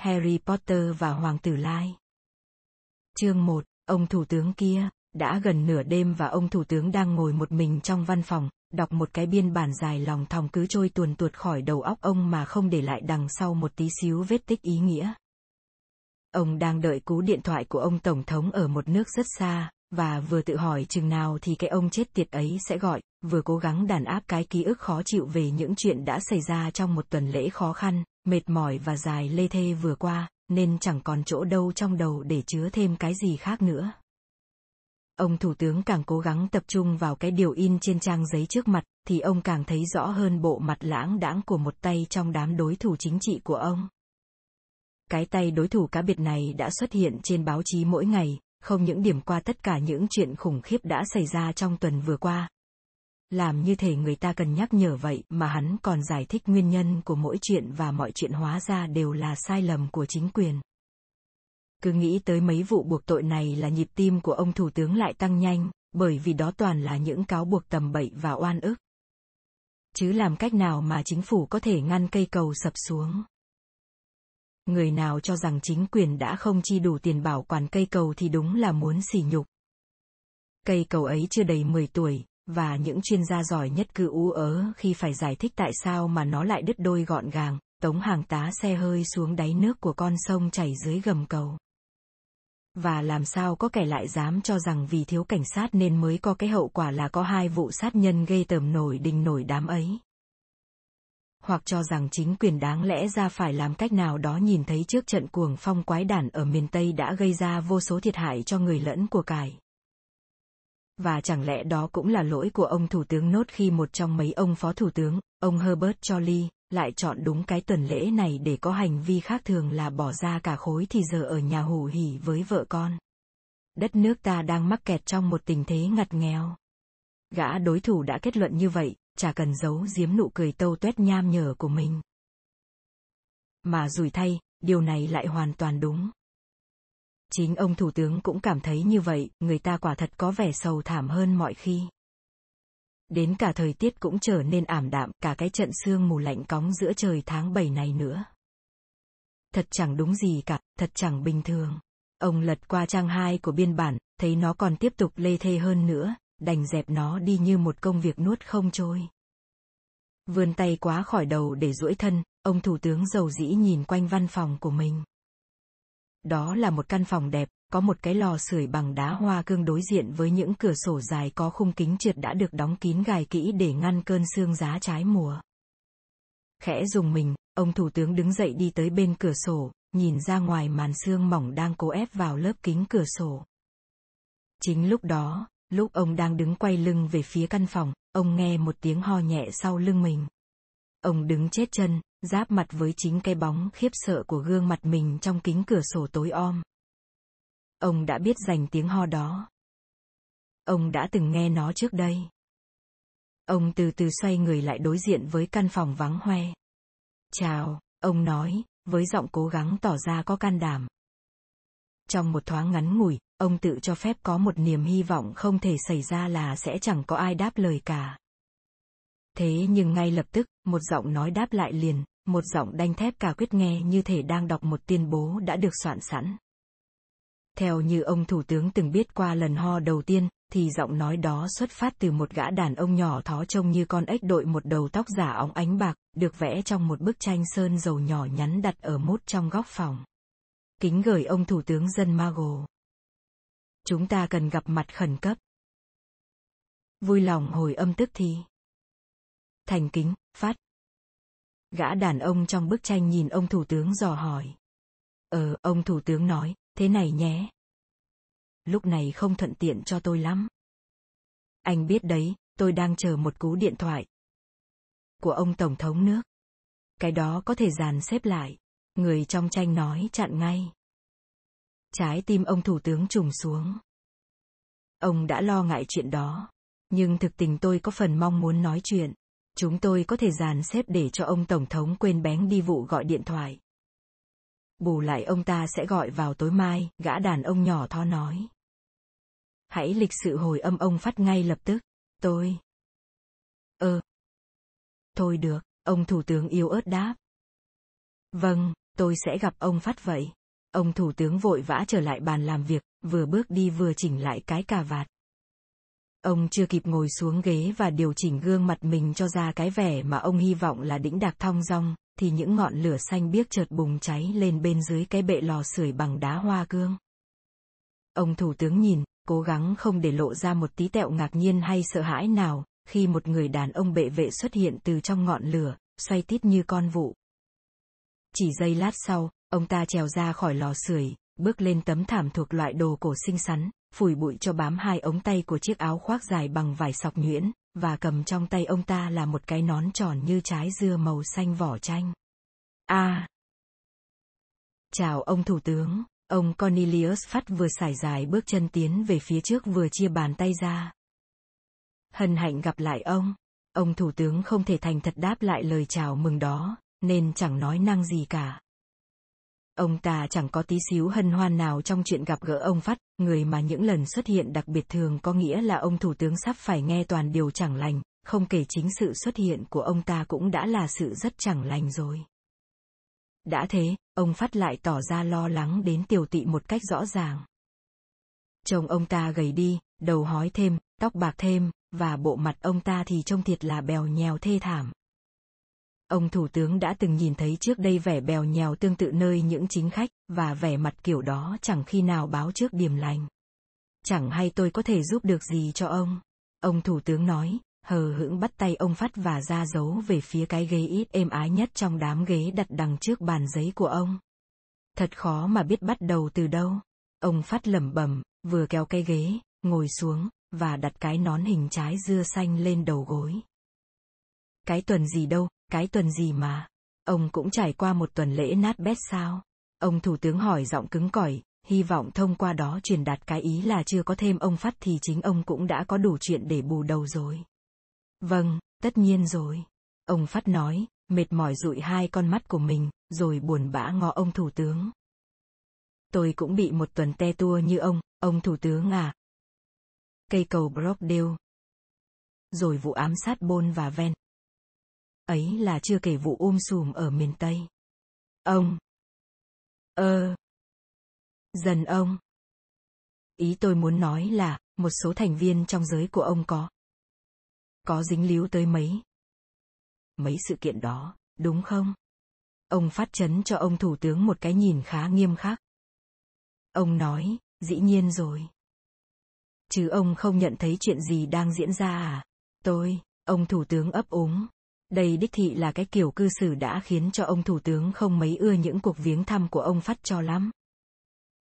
Harry Potter và Hoàng tử Lai. Chương 1, ông thủ tướng kia, đã gần nửa đêm và ông thủ tướng đang ngồi một mình trong văn phòng, đọc một cái biên bản dài lòng thòng cứ trôi tuồn tuột khỏi đầu óc ông mà không để lại đằng sau một tí xíu vết tích ý nghĩa. Ông đang đợi cú điện thoại của ông Tổng thống ở một nước rất xa, và vừa tự hỏi chừng nào thì cái ông chết tiệt ấy sẽ gọi, vừa cố gắng đàn áp cái ký ức khó chịu về những chuyện đã xảy ra trong một tuần lễ khó khăn, mệt mỏi và dài lê thê vừa qua, nên chẳng còn chỗ đâu trong đầu để chứa thêm cái gì khác nữa. Ông thủ tướng càng cố gắng tập trung vào cái điều in trên trang giấy trước mặt, thì ông càng thấy rõ hơn bộ mặt lãng đãng của một tay trong đám đối thủ chính trị của ông. Cái tay đối thủ cá biệt này đã xuất hiện trên báo chí mỗi ngày, không những điểm qua tất cả những chuyện khủng khiếp đã xảy ra trong tuần vừa qua. Làm như thể người ta cần nhắc nhở vậy mà hắn còn giải thích nguyên nhân của mỗi chuyện và mọi chuyện hóa ra đều là sai lầm của chính quyền. Cứ nghĩ tới mấy vụ buộc tội này là nhịp tim của ông thủ tướng lại tăng nhanh, bởi vì đó toàn là những cáo buộc tầm bậy và oan ức. Chứ làm cách nào mà chính phủ có thể ngăn cây cầu sập xuống? người nào cho rằng chính quyền đã không chi đủ tiền bảo quản cây cầu thì đúng là muốn xỉ nhục. Cây cầu ấy chưa đầy 10 tuổi, và những chuyên gia giỏi nhất cứ ú ớ khi phải giải thích tại sao mà nó lại đứt đôi gọn gàng, tống hàng tá xe hơi xuống đáy nước của con sông chảy dưới gầm cầu. Và làm sao có kẻ lại dám cho rằng vì thiếu cảnh sát nên mới có cái hậu quả là có hai vụ sát nhân gây tởm nổi đình nổi đám ấy hoặc cho rằng chính quyền đáng lẽ ra phải làm cách nào đó nhìn thấy trước trận cuồng phong quái đản ở miền Tây đã gây ra vô số thiệt hại cho người lẫn của cải. Và chẳng lẽ đó cũng là lỗi của ông Thủ tướng Nốt khi một trong mấy ông Phó Thủ tướng, ông Herbert Jolly, lại chọn đúng cái tuần lễ này để có hành vi khác thường là bỏ ra cả khối thì giờ ở nhà hủ hỉ với vợ con. Đất nước ta đang mắc kẹt trong một tình thế ngặt nghèo. Gã đối thủ đã kết luận như vậy, chả cần giấu giếm nụ cười tâu tuét nham nhở của mình. Mà rủi thay, điều này lại hoàn toàn đúng. Chính ông thủ tướng cũng cảm thấy như vậy, người ta quả thật có vẻ sầu thảm hơn mọi khi. Đến cả thời tiết cũng trở nên ảm đạm, cả cái trận sương mù lạnh cóng giữa trời tháng 7 này nữa. Thật chẳng đúng gì cả, thật chẳng bình thường. Ông lật qua trang 2 của biên bản, thấy nó còn tiếp tục lê thê hơn nữa, đành dẹp nó đi như một công việc nuốt không trôi. Vươn tay quá khỏi đầu để duỗi thân, ông thủ tướng giàu dĩ nhìn quanh văn phòng của mình. Đó là một căn phòng đẹp, có một cái lò sưởi bằng đá hoa cương đối diện với những cửa sổ dài có khung kính trượt đã được đóng kín gài kỹ để ngăn cơn sương giá trái mùa. Khẽ dùng mình, ông thủ tướng đứng dậy đi tới bên cửa sổ, nhìn ra ngoài màn sương mỏng đang cố ép vào lớp kính cửa sổ. Chính lúc đó, Lúc ông đang đứng quay lưng về phía căn phòng, ông nghe một tiếng ho nhẹ sau lưng mình. Ông đứng chết chân, giáp mặt với chính cái bóng khiếp sợ của gương mặt mình trong kính cửa sổ tối om. Ông đã biết dành tiếng ho đó. Ông đã từng nghe nó trước đây. Ông từ từ xoay người lại đối diện với căn phòng vắng hoe. Chào, ông nói, với giọng cố gắng tỏ ra có can đảm. Trong một thoáng ngắn ngủi, ông tự cho phép có một niềm hy vọng không thể xảy ra là sẽ chẳng có ai đáp lời cả. Thế nhưng ngay lập tức, một giọng nói đáp lại liền, một giọng đanh thép cả quyết nghe như thể đang đọc một tuyên bố đã được soạn sẵn. Theo như ông thủ tướng từng biết qua lần ho đầu tiên, thì giọng nói đó xuất phát từ một gã đàn ông nhỏ thó trông như con ếch đội một đầu tóc giả óng ánh bạc, được vẽ trong một bức tranh sơn dầu nhỏ nhắn đặt ở mút trong góc phòng. Kính gửi ông thủ tướng dân Mago. Chúng ta cần gặp mặt khẩn cấp. Vui lòng hồi âm tức thì. Thành kính, phát. Gã đàn ông trong bức tranh nhìn ông thủ tướng dò hỏi. Ờ, ông thủ tướng nói, thế này nhé. Lúc này không thuận tiện cho tôi lắm. Anh biết đấy, tôi đang chờ một cú điện thoại. Của ông Tổng thống nước. Cái đó có thể dàn xếp lại. Người trong tranh nói chặn ngay. Trái tim ông thủ tướng trùng xuống. Ông đã lo ngại chuyện đó. Nhưng thực tình tôi có phần mong muốn nói chuyện. Chúng tôi có thể dàn xếp để cho ông Tổng thống quên bén đi vụ gọi điện thoại. Bù lại ông ta sẽ gọi vào tối mai, gã đàn ông nhỏ tho nói. Hãy lịch sự hồi âm ông phát ngay lập tức. Tôi. Ơ. Thôi được, ông thủ tướng yêu ớt đáp. Vâng, tôi sẽ gặp ông Phát vậy. Ông thủ tướng vội vã trở lại bàn làm việc, vừa bước đi vừa chỉnh lại cái cà vạt. Ông chưa kịp ngồi xuống ghế và điều chỉnh gương mặt mình cho ra cái vẻ mà ông hy vọng là đĩnh đạc thong dong, thì những ngọn lửa xanh biếc chợt bùng cháy lên bên dưới cái bệ lò sưởi bằng đá hoa cương. Ông thủ tướng nhìn, cố gắng không để lộ ra một tí tẹo ngạc nhiên hay sợ hãi nào, khi một người đàn ông bệ vệ xuất hiện từ trong ngọn lửa, xoay tít như con vụ. Chỉ giây lát sau, ông ta trèo ra khỏi lò sưởi, bước lên tấm thảm thuộc loại đồ cổ xinh xắn, phủi bụi cho bám hai ống tay của chiếc áo khoác dài bằng vải sọc nhuyễn, và cầm trong tay ông ta là một cái nón tròn như trái dưa màu xanh vỏ chanh. A. À. Chào ông thủ tướng, ông Cornelius Phát vừa sải dài bước chân tiến về phía trước vừa chia bàn tay ra. Hân hạnh gặp lại ông. Ông thủ tướng không thể thành thật đáp lại lời chào mừng đó, nên chẳng nói năng gì cả. Ông ta chẳng có tí xíu hân hoan nào trong chuyện gặp gỡ ông Phát, người mà những lần xuất hiện đặc biệt thường có nghĩa là ông thủ tướng sắp phải nghe toàn điều chẳng lành, không kể chính sự xuất hiện của ông ta cũng đã là sự rất chẳng lành rồi. Đã thế, ông Phát lại tỏ ra lo lắng đến tiểu tị một cách rõ ràng. Chồng ông ta gầy đi, đầu hói thêm, tóc bạc thêm, và bộ mặt ông ta thì trông thiệt là bèo nhèo thê thảm. Ông thủ tướng đã từng nhìn thấy trước đây vẻ bèo nhèo tương tự nơi những chính khách, và vẻ mặt kiểu đó chẳng khi nào báo trước điểm lành. Chẳng hay tôi có thể giúp được gì cho ông. Ông thủ tướng nói, hờ hững bắt tay ông Phát và ra dấu về phía cái ghế ít êm ái nhất trong đám ghế đặt đằng trước bàn giấy của ông. Thật khó mà biết bắt đầu từ đâu. Ông Phát lẩm bẩm, vừa kéo cái ghế, ngồi xuống, và đặt cái nón hình trái dưa xanh lên đầu gối. Cái tuần gì đâu, cái tuần gì mà. Ông cũng trải qua một tuần lễ nát bét sao? Ông thủ tướng hỏi giọng cứng cỏi, hy vọng thông qua đó truyền đạt cái ý là chưa có thêm ông Phát thì chính ông cũng đã có đủ chuyện để bù đầu rồi. Vâng, tất nhiên rồi. Ông Phát nói, mệt mỏi dụi hai con mắt của mình, rồi buồn bã ngó ông thủ tướng. Tôi cũng bị một tuần te tua như ông, ông thủ tướng à. Cây cầu Brockdale. Rồi vụ ám sát Bôn và Ven. Ấy là chưa kể vụ um sùm ở miền Tây. Ông. Ơ. Ờ. Dần ông. Ý tôi muốn nói là, một số thành viên trong giới của ông có. Có dính líu tới mấy. Mấy sự kiện đó, đúng không? Ông phát chấn cho ông thủ tướng một cái nhìn khá nghiêm khắc. Ông nói, dĩ nhiên rồi. Chứ ông không nhận thấy chuyện gì đang diễn ra à? Tôi, ông thủ tướng ấp úng. Đây đích thị là cái kiểu cư xử đã khiến cho ông thủ tướng không mấy ưa những cuộc viếng thăm của ông phát cho lắm.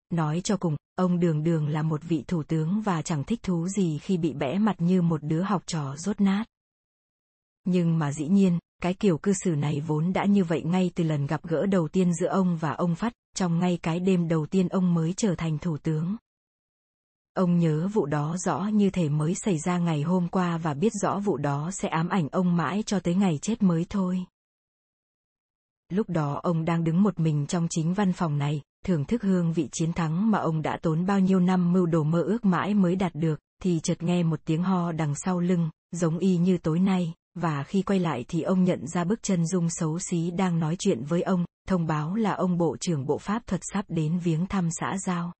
Nói cho cùng, ông đường đường là một vị thủ tướng và chẳng thích thú gì khi bị bẽ mặt như một đứa học trò rốt nát. Nhưng mà dĩ nhiên, cái kiểu cư xử này vốn đã như vậy ngay từ lần gặp gỡ đầu tiên giữa ông và ông Phát, trong ngay cái đêm đầu tiên ông mới trở thành thủ tướng. Ông nhớ vụ đó rõ như thể mới xảy ra ngày hôm qua và biết rõ vụ đó sẽ ám ảnh ông mãi cho tới ngày chết mới thôi. Lúc đó ông đang đứng một mình trong chính văn phòng này, thưởng thức hương vị chiến thắng mà ông đã tốn bao nhiêu năm mưu đồ mơ ước mãi mới đạt được, thì chợt nghe một tiếng ho đằng sau lưng, giống y như tối nay, và khi quay lại thì ông nhận ra bức chân dung xấu xí đang nói chuyện với ông, thông báo là ông Bộ trưởng Bộ Pháp thuật sắp đến viếng thăm xã Giao.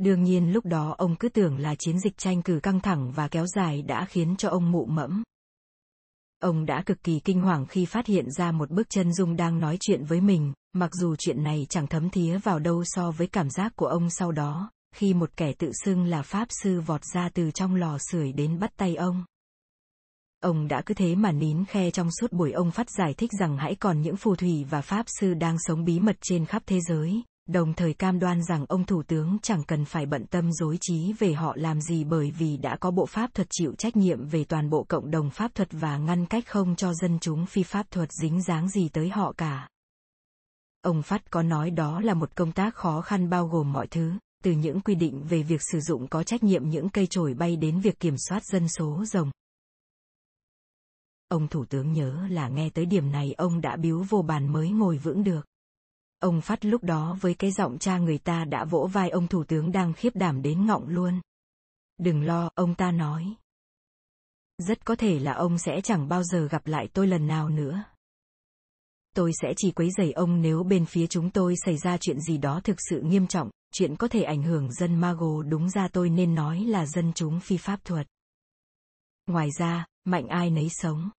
Đương nhiên lúc đó ông cứ tưởng là chiến dịch tranh cử căng thẳng và kéo dài đã khiến cho ông mụ mẫm. Ông đã cực kỳ kinh hoàng khi phát hiện ra một bức chân dung đang nói chuyện với mình, mặc dù chuyện này chẳng thấm thía vào đâu so với cảm giác của ông sau đó, khi một kẻ tự xưng là pháp sư vọt ra từ trong lò sưởi đến bắt tay ông. Ông đã cứ thế mà nín khe trong suốt buổi ông phát giải thích rằng hãy còn những phù thủy và pháp sư đang sống bí mật trên khắp thế giới, đồng thời cam đoan rằng ông thủ tướng chẳng cần phải bận tâm dối trí về họ làm gì bởi vì đã có bộ pháp thuật chịu trách nhiệm về toàn bộ cộng đồng pháp thuật và ngăn cách không cho dân chúng phi pháp thuật dính dáng gì tới họ cả. Ông Phát có nói đó là một công tác khó khăn bao gồm mọi thứ, từ những quy định về việc sử dụng có trách nhiệm những cây chổi bay đến việc kiểm soát dân số rồng. Ông Thủ tướng nhớ là nghe tới điểm này ông đã biếu vô bàn mới ngồi vững được. Ông Phát lúc đó với cái giọng cha người ta đã vỗ vai ông thủ tướng đang khiếp đảm đến ngọng luôn. Đừng lo, ông ta nói. Rất có thể là ông sẽ chẳng bao giờ gặp lại tôi lần nào nữa. tôi sẽ chỉ quấy rầy ông nếu bên phía chúng tôi xảy ra chuyện gì đó thực sự nghiêm trọng, chuyện có thể ảnh hưởng dân Mago đúng ra tôi nên nói là dân chúng phi pháp thuật. Ngoài ra, mạnh ai nấy sống.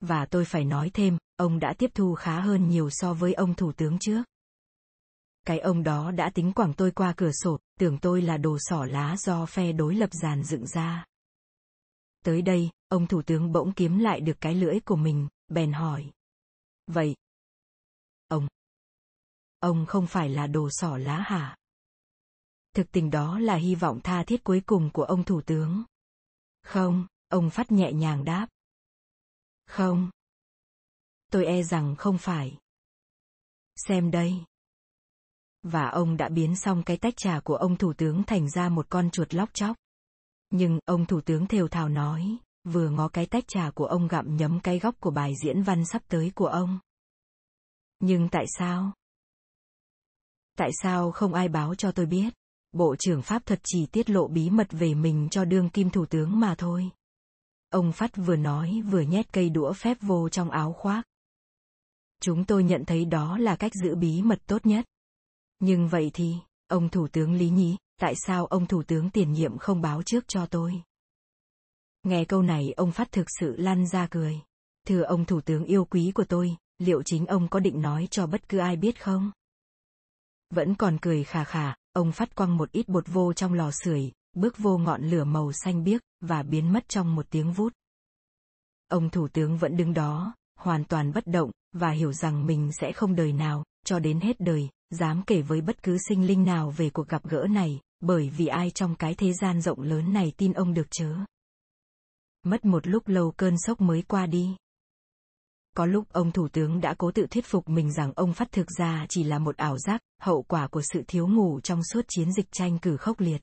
Và tôi phải nói thêm, ông đã tiếp thu khá hơn nhiều so với ông thủ tướng trước. Cái ông đó đã tính quảng tôi qua cửa sổ, tưởng tôi là đồ sỏ lá do phe đối lập giàn dựng ra. Tới đây, ông thủ tướng bỗng kiếm lại được cái lưỡi của mình, bèn hỏi. Vậy, ông, ông không phải là đồ sỏ lá hả? Thực tình đó là hy vọng tha thiết cuối cùng của ông thủ tướng. Không, ông phát nhẹ nhàng đáp. Không. Tôi e rằng không phải. Xem đây. Và ông đã biến xong cái tách trà của ông thủ tướng thành ra một con chuột lóc chóc. Nhưng, ông thủ tướng thều thào nói, vừa ngó cái tách trà của ông gặm nhấm cái góc của bài diễn văn sắp tới của ông. Nhưng tại sao? Tại sao không ai báo cho tôi biết? Bộ trưởng Pháp thuật chỉ tiết lộ bí mật về mình cho đương kim thủ tướng mà thôi. Ông Phát vừa nói vừa nhét cây đũa phép vô trong áo khoác. Chúng tôi nhận thấy đó là cách giữ bí mật tốt nhất. Nhưng vậy thì, ông Thủ tướng Lý Nhí, tại sao ông Thủ tướng tiền nhiệm không báo trước cho tôi? Nghe câu này ông Phát thực sự lăn ra cười. Thưa ông Thủ tướng yêu quý của tôi, liệu chính ông có định nói cho bất cứ ai biết không? Vẫn còn cười khà khà, ông Phát quăng một ít bột vô trong lò sưởi, bước vô ngọn lửa màu xanh biếc, và biến mất trong một tiếng vút. Ông thủ tướng vẫn đứng đó, hoàn toàn bất động, và hiểu rằng mình sẽ không đời nào, cho đến hết đời, dám kể với bất cứ sinh linh nào về cuộc gặp gỡ này, bởi vì ai trong cái thế gian rộng lớn này tin ông được chớ. Mất một lúc lâu cơn sốc mới qua đi. Có lúc ông thủ tướng đã cố tự thuyết phục mình rằng ông phát thực ra chỉ là một ảo giác, hậu quả của sự thiếu ngủ trong suốt chiến dịch tranh cử khốc liệt.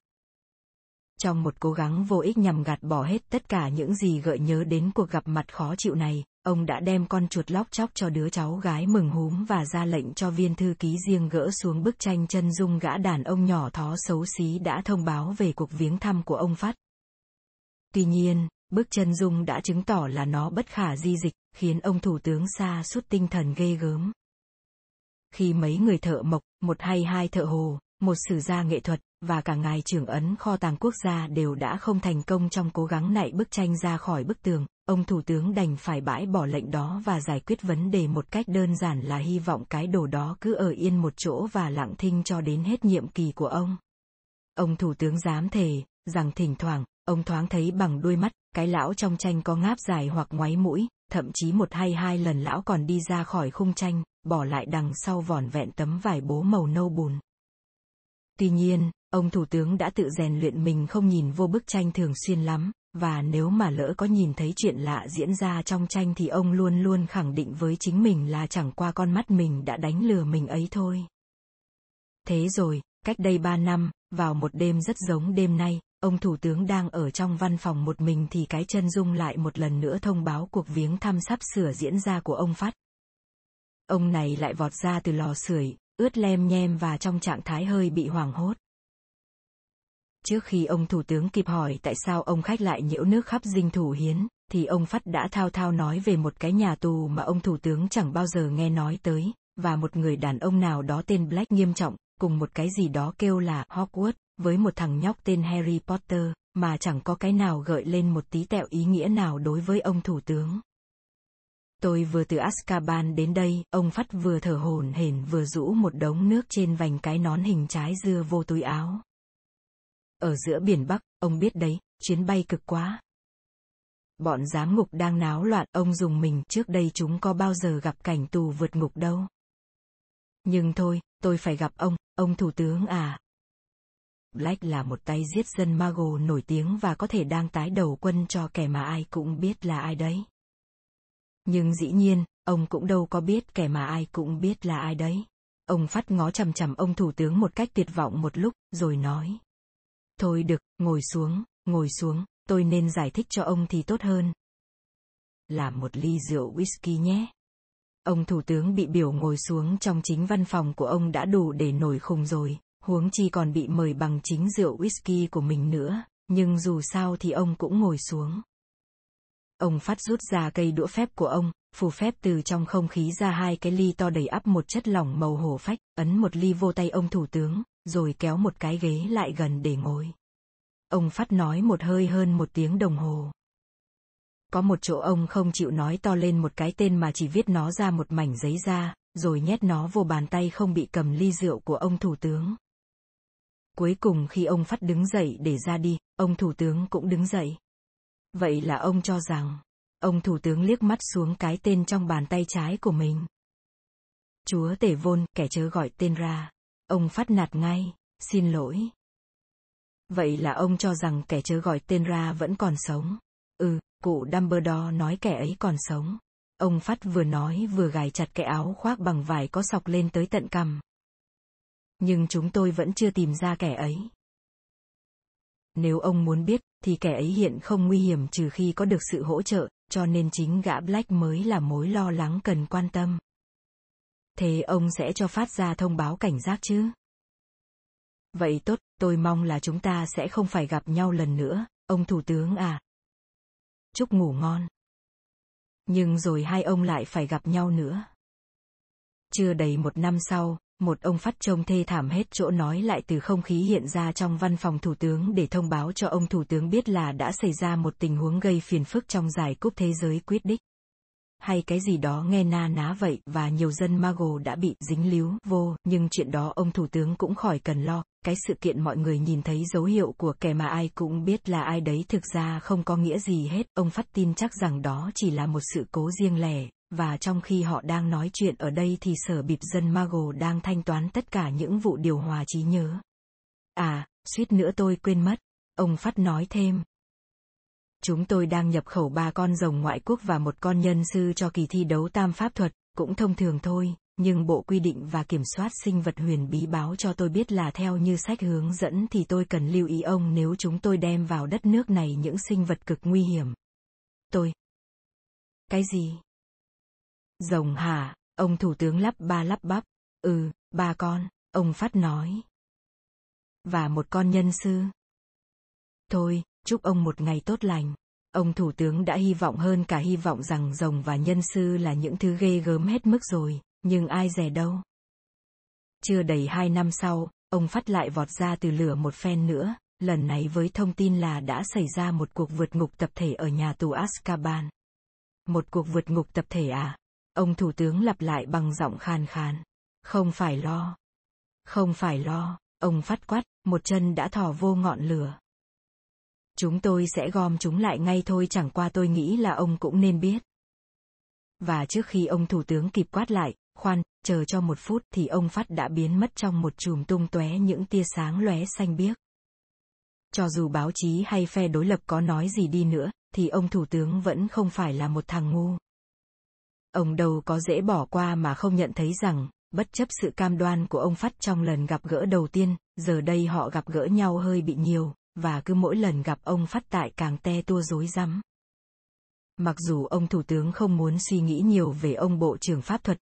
Trong một cố gắng vô ích nhằm gạt bỏ hết tất cả những gì gợi nhớ đến cuộc gặp mặt khó chịu này, ông đã đem con chuột lóc chóc cho đứa cháu gái mừng húm và ra lệnh cho viên thư ký riêng gỡ xuống bức tranh chân dung gã đàn ông nhỏ thó xấu xí đã thông báo về cuộc viếng thăm của ông Phát. Tuy nhiên, bức chân dung đã chứng tỏ là nó bất khả di dịch, khiến ông thủ tướng xa suốt tinh thần ghê gớm. Khi mấy người thợ mộc, một hay hai thợ hồ, một sử gia nghệ thuật, và cả ngài trưởng ấn kho tàng quốc gia đều đã không thành công trong cố gắng nạy bức tranh ra khỏi bức tường, ông thủ tướng đành phải bãi bỏ lệnh đó và giải quyết vấn đề một cách đơn giản là hy vọng cái đồ đó cứ ở yên một chỗ và lặng thinh cho đến hết nhiệm kỳ của ông. Ông thủ tướng dám thề, rằng thỉnh thoảng, ông thoáng thấy bằng đuôi mắt, cái lão trong tranh có ngáp dài hoặc ngoáy mũi, thậm chí một hay hai lần lão còn đi ra khỏi khung tranh, bỏ lại đằng sau vỏn vẹn tấm vải bố màu nâu bùn. Tuy nhiên, ông thủ tướng đã tự rèn luyện mình không nhìn vô bức tranh thường xuyên lắm, và nếu mà lỡ có nhìn thấy chuyện lạ diễn ra trong tranh thì ông luôn luôn khẳng định với chính mình là chẳng qua con mắt mình đã đánh lừa mình ấy thôi. Thế rồi, cách đây ba năm, vào một đêm rất giống đêm nay, ông thủ tướng đang ở trong văn phòng một mình thì cái chân dung lại một lần nữa thông báo cuộc viếng thăm sắp sửa diễn ra của ông Phát. Ông này lại vọt ra từ lò sưởi, ướt lem nhem và trong trạng thái hơi bị hoảng hốt. Trước khi ông thủ tướng kịp hỏi tại sao ông khách lại nhiễu nước khắp dinh thủ hiến, thì ông Phát đã thao thao nói về một cái nhà tù mà ông thủ tướng chẳng bao giờ nghe nói tới, và một người đàn ông nào đó tên Black nghiêm trọng, cùng một cái gì đó kêu là Hogwarts, với một thằng nhóc tên Harry Potter, mà chẳng có cái nào gợi lên một tí tẹo ý nghĩa nào đối với ông thủ tướng. Tôi vừa từ Azkaban đến đây, ông Phát vừa thở hổn hển vừa rũ một đống nước trên vành cái nón hình trái dưa vô túi áo. Ở giữa biển Bắc, ông biết đấy, chuyến bay cực quá. Bọn giám ngục đang náo loạn, ông dùng mình trước đây chúng có bao giờ gặp cảnh tù vượt ngục đâu. Nhưng thôi, tôi phải gặp ông, ông thủ tướng à. Black là một tay giết dân Mago nổi tiếng và có thể đang tái đầu quân cho kẻ mà ai cũng biết là ai đấy. Nhưng dĩ nhiên, ông cũng đâu có biết kẻ mà ai cũng biết là ai đấy. Ông phát ngó chằm chằm ông thủ tướng một cách tuyệt vọng một lúc, rồi nói. Thôi được, ngồi xuống, ngồi xuống, tôi nên giải thích cho ông thì tốt hơn. Làm một ly rượu whisky nhé. Ông thủ tướng bị biểu ngồi xuống trong chính văn phòng của ông đã đủ để nổi khùng rồi, huống chi còn bị mời bằng chính rượu whisky của mình nữa, nhưng dù sao thì ông cũng ngồi xuống. Ông phát rút ra cây đũa phép của ông, phù phép từ trong không khí ra hai cái ly to đầy ắp một chất lỏng màu hổ phách, ấn một ly vô tay ông thủ tướng, rồi kéo một cái ghế lại gần để ngồi. Ông phát nói một hơi hơn một tiếng đồng hồ. Có một chỗ ông không chịu nói to lên một cái tên mà chỉ viết nó ra một mảnh giấy ra, rồi nhét nó vô bàn tay không bị cầm ly rượu của ông thủ tướng. Cuối cùng khi ông Phát đứng dậy để ra đi, ông thủ tướng cũng đứng dậy. Vậy là ông cho rằng, ông thủ tướng liếc mắt xuống cái tên trong bàn tay trái của mình. Chúa tể vôn, kẻ chớ gọi tên ra. Ông Phát nạt ngay, xin lỗi. Vậy là ông cho rằng kẻ chớ gọi tên ra vẫn còn sống. Ừ, cụ Dumbledore nói kẻ ấy còn sống. Ông Phát vừa nói vừa gài chặt cái áo khoác bằng vải có sọc lên tới tận cằm. Nhưng chúng tôi vẫn chưa tìm ra kẻ ấy. Nếu ông muốn biết, thì kẻ ấy hiện không nguy hiểm trừ khi có được sự hỗ trợ, cho nên chính gã Black mới là mối lo lắng cần quan tâm. Thế ông sẽ cho phát ra thông báo cảnh giác chứ? Vậy tốt, tôi mong là chúng ta sẽ không phải gặp nhau lần nữa, ông thủ tướng à. Chúc ngủ ngon. Nhưng rồi hai ông lại phải gặp nhau nữa. Chưa đầy một năm sau, một ông phát trông thê thảm hết chỗ nói lại từ không khí hiện ra trong văn phòng thủ tướng để thông báo cho ông thủ tướng biết là đã xảy ra một tình huống gây phiền phức trong giải cúp thế giới quyết đích. Hay cái gì đó nghe na ná vậy và nhiều dân Mago đã bị dính líu vô, nhưng chuyện đó ông thủ tướng cũng khỏi cần lo, cái sự kiện mọi người nhìn thấy dấu hiệu của kẻ mà ai cũng biết là ai đấy thực ra không có nghĩa gì hết, ông phát tin chắc rằng đó chỉ là một sự cố riêng lẻ, và trong khi họ đang nói chuyện ở đây thì sở bịp dân Mago đang thanh toán tất cả những vụ điều hòa trí nhớ. À, suýt nữa tôi quên mất. Ông Phát nói thêm. Chúng tôi đang nhập khẩu ba con rồng ngoại quốc và một con nhân sư cho kỳ thi đấu tam pháp thuật, cũng thông thường thôi, nhưng bộ quy định và kiểm soát sinh vật huyền bí báo cho tôi biết là theo như sách hướng dẫn thì tôi cần lưu ý ông nếu chúng tôi đem vào đất nước này những sinh vật cực nguy hiểm. Tôi. Cái gì? Rồng hả, ông thủ tướng lắp ba lắp bắp. Ừ, ba con, ông Phát nói. Và một con nhân sư. Thôi, chúc ông một ngày tốt lành. Ông thủ tướng đã hy vọng hơn cả hy vọng rằng rồng và nhân sư là những thứ ghê gớm hết mức rồi, nhưng ai dè đâu. Chưa đầy hai năm sau, ông Phát lại vọt ra từ lửa một phen nữa, lần này với thông tin là đã xảy ra một cuộc vượt ngục tập thể ở nhà tù Azkaban. Một cuộc vượt ngục tập thể à? Ông thủ tướng lặp lại bằng giọng khàn khàn. Không phải lo. Không phải lo, ông phát quát, một chân đã thò vô ngọn lửa. Chúng tôi sẽ gom chúng lại ngay thôi chẳng qua tôi nghĩ là ông cũng nên biết. Và trước khi ông thủ tướng kịp quát lại, khoan, chờ cho một phút thì ông Phát đã biến mất trong một chùm tung tóe những tia sáng lóe xanh biếc. Cho dù báo chí hay phe đối lập có nói gì đi nữa, thì ông thủ tướng vẫn không phải là một thằng ngu. Ông đâu có dễ bỏ qua mà không nhận thấy rằng, bất chấp sự cam đoan của ông Phát trong lần gặp gỡ đầu tiên, giờ đây họ gặp gỡ nhau hơi bị nhiều, và cứ mỗi lần gặp ông Phát tại càng te tua rối rắm. Mặc dù ông Thủ tướng không muốn suy nghĩ nhiều về ông Bộ trưởng Pháp thuật.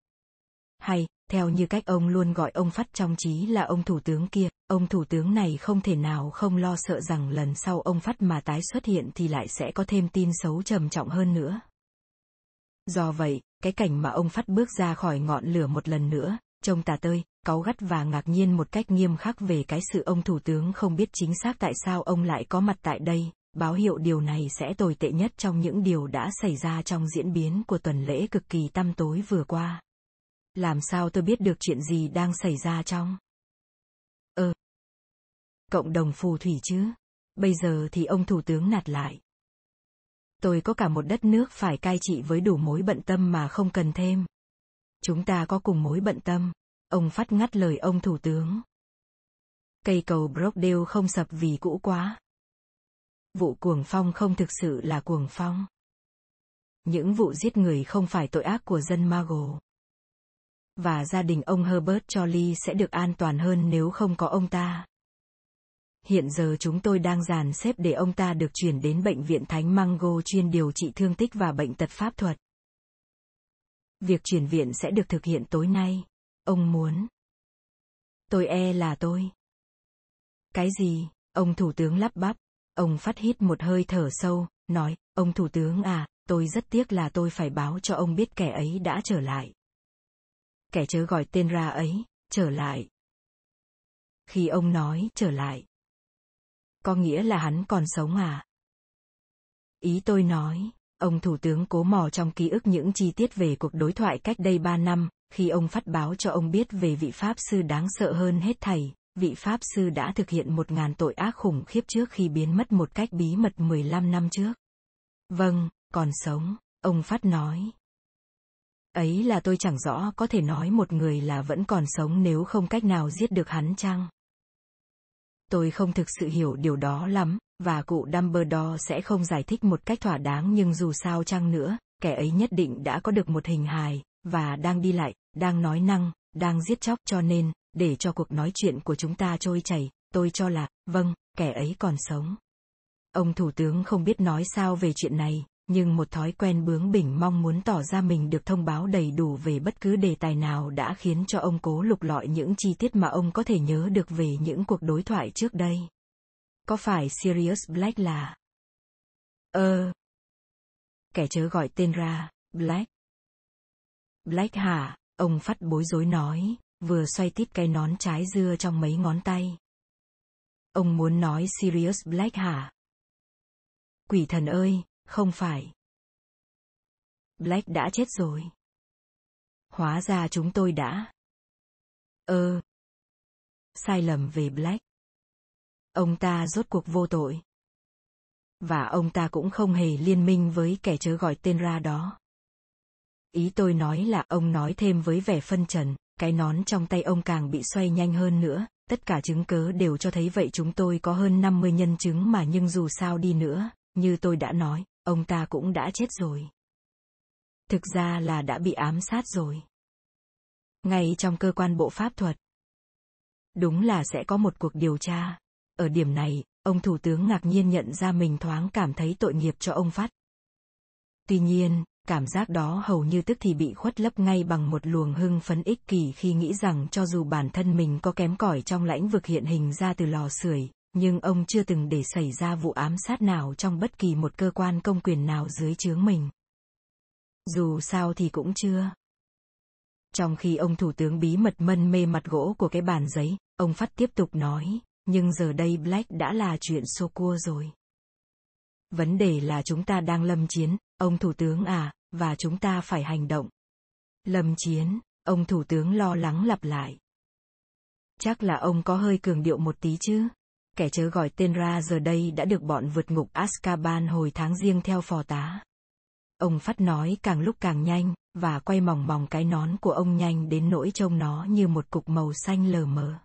Hay, theo như cách ông luôn gọi ông Phát trong trí là ông Thủ tướng kia, ông Thủ tướng này không thể nào không lo sợ rằng lần sau ông Phát mà tái xuất hiện thì lại sẽ có thêm tin xấu trầm trọng hơn nữa. Do vậy, cái cảnh mà ông phát bước ra khỏi ngọn lửa một lần nữa, trông tà tơi, cáu gắt và ngạc nhiên một cách nghiêm khắc về cái sự ông thủ tướng không biết chính xác tại sao ông lại có mặt tại đây, báo hiệu điều này sẽ tồi tệ nhất trong những điều đã xảy ra trong diễn biến của tuần lễ cực kỳ tăm tối vừa qua. Làm sao tôi biết được chuyện gì đang xảy ra trong? Ơ. Cộng đồng phù thủy chứ? Bây giờ thì ông thủ tướng nạt lại. Tôi có cả một đất nước phải cai trị với đủ mối bận tâm mà không cần thêm. Chúng ta có cùng mối bận tâm. Ông phát ngắt lời ông thủ tướng. Cây cầu Brockdale không sập vì cũ quá. Vụ cuồng phong không thực sự là cuồng phong. Những vụ giết người không phải tội ác của dân Mago. Và gia đình ông Herbert Charlie sẽ được an toàn hơn nếu không có ông ta hiện giờ chúng tôi đang dàn xếp để ông ta được chuyển đến bệnh viện Thánh Mango chuyên điều trị thương tích và bệnh tật pháp thuật. Việc chuyển viện sẽ được thực hiện tối nay. Ông muốn. Tôi e là tôi. Cái gì? Ông thủ tướng lắp bắp. Ông phát hít một hơi thở sâu, nói, ông thủ tướng à, tôi rất tiếc là tôi phải báo cho ông biết kẻ ấy đã trở lại. Kẻ chớ gọi tên ra ấy, trở lại. Khi ông nói trở lại, có nghĩa là hắn còn sống à? Ý tôi nói, ông thủ tướng cố mò trong ký ức những chi tiết về cuộc đối thoại cách đây ba năm, khi ông phát báo cho ông biết về vị Pháp sư đáng sợ hơn hết thầy, vị Pháp sư đã thực hiện một ngàn tội ác khủng khiếp trước khi biến mất một cách bí mật 15 năm trước. Vâng, còn sống, ông Phát nói. Ấy là tôi chẳng rõ có thể nói một người là vẫn còn sống nếu không cách nào giết được hắn chăng? Tôi không thực sự hiểu điều đó lắm, và cụ Dumbledore sẽ không giải thích một cách thỏa đáng nhưng dù sao chăng nữa, kẻ ấy nhất định đã có được một hình hài, và đang đi lại, đang nói năng, đang giết chóc cho nên, để cho cuộc nói chuyện của chúng ta trôi chảy, tôi cho là, vâng, kẻ ấy còn sống. Ông Thủ tướng không biết nói sao về chuyện này, nhưng một thói quen bướng bỉnh mong muốn tỏ ra mình được thông báo đầy đủ về bất cứ đề tài nào đã khiến cho ông cố lục lọi những chi tiết mà ông có thể nhớ được về những cuộc đối thoại trước đây. Có phải Sirius Black là... Ơ... Kẻ chớ gọi tên ra, Black. Black hả? Ông phát bối rối nói, vừa xoay tít cái nón trái dưa trong mấy ngón tay. Ông muốn nói Sirius Black hả? Quỷ thần ơi, không phải. Black đã chết rồi. Hóa ra chúng tôi đã. Ơ. sai lầm về Black. Ông ta rốt cuộc vô tội. Và ông ta cũng không hề liên minh với kẻ chớ gọi tên ra đó. Ý tôi nói là ông nói thêm với vẻ phân trần, cái nón trong tay ông càng bị xoay nhanh hơn nữa, tất cả chứng cớ đều cho thấy vậy chúng tôi có hơn 50 nhân chứng mà nhưng dù sao đi nữa, như tôi đã nói, ông ta cũng đã chết rồi. Thực ra là đã bị ám sát rồi. Ngay trong cơ quan bộ pháp thuật. Đúng là sẽ có một cuộc điều tra. Ở điểm này, ông thủ tướng ngạc nhiên nhận ra mình thoáng cảm thấy tội nghiệp cho ông Phát. Tuy nhiên, cảm giác đó hầu như tức thì bị khuất lấp ngay bằng một luồng hưng phấn ích kỷ khi nghĩ rằng cho dù bản thân mình có kém cỏi trong lãnh vực hiện hình ra từ lò sưởi, nhưng ông chưa từng để xảy ra vụ ám sát nào trong bất kỳ một cơ quan công quyền nào dưới chướng mình. Dù sao thì cũng chưa. Trong khi ông thủ tướng bí mật mân mê mặt gỗ của cái bàn giấy, ông Phát tiếp tục nói, nhưng giờ đây Black đã là chuyện xô cua rồi. Vấn đề là chúng ta đang lâm chiến, ông thủ tướng à, và chúng ta phải hành động. Lâm chiến, ông thủ tướng lo lắng lặp lại. Chắc là ông có hơi cường điệu một tí chứ. Kẻ chớ gọi tên ra giờ đây đã được bọn vượt ngục Azkaban hồi tháng riêng theo phò tá. Ông phát nói càng lúc càng nhanh, và quay mỏng mỏng cái nón của ông nhanh đến nỗi trông nó như một cục màu xanh lờ mờ.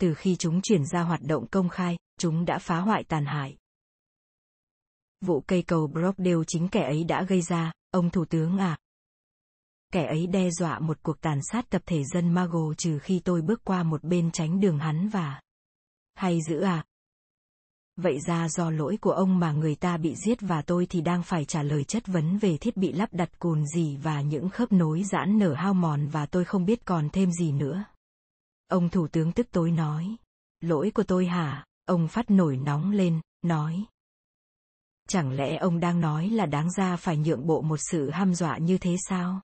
Từ khi chúng chuyển ra hoạt động công khai, chúng đã phá hoại tàn hại. Vụ cây cầu Brockdale chính kẻ ấy đã gây ra, ông thủ tướng à. Kẻ ấy đe dọa một cuộc tàn sát tập thể dân Mago trừ khi tôi bước qua một bên tránh đường hắn và... Hay giữ à? Vậy ra do lỗi của ông mà người ta bị giết và tôi thì đang phải trả lời chất vấn về thiết bị lắp đặt cồn gì và những khớp nối giãn nở hao mòn và tôi không biết còn thêm gì nữa. Ông thủ tướng tức tối nói. Lỗi của tôi hả? Ông phát nổi nóng lên, nói. Chẳng lẽ ông đang nói là đáng ra phải nhượng bộ một sự ham dọa như thế sao?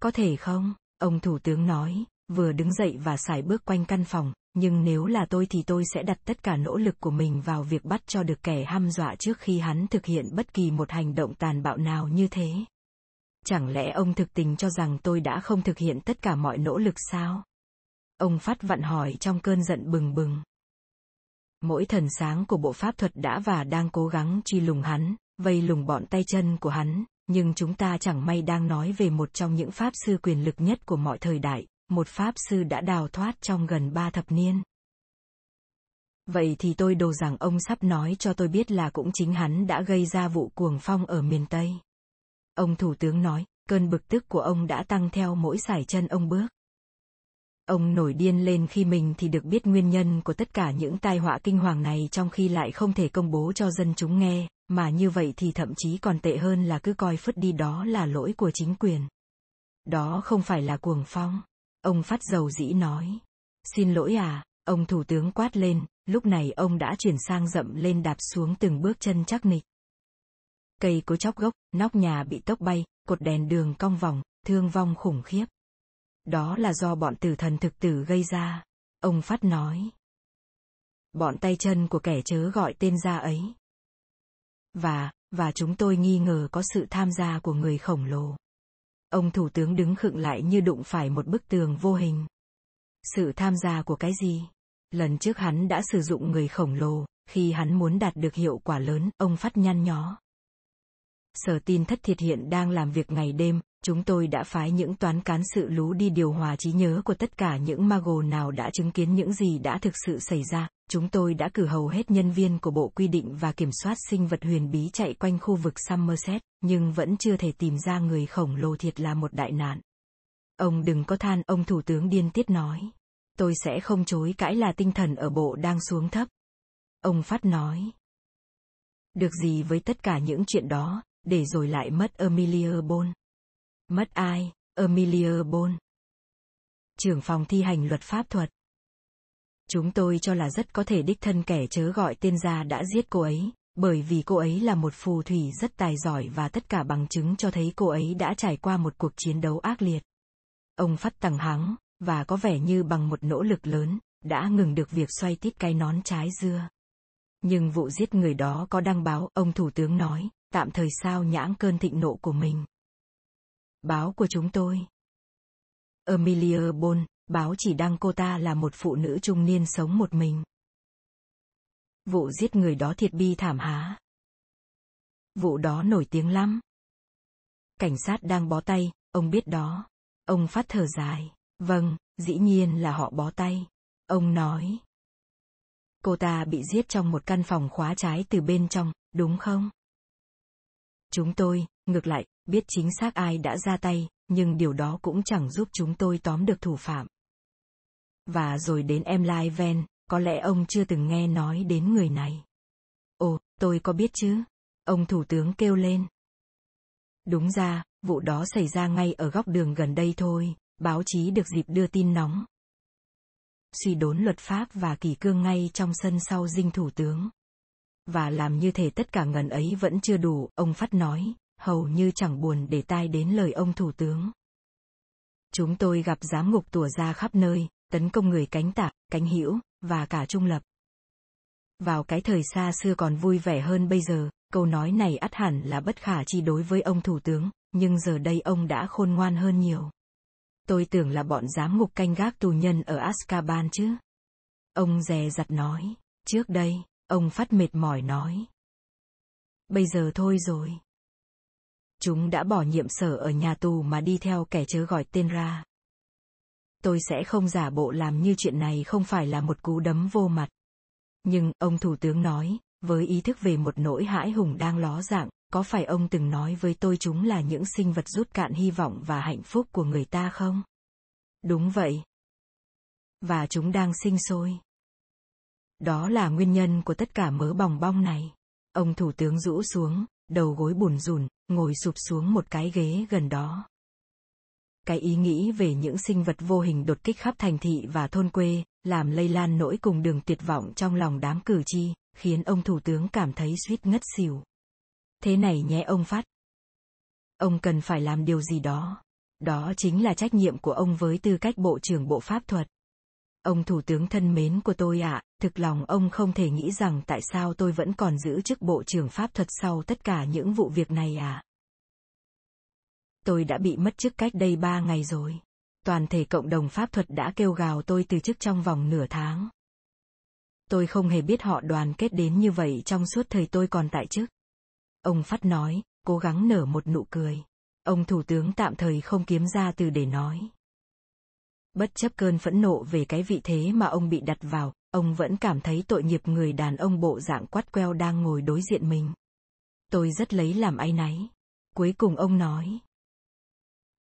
Có thể không? Ông thủ tướng nói, vừa đứng dậy và xài bước quanh căn phòng, nhưng nếu là tôi thì tôi sẽ đặt tất cả nỗ lực của mình vào việc bắt cho được kẻ hăm dọa trước khi hắn thực hiện bất kỳ một hành động tàn bạo nào như thế. Chẳng lẽ ông thực tình cho rằng tôi đã không thực hiện tất cả mọi nỗ lực sao? Ông phát vặn hỏi trong cơn giận bừng bừng. Mỗi thần sáng của bộ pháp thuật đã và đang cố gắng truy lùng hắn, vây lùng bọn tay chân của hắn, nhưng chúng ta chẳng may đang nói về một trong những pháp sư quyền lực nhất của mọi thời đại, một pháp sư đã đào thoát trong gần ba thập niên. Vậy thì tôi đồ rằng ông sắp nói cho tôi biết là cũng chính hắn đã gây ra vụ cuồng phong ở miền Tây. Ông thủ tướng nói, cơn bực tức của ông đã tăng theo mỗi sải chân ông bước. Ông nổi điên lên khi mình thì được biết nguyên nhân của tất cả những tai họa kinh hoàng này trong khi lại không thể công bố cho dân chúng nghe, mà như vậy thì thậm chí còn tệ hơn là cứ coi phứt đi đó là lỗi của chính quyền. Đó không phải là cuồng phong. Ông phát dầu dĩ nói. Xin lỗi à, ông thủ tướng quát lên, lúc này ông đã chuyển sang dậm lên đạp xuống từng bước chân chắc nịch. Cây cối chóc gốc, nóc nhà bị tốc bay, cột đèn đường cong vòng, thương vong khủng khiếp. Đó là do bọn tử thần thực tử gây ra. Ông Phát nói. Bọn tay chân của kẻ chớ gọi tên ra ấy. Và, và chúng tôi nghi ngờ có sự tham gia của người khổng lồ. Ông thủ tướng đứng khựng lại như đụng phải một bức tường vô hình. Sự tham gia của cái gì? Lần trước hắn đã sử dụng người khổng lồ, khi hắn muốn đạt được hiệu quả lớn, ông phát nhăn nhó. Sở tin thất thiệt hiện đang làm việc ngày đêm, chúng tôi đã phái những toán cán sự lú đi điều hòa trí nhớ của tất cả những mago nào đã chứng kiến những gì đã thực sự xảy ra. Chúng tôi đã cử hầu hết nhân viên của Bộ Quy định và Kiểm soát sinh vật huyền bí chạy quanh khu vực Somerset, nhưng vẫn chưa thể tìm ra người khổng lồ thiệt là một đại nạn. Ông đừng có than, ông Thủ tướng điên tiết nói. Tôi sẽ không chối cãi là tinh thần ở bộ đang xuống thấp. Ông Phát nói. Được gì với tất cả những chuyện đó, để rồi lại mất Amelia Bone. Mất ai, Emilia Bon. Trưởng phòng thi hành luật pháp thuật. Chúng tôi cho là rất có thể đích thân kẻ chớ gọi tên ra đã giết cô ấy, bởi vì cô ấy là một phù thủy rất tài giỏi và tất cả bằng chứng cho thấy cô ấy đã trải qua một cuộc chiến đấu ác liệt. Ông phát tầng hắng, và có vẻ như bằng một nỗ lực lớn, đã ngừng được việc xoay tít cái nón trái dưa. Nhưng vụ giết người đó có đăng báo, ông thủ tướng nói, tạm thời sao nhãng cơn thịnh nộ của mình. Báo của chúng tôi. Amelia Bone, báo chỉ đăng cô ta là một phụ nữ trung niên sống một mình. Vụ giết người đó thiệt bi thảm há. Vụ đó nổi tiếng lắm. Cảnh sát đang bó tay, ông biết đó. Ông phát thở dài. Vâng, dĩ nhiên là họ bó tay. Ông nói. Cô ta bị giết trong một căn phòng khóa trái từ bên trong, đúng không? Chúng tôi, ngược lại, biết chính xác ai đã ra tay, nhưng điều đó cũng chẳng giúp chúng tôi tóm được thủ phạm. Và rồi đến em Lai Ven, có lẽ ông chưa từng nghe nói đến người này. Ồ, tôi có biết chứ? Ông thủ tướng kêu lên. Đúng ra, vụ đó xảy ra ngay ở góc đường gần đây thôi, báo chí được dịp đưa tin nóng. Suy đốn luật pháp và kỷ cương ngay trong sân sau dinh thủ tướng. Và làm như thể tất cả ngần ấy vẫn chưa đủ, ông Phát nói, hầu như chẳng buồn để tai đến lời ông thủ tướng. Chúng tôi gặp giám ngục tủa ra khắp nơi, tấn công người cánh tả, cánh hữu và cả trung lập. Vào cái thời xa xưa còn vui vẻ hơn bây giờ, câu nói này ắt hẳn là bất khả chi đối với ông thủ tướng, nhưng giờ đây ông đã khôn ngoan hơn nhiều. Tôi tưởng là bọn giám ngục canh gác tù nhân ở Azkaban chứ. Ông dè dặt nói, trước đây, ông phát mệt mỏi nói. Bây giờ thôi rồi. Chúng đã bỏ nhiệm sở ở nhà tù mà đi theo kẻ chớ gọi tên ra. Tôi sẽ không giả bộ làm như chuyện này không phải là một cú đấm vô mặt. Nhưng, ông thủ tướng nói, với ý thức về một nỗi hãi hùng đang ló dạng, có phải ông từng nói với tôi chúng là những sinh vật rút cạn hy vọng và hạnh phúc của người ta không? Đúng vậy. Và chúng đang sinh sôi. Đó là nguyên nhân của tất cả mớ bòng bong này. Ông thủ tướng rũ xuống, đầu gối bùn rùn, ngồi sụp xuống một cái ghế gần đó. Cái ý nghĩ về những sinh vật vô hình đột kích khắp thành thị và thôn quê, làm lây lan nỗi cùng đường tuyệt vọng trong lòng đám cử tri, khiến ông thủ tướng cảm thấy suýt ngất xỉu. Thế này nhé ông Phát. Ông cần phải làm điều gì đó. Đó chính là trách nhiệm của ông với tư cách Bộ trưởng Bộ Pháp thuật. Ông Thủ tướng thân mến của tôi ạ, à, thực lòng ông không thể nghĩ rằng tại sao tôi vẫn còn giữ chức Bộ trưởng Pháp thuật sau tất cả những vụ việc này à. Tôi đã bị mất chức cách đây ba ngày rồi. Toàn thể cộng đồng pháp thuật đã kêu gào tôi từ chức trong vòng nửa tháng. Tôi không hề biết họ đoàn kết đến như vậy trong suốt thời tôi còn tại chức. Ông Phát nói, cố gắng nở một nụ cười. Ông Thủ tướng tạm thời không kiếm ra từ để nói. Bất chấp cơn phẫn nộ về cái vị thế mà ông bị đặt vào, ông vẫn cảm thấy tội nghiệp người đàn ông bộ dạng quắt queo đang ngồi đối diện mình. Tôi rất lấy làm áy náy. Cuối cùng ông nói.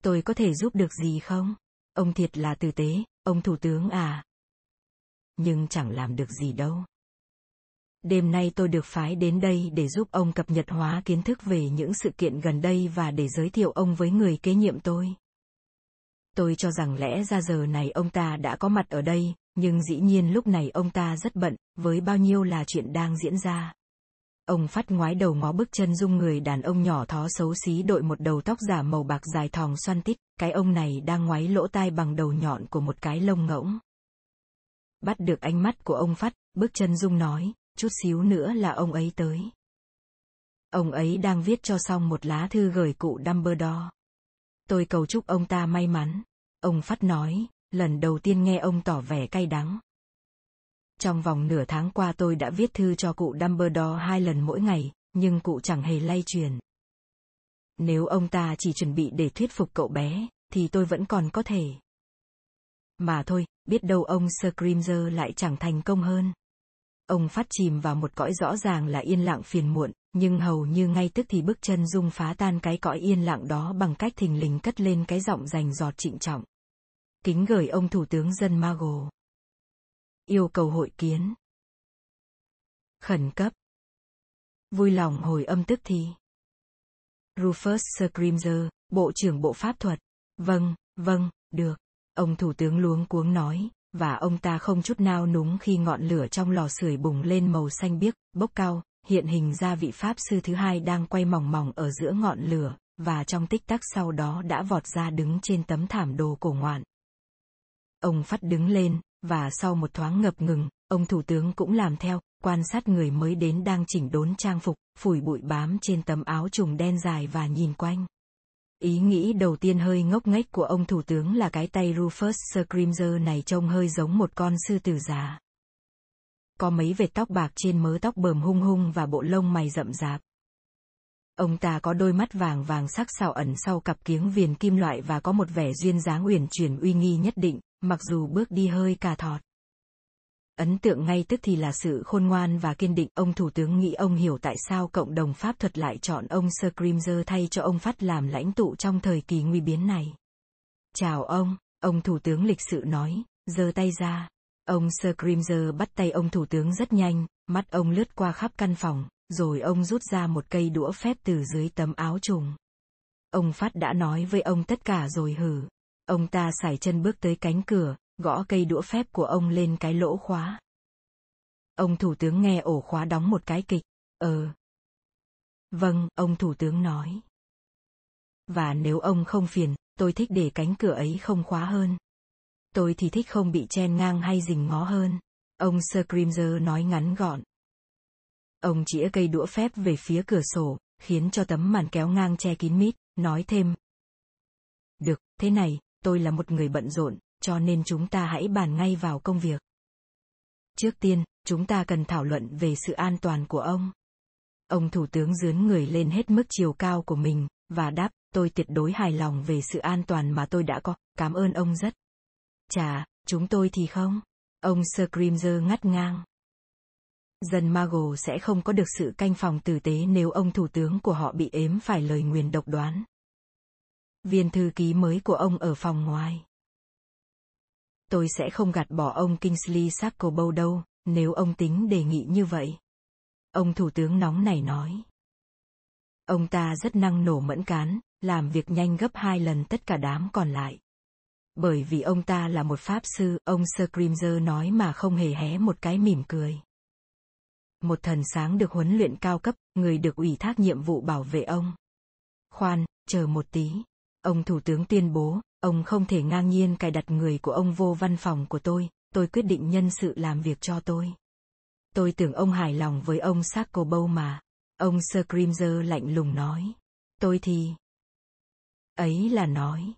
Tôi có thể giúp được gì không? Ông thiệt là tử tế, ông thủ tướng à. Nhưng chẳng làm được gì đâu. Đêm nay tôi được phái đến đây để giúp ông cập nhật hóa kiến thức về những sự kiện gần đây và để giới thiệu ông với người kế nhiệm tôi. Tôi cho rằng lẽ ra giờ này ông ta đã có mặt ở đây, nhưng dĩ nhiên lúc này ông ta rất bận, với bao nhiêu là chuyện đang diễn ra. Ông phát ngoái đầu ngó bước chân dung người đàn ông nhỏ thó xấu xí đội một đầu tóc giả màu bạc dài thòng xoăn tít, cái ông này đang ngoái lỗ tai bằng đầu nhọn của một cái lông ngỗng. Bắt được ánh mắt của ông phát, bước chân dung nói, chút xíu nữa là ông ấy tới. Ông ấy đang viết cho xong một lá thư gửi cụ Dumbledore. Tôi cầu chúc ông ta may mắn. Ông Phát nói, lần đầu tiên nghe ông tỏ vẻ cay đắng. Trong vòng nửa tháng qua tôi đã viết thư cho cụ Dumbledore hai lần mỗi ngày, nhưng cụ chẳng hề lay truyền. Nếu ông ta chỉ chuẩn bị để thuyết phục cậu bé, thì tôi vẫn còn có thể. Mà thôi, biết đâu ông Scrimger lại chẳng thành công hơn. Ông phát chìm vào một cõi rõ ràng là yên lặng phiền muộn, nhưng hầu như ngay tức thì bước chân dung phá tan cái cõi yên lặng đó bằng cách thình lình cất lên cái giọng rành giọt trịnh trọng. Kính gửi ông Thủ tướng dân Mago. Yêu cầu hội kiến. Khẩn cấp. Vui lòng hồi âm tức thì. Rufus Scrimger, Bộ trưởng Bộ Pháp thuật. Vâng, vâng, được. Ông Thủ tướng luống cuống nói, và ông ta không chút nao núng khi ngọn lửa trong lò sưởi bùng lên màu xanh biếc, bốc cao, hiện hình ra vị Pháp sư thứ hai đang quay mỏng mỏng ở giữa ngọn lửa, và trong tích tắc sau đó đã vọt ra đứng trên tấm thảm đồ cổ ngoạn. Ông phát đứng lên, và sau một thoáng ngập ngừng, ông thủ tướng cũng làm theo, quan sát người mới đến đang chỉnh đốn trang phục, phủi bụi bám trên tấm áo trùng đen dài và nhìn quanh. Ý nghĩ đầu tiên hơi ngốc nghếch của ông thủ tướng là cái tay Rufus Scrimger này trông hơi giống một con sư tử già. Có mấy vệt tóc bạc trên mớ tóc bờm hung hung và bộ lông mày rậm rạp. Ông ta có đôi mắt vàng vàng sắc sảo ẩn sau cặp kiếng viền kim loại và có một vẻ duyên dáng uyển chuyển uy nghi nhất định, mặc dù bước đi hơi cà thọt. Ấn tượng ngay tức thì là sự khôn ngoan và kiên định. Ông Thủ tướng nghĩ ông hiểu tại sao cộng đồng Pháp thuật lại chọn ông Scrimger thay cho ông Phát làm lãnh tụ trong thời kỳ nguy biến này. Chào ông, ông Thủ tướng lịch sự nói, giơ tay ra. Ông Scrimger bắt tay ông Thủ tướng rất nhanh, mắt ông lướt qua khắp căn phòng, rồi ông rút ra một cây đũa phép từ dưới tấm áo trùng. Ông Phát đã nói với ông tất cả rồi hử. Ông ta sải chân bước tới cánh cửa, gõ cây đũa phép của ông lên cái lỗ khóa. Ông thủ tướng nghe ổ khóa đóng một cái kịch, ờ. Vâng, ông thủ tướng nói. Và nếu ông không phiền, tôi thích để cánh cửa ấy không khóa hơn. Tôi thì thích không bị chen ngang hay rình ngó hơn. Ông Scrimger nói ngắn gọn. Ông chĩa cây đũa phép về phía cửa sổ, khiến cho tấm màn kéo ngang che kín mít, nói thêm. Được, thế này, tôi là một người bận rộn, cho nên chúng ta hãy bàn ngay vào công việc. Trước tiên, chúng ta cần thảo luận về sự an toàn của ông. Ông thủ tướng dướn người lên hết mức chiều cao của mình, và đáp, tôi tuyệt đối hài lòng về sự an toàn mà tôi đã có, cảm ơn ông rất. Chà, chúng tôi thì không. Ông Scrimger ngắt ngang. Dân Mago sẽ không có được sự canh phòng tử tế nếu ông thủ tướng của họ bị ếm phải lời nguyền độc đoán. Viên thư ký mới của ông ở phòng ngoài. Tôi sẽ không gạt bỏ ông Kingsley Sacklebow đâu, nếu ông tính đề nghị như vậy. Ông thủ tướng nóng này nói. Ông ta rất năng nổ mẫn cán, làm việc nhanh gấp hai lần tất cả đám còn lại. Bởi vì ông ta là một pháp sư, ông Scrimger nói mà không hề hé một cái mỉm cười. Một thần sáng được huấn luyện cao cấp, người được ủy thác nhiệm vụ bảo vệ ông. Khoan, chờ một tí. Ông Thủ tướng tuyên bố, ông không thể ngang nhiên cài đặt người của ông vô văn phòng của tôi, tôi quyết định nhân sự làm việc cho tôi. Tôi tưởng ông hài lòng với ông Sarkobow mà. Ông Scrimger lạnh lùng nói. Tôi thì... Ấy là nói.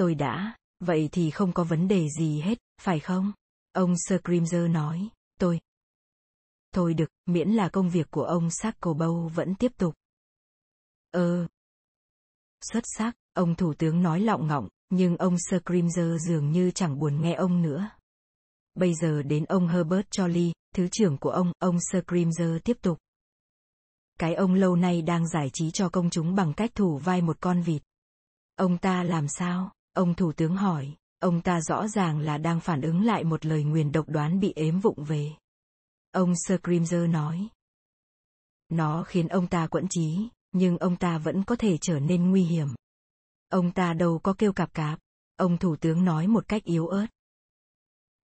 Tôi đã, vậy thì không có vấn đề gì hết, phải không? Ông Scrimger nói, tôi. Thôi được, miễn là công việc của ông Sarkobow vẫn tiếp tục. Ờ, Xuất sắc, ông thủ tướng nói lọng ngọng, nhưng ông Scrimger dường như chẳng buồn nghe ông nữa. Bây giờ đến ông Herbert Jolly, thứ trưởng của ông, ông Scrimger tiếp tục. Cái ông lâu nay đang giải trí cho công chúng bằng cách thủ vai một con vịt. Ông ta làm sao? Ông thủ tướng hỏi, ông ta rõ ràng là đang phản ứng lại một lời nguyền độc đoán bị ếm vụng về. Ông Scrimger nói. Nó khiến ông ta quẫn trí, nhưng ông ta vẫn có thể trở nên nguy hiểm. Ông ta đâu có kêu cạp cạp ông thủ tướng nói một cách yếu ớt.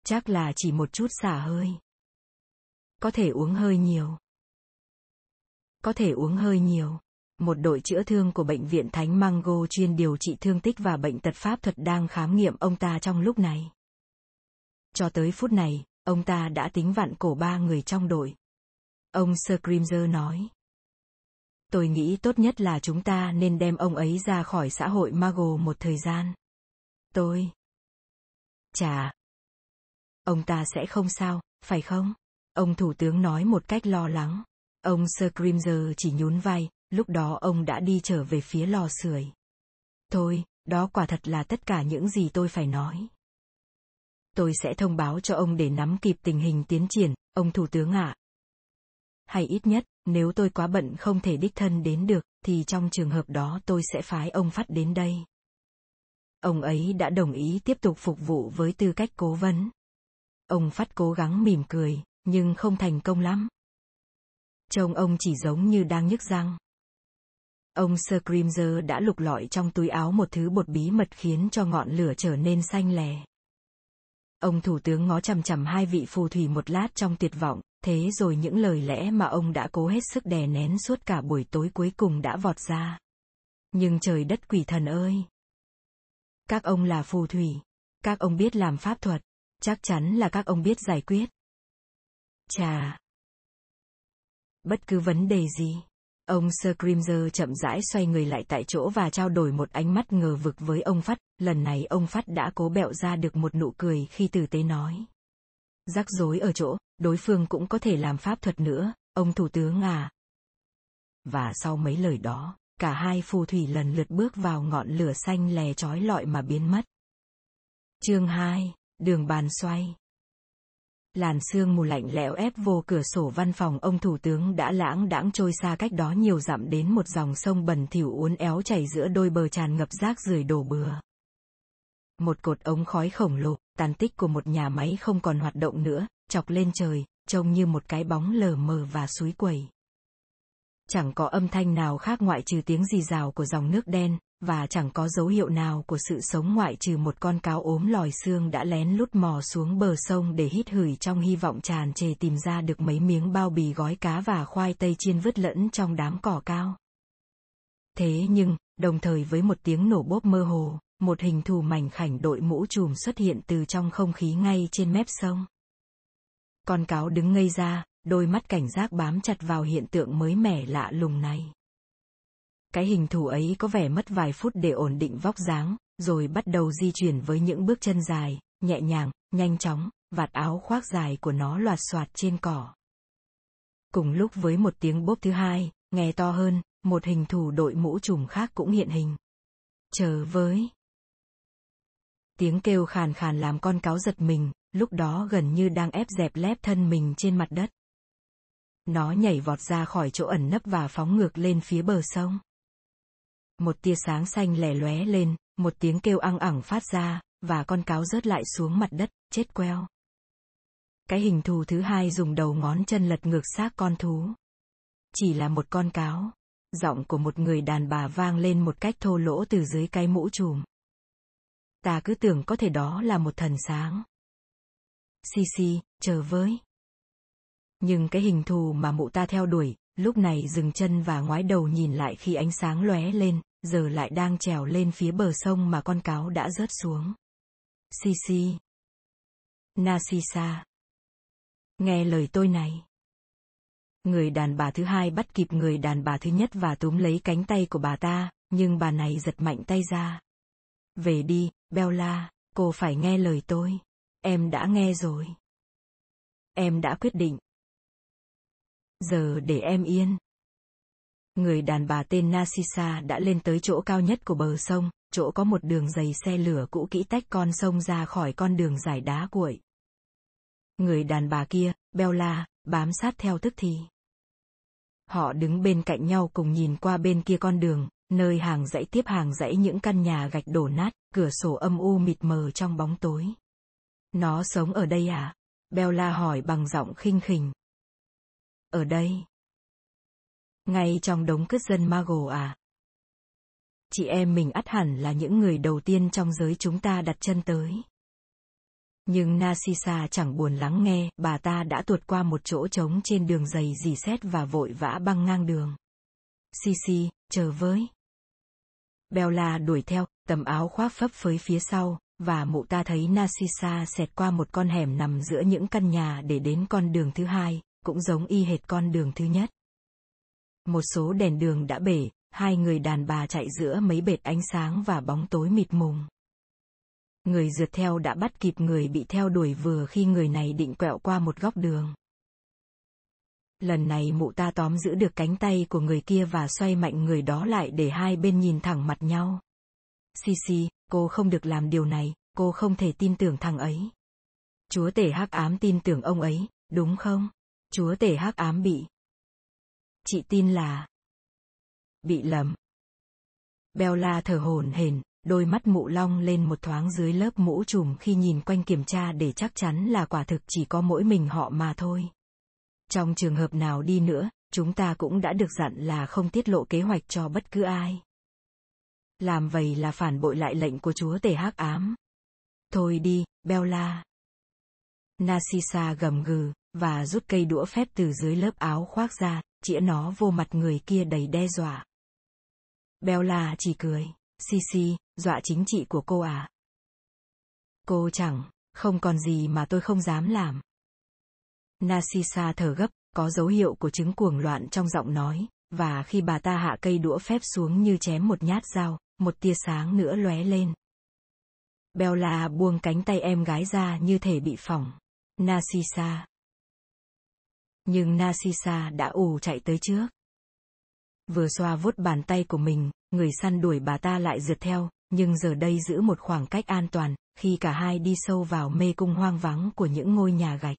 Chắc là chỉ một chút xả hơi. Có thể uống hơi nhiều. Có thể uống hơi nhiều. Một đội chữa thương của bệnh viện Thánh Mango chuyên điều trị thương tích và bệnh tật pháp thuật đang khám nghiệm ông ta trong lúc này. Cho tới phút này, ông ta đã tính vặn cổ ba người trong đội. Ông Scrimger nói. Tôi nghĩ tốt nhất là chúng ta nên đem ông ấy ra khỏi xã hội Mago một thời gian. Tôi. Chà. Ông ta sẽ không sao, phải không? Ông thủ tướng nói một cách lo lắng. Ông Scrimger chỉ nhún vai, lúc đó ông đã đi trở về phía lò sưởi. Thôi, đó quả thật là tất cả những gì tôi phải nói. Tôi sẽ thông báo cho ông để nắm kịp tình hình tiến triển, ông thủ tướng ạ. À. Hay ít nhất, nếu tôi quá bận không thể đích thân đến được, thì trong trường hợp đó tôi sẽ phái ông Phát đến đây. Ông ấy đã đồng ý tiếp tục phục vụ với tư cách cố vấn. Ông Phát cố gắng mỉm cười, nhưng không thành công lắm. Trông ông chỉ giống như đang nhức răng. Ông Scrimger đã lục lọi trong túi áo một thứ bột bí mật khiến cho ngọn lửa trở nên xanh lè. Ông thủ tướng ngó chằm chằm hai vị phù thủy một lát trong tuyệt vọng, thế rồi những lời lẽ mà ông đã cố hết sức đè nén suốt cả buổi tối cuối cùng đã vọt ra. Nhưng trời đất quỷ thần ơi! Các ông là phù thủy. Các ông biết làm pháp thuật. Chắc chắn là các ông biết giải quyết. Chà! Bất cứ vấn đề gì. Ông Sir Scrimger chậm rãi xoay người lại tại chỗ và trao đổi một ánh mắt ngờ vực với ông Phát, lần này ông Phát đã cố bẹo ra được một nụ cười khi tử tế nói. Rắc rối ở chỗ, đối phương cũng có thể làm pháp thuật nữa, ông thủ tướng à. Và sau mấy lời đó, cả hai phù thủy lần lượt bước vào ngọn lửa xanh lè trói lọi mà biến mất. Chương 2, đường bàn xoay. Làn sương mù lạnh lẽo ép vô cửa sổ văn phòng ông thủ tướng đã lãng đãng trôi xa cách đó nhiều dặm đến một dòng sông bẩn thỉu uốn éo chảy giữa đôi bờ tràn ngập rác rưởi đổ bừa. Một cột ống khói khổng lồ, tàn tích của một nhà máy không còn hoạt động nữa, chọc lên trời, trông như một cái bóng lờ mờ và suối quẩy. Chẳng có âm thanh nào khác ngoại trừ tiếng rì rào của dòng nước đen, và chẳng có dấu hiệu nào của sự sống ngoại trừ một con cáo ốm lòi xương đã lén lút mò xuống bờ sông để hít hửi trong hy vọng tràn trề tìm ra được mấy miếng bao bì gói cá và khoai tây chiên vứt lẫn trong đám cỏ cao. Thế nhưng, đồng thời với một tiếng nổ bốp mơ hồ, một hình thù mảnh khảnh đội mũ trùm xuất hiện từ trong không khí ngay trên mép sông. Con cáo đứng ngây ra, đôi mắt cảnh giác bám chặt vào hiện tượng mới mẻ lạ lùng này. Cái hình thù ấy có vẻ mất vài phút để ổn định vóc dáng, rồi bắt đầu di chuyển với những bước chân dài, nhẹ nhàng, nhanh chóng, vạt áo khoác dài của nó loạt soạt trên cỏ. Cùng lúc với một tiếng bốp thứ hai, nghe to hơn, một hình thù đội mũ trùm khác cũng hiện hình. Chờ với. Tiếng kêu khàn khàn làm con cáo giật mình, lúc đó gần như đang ép dẹp lép thân mình trên mặt đất. Nó nhảy vọt ra khỏi chỗ ẩn nấp và phóng ngược lên phía bờ sông. Một tia sáng xanh lẻ lóe lên, một tiếng kêu ăng ẳng phát ra, và con cáo rớt lại xuống mặt đất, chết queo. Cái hình thù thứ hai dùng đầu ngón chân lật ngược xác con thú. Chỉ là một con cáo. Giọng của một người đàn bà vang lên một cách thô lỗ từ dưới cái mũ trùm. Ta cứ tưởng có thể đó là một thần sáng. Xì xì, chờ với. Nhưng cái hình thù mà mụ ta theo đuổi, lúc này dừng chân và ngoái đầu nhìn lại khi ánh sáng lóe lên, giờ lại đang trèo lên phía bờ sông mà con cáo đã rớt xuống. Sisi. Nasisa. Nghe lời tôi này. Người đàn bà thứ hai bắt kịp người đàn bà thứ nhất và túm lấy cánh tay của bà ta, nhưng bà này giật mạnh tay ra. Về đi, Bella, cô phải nghe lời tôi. Em đã nghe rồi. Em đã quyết định, Giờ để em yên. Người đàn bà tên Narcissa đã lên tới chỗ cao nhất của bờ sông, chỗ có một đường dày xe lửa cũ kỹ tách con sông ra khỏi con đường giải đá cuội. Người đàn bà kia, Bella, bám sát theo tức thì. Họ đứng bên cạnh nhau cùng nhìn qua bên kia con đường, nơi hàng dãy tiếp hàng dãy những căn nhà gạch đổ nát, cửa sổ âm u mịt mờ trong bóng tối. Nó sống ở đây à? Bella hỏi bằng giọng khinh khỉnh ở đây. Ngay trong đống cất dân Mago à. Chị em mình ắt hẳn là những người đầu tiên trong giới chúng ta đặt chân tới. Nhưng Narcissa chẳng buồn lắng nghe, bà ta đã tuột qua một chỗ trống trên đường dày dì xét và vội vã băng ngang đường. Sisi, chờ với. Bella đuổi theo, tầm áo khoác phấp phới phía sau, và mụ ta thấy Narcissa xẹt qua một con hẻm nằm giữa những căn nhà để đến con đường thứ hai, cũng giống y hệt con đường thứ nhất. Một số đèn đường đã bể, hai người đàn bà chạy giữa mấy bệt ánh sáng và bóng tối mịt mùng. Người rượt theo đã bắt kịp người bị theo đuổi vừa khi người này định quẹo qua một góc đường. Lần này mụ ta tóm giữ được cánh tay của người kia và xoay mạnh người đó lại để hai bên nhìn thẳng mặt nhau. Sisi, cô không được làm điều này, cô không thể tin tưởng thằng ấy. Chúa tể hắc ám tin tưởng ông ấy, đúng không? Chúa tể hắc ám bị. Chị tin là. Bị lầm. Bella thở hổn hển, đôi mắt mụ long lên một thoáng dưới lớp mũ trùm khi nhìn quanh kiểm tra để chắc chắn là quả thực chỉ có mỗi mình họ mà thôi. Trong trường hợp nào đi nữa, chúng ta cũng đã được dặn là không tiết lộ kế hoạch cho bất cứ ai. Làm vậy là phản bội lại lệnh của chúa tể hắc ám. Thôi đi, Bella. Narcissa gầm gừ, và rút cây đũa phép từ dưới lớp áo khoác ra, chĩa nó vô mặt người kia đầy đe dọa. Bella chỉ cười, Sisi, dọa chính trị của cô à? Cô chẳng, không còn gì mà tôi không dám làm. Narcissa thở gấp, có dấu hiệu của chứng cuồng loạn trong giọng nói, và khi bà ta hạ cây đũa phép xuống như chém một nhát dao, một tia sáng nữa lóe lên. Bella buông cánh tay em gái ra như thể bị phỏng. Narcissa. Nhưng Narcissa đã ù chạy tới trước. Vừa xoa vuốt bàn tay của mình, người săn đuổi bà ta lại rượt theo, nhưng giờ đây giữ một khoảng cách an toàn, khi cả hai đi sâu vào mê cung hoang vắng của những ngôi nhà gạch.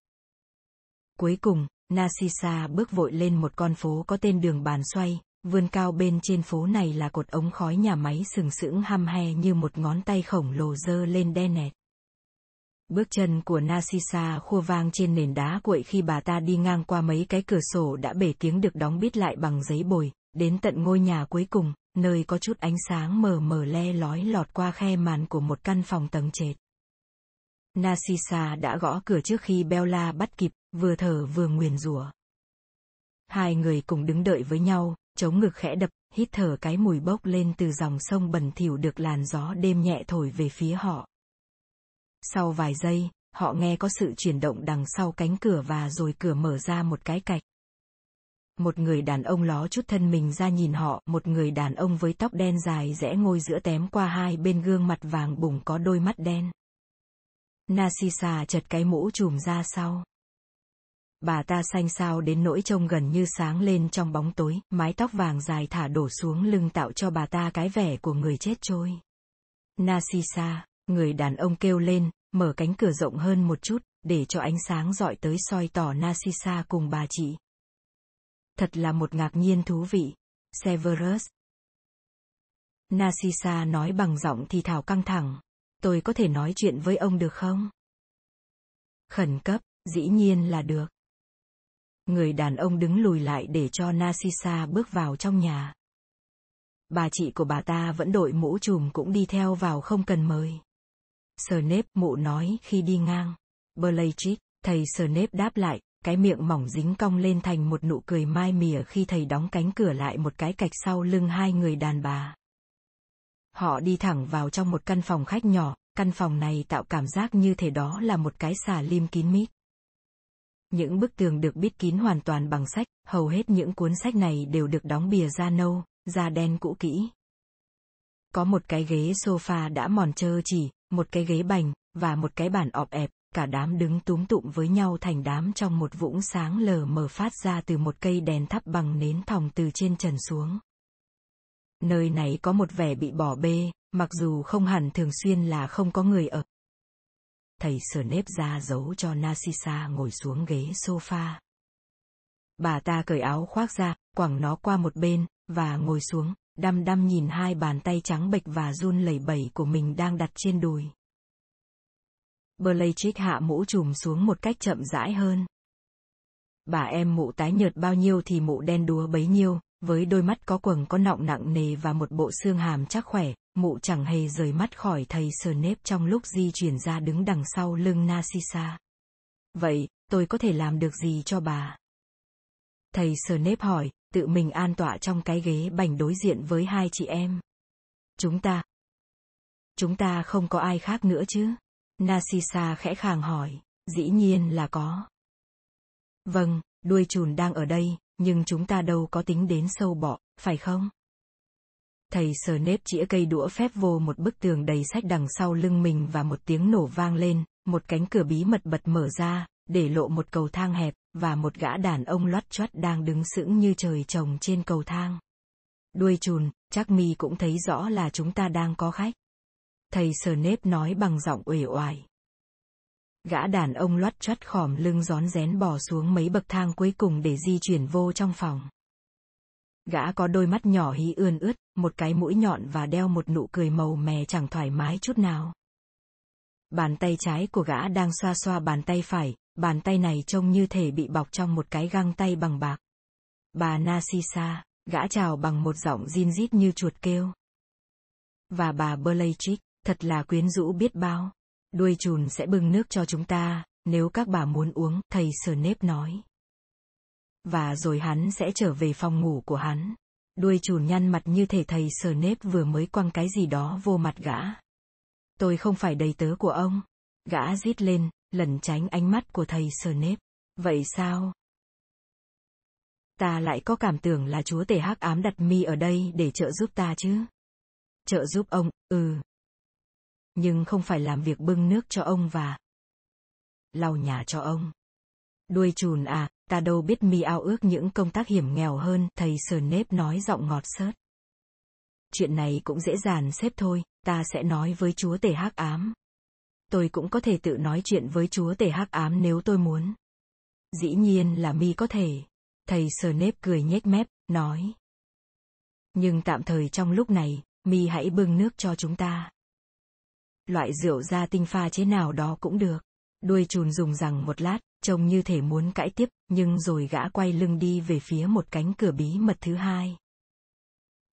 Cuối cùng, Narcissa bước vội lên một con phố có tên đường bàn xoay, vươn cao bên trên phố này là cột ống khói nhà máy sừng sững hăm he như một ngón tay khổng lồ dơ lên đen nẹt. Bước chân của Narcissa khua vang trên nền đá cuội khi bà ta đi ngang qua mấy cái cửa sổ đã bể tiếng được đóng bít lại bằng giấy bồi, đến tận ngôi nhà cuối cùng, nơi có chút ánh sáng mờ mờ le lói lọt qua khe màn của một căn phòng tầng trệt. Narcissa đã gõ cửa trước khi Bella bắt kịp, vừa thở vừa nguyền rủa. Hai người cùng đứng đợi với nhau, chống ngực khẽ đập, hít thở cái mùi bốc lên từ dòng sông bẩn thỉu được làn gió đêm nhẹ thổi về phía họ. Sau vài giây, họ nghe có sự chuyển động đằng sau cánh cửa và rồi cửa mở ra một cái cạch. Một người đàn ông ló chút thân mình ra nhìn họ, một người đàn ông với tóc đen dài rẽ ngôi giữa tém qua hai bên gương mặt vàng bùng có đôi mắt đen. Narcissa chật cái mũ trùm ra sau. Bà ta xanh xao đến nỗi trông gần như sáng lên trong bóng tối, mái tóc vàng dài thả đổ xuống lưng tạo cho bà ta cái vẻ của người chết trôi. Narcissa, người đàn ông kêu lên, mở cánh cửa rộng hơn một chút, để cho ánh sáng dọi tới soi tỏ Narcissa cùng bà chị. Thật là một ngạc nhiên thú vị. Severus. Narcissa nói bằng giọng thì thảo căng thẳng. Tôi có thể nói chuyện với ông được không? Khẩn cấp, dĩ nhiên là được. Người đàn ông đứng lùi lại để cho Narcissa bước vào trong nhà. Bà chị của bà ta vẫn đội mũ trùm cũng đi theo vào không cần mời. Snape mụ nói khi đi ngang. Bellatrix, thầy Snape đáp lại, cái miệng mỏng dính cong lên thành một nụ cười mai mỉa khi thầy đóng cánh cửa lại một cái cạch sau lưng hai người đàn bà. Họ đi thẳng vào trong một căn phòng khách nhỏ, căn phòng này tạo cảm giác như thể đó là một cái xà lim kín mít. Những bức tường được bít kín hoàn toàn bằng sách, hầu hết những cuốn sách này đều được đóng bìa da nâu, da đen cũ kỹ. Có một cái ghế sofa đã mòn trơ chỉ, một cái ghế bành, và một cái bàn ọp ẹp, cả đám đứng túm tụm với nhau thành đám trong một vũng sáng lờ mờ phát ra từ một cây đèn thắp bằng nến thòng từ trên trần xuống. Nơi này có một vẻ bị bỏ bê, mặc dù không hẳn thường xuyên là không có người ở. Thầy sờ nếp ra giấu cho Narcissa ngồi xuống ghế sofa. Bà ta cởi áo khoác ra, quẳng nó qua một bên, và ngồi xuống, đăm đăm nhìn hai bàn tay trắng bệch và run lẩy bẩy của mình đang đặt trên đùi. Blaychick hạ mũ trùm xuống một cách chậm rãi hơn. Bà em mụ tái nhợt bao nhiêu thì mụ đen đúa bấy nhiêu, Với đôi mắt có quầng có nọng nặng nề và một bộ xương hàm chắc khỏe, mụ chẳng hề rời mắt khỏi thầy Snape trong lúc di chuyển ra đứng đằng sau lưng Narcissa. Vậy, tôi có thể làm được gì cho bà? Thầy Snape hỏi, tự mình an tọa trong cái ghế bành đối diện với hai chị em. Chúng ta. Chúng ta không có ai khác nữa chứ? Narcissa khẽ khàng hỏi, dĩ nhiên là có. Vâng, đuôi chùn đang ở đây, nhưng chúng ta đâu có tính đến sâu bọ, phải không? Thầy sờ nếp chĩa cây đũa phép vô một bức tường đầy sách đằng sau lưng mình và một tiếng nổ vang lên, một cánh cửa bí mật bật mở ra, để lộ một cầu thang hẹp, và một gã đàn ông loắt choắt đang đứng sững như trời trồng trên cầu thang. Đuôi chùn, chắc mi cũng thấy rõ là chúng ta đang có khách. Thầy sờ nếp nói bằng giọng uể oải. Gã đàn ông loắt choắt khòm lưng gión rén bò xuống mấy bậc thang cuối cùng để di chuyển vô trong phòng. Gã có đôi mắt nhỏ hí ươn ướt, một cái mũi nhọn và đeo một nụ cười màu mè chẳng thoải mái chút nào. Bàn tay trái của gã đang xoa xoa bàn tay phải, bàn tay này trông như thể bị bọc trong một cái găng tay bằng bạc. Bà Narcissa, gã chào bằng một giọng zin rít như chuột kêu. Và bà Bellatrix, thật là quyến rũ biết bao. Đuôi chùn sẽ bưng nước cho chúng ta, nếu các bà muốn uống, thầy Snape nói. Và rồi hắn sẽ trở về phòng ngủ của hắn. Đuôi chùn nhăn mặt như thể thầy Snape vừa mới quăng cái gì đó vô mặt gã. Tôi không phải đầy tớ của ông. Gã rít lên, lẩn tránh ánh mắt của thầy Snape. Vậy sao? Ta lại có cảm tưởng là chúa tể hắc ám đặt mi ở đây để trợ giúp ta chứ. Trợ giúp ông, ừ. Nhưng không phải làm việc bưng nước cho ông và lau nhà cho ông. Đuôi chùn à, ta đâu biết mi ao ước những công tác hiểm nghèo hơn, thầy Snape nói giọng ngọt sớt. Chuyện này cũng dễ dàng xếp thôi, ta sẽ nói với chúa tể hắc ám. Tôi cũng có thể tự nói chuyện với chúa tể hắc ám nếu tôi muốn. Dĩ nhiên là mi có thể. Thầy Snape cười nhếch mép, nói. Nhưng tạm thời trong lúc này, mi hãy bưng nước cho chúng ta. Loại rượu gia tinh pha chế nào đó cũng được. Đuôi chùn dùng rằng một lát, trông như thể muốn cãi tiếp, nhưng rồi gã quay lưng đi về phía một cánh cửa bí mật thứ hai.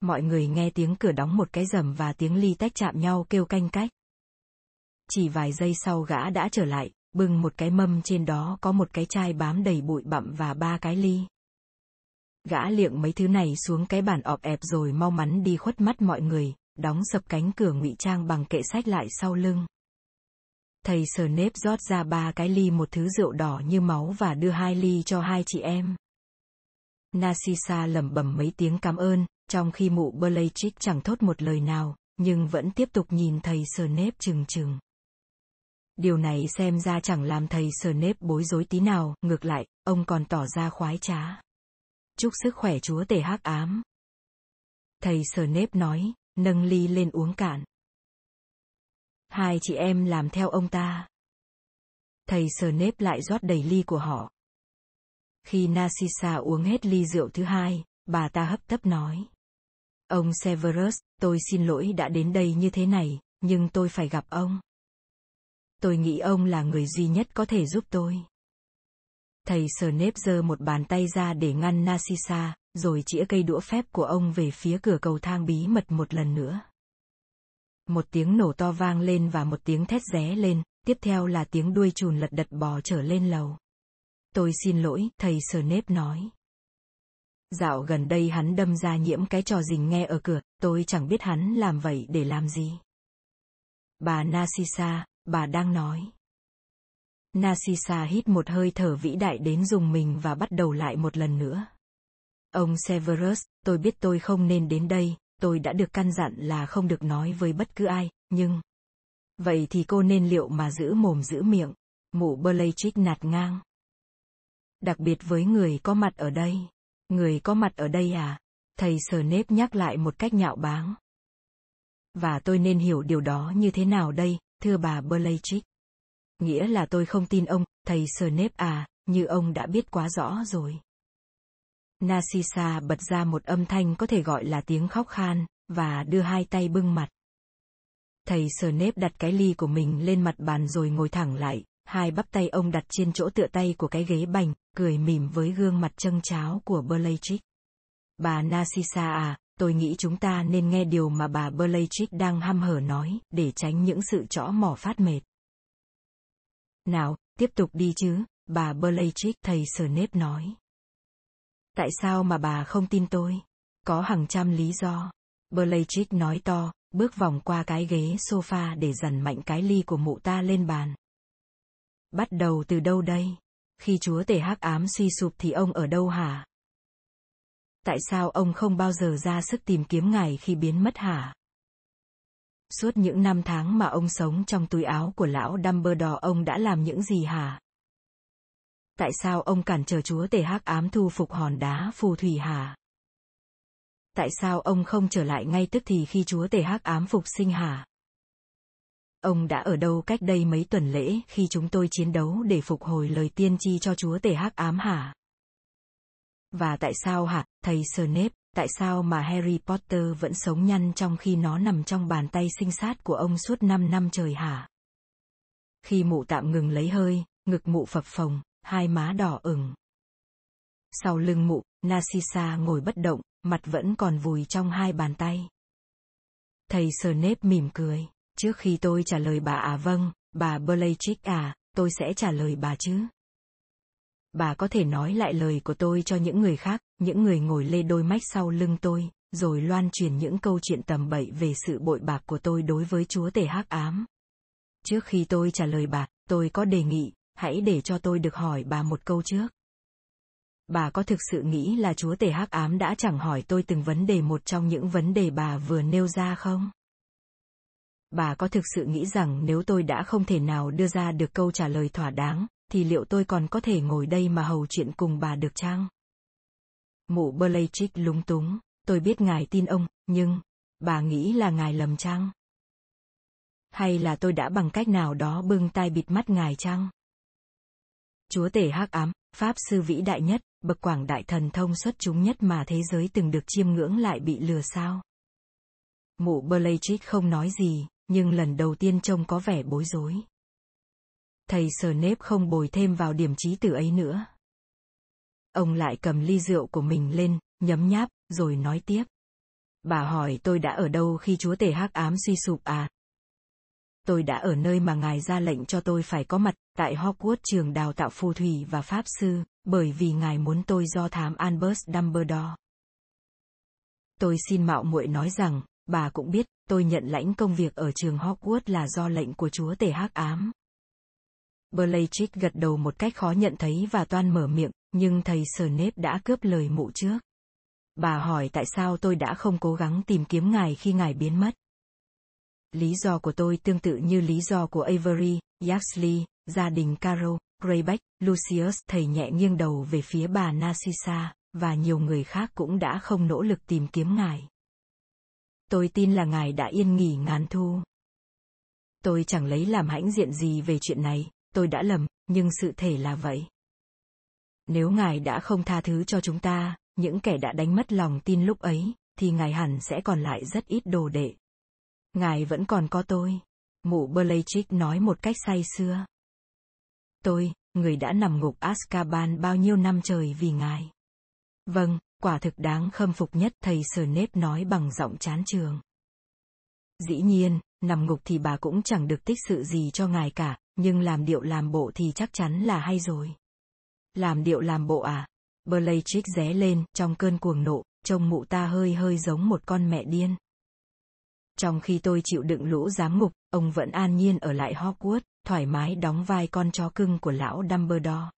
Mọi người nghe tiếng cửa đóng một cái rầm và tiếng ly tách chạm nhau kêu canh cách. Chỉ vài giây sau gã đã trở lại, bưng một cái mâm trên đó có một cái chai bám đầy bụi bặm và ba cái ly. Gã liệng mấy thứ này xuống cái bàn ọp ẹp rồi mau mắn đi khuất mắt mọi người, đóng sập cánh cửa ngụy trang bằng kệ sách lại sau lưng. Thầy sờ nếp rót ra ba cái ly một thứ rượu đỏ như máu và đưa hai ly cho hai chị em. Narcissa lẩm bẩm mấy tiếng cảm ơn, trong khi mụ Bellatrix chẳng thốt một lời nào, nhưng vẫn tiếp tục nhìn thầy sờ nếp chừng chừng. Điều này xem ra chẳng làm thầy sờ nếp bối rối tí nào, ngược lại, ông còn tỏ ra khoái trá. Chúc sức khỏe chúa tể hắc ám. Thầy sờ nếp nói, nâng ly lên uống cạn. Hai chị em làm theo ông ta. Thầy sờ nếp lại rót đầy ly của họ. Khi Narcissa uống hết ly rượu thứ hai, bà ta hấp tấp nói. Ông Severus, tôi xin lỗi đã đến đây như thế này, nhưng tôi phải gặp ông. Tôi nghĩ ông là người duy nhất có thể giúp tôi. Thầy sờ nếp giơ một bàn tay ra để ngăn Narcissa, rồi chĩa cây đũa phép của ông về phía cửa cầu thang bí mật một lần nữa. Một tiếng nổ to vang lên và một tiếng thét ré lên, tiếp theo là tiếng đuôi chùn lật đật bò trở lên lầu. Tôi xin lỗi, thầy sờ nếp nói. Dạo gần đây hắn đâm ra nhiễm cái trò rình nghe ở cửa, tôi chẳng biết hắn làm vậy để làm gì. Bà Narcissa, bà đang nói. Narcissa hít một hơi thở vĩ đại đến dùng mình và bắt đầu lại một lần nữa. Ông Severus, tôi biết tôi không nên đến đây, tôi đã được căn dặn là không được nói với bất cứ ai, nhưng... Vậy thì cô nên liệu mà giữ mồm giữ miệng. Mụ Bellatrix nạt ngang. Đặc biệt với người có mặt ở đây. Người có mặt ở đây à? Thầy sờ nếp nhắc lại một cách nhạo báng. Và tôi nên hiểu điều đó như thế nào đây, thưa bà Bellatrix? Nghĩa là tôi không tin ông, thầy Snape à, như ông đã biết quá rõ rồi. Narcissa bật ra một âm thanh có thể gọi là tiếng khóc khan, và đưa hai tay bưng mặt. Thầy Snape đặt cái ly của mình lên mặt bàn rồi ngồi thẳng lại, hai bắp tay ông đặt trên chỗ tựa tay của cái ghế bành, cười mỉm với gương mặt trâng cháo của Bellatrix. Bà Narcissa à, tôi nghĩ chúng ta nên nghe điều mà bà Bellatrix đang hăm hở nói, để tránh những sự chõ mỏ phát mệt. Nào, tiếp tục đi chứ, bà Bellatrix thầy Snape nói. Tại sao mà bà không tin tôi? Có hàng trăm lý do. Bellatrix nói to, bước vòng qua cái ghế sofa để dằn mạnh cái ly của mụ ta lên bàn. Bắt đầu từ đâu đây? Khi chúa tể hắc ám suy sụp thì ông ở đâu hả? Tại sao ông không bao giờ ra sức tìm kiếm ngài khi biến mất hả? Suốt những năm tháng mà ông sống trong túi áo của lão Dumbledore, ông đã làm những gì hả? Tại sao ông cản trở chúa tể hắc ám thu phục hòn đá phù thủy hả? Tại sao ông không trở lại ngay tức thì khi chúa tể hắc ám phục sinh hả? Ông đã ở đâu cách đây mấy tuần lễ khi chúng tôi chiến đấu để phục hồi lời tiên tri cho chúa tể hắc ám hả? Và tại sao hả, thầy Snape, tại sao mà Harry Potter vẫn sống nhăn trong khi nó nằm trong bàn tay sinh sát của ông suốt 5 năm trời hả? Khi mụ tạm ngừng lấy hơi, ngực mụ phập phồng, hai má đỏ ửng. Sau lưng mụ, Narcissa ngồi bất động, mặt vẫn còn vùi trong hai bàn tay. Thầy Snape mỉm cười, trước khi tôi trả lời bà à vâng, bà Bellatrix à, tôi sẽ trả lời bà chứ. Bà có thể nói lại lời của tôi cho những người khác, những người ngồi lê đôi mách sau lưng tôi, rồi loan truyền những câu chuyện tầm bậy về sự bội bạc của tôi đối với chúa tể hắc ám. Trước khi tôi trả lời bà, tôi có đề nghị, hãy để cho tôi được hỏi bà một câu trước. Bà có thực sự nghĩ là chúa tể hắc ám đã chẳng hỏi tôi từng vấn đề một trong những vấn đề bà vừa nêu ra không? Bà có thực sự nghĩ rằng nếu tôi đã không thể nào đưa ra được câu trả lời thỏa đáng, thì liệu tôi còn có thể ngồi đây mà hầu chuyện cùng bà được chăng? Mụ Bellatrix lúng túng, tôi biết ngài tin ông, nhưng, bà nghĩ là ngài lầm chăng? Hay là tôi đã bằng cách nào đó bưng tay bịt mắt ngài chăng? Chúa tể hắc ám, pháp sư vĩ đại nhất, bậc quảng đại thần thông xuất chúng nhất mà thế giới từng được chiêm ngưỡng lại bị lừa sao? Mụ Bellatrix không nói gì, nhưng lần đầu tiên trông có vẻ bối rối. Thầy sờ nếp không bồi thêm vào điểm trí từ ấy nữa. Ông lại cầm ly rượu của mình lên, nhấm nháp, rồi nói tiếp. Bà hỏi tôi đã ở đâu khi chúa tể hắc ám suy sụp à? Tôi đã ở nơi mà ngài ra lệnh cho tôi phải có mặt, tại Hogwarts trường đào tạo phù thủy và pháp sư, bởi vì ngài muốn tôi do thám Albus Dumbledore. Tôi xin mạo muội nói rằng, bà cũng biết, tôi nhận lãnh công việc ở trường Hogwarts là do lệnh của chúa tể hắc ám. Blachit gật đầu một cách khó nhận thấy và toan mở miệng, nhưng thầy Snape đã cướp lời mụ trước. Bà hỏi tại sao tôi đã không cố gắng tìm kiếm ngài khi ngài biến mất. Lý do của tôi tương tự như lý do của Avery, Yaxley, gia đình Caro, Greyback, Lucius. Thầy nhẹ nghiêng đầu về phía bà Narcissa, và nhiều người khác cũng đã không nỗ lực tìm kiếm ngài. Tôi tin là ngài đã yên nghỉ ngàn thu. Tôi chẳng lấy làm hãnh diện gì về chuyện này, tôi đã lầm, nhưng sự thể là vậy. Nếu ngài đã không tha thứ cho chúng ta, những kẻ đã đánh mất lòng tin lúc ấy, thì ngài hẳn sẽ còn lại rất ít đồ đệ. Ngài vẫn còn có tôi. Mụ Bellatrix nói một cách say sưa. Tôi, người đã nằm ngục Azkaban bao nhiêu năm trời vì ngài. Vâng, quả thực đáng khâm phục nhất thầy Snape nói bằng giọng chán trường. Dĩ nhiên, nằm ngục thì bà cũng chẳng được tích sự gì cho ngài cả, nhưng làm điệu làm bộ thì chắc chắn là hay rồi. Làm điệu làm bộ à? Blaychick ré lên, trong cơn cuồng nộ, trông mụ ta hơi hơi giống một con mẹ điên. Trong khi tôi chịu đựng lũ giám ngục, ông vẫn an nhiên ở lại Hogwarts, thoải mái đóng vai con chó cưng của lão Dumbledore.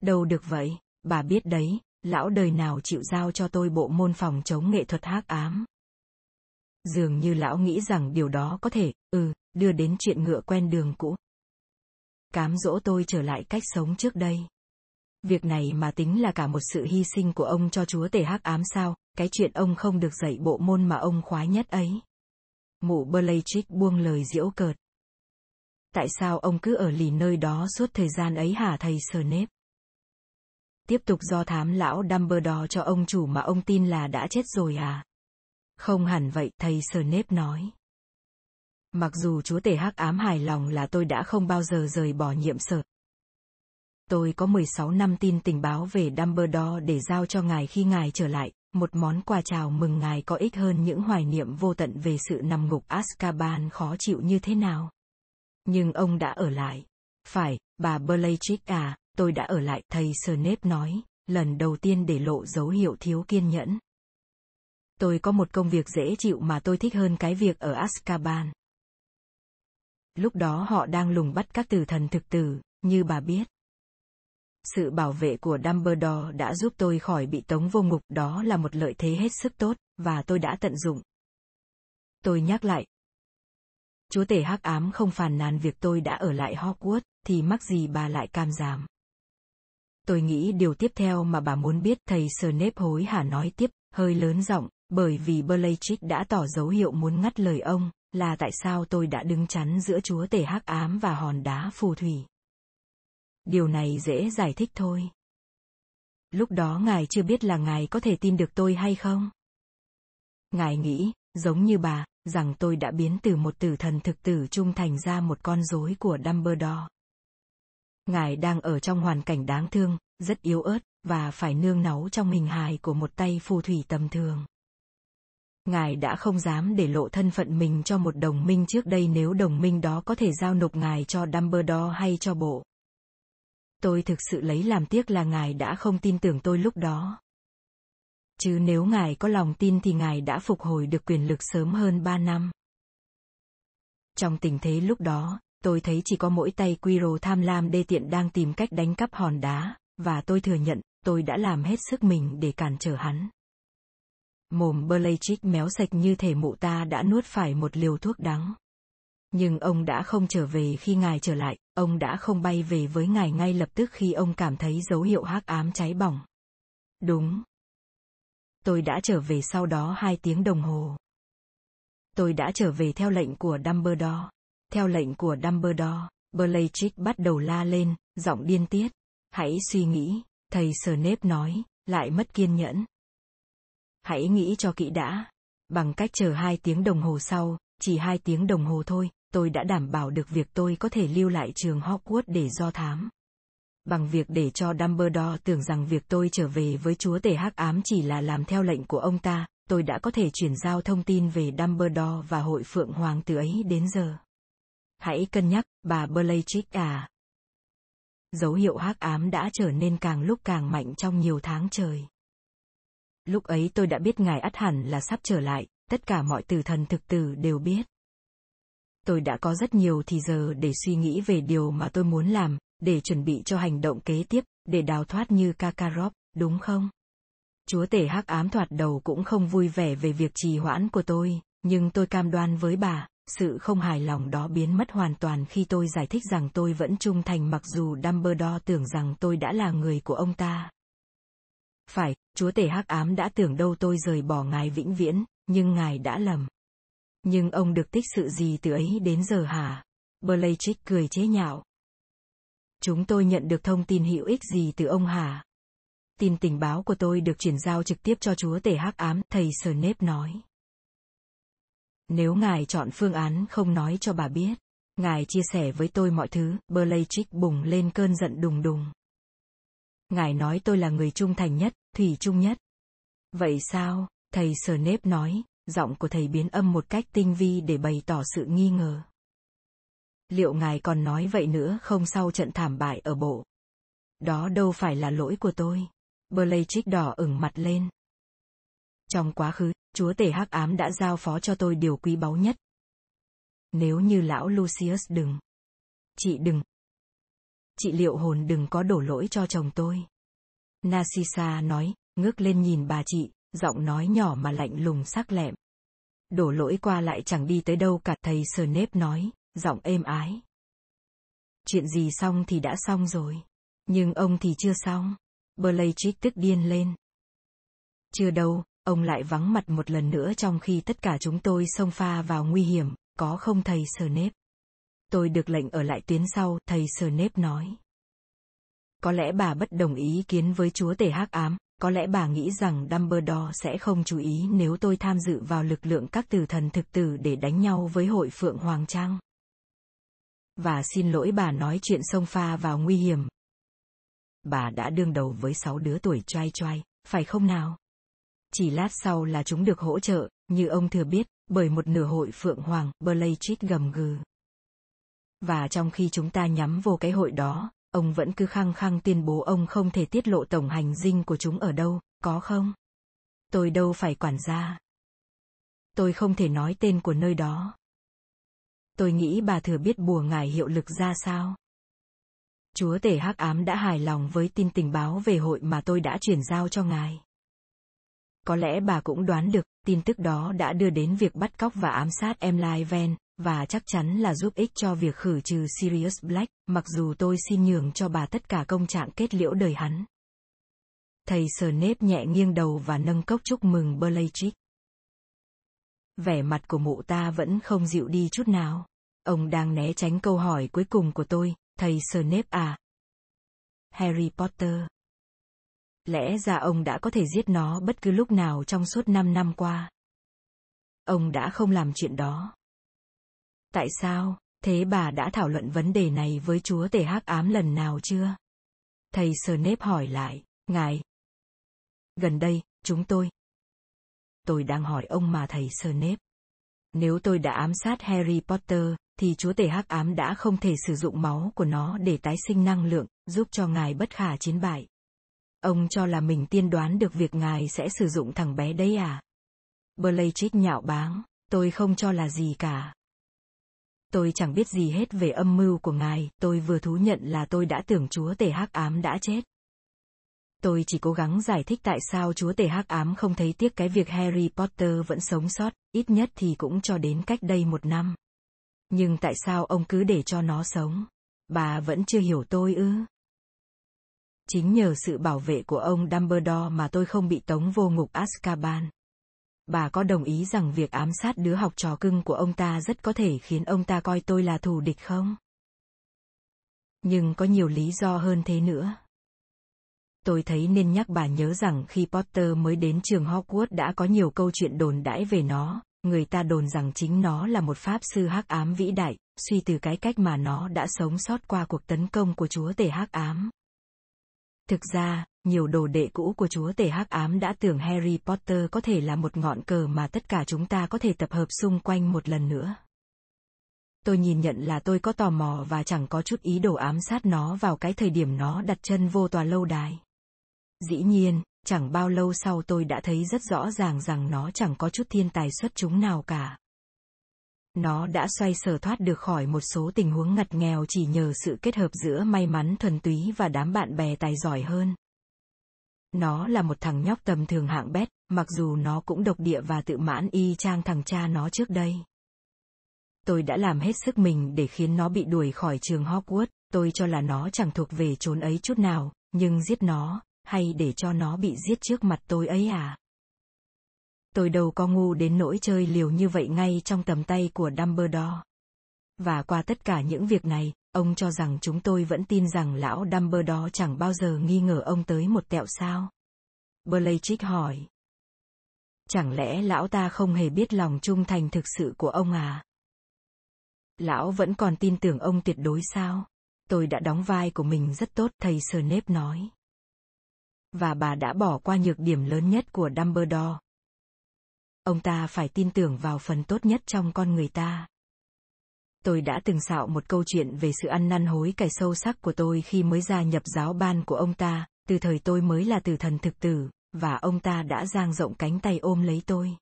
Đâu được vậy, bà biết đấy, lão đời nào chịu giao cho tôi bộ môn phòng chống nghệ thuật hắc ám. Dường như lão nghĩ rằng điều đó có thể, ừ, đưa đến chuyện ngựa quen đường cũ. Cám dỗ tôi trở lại cách sống trước đây. Việc này mà tính là cả một sự hy sinh của ông cho chúa tể hắc ám sao, cái chuyện ông không được dạy bộ môn mà ông khoái nhất ấy. Mụ Blaychick buông lời diễu cợt. Tại sao ông cứ ở lì nơi đó suốt thời gian ấy hả thầy Snape? Tiếp tục do thám lão Dumbledore cho ông chủ mà ông tin là đã chết rồi à? Không hẳn vậy, thầy Snape nói. Mặc dù chúa tể hắc ám hài lòng là tôi đã không bao giờ rời bỏ nhiệm sở. Tôi có 16 năm tin tình báo về Dumbledore để giao cho ngài khi ngài trở lại, một món quà chào mừng ngài có ích hơn những hoài niệm vô tận về sự nằm ngục Azkaban khó chịu như thế nào. Nhưng ông đã ở lại. Phải, bà Bellatrix à, tôi đã ở lại, thầy Snape nói, lần đầu tiên để lộ dấu hiệu thiếu kiên nhẫn. Tôi có một công việc dễ chịu mà tôi thích hơn cái việc ở Azkaban. Lúc đó họ đang lùng bắt các tử thần thực tử, như bà biết. Sự bảo vệ của Dumbledore đã giúp tôi khỏi bị tống vô ngục, đó là một lợi thế hết sức tốt, và tôi đã tận dụng. Tôi nhắc lại. Chúa tể hắc ám không phàn nàn việc tôi đã ở lại Hogwarts, thì mắc gì bà lại cam giảm. Tôi nghĩ điều tiếp theo mà bà muốn biết thầy Snape hối hả nói tiếp, hơi lớn giọng, bởi vì Bellatrix đã tỏ dấu hiệu muốn ngắt lời ông, là tại sao tôi đã đứng chắn giữa chúa tể hắc ám và hòn đá phù thủy. Điều này dễ giải thích thôi. Lúc đó ngài chưa biết là ngài có thể tin được tôi hay không? Ngài nghĩ, giống như bà, rằng tôi đã biến từ một tử thần thực tử trung thành ra một con rối của Dumbledore. Ngài đang ở trong hoàn cảnh đáng thương, rất yếu ớt, và phải nương náu trong hình hài của một tay phù thủy tầm thường. Ngài đã không dám để lộ thân phận mình cho một đồng minh trước đây nếu đồng minh đó có thể giao nộp ngài cho Dumbledore hay cho bộ. Tôi thực sự lấy làm tiếc là ngài đã không tin tưởng tôi lúc đó. Chứ nếu ngài có lòng tin thì ngài đã phục hồi được quyền lực sớm hơn ba năm. Trong tình thế lúc đó, tôi thấy chỉ có mỗi tay Quiro tham lam đê tiện đang tìm cách đánh cắp hòn đá, và tôi thừa nhận, tôi đã làm hết sức mình để cản trở hắn. Mồm Bellatrix méo sạch như thể mụ ta đã nuốt phải một liều thuốc đắng. Nhưng ông đã không trở về khi ngài trở lại, ông đã không bay về với ngài ngay lập tức khi ông cảm thấy dấu hiệu hắc ám cháy bỏng. Đúng. Tôi đã trở về sau đó hai tiếng đồng hồ. Tôi đã trở về theo lệnh của Dumbledore. Theo lệnh của Dumbledore, Bellatrix bắt đầu la lên, giọng điên tiết. Hãy suy nghĩ, thầy Snape nói, lại mất kiên nhẫn. Hãy nghĩ cho kỹ đã. Bằng cách chờ hai tiếng đồng hồ sau, chỉ hai tiếng đồng hồ thôi, tôi đã đảm bảo được việc tôi có thể lưu lại trường Hogwarts để do thám. Bằng việc để cho Dumbledore tưởng rằng việc tôi trở về với chúa tể hắc ám chỉ là làm theo lệnh của ông ta, tôi đã có thể chuyển giao thông tin về Dumbledore và hội phượng hoàng từ ấy đến giờ. Hãy cân nhắc, bà Bellatrix à. Dấu hiệu hắc ám đã trở nên càng lúc càng mạnh trong nhiều tháng trời. Lúc ấy tôi đã biết ngài ắt hẳn là sắp trở lại, tất cả mọi tử thần thực tử đều biết. Tôi đã có rất nhiều thì giờ để suy nghĩ về điều mà tôi muốn làm, để chuẩn bị cho hành động kế tiếp, để đào thoát như Kakarot, đúng không? Chúa tể hắc ám thoạt đầu cũng không vui vẻ về việc trì hoãn của tôi, nhưng tôi cam đoan với bà, sự không hài lòng đó biến mất hoàn toàn khi tôi giải thích rằng tôi vẫn trung thành mặc dù Dumbledore tưởng rằng tôi đã là người của ông ta. Phải, chúa tể hắc ám đã tưởng đâu tôi rời bỏ ngài vĩnh viễn, nhưng ngài đã lầm. Nhưng ông được tích sự gì từ ấy đến giờ hả? Bellatrix cười chế nhạo. Chúng tôi nhận được thông tin hữu ích gì từ ông hả? Tin tình báo của tôi được chuyển giao trực tiếp cho chúa tể hắc ám, thầy Snape nói. Nếu ngài chọn phương án không nói cho bà biết, ngài chia sẻ với tôi mọi thứ, Bellatrix bùng lên cơn giận đùng đùng. Ngài nói tôi là người trung thành nhất, thủy chung nhất. Vậy sao, thầy Snape nói, giọng của thầy biến âm một cách tinh vi để bày tỏ sự nghi ngờ. Liệu ngài còn nói vậy nữa không sau trận thảm bại ở bộ? Đó đâu phải là lỗi của tôi. Bellatrix đỏ ửng mặt lên. Trong quá khứ, chúa tể hắc ám đã giao phó cho tôi điều quý báu nhất. Nếu như lão Lucius đừng. Chị đừng. Chị liệu hồn đừng có đổ lỗi cho chồng tôi. Narcissa nói, ngước lên nhìn bà chị, giọng nói nhỏ mà lạnh lùng sắc lẹm. Đổ lỗi qua lại chẳng đi tới đâu cả thầy Snape nói, giọng êm ái. Chuyện gì xong thì đã xong rồi. Nhưng ông thì chưa xong. Bellatrix tức điên lên. Chưa đâu, ông lại vắng mặt một lần nữa trong khi tất cả chúng tôi xông pha vào nguy hiểm, có không thầy Snape? Tôi được lệnh ở lại tuyến sau, thầy Snape nói. Có lẽ bà bất đồng ý kiến với chúa tể hắc ám, có lẽ bà nghĩ rằng Dumbledore sẽ không chú ý nếu tôi tham dự vào lực lượng các tử thần thực tử để đánh nhau với hội Phượng Hoàng Trang. Và xin lỗi bà nói chuyện xông pha vào nguy hiểm. Bà đã đương đầu với sáu đứa tuổi trai trai, phải không nào? Chỉ lát sau là chúng được hỗ trợ, như ông thừa biết, bởi một nửa hội Phượng Hoàng, Blachit gầm gừ. Và trong khi chúng ta nhắm vô cái hội đó, ông vẫn cứ khăng khăng tuyên bố ông không thể tiết lộ tổng hành dinh của chúng ở đâu, có không? Tôi đâu phải quản gia. Tôi không thể nói tên của nơi đó. Tôi nghĩ bà thừa biết bùa ngài hiệu lực ra sao. Chúa tể hắc ám đã hài lòng với tin tình báo về hội mà tôi đã chuyển giao cho ngài. Có lẽ bà cũng đoán được, tin tức đó đã đưa đến việc bắt cóc và ám sát em Lai Ven, và chắc chắn là giúp ích cho việc khử trừ Sirius Black, mặc dù tôi xin nhường cho bà tất cả công trạng kết liễu đời hắn. Thầy Snape nhẹ nghiêng đầu và nâng cốc chúc mừng Bellatrix. Vẻ mặt của mụ ta vẫn không dịu đi chút nào. Ông đang né tránh câu hỏi cuối cùng của tôi, thầy Snape à? Harry Potter. Lẽ ra ông đã có thể giết nó bất cứ lúc nào trong suốt 5 năm qua. Ông đã không làm chuyện đó. Tại sao, thế bà đã thảo luận vấn đề này với chúa tể hắc ám lần nào chưa? Thầy sờ nếp hỏi lại, ngài. Gần đây, chúng tôi. Tôi đang hỏi ông mà thầy sờ nếp. Nếu tôi đã ám sát Harry Potter, thì chúa tể hắc ám đã không thể sử dụng máu của nó để tái sinh năng lượng, giúp cho ngài bất khả chiến bại. Ông cho là mình tiên đoán được việc ngài sẽ sử dụng thằng bé đấy à? Blachik nhạo báng, tôi không cho là gì cả. Tôi chẳng biết gì hết về âm mưu của ngài, tôi vừa thú nhận là tôi đã tưởng chúa tể hắc ám đã chết. Tôi chỉ cố gắng giải thích tại sao chúa tể hắc ám không thấy tiếc cái việc Harry Potter vẫn sống sót, ít nhất thì cũng cho đến cách đây một năm. Nhưng tại sao ông cứ để cho nó sống? Bà vẫn chưa hiểu tôi ư? Chính nhờ sự bảo vệ của ông Dumbledore mà tôi không bị tống vô ngục Azkaban. Bà có đồng ý rằng việc ám sát đứa học trò cưng của ông ta rất có thể khiến ông ta coi tôi là thù địch không? Nhưng có nhiều lý do hơn thế nữa. Tôi thấy nên nhắc bà nhớ rằng khi Potter mới đến trường Hogwarts đã có nhiều câu chuyện đồn đãi về nó, người ta đồn rằng chính nó là một pháp sư hắc ám vĩ đại, suy từ cái cách mà nó đã sống sót qua cuộc tấn công của chúa tể hắc ám. Thực ra, nhiều đồ đệ cũ của chúa tể hắc ám đã tưởng Harry Potter có thể là một ngọn cờ mà tất cả chúng ta có thể tập hợp xung quanh một lần nữa. Tôi nhìn nhận là tôi có tò mò và chẳng có chút ý đồ ám sát nó vào cái thời điểm nó đặt chân vô tòa lâu đài. Dĩ nhiên, chẳng bao lâu sau tôi đã thấy rất rõ ràng rằng nó chẳng có chút thiên tài xuất chúng nào cả. Nó đã xoay sở thoát được khỏi một số tình huống ngặt nghèo chỉ nhờ sự kết hợp giữa may mắn thuần túy và đám bạn bè tài giỏi hơn. Nó là một thằng nhóc tầm thường hạng bét, mặc dù nó cũng độc địa và tự mãn y chang thằng cha nó trước đây. Tôi đã làm hết sức mình để khiến nó bị đuổi khỏi trường Hogwarts, tôi cho là nó chẳng thuộc về chốn ấy chút nào, nhưng giết nó, hay để cho nó bị giết trước mặt tôi ấy à? Tôi đâu có ngu đến nỗi chơi liều như vậy ngay trong tầm tay của Dumbledore. Và qua tất cả những việc này, ông cho rằng chúng tôi vẫn tin rằng lão Dumbledore chẳng bao giờ nghi ngờ ông tới một tẹo sao? Blachik hỏi. Chẳng lẽ lão ta không hề biết lòng trung thành thực sự của ông à? Lão vẫn còn tin tưởng ông tuyệt đối sao? Tôi đã đóng vai của mình rất tốt, thầy Snape nói. Và bà đã bỏ qua nhược điểm lớn nhất của Dumbledore. Ông ta phải tin tưởng vào phần tốt nhất trong con người ta. Tôi đã từng xạo một câu chuyện về sự ăn năn hối cải sâu sắc của tôi khi mới gia nhập giáo ban của ông ta, từ thời tôi mới là tử thần thực tử, và ông ta đã dang rộng cánh tay ôm lấy tôi.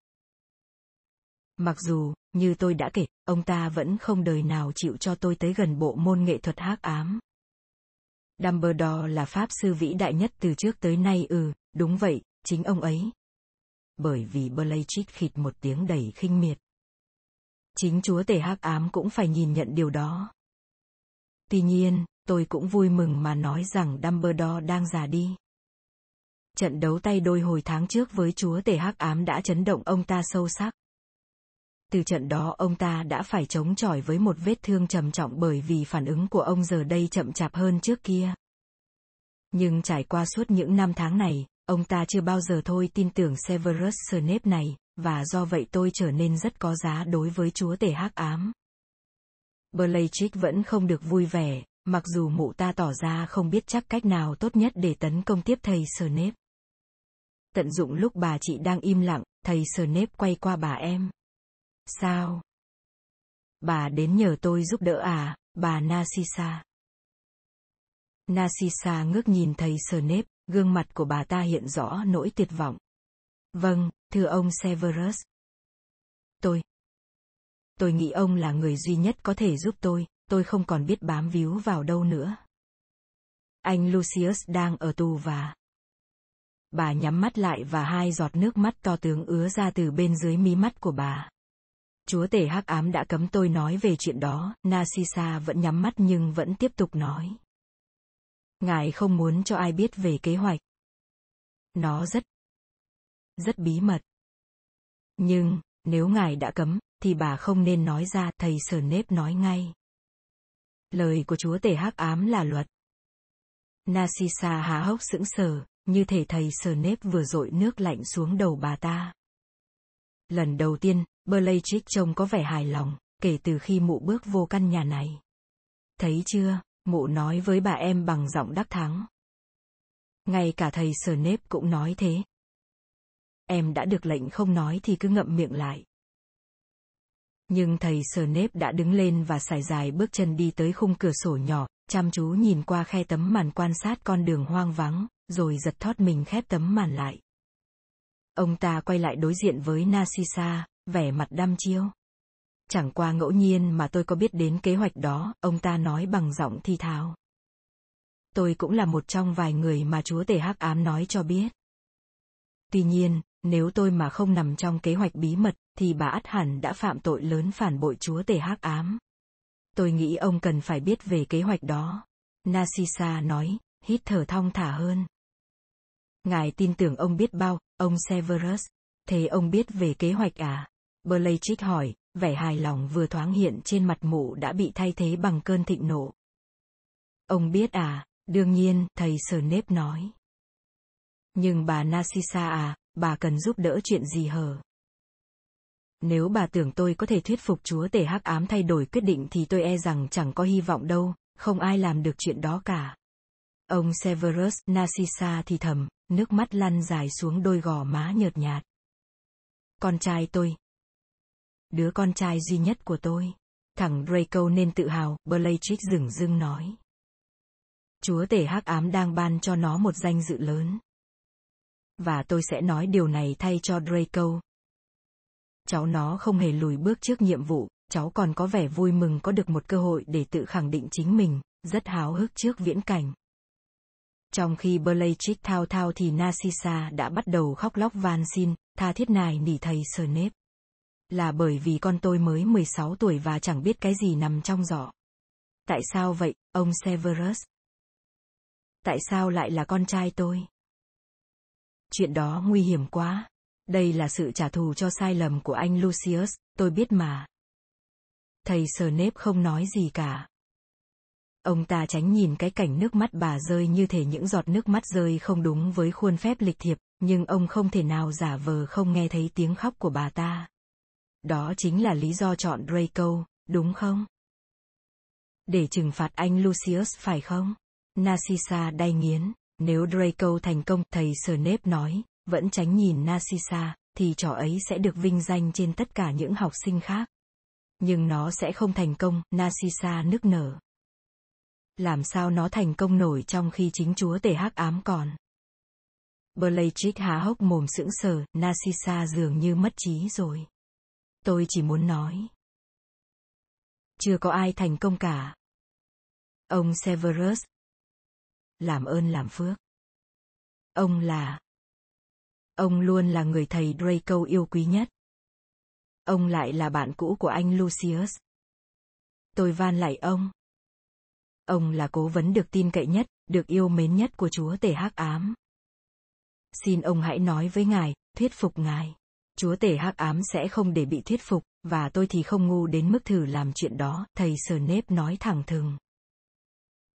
Mặc dù, như tôi đã kể, ông ta vẫn không đời nào chịu cho tôi tới gần bộ môn nghệ thuật hắc ám. Dumbledore là pháp sư vĩ đại nhất từ trước tới nay ừ, đúng vậy, chính ông ấy. Bởi vì Blachik khịt một tiếng đầy khinh miệt. Chính chúa tể hắc ám cũng phải nhìn nhận điều đó. Tuy nhiên, tôi cũng vui mừng mà nói rằng Dumbledore đang già đi. Trận đấu tay đôi hồi tháng trước với chúa tể hắc ám đã chấn động ông ta sâu sắc. Từ trận đó ông ta đã phải chống chọi với một vết thương trầm trọng bởi vì phản ứng của ông giờ đây chậm chạp hơn trước kia. Nhưng trải qua suốt những năm tháng này, ông ta chưa bao giờ thôi tin tưởng Severus Snape này, và do vậy tôi trở nên rất có giá đối với chúa tể hắc ám. Bellatrix vẫn không được vui vẻ, mặc dù mụ ta tỏ ra không biết chắc cách nào tốt nhất để tấn công tiếp thầy Snape. Tận dụng lúc bà chị đang im lặng, thầy Snape quay qua bà em. Sao? Bà đến nhờ tôi giúp đỡ à, bà Narcissa. Narcissa ngước nhìn thầy Snape, gương mặt của bà ta hiện rõ nỗi tuyệt vọng. Vâng, thưa ông Severus. Tôi. Tôi nghĩ ông là người duy nhất có thể giúp tôi, tôi không còn biết bám víu vào đâu nữa. Anh Lucius đang ở tù và... Bà nhắm mắt lại và hai giọt nước mắt to tướng ứa ra từ bên dưới mí mắt của bà. Chúa tể hắc ám đã cấm tôi nói về chuyện đó, Narcissa vẫn nhắm mắt nhưng vẫn tiếp tục nói. Ngài không muốn cho ai biết về kế hoạch. Nó rất, rất bí mật. Nhưng, nếu ngài đã cấm, thì bà không nên nói ra, thầy sờ Nếp nói ngay. Lời của chúa tể hắc ám là luật. Narcissa há hốc sững sờ, như thể thầy sờ Nếp vừa dội nước lạnh xuống đầu bà ta. Lần đầu tiên, Bellatrix trông có vẻ hài lòng, kể từ khi mụ bước vô căn nhà này. Thấy chưa, mụ nói với bà em bằng giọng đắc thắng. Ngay cả thầy sờ Nếp cũng nói thế. Em đã được lệnh không nói thì cứ ngậm miệng lại. Nhưng thầy Sở Nếp đã đứng lên và sải dài bước chân đi tới khung cửa sổ nhỏ, chăm chú nhìn qua khe tấm màn quan sát con đường hoang vắng, rồi giật thót mình khép tấm màn lại. Ông ta quay lại đối diện với Narcissa, vẻ mặt đăm chiêu. Chẳng qua ngẫu nhiên mà tôi có biết đến kế hoạch đó, ông ta nói bằng giọng thi thào. Tôi cũng là một trong vài người mà chúa tể hắc ám nói cho biết. Tuy nhiên, nếu tôi mà không nằm trong kế hoạch bí mật, thì bà ắt hẳn đã phạm tội lớn phản bội chúa tể hắc ám. Tôi nghĩ ông cần phải biết về kế hoạch đó. Narcissa nói, hít thở thong thả hơn. Ngài tin tưởng ông biết bao, ông Severus. Thế ông biết về kế hoạch à? Bellatrix hỏi, vẻ hài lòng vừa thoáng hiện trên mặt mụ đã bị thay thế bằng cơn thịnh nộ. Ông biết à, đương nhiên, thầy Snape nói. Nhưng bà Narcissa à, bà cần giúp đỡ chuyện gì hở? Nếu bà tưởng tôi có thể thuyết phục chúa tể hắc ám thay đổi quyết định thì tôi e rằng chẳng có hy vọng đâu, không ai làm được chuyện đó cả. Ông Severus Narcissa thì thầm, nước mắt lăn dài xuống đôi gò má nhợt nhạt. Con trai tôi. Đứa con trai duy nhất của tôi. Thằng Draco nên tự hào, Bellatrix dừng dưng nói. Chúa tể hắc ám đang ban cho nó một danh dự lớn. Và tôi sẽ nói điều này thay cho Draco. Cháu nó không hề lùi bước trước nhiệm vụ, cháu còn có vẻ vui mừng có được một cơ hội để tự khẳng định chính mình, rất háo hức trước viễn cảnh. Trong khi Bellatrix thao thao thì Narcissa đã bắt đầu khóc lóc van xin, tha thiết nài nỉ thầy Snape. Là bởi vì con tôi mới 16 tuổi và chẳng biết cái gì nằm trong giỏ. Tại sao vậy, ông Severus? Tại sao lại là con trai tôi? Chuyện đó nguy hiểm quá. Đây là sự trả thù cho sai lầm của anh Lucius, tôi biết mà. Thầy Snape không nói gì cả. Ông ta tránh nhìn cái cảnh nước mắt bà rơi như thể những giọt nước mắt rơi không đúng với khuôn phép lịch thiệp, nhưng ông không thể nào giả vờ không nghe thấy tiếng khóc của bà ta. Đó chính là lý do chọn Draco, đúng không? Để trừng phạt anh Lucius phải không? Narcissa đay nghiến, nếu Draco thành công, thầy Snape nói, vẫn tránh nhìn Narcissa, thì trò ấy sẽ được vinh danh trên tất cả những học sinh khác. Nhưng nó sẽ không thành công, Narcissa nức nở. Làm sao nó thành công nổi trong khi chính chúa tể hắc ám còn. Bellatrix há hốc mồm sững sờ, Narcissa dường như mất trí rồi. Tôi chỉ muốn nói. Chưa có ai thành công cả. Ông Severus. Làm ơn làm phước. Ông là. Ông luôn là người thầy Draco yêu quý nhất. Ông lại là bạn cũ của anh Lucius. Tôi van lạy ông. Ông là cố vấn được tin cậy nhất, được yêu mến nhất của chúa tể hắc ám. Xin ông hãy nói với ngài, thuyết phục ngài. Chúa tể hắc ám sẽ không để bị thuyết phục, và tôi thì không ngu đến mức thử làm chuyện đó, thầy Snape nói thẳng thừng.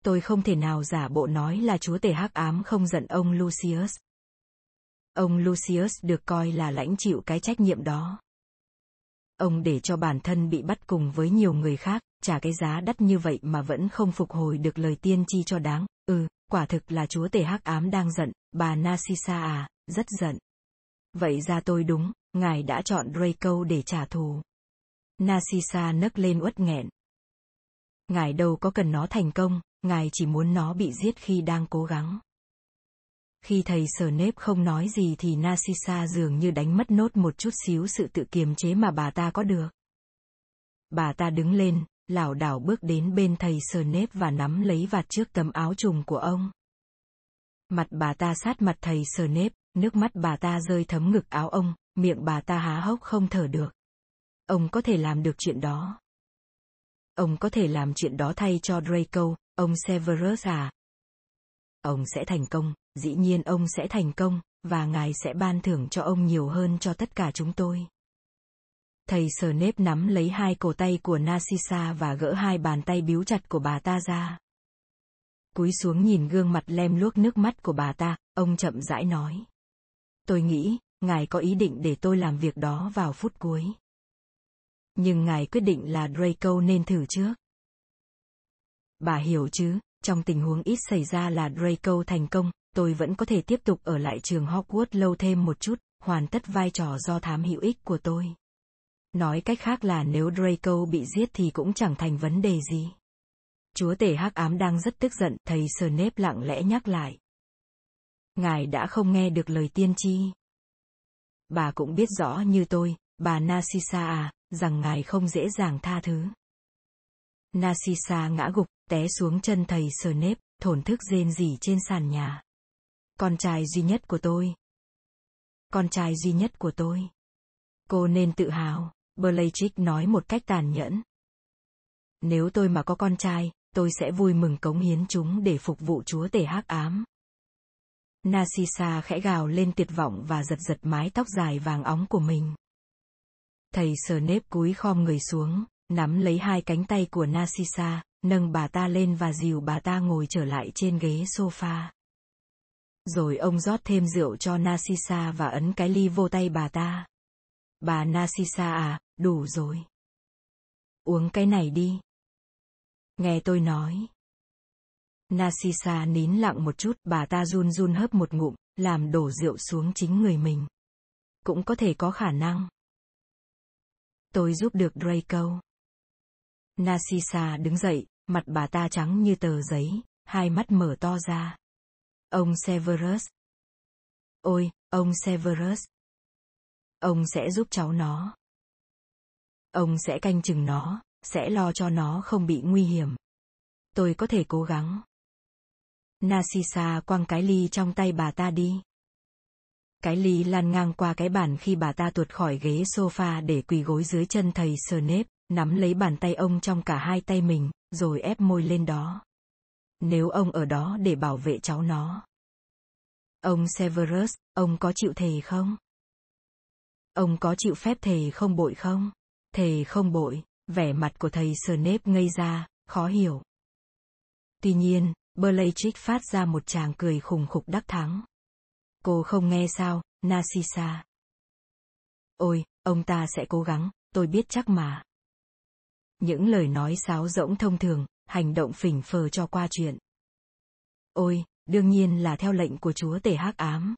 Tôi không thể nào giả bộ nói là chúa tể hắc ám không giận ông Lucius. Ông Lucius được coi là lãnh chịu cái trách nhiệm đó. Ông để cho bản thân bị bắt cùng với nhiều người khác, trả cái giá đắt như vậy mà vẫn không phục hồi được lời tiên tri cho đáng. Ừ, quả thực là chúa tể hắc ám đang giận, bà Narcissa à, rất giận. Vậy ra tôi đúng, ngài đã chọn Draco để trả thù. Narcissa nấc lên uất nghẹn. Ngài đâu có cần nó thành công, ngài chỉ muốn nó bị giết khi đang cố gắng. Khi thầy sờ nếp không nói gì thì Narcissa dường như đánh mất nốt một chút xíu sự tự kiềm chế mà bà ta có được. Bà ta đứng lên, lảo đảo bước đến bên thầy sờ nếp và nắm lấy vạt trước tấm áo trùng của ông. Mặt bà ta sát mặt thầy sờ nếp, nước mắt bà ta rơi thấm ngực áo ông, miệng bà ta há hốc không thở được. Ông có thể làm được chuyện đó. Ông có thể làm chuyện đó thay cho Draco, ông Severus à. Ông sẽ thành công, dĩ nhiên ông sẽ thành công, và ngài sẽ ban thưởng cho ông nhiều hơn cho tất cả chúng tôi. Thầy sờ nếp nắm lấy hai cổ tay của Narcissa và gỡ hai bàn tay biếu chặt của bà ta ra. Cúi xuống nhìn gương mặt lem luốc nước mắt của bà ta, ông chậm rãi nói. Tôi nghĩ, ngài có ý định để tôi làm việc đó vào phút cuối. Nhưng ngài quyết định là Draco nên thử trước. Bà hiểu chứ, trong tình huống ít xảy ra là Draco thành công, tôi vẫn có thể tiếp tục ở lại trường Hogwarts lâu thêm một chút, hoàn tất vai trò do thám hữu ích của tôi. Nói cách khác là nếu Draco bị giết thì cũng chẳng thành vấn đề gì. Chúa tể hắc ám đang rất tức giận, thầy Snape lặng lẽ nhắc lại. Ngài đã không nghe được lời tiên tri. Bà cũng biết rõ như tôi, bà Narcissa à, rằng ngài không dễ dàng tha thứ. Narcissa ngã gục, té xuống chân thầy sờ nếp, thổn thức rên rỉ trên sàn nhà. Con trai duy nhất của tôi. Con trai duy nhất của tôi. Cô nên tự hào, Bellatrix nói một cách tàn nhẫn. Nếu tôi mà có con trai, tôi sẽ vui mừng cống hiến chúng để phục vụ chúa tể hắc ám. Narcissa khẽ gào lên tuyệt vọng và giật giật mái tóc dài vàng óng của mình. Thầy sờ nếp cúi khom người xuống, nắm lấy hai cánh tay của Narcissa, nâng bà ta lên và dìu bà ta ngồi trở lại trên ghế sofa. Rồi ông rót thêm rượu cho Narcissa và ấn cái ly vô tay bà ta. Bà Narcissa à, đủ rồi. Uống cái này đi. Nghe tôi nói. Narcissa nín lặng một chút, bà ta run run hớp một ngụm, làm đổ rượu xuống chính người mình. Cũng có thể có khả năng. Tôi giúp được Draco. Narcissa đứng dậy, mặt bà ta trắng như tờ giấy, hai mắt mở to ra. Ông Severus. Ôi, ông Severus. Ông sẽ giúp cháu nó. Ông sẽ canh chừng nó, sẽ lo cho nó không bị nguy hiểm. Tôi có thể cố gắng. Narcissa quăng cái ly trong tay bà ta đi. Cái ly lăn ngang qua cái bàn khi bà ta tuột khỏi ghế sofa để quỳ gối dưới chân thầy Snape, nắm lấy bàn tay ông trong cả hai tay mình, rồi ép môi lên đó. Nếu ông ở đó để bảo vệ cháu nó. Ông Severus, ông có chịu thề không? Ông có chịu phép thề không bội không? Thề không bội, vẻ mặt của thầy Snape ngây ra, khó hiểu. Tuy nhiên, Bellatrix phát ra một tràng cười khủng khục đắc thắng. Cô không nghe sao, Narcissa. Ôi, ông ta sẽ cố gắng, tôi biết chắc mà. Những lời nói sáo rỗng thông thường, hành động phỉnh phờ cho qua chuyện. Ôi, đương nhiên là theo lệnh của chúa tể hắc ám.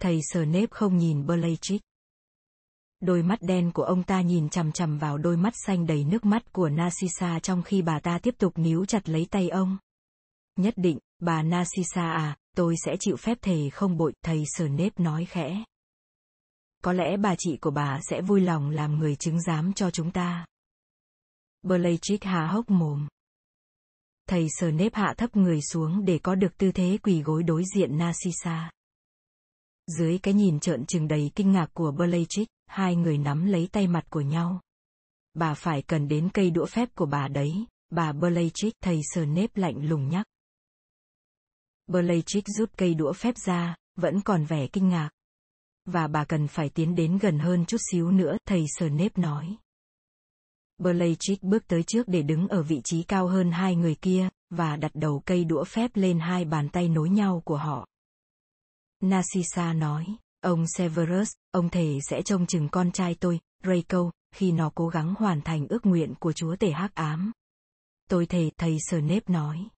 Thầy sờ nếp không nhìn Bellatrix. Đôi mắt đen của ông ta nhìn chằm chằm vào đôi mắt xanh đầy nước mắt của Narcissa trong khi bà ta tiếp tục níu chặt lấy tay ông. Nhất định, bà Narcissa à, tôi sẽ chịu phép thề không bội, thầy sờ nếp nói khẽ. Có lẽ bà chị của bà sẽ vui lòng làm người chứng giám cho chúng ta. Bellatrix há hốc mồm. Thầy sờ nếp hạ thấp người xuống để có được tư thế quỳ gối đối diện Narcissa. Dưới cái nhìn trợn trừng đầy kinh ngạc của Bellatrix, hai người nắm lấy tay mặt của nhau. Bà phải cần đến cây đũa phép của bà đấy, bà Bellatrix thầy sờ nếp lạnh lùng nhắc. Bellatrix rút cây đũa phép ra, vẫn còn vẻ kinh ngạc. Và bà cần phải tiến đến gần hơn chút xíu nữa, thầy sờ nếp nói. Bellatrix bước tới trước để đứng ở vị trí cao hơn hai người kia, và đặt đầu cây đũa phép lên hai bàn tay nối nhau của họ. Narcissa nói, ông Severus, ông thề sẽ trông chừng con trai tôi, Draco, khi nó cố gắng hoàn thành ước nguyện của chúa tể hắc ám. Tôi thề, thầy Snape nói.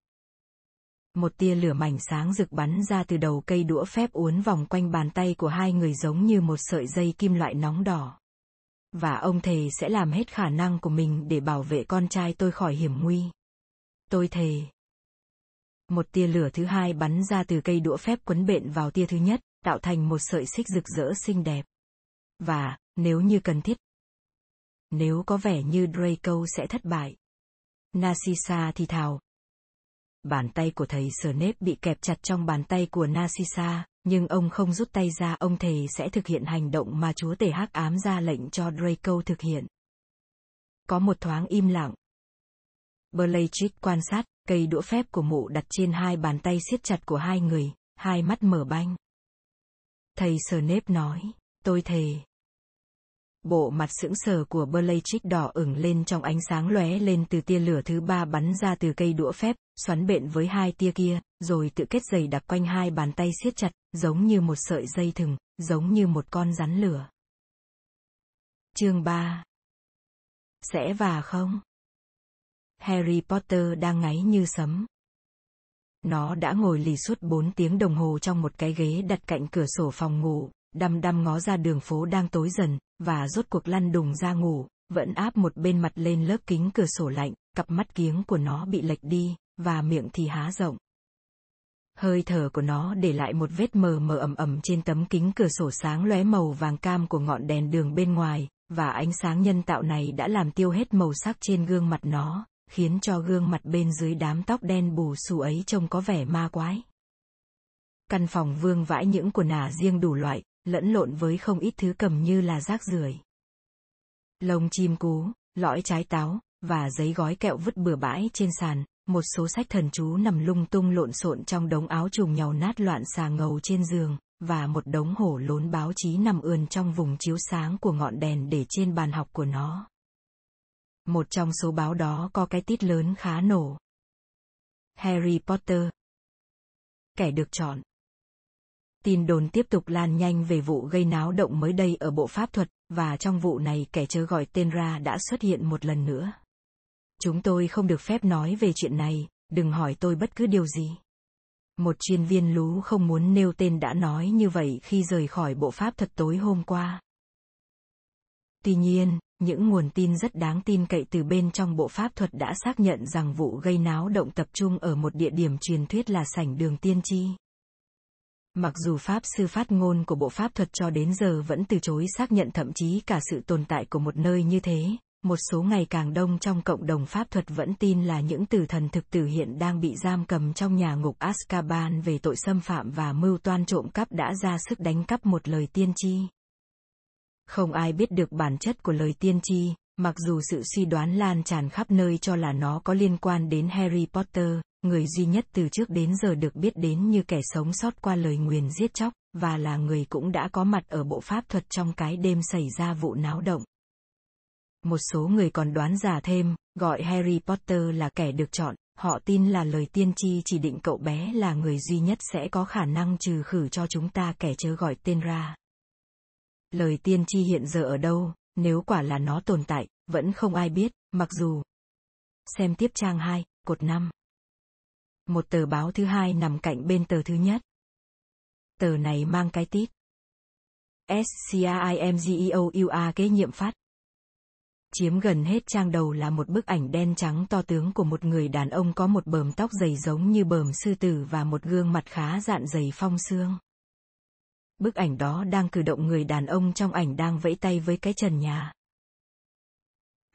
Một tia lửa mảnh sáng rực bắn ra từ đầu cây đũa phép uốn vòng quanh bàn tay của hai người giống như một sợi dây kim loại nóng đỏ. Và ông thề sẽ làm hết khả năng của mình để bảo vệ con trai tôi khỏi hiểm nguy. Tôi thề. Một tia lửa thứ hai bắn ra từ cây đũa phép quấn bện vào tia thứ nhất, tạo thành một sợi xích rực rỡ xinh đẹp. Và, nếu như cần thiết, nếu có vẻ như Draco sẽ thất bại. Narcissa thì thào. Bàn tay của thầy Snape bị kẹp chặt trong bàn tay của Narcissa, nhưng ông không rút tay ra ông thề sẽ thực hiện hành động mà chúa tể hắc ám ra lệnh cho Draco thực hiện. Có một thoáng im lặng. Bellatrix quan sát, cây đũa phép của mụ đặt trên hai bàn tay siết chặt của hai người, hai mắt mở banh. Thầy Snape nói, tôi thề, Bộ mặt sững sờ của Bellatrix đỏ ửng lên trong ánh sáng lóe lên từ tia lửa thứ ba bắn ra từ cây đũa phép, xoắn bện với hai tia kia, rồi tự kết dày đặc quanh hai bàn tay siết chặt, giống như một sợi dây thừng, giống như một con rắn lửa. Chương 3 Sẽ và không? Harry Potter đang ngáy như sấm. Nó đã ngồi lì suốt 4 tiếng đồng hồ trong một cái ghế đặt cạnh cửa sổ phòng ngủ, đăm đăm ngó ra đường phố đang tối dần, và rốt cuộc lăn đùng ra ngủ, vẫn áp một bên mặt lên lớp kính cửa sổ lạnh, cặp mắt kiếng của nó bị lệch đi, và miệng thì há rộng. Hơi thở của nó để lại một vết mờ mờ ẩm ẩm trên tấm kính cửa sổ sáng lóe màu vàng cam của ngọn đèn đường bên ngoài, và ánh sáng nhân tạo này đã làm tiêu hết màu sắc trên gương mặt nó, khiến cho gương mặt bên dưới đám tóc đen bù xù ấy trông có vẻ ma quái. Căn phòng vương vãi những quần ả riêng đủ loại, lẫn lộn với không ít thứ cầm như là rác rưởi. Lông chim cú, lõi trái táo, và giấy gói kẹo vứt bừa bãi trên sàn, một số sách thần chú nằm lung tung lộn xộn trong đống áo trùng nhàu nát loạn xà ngầu trên giường, và một đống hổ lốn báo chí nằm ươn trong vùng chiếu sáng của ngọn đèn để trên bàn học của nó. Một trong số báo đó có cái tít lớn khá nổ. Harry Potter Kẻ được chọn Tin đồn tiếp tục lan nhanh về vụ gây náo động mới đây ở bộ pháp thuật, và trong vụ này kẻ chớ gọi tên ra đã xuất hiện một lần nữa. Chúng tôi không được phép nói về chuyện này, đừng hỏi tôi bất cứ điều gì. Một chuyên viên lú không muốn nêu tên đã nói như vậy khi rời khỏi bộ pháp thuật tối hôm qua. Tuy nhiên, những nguồn tin rất đáng tin cậy từ bên trong bộ pháp thuật đã xác nhận rằng vụ gây náo động tập trung ở một địa điểm truyền thuyết là sảnh đường tiên tri. Mặc dù Pháp sư phát ngôn của bộ pháp thuật cho đến giờ vẫn từ chối xác nhận thậm chí cả sự tồn tại của một nơi như thế, một số ngày càng đông trong cộng đồng pháp thuật vẫn tin là những tử thần thực tử hiện đang bị giam cầm trong nhà ngục Azkaban về tội xâm phạm và mưu toan trộm cắp đã ra sức đánh cắp một lời tiên tri. Không ai biết được bản chất của lời tiên tri, mặc dù sự suy đoán lan tràn khắp nơi cho là nó có liên quan đến Harry Potter, người duy nhất từ trước đến giờ được biết đến như kẻ sống sót qua lời nguyền giết chóc, và là người cũng đã có mặt ở bộ pháp thuật trong cái đêm xảy ra vụ náo động. Một số người còn đoán giả thêm, gọi Harry Potter là kẻ được chọn, họ tin là lời tiên tri chỉ định cậu bé là người duy nhất sẽ có khả năng trừ khử cho chúng ta kẻ chớ gọi tên ra. Lời tiên tri hiện giờ ở đâu, nếu quả là nó tồn tại, vẫn không ai biết, mặc dù. Xem tiếp trang 2, cột 5 một tờ báo thứ hai nằm cạnh bên tờ thứ nhất. Tờ này mang cái tít. SCIMGEOUA kế nhiệm phát. Chiếm gần hết trang đầu là một bức ảnh đen trắng to tướng của một người đàn ông có một bờm tóc dày giống như bờm sư tử và một gương mặt khá dạn dày phong xương. Bức ảnh đó đang cử động người đàn ông trong ảnh đang vẫy tay với cái trần nhà.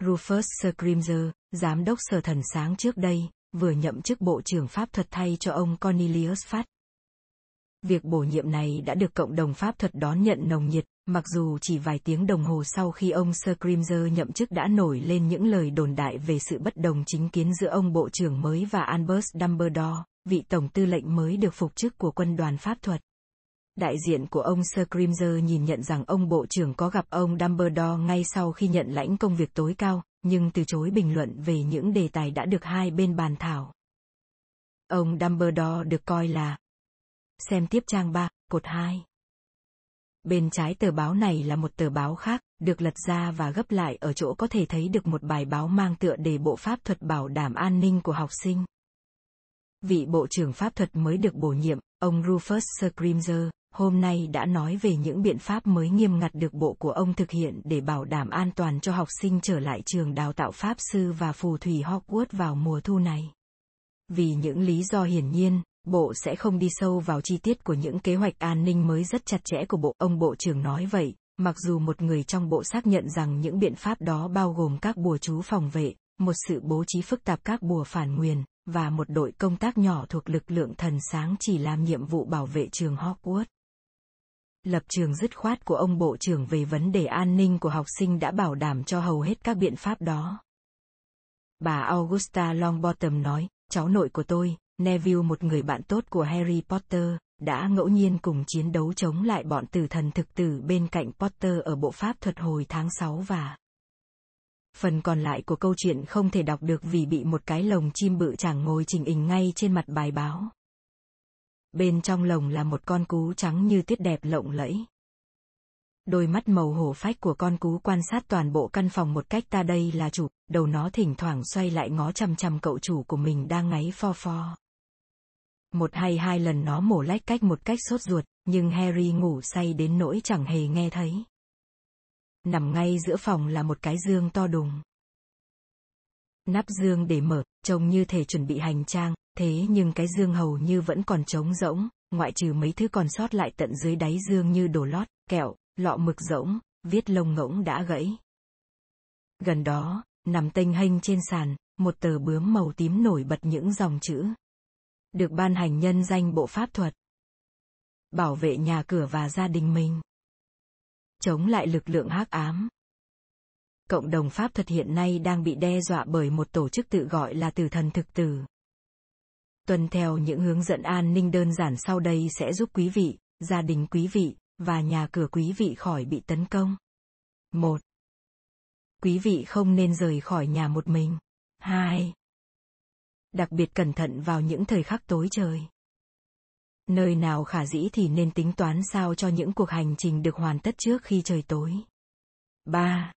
Rufus Scrimger, giám đốc sở thần sáng trước đây, vừa nhậm chức Bộ trưởng Pháp thuật thay cho ông Cornelius Phát. Việc bổ nhiệm này đã được cộng đồng pháp thuật đón nhận nồng nhiệt, mặc dù chỉ vài tiếng đồng hồ sau khi ông Scrimger nhậm chức đã nổi lên những lời đồn đại về sự bất đồng chính kiến giữa ông Bộ trưởng mới và Albert Dumbledore, vị Tổng tư lệnh mới được phục chức của quân đoàn pháp thuật. Đại diện của ông Scrimger nhìn nhận rằng ông Bộ trưởng có gặp ông Dumbledore ngay sau khi nhận lãnh công việc tối cao, nhưng từ chối bình luận về những đề tài đã được hai bên bàn thảo. Ông Dumbledore được coi là Xem tiếp trang 3, cột 2. Bên trái tờ báo này là một tờ báo khác, được lật ra và gấp lại ở chỗ có thể thấy được một bài báo mang tựa đề bộ pháp thuật bảo đảm an ninh của học sinh. vị bộ trưởng pháp thuật mới được bổ nhiệm, ông Rufus Scrimger, hôm nay đã nói về những biện pháp mới nghiêm ngặt được bộ của ông thực hiện để bảo đảm an toàn cho học sinh trở lại trường đào tạo pháp sư và phù thủy Hogwarts vào mùa thu này. Vì những lý do hiển nhiên, bộ sẽ không đi sâu vào chi tiết của những kế hoạch an ninh mới rất chặt chẽ của bộ, ông bộ trưởng nói vậy, mặc dù một người trong bộ xác nhận rằng những biện pháp đó bao gồm các bùa chú phòng vệ, một sự bố trí phức tạp các bùa phản nguyền, và một đội công tác nhỏ thuộc lực lượng thần sáng chỉ làm nhiệm vụ bảo vệ trường Hogwarts. Lập trường dứt khoát của ông Bộ trưởng về vấn đề an ninh của học sinh đã bảo đảm cho hầu hết các biện pháp đó. Bà Augusta Longbottom nói, cháu nội của tôi, Neville một người bạn tốt của Harry Potter, đã ngẫu nhiên cùng chiến đấu chống lại bọn tử thần thực tử bên cạnh Potter ở bộ pháp thuật hồi tháng 6 và Phần còn lại của câu chuyện không thể đọc được vì bị một cái lồng chim bự chẳng ngồi trình hình ngay trên mặt bài báo. Bên trong lồng là một con cú trắng như tuyết đẹp lộng lẫy. Đôi mắt màu hổ phách của con cú quan sát toàn bộ căn phòng một cách ta đây là chủ, đầu nó thỉnh thoảng xoay lại ngó chăm chăm cậu chủ của mình đang ngáy pho pho. Một hay hai lần nó mổ lách cách một cách sốt ruột, nhưng Harry ngủ say đến nỗi chẳng hề nghe thấy. Nằm ngay giữa phòng là một cái giường to đùng. Nắp giường để mở, trông như thể chuẩn bị hành trang, thế nhưng cái giường hầu như vẫn còn trống rỗng, ngoại trừ mấy thứ còn sót lại tận dưới đáy giường như đồ lót, kẹo, lọ mực rỗng, viết lông ngỗng đã gãy. Gần đó, nằm tênh hênh trên sàn, một tờ bướm màu tím nổi bật những dòng chữ. Được ban hành nhân danh bộ pháp thuật. Bảo vệ nhà cửa và gia đình mình chống lại lực lượng hắc ám. Cộng đồng pháp thuật hiện nay đang bị đe dọa bởi một tổ chức tự gọi là tử thần thực tử. Tuân theo những hướng dẫn an ninh đơn giản sau đây sẽ giúp quý vị, gia đình quý vị, và nhà cửa quý vị khỏi bị tấn công. 1. Quý vị không nên rời khỏi nhà một mình. 2. Đặc biệt cẩn thận vào những thời khắc tối trời. Nơi nào khả dĩ thì nên tính toán sao cho những cuộc hành trình được hoàn tất trước khi trời tối. 3.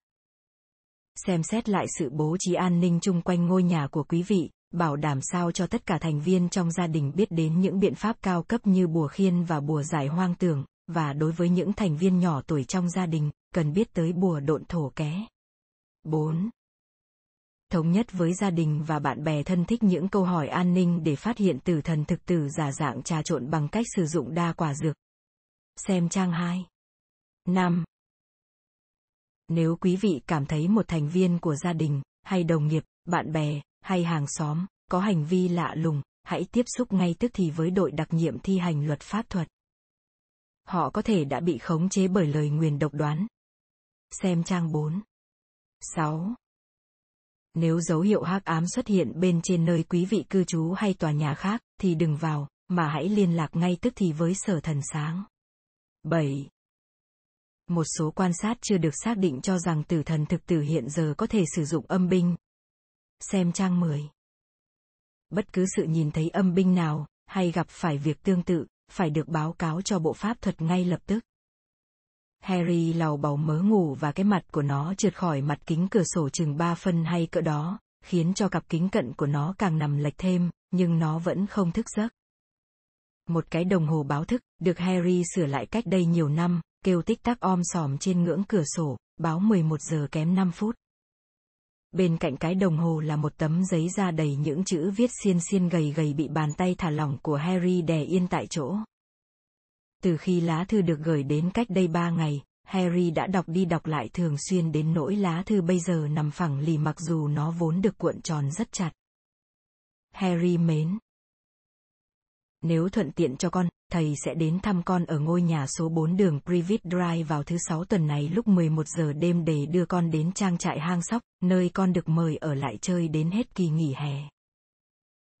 Xem xét lại sự bố trí an ninh chung quanh ngôi nhà của quý vị, bảo đảm sao cho tất cả thành viên trong gia đình biết đến những biện pháp cao cấp như bùa khiên và bùa giải hoang tưởng, và đối với những thành viên nhỏ tuổi trong gia đình, cần biết tới bùa độn thổ ké. 4 thống nhất với gia đình và bạn bè thân thích những câu hỏi an ninh để phát hiện tử thần thực tử giả dạng trà trộn bằng cách sử dụng đa quả dược. Xem trang 2. 5. Nếu quý vị cảm thấy một thành viên của gia đình, hay đồng nghiệp, bạn bè, hay hàng xóm, có hành vi lạ lùng, hãy tiếp xúc ngay tức thì với đội đặc nhiệm thi hành luật pháp thuật. Họ có thể đã bị khống chế bởi lời nguyền độc đoán. Xem trang 4. 6. Nếu dấu hiệu hắc ám xuất hiện bên trên nơi quý vị cư trú hay tòa nhà khác, thì đừng vào, mà hãy liên lạc ngay tức thì với sở thần sáng. 7. Một số quan sát chưa được xác định cho rằng tử thần thực tử hiện giờ có thể sử dụng âm binh. Xem trang 10. Bất cứ sự nhìn thấy âm binh nào, hay gặp phải việc tương tự, phải được báo cáo cho bộ pháp thuật ngay lập tức. Harry lầu bầu mớ ngủ và cái mặt của nó trượt khỏi mặt kính cửa sổ chừng ba phân hay cỡ đó, khiến cho cặp kính cận của nó càng nằm lệch thêm, nhưng nó vẫn không thức giấc. Một cái đồng hồ báo thức, được Harry sửa lại cách đây nhiều năm, kêu tích tắc om sòm trên ngưỡng cửa sổ, báo 11 giờ kém 5 phút. Bên cạnh cái đồng hồ là một tấm giấy da đầy những chữ viết xiên xiên gầy gầy bị bàn tay thả lỏng của Harry đè yên tại chỗ. Từ khi lá thư được gửi đến cách đây ba ngày, Harry đã đọc đi đọc lại thường xuyên đến nỗi lá thư bây giờ nằm phẳng lì mặc dù nó vốn được cuộn tròn rất chặt. Harry mến. Nếu thuận tiện cho con, thầy sẽ đến thăm con ở ngôi nhà số 4 đường Privet Drive vào thứ sáu tuần này lúc 11 giờ đêm để đưa con đến trang trại hang sóc, nơi con được mời ở lại chơi đến hết kỳ nghỉ hè.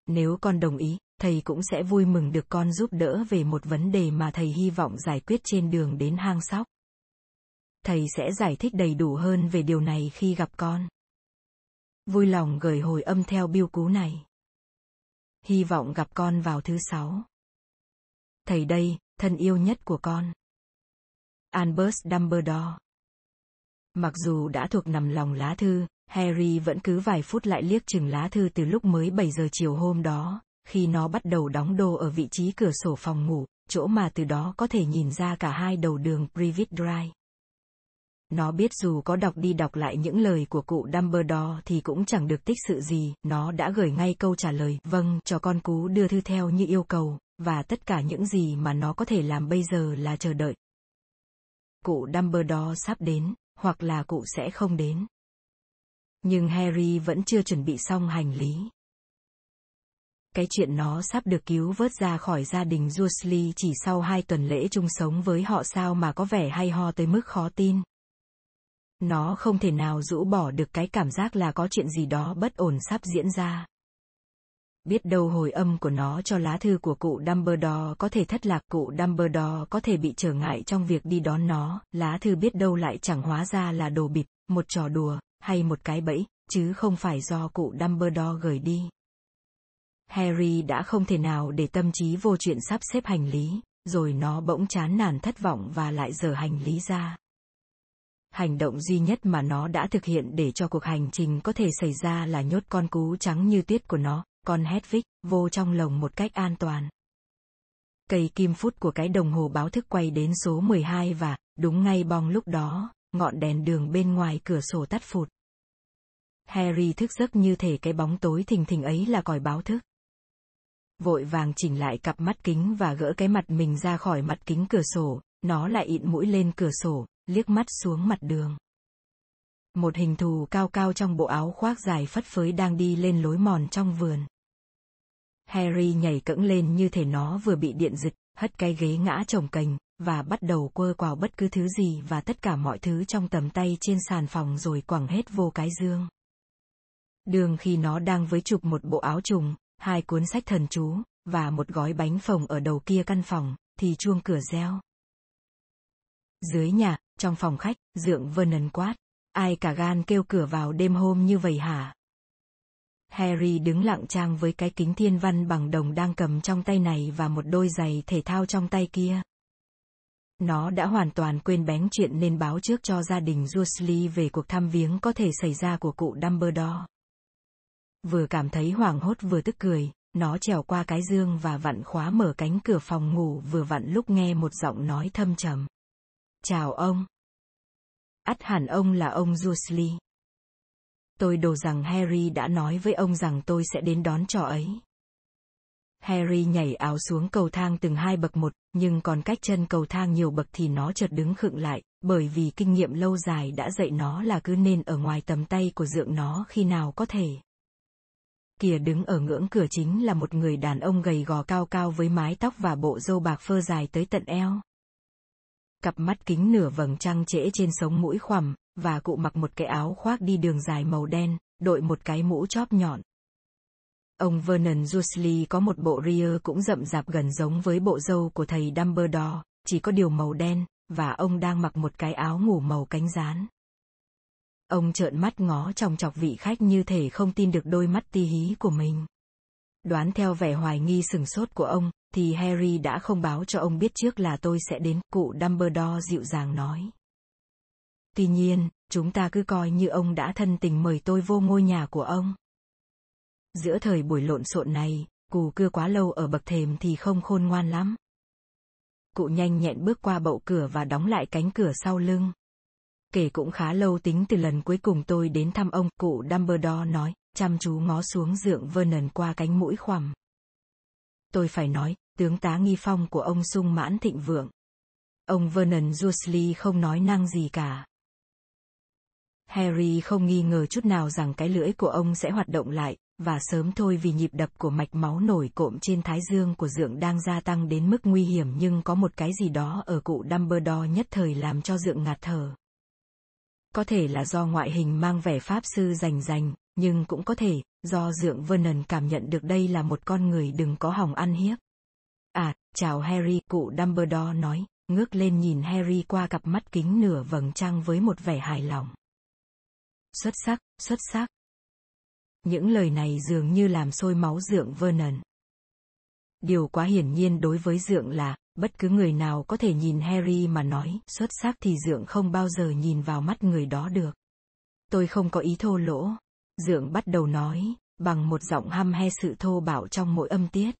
Nếu con đồng ý, thầy cũng sẽ vui mừng được con giúp đỡ về một vấn đề mà thầy hy vọng giải quyết trên đường đến hang sóc. Thầy sẽ giải thích đầy đủ hơn về điều này khi gặp con. Vui lòng gửi hồi âm theo biêu cú này. Hy vọng gặp con vào thứ sáu. Thầy đây, thân yêu nhất của con. albert Dumbledore. Mặc dù đã thuộc nằm lòng lá thư, Harry vẫn cứ vài phút lại liếc chừng lá thư từ lúc mới 7 giờ chiều hôm đó, khi nó bắt đầu đóng đô ở vị trí cửa sổ phòng ngủ, chỗ mà từ đó có thể nhìn ra cả hai đầu đường Privet Drive. Nó biết dù có đọc đi đọc lại những lời của cụ Dumbledore thì cũng chẳng được tích sự gì, nó đã gửi ngay câu trả lời vâng cho con cú đưa thư theo như yêu cầu, và tất cả những gì mà nó có thể làm bây giờ là chờ đợi. Cụ Dumbledore sắp đến, hoặc là cụ sẽ không đến. Nhưng Harry vẫn chưa chuẩn bị xong hành lý. Cái chuyện nó sắp được cứu vớt ra khỏi gia đình Dursley chỉ sau hai tuần lễ chung sống với họ sao mà có vẻ hay ho tới mức khó tin. Nó không thể nào rũ bỏ được cái cảm giác là có chuyện gì đó bất ổn sắp diễn ra. Biết đâu hồi âm của nó cho lá thư của cụ Dumbledore có thể thất lạc cụ Dumbledore có thể bị trở ngại trong việc đi đón nó, lá thư biết đâu lại chẳng hóa ra là đồ bịp, một trò đùa, hay một cái bẫy, chứ không phải do cụ Dumbledore gửi đi. Harry đã không thể nào để tâm trí vô chuyện sắp xếp hành lý, rồi nó bỗng chán nản thất vọng và lại dở hành lý ra hành động duy nhất mà nó đã thực hiện để cho cuộc hành trình có thể xảy ra là nhốt con cú trắng như tuyết của nó, con Hedwig, vô trong lồng một cách an toàn. Cây kim phút của cái đồng hồ báo thức quay đến số 12 và, đúng ngay bong lúc đó, ngọn đèn đường bên ngoài cửa sổ tắt phụt. Harry thức giấc như thể cái bóng tối thình thình ấy là còi báo thức. Vội vàng chỉnh lại cặp mắt kính và gỡ cái mặt mình ra khỏi mặt kính cửa sổ, nó lại ịn mũi lên cửa sổ, liếc mắt xuống mặt đường. Một hình thù cao cao trong bộ áo khoác dài phất phới đang đi lên lối mòn trong vườn. Harry nhảy cẫng lên như thể nó vừa bị điện giật, hất cái ghế ngã chồng cành, và bắt đầu quơ quào bất cứ thứ gì và tất cả mọi thứ trong tầm tay trên sàn phòng rồi quẳng hết vô cái dương. Đường khi nó đang với chụp một bộ áo trùng, hai cuốn sách thần chú, và một gói bánh phồng ở đầu kia căn phòng, thì chuông cửa reo. Dưới nhà, trong phòng khách, dượng Vernon quát. Ai cả gan kêu cửa vào đêm hôm như vậy hả? Harry đứng lặng trang với cái kính thiên văn bằng đồng đang cầm trong tay này và một đôi giày thể thao trong tay kia. Nó đã hoàn toàn quên bén chuyện nên báo trước cho gia đình Dursley về cuộc thăm viếng có thể xảy ra của cụ Dumbledore. Vừa cảm thấy hoảng hốt vừa tức cười, nó trèo qua cái dương và vặn khóa mở cánh cửa phòng ngủ vừa vặn lúc nghe một giọng nói thâm trầm. Chào ông. Ắt hẳn ông là ông Jusli. Tôi đồ rằng Harry đã nói với ông rằng tôi sẽ đến đón trò ấy. Harry nhảy áo xuống cầu thang từng hai bậc một, nhưng còn cách chân cầu thang nhiều bậc thì nó chợt đứng khựng lại, bởi vì kinh nghiệm lâu dài đã dạy nó là cứ nên ở ngoài tầm tay của dượng nó khi nào có thể. Kìa đứng ở ngưỡng cửa chính là một người đàn ông gầy gò cao cao với mái tóc và bộ râu bạc phơ dài tới tận eo cặp mắt kính nửa vầng trăng trễ trên sống mũi khoằm, và cụ mặc một cái áo khoác đi đường dài màu đen, đội một cái mũ chóp nhọn. Ông Vernon Dursley có một bộ ria cũng rậm rạp gần giống với bộ râu của thầy Dumbledore, chỉ có điều màu đen, và ông đang mặc một cái áo ngủ màu cánh rán. Ông trợn mắt ngó trong chọc vị khách như thể không tin được đôi mắt ti hí của mình. Đoán theo vẻ hoài nghi sừng sốt của ông, thì Harry đã không báo cho ông biết trước là tôi sẽ đến, cụ Dumbledore dịu dàng nói. Tuy nhiên, chúng ta cứ coi như ông đã thân tình mời tôi vô ngôi nhà của ông. Giữa thời buổi lộn xộn này, cụ cưa quá lâu ở bậc thềm thì không khôn ngoan lắm. Cụ nhanh nhẹn bước qua bậu cửa và đóng lại cánh cửa sau lưng. Kể cũng khá lâu tính từ lần cuối cùng tôi đến thăm ông, cụ Dumbledore nói, chăm chú ngó xuống dượng Vernon qua cánh mũi khoằm. Tôi phải nói, tướng tá nghi phong của ông sung mãn thịnh vượng. Ông Vernon Dursley không nói năng gì cả. Harry không nghi ngờ chút nào rằng cái lưỡi của ông sẽ hoạt động lại, và sớm thôi vì nhịp đập của mạch máu nổi cộm trên thái dương của dượng đang gia tăng đến mức nguy hiểm nhưng có một cái gì đó ở cụ Dumbledore nhất thời làm cho dượng ngạt thở. Có thể là do ngoại hình mang vẻ pháp sư rành rành, nhưng cũng có thể, do dượng Vernon cảm nhận được đây là một con người đừng có hỏng ăn hiếp. À, chào Harry, cụ Dumbledore nói, ngước lên nhìn Harry qua cặp mắt kính nửa vầng trăng với một vẻ hài lòng. Xuất sắc, xuất sắc. Những lời này dường như làm sôi máu dượng Vernon. Điều quá hiển nhiên đối với dượng là, bất cứ người nào có thể nhìn Harry mà nói xuất sắc thì dượng không bao giờ nhìn vào mắt người đó được. Tôi không có ý thô lỗ. Dượng bắt đầu nói, bằng một giọng hăm he sự thô bạo trong mỗi âm tiết.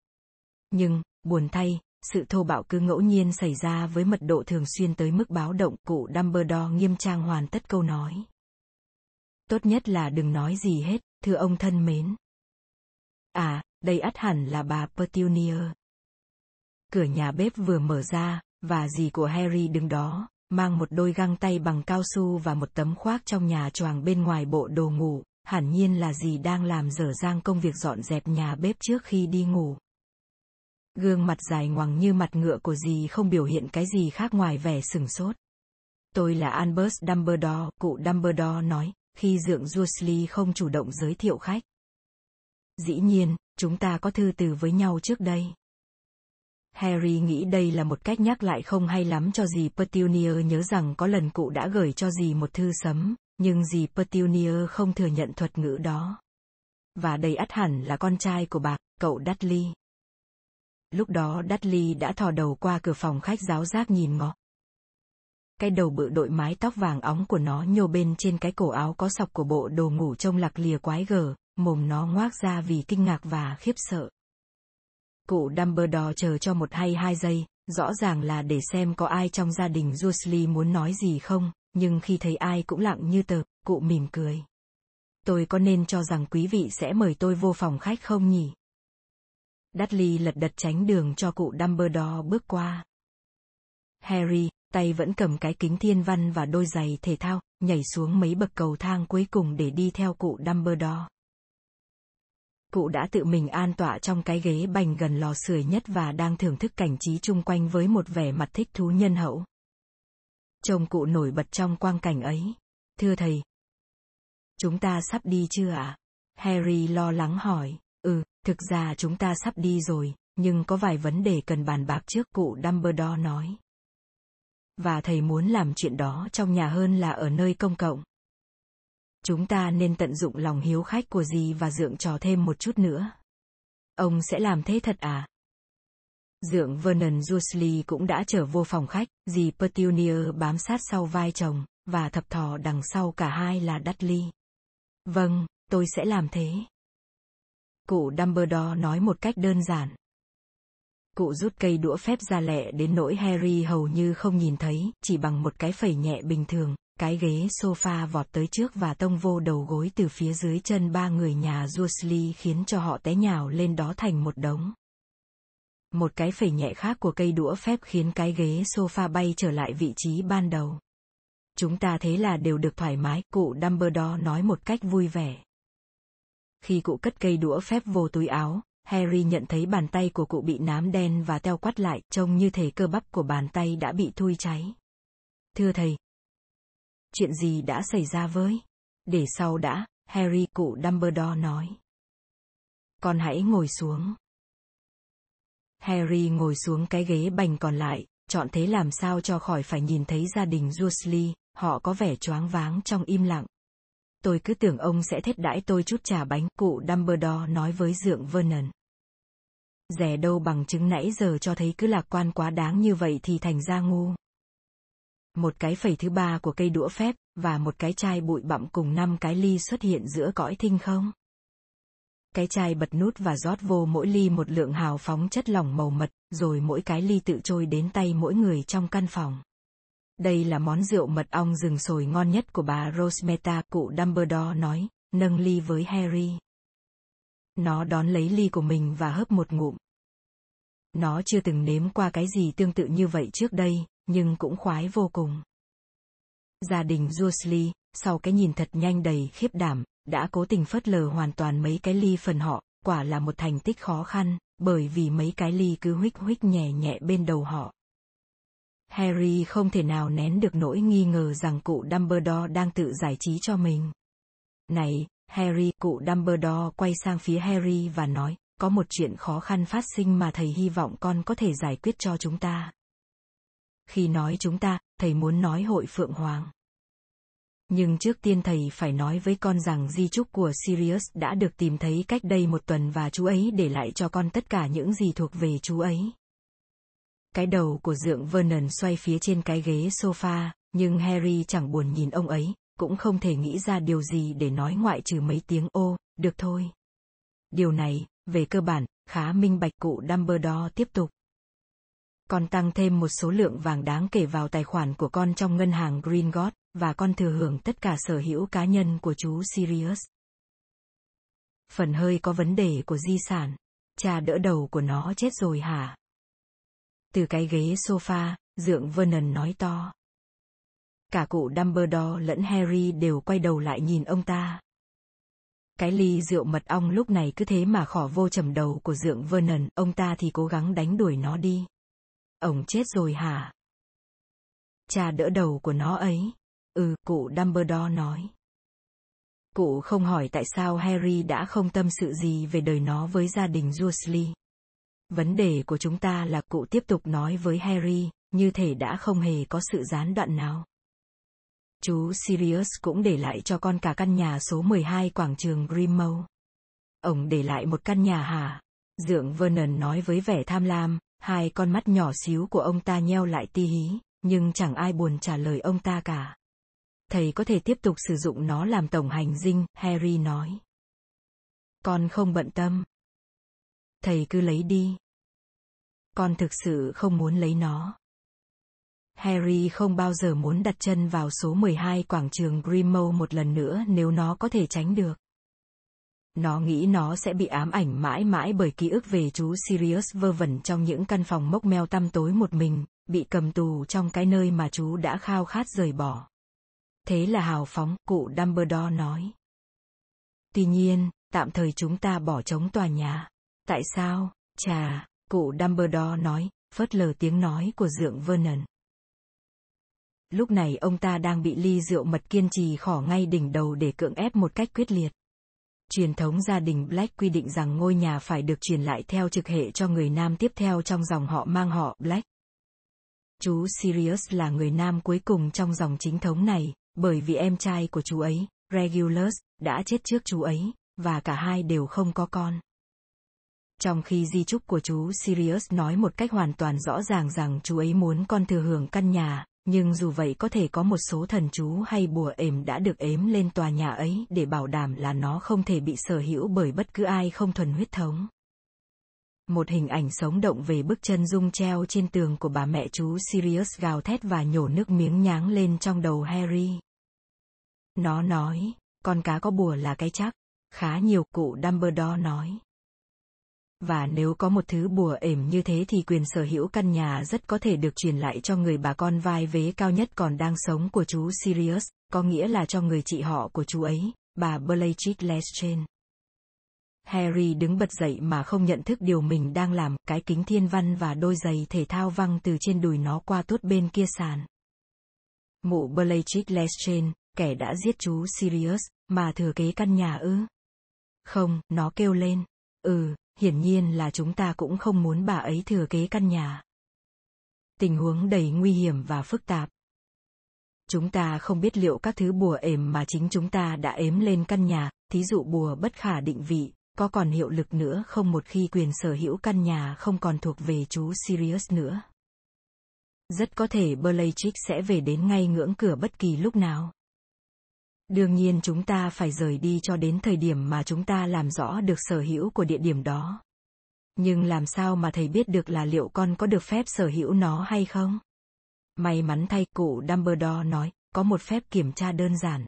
Nhưng, buồn thay, sự thô bạo cứ ngẫu nhiên xảy ra với mật độ thường xuyên tới mức báo động cụ Dumbledore nghiêm trang hoàn tất câu nói. Tốt nhất là đừng nói gì hết, thưa ông thân mến. À, đây ắt hẳn là bà Petunia. Cửa nhà bếp vừa mở ra, và dì của Harry đứng đó, mang một đôi găng tay bằng cao su và một tấm khoác trong nhà choàng bên ngoài bộ đồ ngủ, hẳn nhiên là dì đang làm dở dang công việc dọn dẹp nhà bếp trước khi đi ngủ. Gương mặt dài ngoằng như mặt ngựa của dì không biểu hiện cái gì khác ngoài vẻ sừng sốt. Tôi là Albus Dumbledore, cụ Dumbledore nói, khi dượng Dursley không chủ động giới thiệu khách. Dĩ nhiên, chúng ta có thư từ với nhau trước đây. Harry nghĩ đây là một cách nhắc lại không hay lắm cho dì Petunia nhớ rằng có lần cụ đã gửi cho dì một thư sấm, nhưng dì Petunia không thừa nhận thuật ngữ đó. Và đầy ắt hẳn là con trai của bà, cậu Dudley. Lúc đó Dudley đã thò đầu qua cửa phòng khách giáo giác nhìn ngó. Cái đầu bự đội mái tóc vàng óng của nó nhô bên trên cái cổ áo có sọc của bộ đồ ngủ trông lạc lìa quái gở, mồm nó ngoác ra vì kinh ngạc và khiếp sợ. Cụ Dumbledore chờ cho một hay hai giây, rõ ràng là để xem có ai trong gia đình Dursley muốn nói gì không, nhưng khi thấy ai cũng lặng như tờ, cụ mỉm cười. Tôi có nên cho rằng quý vị sẽ mời tôi vô phòng khách không nhỉ? Dudley lật đật tránh đường cho cụ Dumbledore bước qua. Harry, tay vẫn cầm cái kính thiên văn và đôi giày thể thao, nhảy xuống mấy bậc cầu thang cuối cùng để đi theo cụ Dumbledore. Cụ đã tự mình an tọa trong cái ghế bành gần lò sưởi nhất và đang thưởng thức cảnh trí chung quanh với một vẻ mặt thích thú nhân hậu. Trông cụ nổi bật trong quang cảnh ấy. Thưa thầy. Chúng ta sắp đi chưa ạ? À? Harry lo lắng hỏi. Ừ, thực ra chúng ta sắp đi rồi, nhưng có vài vấn đề cần bàn bạc trước cụ Dumbledore nói. Và thầy muốn làm chuyện đó trong nhà hơn là ở nơi công cộng. Chúng ta nên tận dụng lòng hiếu khách của dì và dượng trò thêm một chút nữa. Ông sẽ làm thế thật à? Dượng Vernon Dursley cũng đã trở vô phòng khách, dì Petunia bám sát sau vai chồng, và thập thò đằng sau cả hai là Dudley. Vâng, tôi sẽ làm thế. Cụ Dumbledore nói một cách đơn giản. Cụ rút cây đũa phép ra lẹ đến nỗi Harry hầu như không nhìn thấy, chỉ bằng một cái phẩy nhẹ bình thường, cái ghế sofa vọt tới trước và tông vô đầu gối từ phía dưới chân ba người nhà Jusli khiến cho họ té nhào lên đó thành một đống. Một cái phẩy nhẹ khác của cây đũa phép khiến cái ghế sofa bay trở lại vị trí ban đầu. Chúng ta thế là đều được thoải mái, cụ Dumbledore nói một cách vui vẻ. Khi cụ cất cây đũa phép vô túi áo, Harry nhận thấy bàn tay của cụ bị nám đen và teo quắt lại, trông như thể cơ bắp của bàn tay đã bị thui cháy. Thưa thầy, chuyện gì đã xảy ra với? Để sau đã, Harry cụ Dumbledore nói. Con hãy ngồi xuống. Harry ngồi xuống cái ghế bành còn lại, chọn thế làm sao cho khỏi phải nhìn thấy gia đình Dursley, họ có vẻ choáng váng trong im lặng. Tôi cứ tưởng ông sẽ thết đãi tôi chút trà bánh, cụ Dumbledore nói với dượng Vernon. Rẻ đâu bằng chứng nãy giờ cho thấy cứ lạc quan quá đáng như vậy thì thành ra ngu một cái phẩy thứ ba của cây đũa phép, và một cái chai bụi bặm cùng năm cái ly xuất hiện giữa cõi thinh không. Cái chai bật nút và rót vô mỗi ly một lượng hào phóng chất lỏng màu mật, rồi mỗi cái ly tự trôi đến tay mỗi người trong căn phòng. Đây là món rượu mật ong rừng sồi ngon nhất của bà Rosmeta, cụ Dumbledore nói, nâng ly với Harry. Nó đón lấy ly của mình và hớp một ngụm. Nó chưa từng nếm qua cái gì tương tự như vậy trước đây, nhưng cũng khoái vô cùng. Gia đình Dursley, sau cái nhìn thật nhanh đầy khiếp đảm, đã cố tình phớt lờ hoàn toàn mấy cái ly phần họ, quả là một thành tích khó khăn, bởi vì mấy cái ly cứ huých huých nhẹ nhẹ bên đầu họ. Harry không thể nào nén được nỗi nghi ngờ rằng cụ Dumbledore đang tự giải trí cho mình. Này, Harry, cụ Dumbledore quay sang phía Harry và nói, có một chuyện khó khăn phát sinh mà thầy hy vọng con có thể giải quyết cho chúng ta. Khi nói chúng ta, thầy muốn nói hội Phượng Hoàng. Nhưng trước tiên thầy phải nói với con rằng di chúc của Sirius đã được tìm thấy cách đây một tuần và chú ấy để lại cho con tất cả những gì thuộc về chú ấy. Cái đầu của dượng Vernon xoay phía trên cái ghế sofa, nhưng Harry chẳng buồn nhìn ông ấy, cũng không thể nghĩ ra điều gì để nói ngoại trừ mấy tiếng ô, được thôi. điều này, về cơ bản, khá minh bạch cụ Dumbledore tiếp tục. Con tăng thêm một số lượng vàng đáng kể vào tài khoản của con trong ngân hàng Green God, và con thừa hưởng tất cả sở hữu cá nhân của chú Sirius. Phần hơi có vấn đề của di sản. Cha đỡ đầu của nó chết rồi hả? Từ cái ghế sofa, dượng Vernon nói to. Cả cụ Dumbledore lẫn Harry đều quay đầu lại nhìn ông ta. Cái ly rượu mật ong lúc này cứ thế mà khỏ vô trầm đầu của dượng Vernon, ông ta thì cố gắng đánh đuổi nó đi. Ông chết rồi hả? Cha đỡ đầu của nó ấy. Ừ, cụ Dumbledore nói. Cụ không hỏi tại sao Harry đã không tâm sự gì về đời nó với gia đình Dursley. Vấn đề của chúng ta là cụ tiếp tục nói với Harry, như thể đã không hề có sự gián đoạn nào. Chú Sirius cũng để lại cho con cả căn nhà số 12 quảng trường Grimmauld. Ông để lại một căn nhà hả? Dượng Vernon nói với vẻ tham lam, hai con mắt nhỏ xíu của ông ta nheo lại ti hí, nhưng chẳng ai buồn trả lời ông ta cả. Thầy có thể tiếp tục sử dụng nó làm tổng hành dinh, Harry nói. Con không bận tâm. Thầy cứ lấy đi. Con thực sự không muốn lấy nó. Harry không bao giờ muốn đặt chân vào số 12 quảng trường Grimmauld một lần nữa nếu nó có thể tránh được. Nó nghĩ nó sẽ bị ám ảnh mãi mãi bởi ký ức về chú Sirius vơ vẩn trong những căn phòng mốc meo tăm tối một mình, bị cầm tù trong cái nơi mà chú đã khao khát rời bỏ. Thế là hào phóng, cụ Dumbledore nói. Tuy nhiên, tạm thời chúng ta bỏ trống tòa nhà. Tại sao? Chà, cụ Dumbledore nói, phớt lờ tiếng nói của dượng Vernon. Lúc này ông ta đang bị ly rượu mật kiên trì khỏ ngay đỉnh đầu để cưỡng ép một cách quyết liệt. Truyền thống gia đình Black quy định rằng ngôi nhà phải được truyền lại theo trực hệ cho người nam tiếp theo trong dòng họ mang họ Black. Chú Sirius là người nam cuối cùng trong dòng chính thống này, bởi vì em trai của chú ấy, Regulus, đã chết trước chú ấy, và cả hai đều không có con. Trong khi di chúc của chú Sirius nói một cách hoàn toàn rõ ràng rằng chú ấy muốn con thừa hưởng căn nhà, nhưng dù vậy có thể có một số thần chú hay bùa ềm đã được ếm lên tòa nhà ấy để bảo đảm là nó không thể bị sở hữu bởi bất cứ ai không thuần huyết thống. Một hình ảnh sống động về bức chân dung treo trên tường của bà mẹ chú Sirius gào thét và nhổ nước miếng nháng lên trong đầu Harry. Nó nói, con cá có bùa là cái chắc. Khá nhiều cụ Dumbledore nói. Và nếu có một thứ bùa ểm như thế thì quyền sở hữu căn nhà rất có thể được truyền lại cho người bà con vai vế cao nhất còn đang sống của chú Sirius, có nghĩa là cho người chị họ của chú ấy, bà Bellatrix Lestrange. Harry đứng bật dậy mà không nhận thức điều mình đang làm, cái kính thiên văn và đôi giày thể thao văng từ trên đùi nó qua tuốt bên kia sàn. Mụ Bellatrix Lestrange, kẻ đã giết chú Sirius, mà thừa kế căn nhà ư? Không, nó kêu lên. Ừ, hiển nhiên là chúng ta cũng không muốn bà ấy thừa kế căn nhà. Tình huống đầy nguy hiểm và phức tạp. Chúng ta không biết liệu các thứ bùa ềm mà chính chúng ta đã ếm lên căn nhà, thí dụ bùa bất khả định vị, có còn hiệu lực nữa không một khi quyền sở hữu căn nhà không còn thuộc về chú Sirius nữa. Rất có thể Bellatrix sẽ về đến ngay ngưỡng cửa bất kỳ lúc nào. Đương nhiên chúng ta phải rời đi cho đến thời điểm mà chúng ta làm rõ được sở hữu của địa điểm đó. Nhưng làm sao mà thầy biết được là liệu con có được phép sở hữu nó hay không? May mắn thay cụ Dumbledore nói, có một phép kiểm tra đơn giản.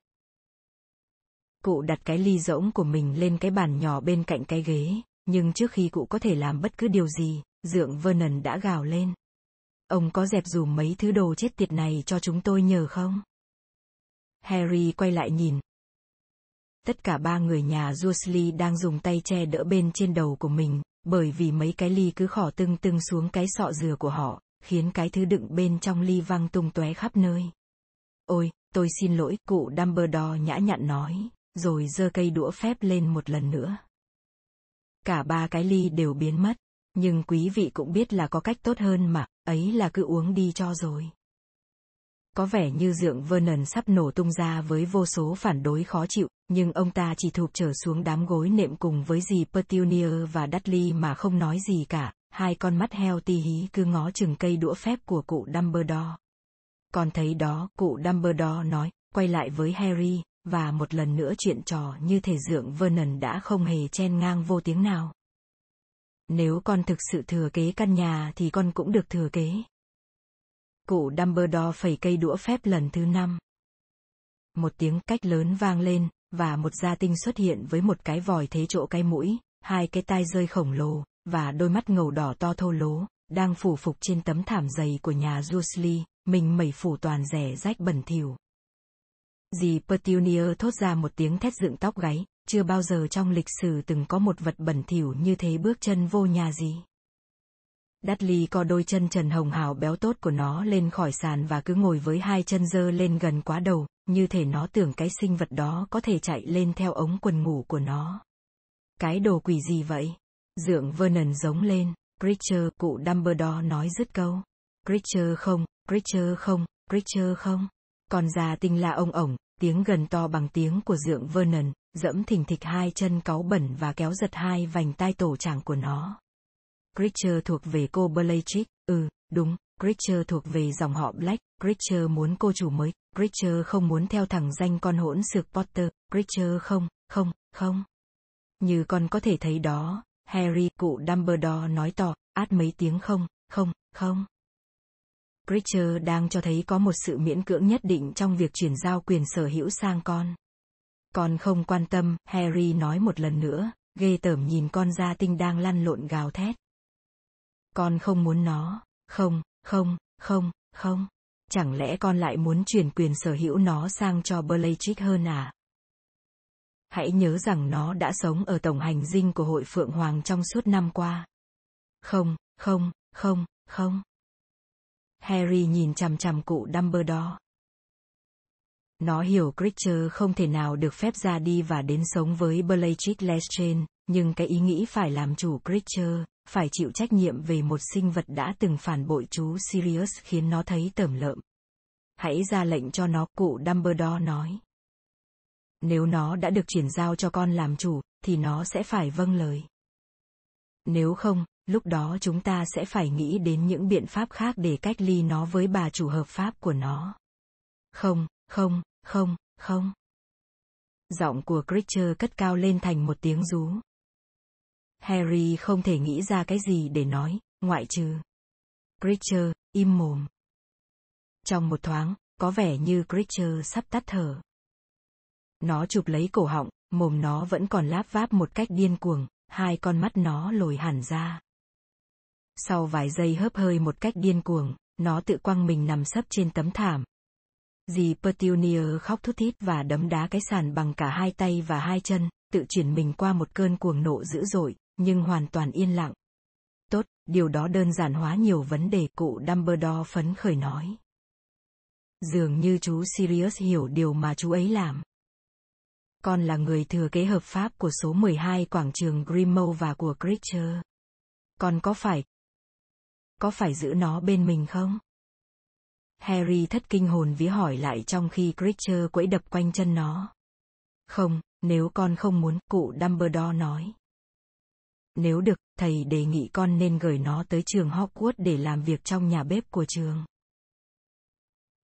Cụ đặt cái ly rỗng của mình lên cái bàn nhỏ bên cạnh cái ghế, nhưng trước khi cụ có thể làm bất cứ điều gì, dượng Vernon đã gào lên. Ông có dẹp dùm mấy thứ đồ chết tiệt này cho chúng tôi nhờ không? Harry quay lại nhìn. Tất cả ba người nhà Dursley đang dùng tay che đỡ bên trên đầu của mình, bởi vì mấy cái ly cứ khỏ tưng tưng xuống cái sọ dừa của họ, khiến cái thứ đựng bên trong ly văng tung tóe khắp nơi. Ôi, tôi xin lỗi, cụ Dumbledore nhã nhặn nói, rồi giơ cây đũa phép lên một lần nữa. Cả ba cái ly đều biến mất, nhưng quý vị cũng biết là có cách tốt hơn mà, ấy là cứ uống đi cho rồi. Có vẻ như dượng Vernon sắp nổ tung ra với vô số phản đối khó chịu, nhưng ông ta chỉ thụp trở xuống đám gối nệm cùng với dì Petunia và Dudley mà không nói gì cả, hai con mắt heo ti hí cứ ngó chừng cây đũa phép của cụ Dumbledore. Còn thấy đó, cụ Dumbledore nói, quay lại với Harry, và một lần nữa chuyện trò như thể dượng Vernon đã không hề chen ngang vô tiếng nào. Nếu con thực sự thừa kế căn nhà thì con cũng được thừa kế. Cụ Dumbledore phẩy cây đũa phép lần thứ năm. Một tiếng cách lớn vang lên, và một gia tinh xuất hiện với một cái vòi thế chỗ cái mũi, hai cái tai rơi khổng lồ, và đôi mắt ngầu đỏ to thô lố, đang phủ phục trên tấm thảm dày của nhà Dursley, mình mẩy phủ toàn rẻ rách bẩn thỉu. Dì Petunia thốt ra một tiếng thét dựng tóc gáy, chưa bao giờ trong lịch sử từng có một vật bẩn thỉu như thế bước chân vô nhà gì. Dudley co đôi chân trần hồng hào béo tốt của nó lên khỏi sàn và cứ ngồi với hai chân dơ lên gần quá đầu, như thể nó tưởng cái sinh vật đó có thể chạy lên theo ống quần ngủ của nó. Cái đồ quỷ gì vậy? Dượng Vernon giống lên, Creature, cụ Dumbledore nói dứt câu. Creature không, Creature không, Creature không. Còn già tinh là ông ổng, tiếng gần to bằng tiếng của dượng Vernon, dẫm thình thịch hai chân cáu bẩn và kéo giật hai vành tai tổ chàng của nó. Creature thuộc về cô Bellatrix, ừ, đúng, Creature thuộc về dòng họ Black, Creature muốn cô chủ mới, Creature không muốn theo thẳng danh con hỗn xược Potter, Creature không, không, không. Như con có thể thấy đó, Harry, cụ Dumbledore nói to, át mấy tiếng không, không, không. Creature đang cho thấy có một sự miễn cưỡng nhất định trong việc chuyển giao quyền sở hữu sang con. Con không quan tâm, Harry nói một lần nữa, ghê tởm nhìn con gia tinh đang lăn lộn gào thét. Con không muốn nó, không, không, không, không. Chẳng lẽ con lại muốn chuyển quyền sở hữu nó sang cho Bellatrix hơn à? Hãy nhớ rằng nó đã sống ở tổng hành dinh của hội Phượng Hoàng trong suốt năm qua. Không, không, không, không. Harry nhìn chằm chằm cụ Dumbledore. Nó hiểu Creature không thể nào được phép ra đi và đến sống với Bellatrix Lestrange, nhưng cái ý nghĩ phải làm chủ Creature, phải chịu trách nhiệm về một sinh vật đã từng phản bội chú Sirius khiến nó thấy tởm lợm. Hãy ra lệnh cho nó, cụ Dumbledore nói. Nếu nó đã được chuyển giao cho con làm chủ, thì nó sẽ phải vâng lời. Nếu không, lúc đó chúng ta sẽ phải nghĩ đến những biện pháp khác để cách ly nó với bà chủ hợp pháp của nó. Không, không, không, không. Giọng của Creature cất cao lên thành một tiếng rú. Harry không thể nghĩ ra cái gì để nói, ngoại trừ. Creature, im mồm. Trong một thoáng, có vẻ như Creature sắp tắt thở. Nó chụp lấy cổ họng, mồm nó vẫn còn láp váp một cách điên cuồng, hai con mắt nó lồi hẳn ra. Sau vài giây hớp hơi một cách điên cuồng, nó tự quăng mình nằm sấp trên tấm thảm. Dì Petunia khóc thút thít và đấm đá cái sàn bằng cả hai tay và hai chân, tự chuyển mình qua một cơn cuồng nộ dữ dội, nhưng hoàn toàn yên lặng. Tốt, điều đó đơn giản hóa nhiều vấn đề cụ Dumbledore phấn khởi nói. Dường như chú Sirius hiểu điều mà chú ấy làm. Con là người thừa kế hợp pháp của số 12 quảng trường Grimmauld và của Creature. Con có phải... Có phải giữ nó bên mình không? Harry thất kinh hồn vía hỏi lại trong khi Creature quẫy đập quanh chân nó. Không, nếu con không muốn, cụ Dumbledore nói. Nếu được, thầy đề nghị con nên gửi nó tới trường Hogwarts để làm việc trong nhà bếp của trường.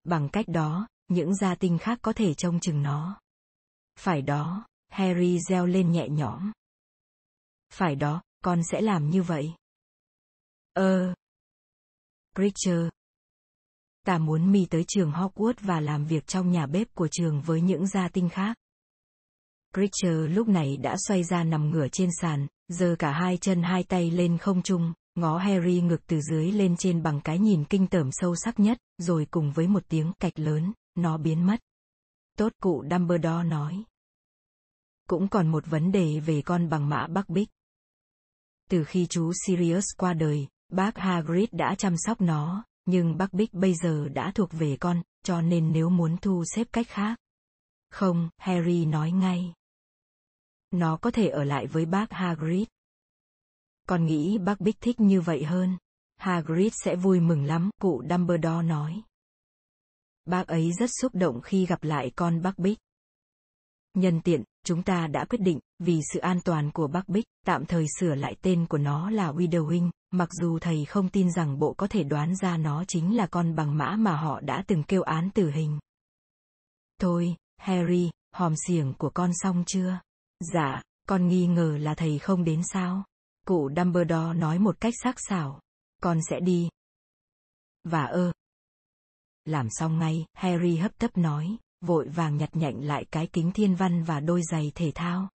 Bằng cách đó, những gia tinh khác có thể trông chừng nó. Phải đó, Harry reo lên nhẹ nhõm. Phải đó, con sẽ làm như vậy. Ơ. Ờ. Preacher. Ta muốn mi tới trường Hogwarts và làm việc trong nhà bếp của trường với những gia tinh khác. Creature lúc này đã xoay ra nằm ngửa trên sàn, giơ cả hai chân hai tay lên không trung, ngó Harry ngược từ dưới lên trên bằng cái nhìn kinh tởm sâu sắc nhất, rồi cùng với một tiếng cạch lớn, nó biến mất. Tốt cụ Dumbledore nói. Cũng còn một vấn đề về con bằng mã Bắc Bích. Từ khi chú Sirius qua đời, bác Hagrid đã chăm sóc nó, nhưng Bắc Bích bây giờ đã thuộc về con, cho nên nếu muốn thu xếp cách khác. Không, Harry nói ngay. Nó có thể ở lại với bác Hagrid. Con nghĩ bác Bích thích như vậy hơn. Hagrid sẽ vui mừng lắm, cụ Dumbledore nói. Bác ấy rất xúc động khi gặp lại con bác Bích. Nhân tiện, chúng ta đã quyết định, vì sự an toàn của bác Bích, tạm thời sửa lại tên của nó là Widowing, mặc dù thầy không tin rằng bộ có thể đoán ra nó chính là con bằng mã mà họ đã từng kêu án tử hình. Thôi, Harry, hòm xiềng của con xong chưa? Dạ, con nghi ngờ là thầy không đến sao? Cụ Dumbledore nói một cách sắc sảo. Con sẽ đi. Và ơ. Làm xong ngay, Harry hấp tấp nói, vội vàng nhặt nhạnh lại cái kính thiên văn và đôi giày thể thao.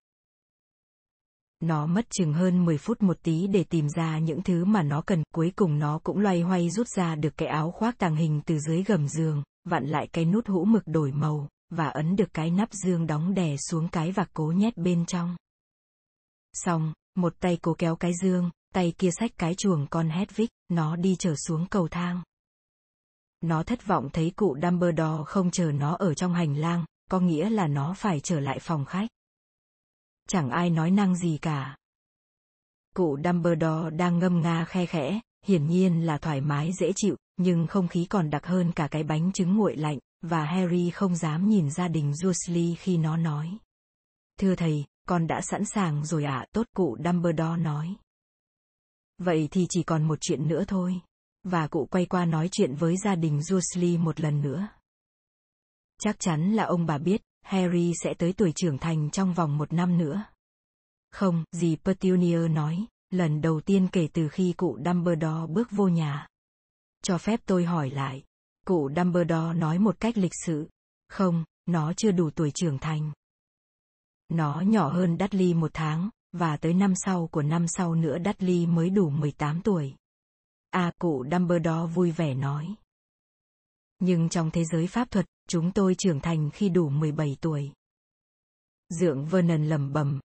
Nó mất chừng hơn 10 phút một tí để tìm ra những thứ mà nó cần, cuối cùng nó cũng loay hoay rút ra được cái áo khoác tàng hình từ dưới gầm giường, vặn lại cái nút hũ mực đổi màu, và ấn được cái nắp dương đóng đè xuống cái vạc cố nhét bên trong. Xong, một tay cố kéo cái dương, tay kia xách cái chuồng con Hedwig, nó đi trở xuống cầu thang. Nó thất vọng thấy cụ Dumbledore không chờ nó ở trong hành lang, có nghĩa là nó phải trở lại phòng khách. Chẳng ai nói năng gì cả. Cụ Dumbledore đang ngâm nga khe khẽ, hiển nhiên là thoải mái dễ chịu, nhưng không khí còn đặc hơn cả cái bánh trứng nguội lạnh, và Harry không dám nhìn gia đình Dursley khi nó nói. Thưa thầy, con đã sẵn sàng rồi ạ, à, tốt cụ Dumbledore nói. Vậy thì chỉ còn một chuyện nữa thôi. Và cụ quay qua nói chuyện với gia đình Dursley một lần nữa. Chắc chắn là ông bà biết, Harry sẽ tới tuổi trưởng thành trong vòng một năm nữa. Không, dì Petunia nói, lần đầu tiên kể từ khi cụ Dumbledore bước vô nhà. Cho phép tôi hỏi lại. Cụ Dumbledore nói một cách lịch sự. Không, nó chưa đủ tuổi trưởng thành. Nó nhỏ hơn Dudley một tháng, và tới năm sau của năm sau nữa Dudley mới đủ 18 tuổi. À cụ Dumbledore vui vẻ nói. Nhưng trong thế giới pháp thuật, chúng tôi trưởng thành khi đủ 17 tuổi. Dượng Vernon lầm bầm.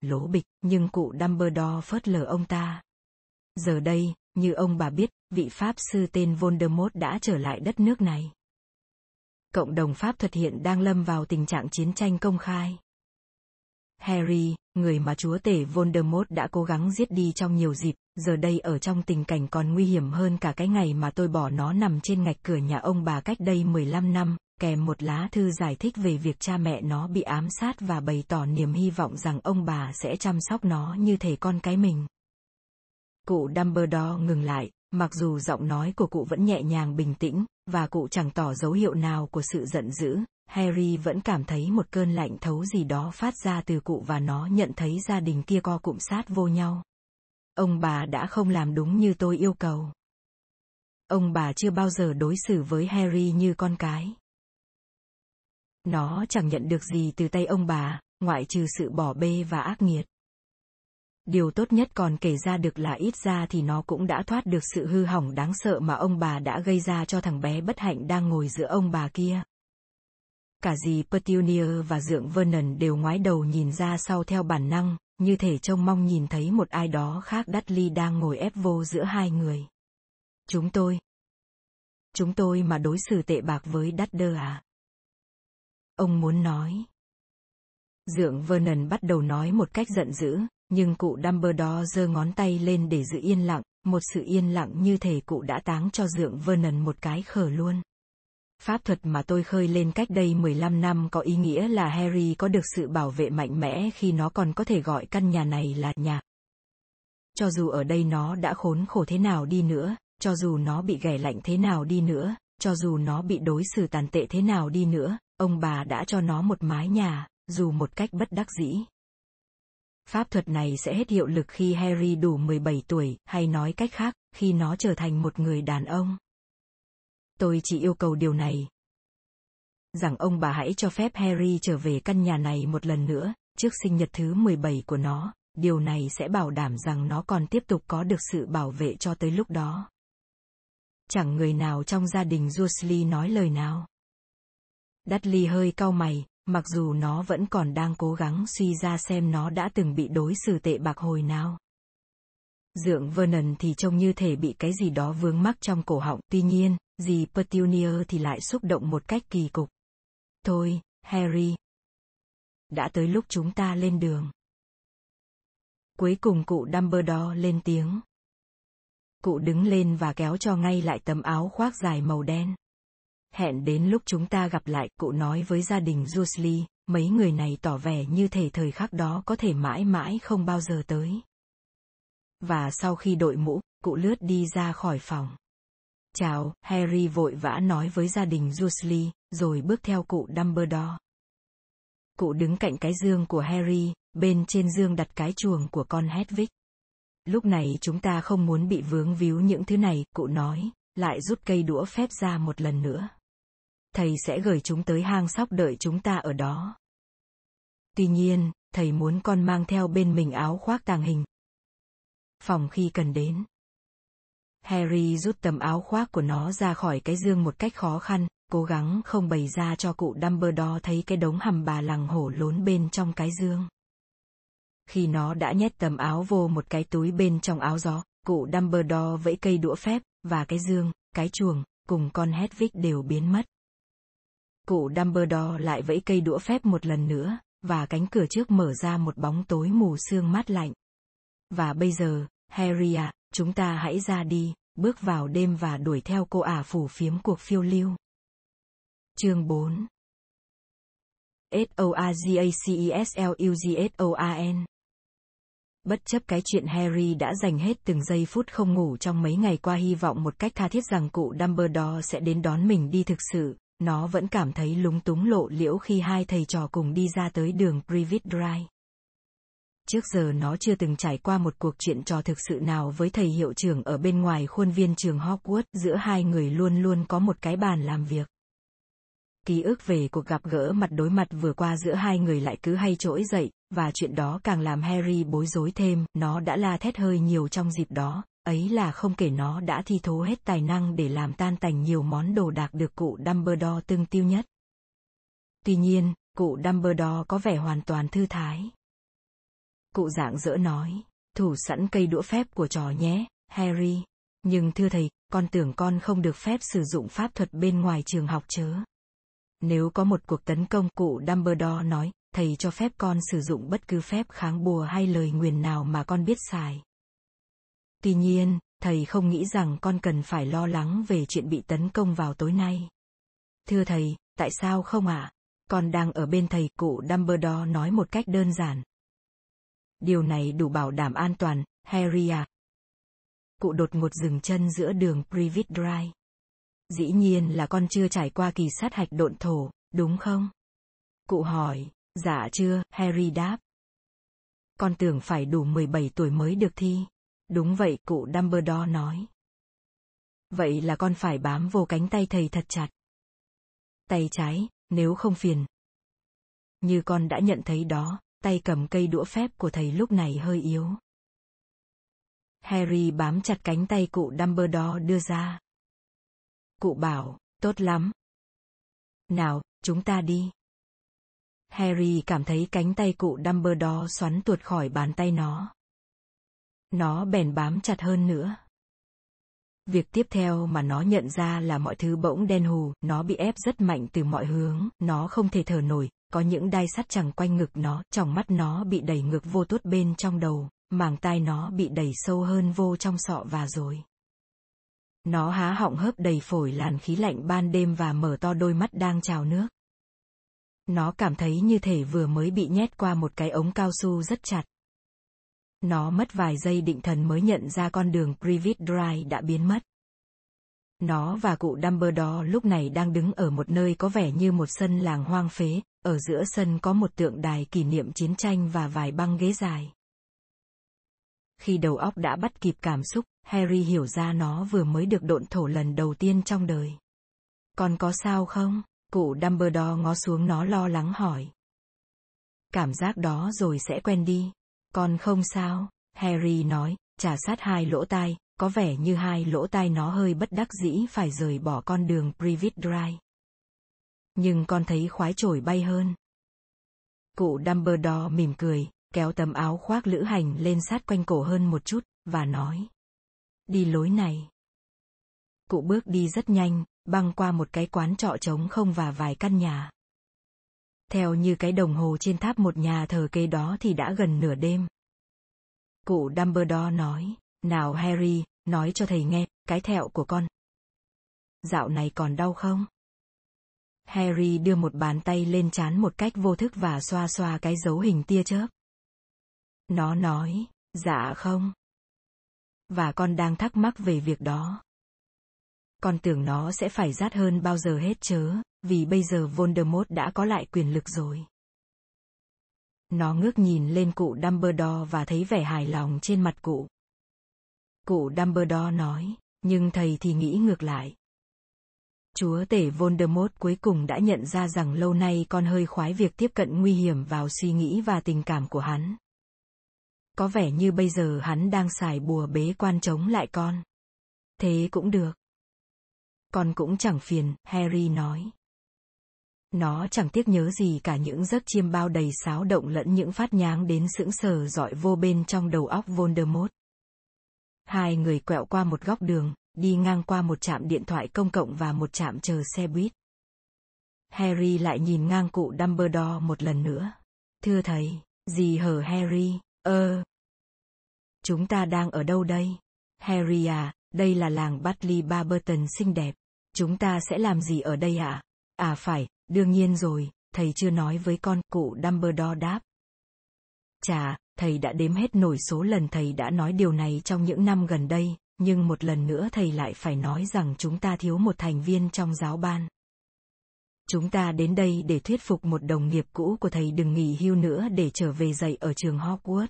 Lỗ bịch, nhưng cụ Dumbledore phớt lờ ông ta. Giờ đây, như ông bà biết, vị pháp sư tên Voldemort đã trở lại đất nước này. Cộng đồng pháp thuật hiện đang lâm vào tình trạng chiến tranh công khai. Harry, người mà chúa tể Voldemort đã cố gắng giết đi trong nhiều dịp, giờ đây ở trong tình cảnh còn nguy hiểm hơn cả cái ngày mà tôi bỏ nó nằm trên ngạch cửa nhà ông bà cách đây 15 năm, kèm một lá thư giải thích về việc cha mẹ nó bị ám sát và bày tỏ niềm hy vọng rằng ông bà sẽ chăm sóc nó như thể con cái mình. Cụ Dumbledore ngừng lại, mặc dù giọng nói của cụ vẫn nhẹ nhàng bình tĩnh, và cụ chẳng tỏ dấu hiệu nào của sự giận dữ, Harry vẫn cảm thấy một cơn lạnh thấu gì đó phát ra từ cụ và nó nhận thấy gia đình kia co cụm sát vô nhau. Ông bà đã không làm đúng như tôi yêu cầu. Ông bà chưa bao giờ đối xử với Harry như con cái. Nó chẳng nhận được gì từ tay ông bà, ngoại trừ sự bỏ bê và ác nghiệt. Điều tốt nhất còn kể ra được là ít ra thì nó cũng đã thoát được sự hư hỏng đáng sợ mà ông bà đã gây ra cho thằng bé bất hạnh đang ngồi giữa ông bà kia. Cả dì Petunia và dượng Vernon đều ngoái đầu nhìn ra sau theo bản năng, như thể trông mong nhìn thấy một ai đó khác Dudley đang ngồi ép vô giữa hai người. Chúng tôi. Chúng tôi mà đối xử tệ bạc với Dudley à? Ông muốn nói. Dượng Vernon bắt đầu nói một cách giận dữ, nhưng cụ Dumbledore giơ ngón tay lên để giữ yên lặng, một sự yên lặng như thể cụ đã táng cho dượng Vernon một cái khở luôn. Pháp thuật mà tôi khơi lên cách đây 15 năm có ý nghĩa là Harry có được sự bảo vệ mạnh mẽ khi nó còn có thể gọi căn nhà này là nhà. Cho dù ở đây nó đã khốn khổ thế nào đi nữa, cho dù nó bị ghẻ lạnh thế nào đi nữa, cho dù nó bị đối xử tàn tệ thế nào đi nữa, ông bà đã cho nó một mái nhà, dù một cách bất đắc dĩ. Pháp thuật này sẽ hết hiệu lực khi Harry đủ 17 tuổi, hay nói cách khác, khi nó trở thành một người đàn ông. Tôi chỉ yêu cầu điều này. Rằng ông bà hãy cho phép Harry trở về căn nhà này một lần nữa, trước sinh nhật thứ 17 của nó, điều này sẽ bảo đảm rằng nó còn tiếp tục có được sự bảo vệ cho tới lúc đó. Chẳng người nào trong gia đình Dursley nói lời nào. Dudley hơi cau mày, mặc dù nó vẫn còn đang cố gắng suy ra xem nó đã từng bị đối xử tệ bạc hồi nào. Dượng Vernon thì trông như thể bị cái gì đó vướng mắc trong cổ họng, tuy nhiên, dì Petunia thì lại xúc động một cách kỳ cục. Thôi, Harry. Đã tới lúc chúng ta lên đường. Cuối cùng cụ Dumbledore lên tiếng. Cụ đứng lên và kéo cho ngay lại tấm áo khoác dài màu đen. Hẹn đến lúc chúng ta gặp lại, cụ nói với gia đình Jusli, mấy người này tỏ vẻ như thể thời khắc đó có thể mãi mãi không bao giờ tới. Và sau khi đội mũ, cụ lướt đi ra khỏi phòng. Chào, Harry vội vã nói với gia đình Jusli, rồi bước theo cụ Dumbledore. Cụ đứng cạnh cái dương của Harry, bên trên dương đặt cái chuồng của con Hedwig. Lúc này chúng ta không muốn bị vướng víu những thứ này, cụ nói, lại rút cây đũa phép ra một lần nữa. Thầy sẽ gửi chúng tới hang sóc đợi chúng ta ở đó. Tuy nhiên, thầy muốn con mang theo bên mình áo khoác tàng hình. Phòng khi cần đến. Harry rút tấm áo khoác của nó ra khỏi cái dương một cách khó khăn, cố gắng không bày ra cho cụ Dumbledore thấy cái đống hầm bà lằng hổ lốn bên trong cái dương. Khi nó đã nhét tấm áo vô một cái túi bên trong áo gió, cụ Dumbledore vẫy cây đũa phép, và cái dương, cái chuồng, cùng con Hedwig đều biến mất. Cụ Dumbledore lại vẫy cây đũa phép một lần nữa, và cánh cửa trước mở ra một bóng tối mù sương mát lạnh. Và bây giờ, Harry à, chúng ta hãy ra đi, bước vào đêm và đuổi theo cô ả phủ phiếm cuộc phiêu lưu. Chương 4 S-O-R-G-A-C-E-S-L-U-G-S-O-A-N Bất chấp cái chuyện Harry đã dành hết từng giây phút không ngủ trong mấy ngày qua hy vọng một cách tha thiết rằng cụ Dumbledore sẽ đến đón mình đi thực sự, nó vẫn cảm thấy lúng túng lộ liễu khi hai thầy trò cùng đi ra tới đường Privet Drive. Trước giờ nó chưa từng trải qua một cuộc chuyện trò thực sự nào với thầy hiệu trưởng ở bên ngoài khuôn viên trường Hogwarts, giữa hai người luôn luôn có một cái bàn làm việc. Ký ức về cuộc gặp gỡ mặt đối mặt vừa qua giữa hai người lại cứ hay trỗi dậy, và chuyện đó càng làm Harry bối rối thêm, nó đã la thét hơi nhiều trong dịp đó, ấy là không kể nó đã thi thố hết tài năng để làm tan tành nhiều món đồ đạc được cụ Dumbledore tương tiêu nhất. Tuy nhiên, cụ Dumbledore có vẻ hoàn toàn thư thái. Cụ dạng dỡ nói, thủ sẵn cây đũa phép của trò nhé, Harry. Nhưng thưa thầy, con tưởng con không được phép sử dụng pháp thuật bên ngoài trường học chớ. Nếu có một cuộc tấn công cụ Dumbledore nói, thầy cho phép con sử dụng bất cứ phép kháng bùa hay lời nguyền nào mà con biết xài. Tuy nhiên, thầy không nghĩ rằng con cần phải lo lắng về chuyện bị tấn công vào tối nay. Thưa thầy, tại sao không ạ? À? Con đang ở bên thầy cụ Dumbledore nói một cách đơn giản. Điều này đủ bảo đảm an toàn, Harry à. Cụ đột ngột dừng chân giữa đường Privet Drive. Dĩ nhiên là con chưa trải qua kỳ sát hạch độn thổ, đúng không? Cụ hỏi, dạ chưa, Harry đáp. Con tưởng phải đủ 17 tuổi mới được thi. Đúng vậy, cụ Dumbledore nói. Vậy là con phải bám vô cánh tay thầy thật chặt. Tay trái, nếu không phiền. Như con đã nhận thấy đó, tay cầm cây đũa phép của thầy lúc này hơi yếu. Harry bám chặt cánh tay cụ Dumbledore đưa ra. Cụ bảo, tốt lắm. Nào, chúng ta đi. Harry cảm thấy cánh tay cụ Dumbledore xoắn tuột khỏi bàn tay nó. Nó bèn bám chặt hơn nữa. Việc tiếp theo mà nó nhận ra là mọi thứ bỗng đen hù, nó bị ép rất mạnh từ mọi hướng, nó không thể thở nổi, có những đai sắt chẳng quanh ngực nó, trong mắt nó bị đẩy ngược vô tốt bên trong đầu, màng tai nó bị đẩy sâu hơn vô trong sọ và rồi. Nó há họng hớp đầy phổi làn khí lạnh ban đêm và mở to đôi mắt đang trào nước. Nó cảm thấy như thể vừa mới bị nhét qua một cái ống cao su rất chặt. Nó mất vài giây định thần mới nhận ra con đường Privet Drive đã biến mất. Nó và cụ Dumbledore lúc này đang đứng ở một nơi có vẻ như một sân làng hoang phế, ở giữa sân có một tượng đài kỷ niệm chiến tranh và vài băng ghế dài. Khi đầu óc đã bắt kịp cảm xúc, Harry hiểu ra nó vừa mới được độn thổ lần đầu tiên trong đời. Còn có sao không? Cụ Dumbledore ngó xuống nó lo lắng hỏi. Cảm giác đó rồi sẽ quen đi. Con không sao, Harry nói, trả sát hai lỗ tai, có vẻ như hai lỗ tai nó hơi bất đắc dĩ phải rời bỏ con đường Privet Drive. Nhưng con thấy khoái trổi bay hơn. Cụ Dumbledore mỉm cười, kéo tấm áo khoác lữ hành lên sát quanh cổ hơn một chút, và nói. Đi lối này. Cụ bước đi rất nhanh, băng qua một cái quán trọ trống không và vài căn nhà. Theo như cái đồng hồ trên tháp một nhà thờ kế đó thì đã gần nửa đêm. Cụ Dumbledore nói, nào Harry, nói cho thầy nghe, cái thẹo của con. Dạo này còn đau không? Harry đưa một bàn tay lên chán một cách vô thức và xoa xoa cái dấu hình tia chớp. Nó nói, dạ không. Và con đang thắc mắc về việc đó. Con tưởng nó sẽ phải rát hơn bao giờ hết chớ, vì bây giờ Voldemort đã có lại quyền lực rồi. Nó ngước nhìn lên cụ Dumbledore và thấy vẻ hài lòng trên mặt cụ. Cụ Dumbledore nói, nhưng thầy thì nghĩ ngược lại. Chúa tể Voldemort cuối cùng đã nhận ra rằng lâu nay con hơi khoái việc tiếp cận nguy hiểm vào suy nghĩ và tình cảm của hắn. Có vẻ như bây giờ hắn đang xài bùa bế quan chống lại con. Thế cũng được. Con cũng chẳng phiền, Harry nói. Nó chẳng tiếc nhớ gì cả những giấc chiêm bao đầy sáo động lẫn những phát nháng đến sững sờ dọi vô bên trong đầu óc Voldemort. Hai người quẹo qua một góc đường, đi ngang qua một trạm điện thoại công cộng và một trạm chờ xe buýt. Harry lại nhìn ngang cụ Dumbledore một lần nữa. Thưa thầy, gì hở Harry, ơ. Chúng ta đang ở đâu đây? Harry à, đây là làng Batley Barberton xinh đẹp. Chúng ta sẽ làm gì ở đây ạ? À? à phải, đương nhiên rồi, thầy chưa nói với con, cụ Dumbledore đáp. Chà, thầy đã đếm hết nổi số lần thầy đã nói điều này trong những năm gần đây, nhưng một lần nữa thầy lại phải nói rằng chúng ta thiếu một thành viên trong giáo ban. Chúng ta đến đây để thuyết phục một đồng nghiệp cũ của thầy đừng nghỉ hưu nữa để trở về dạy ở trường Hogwarts.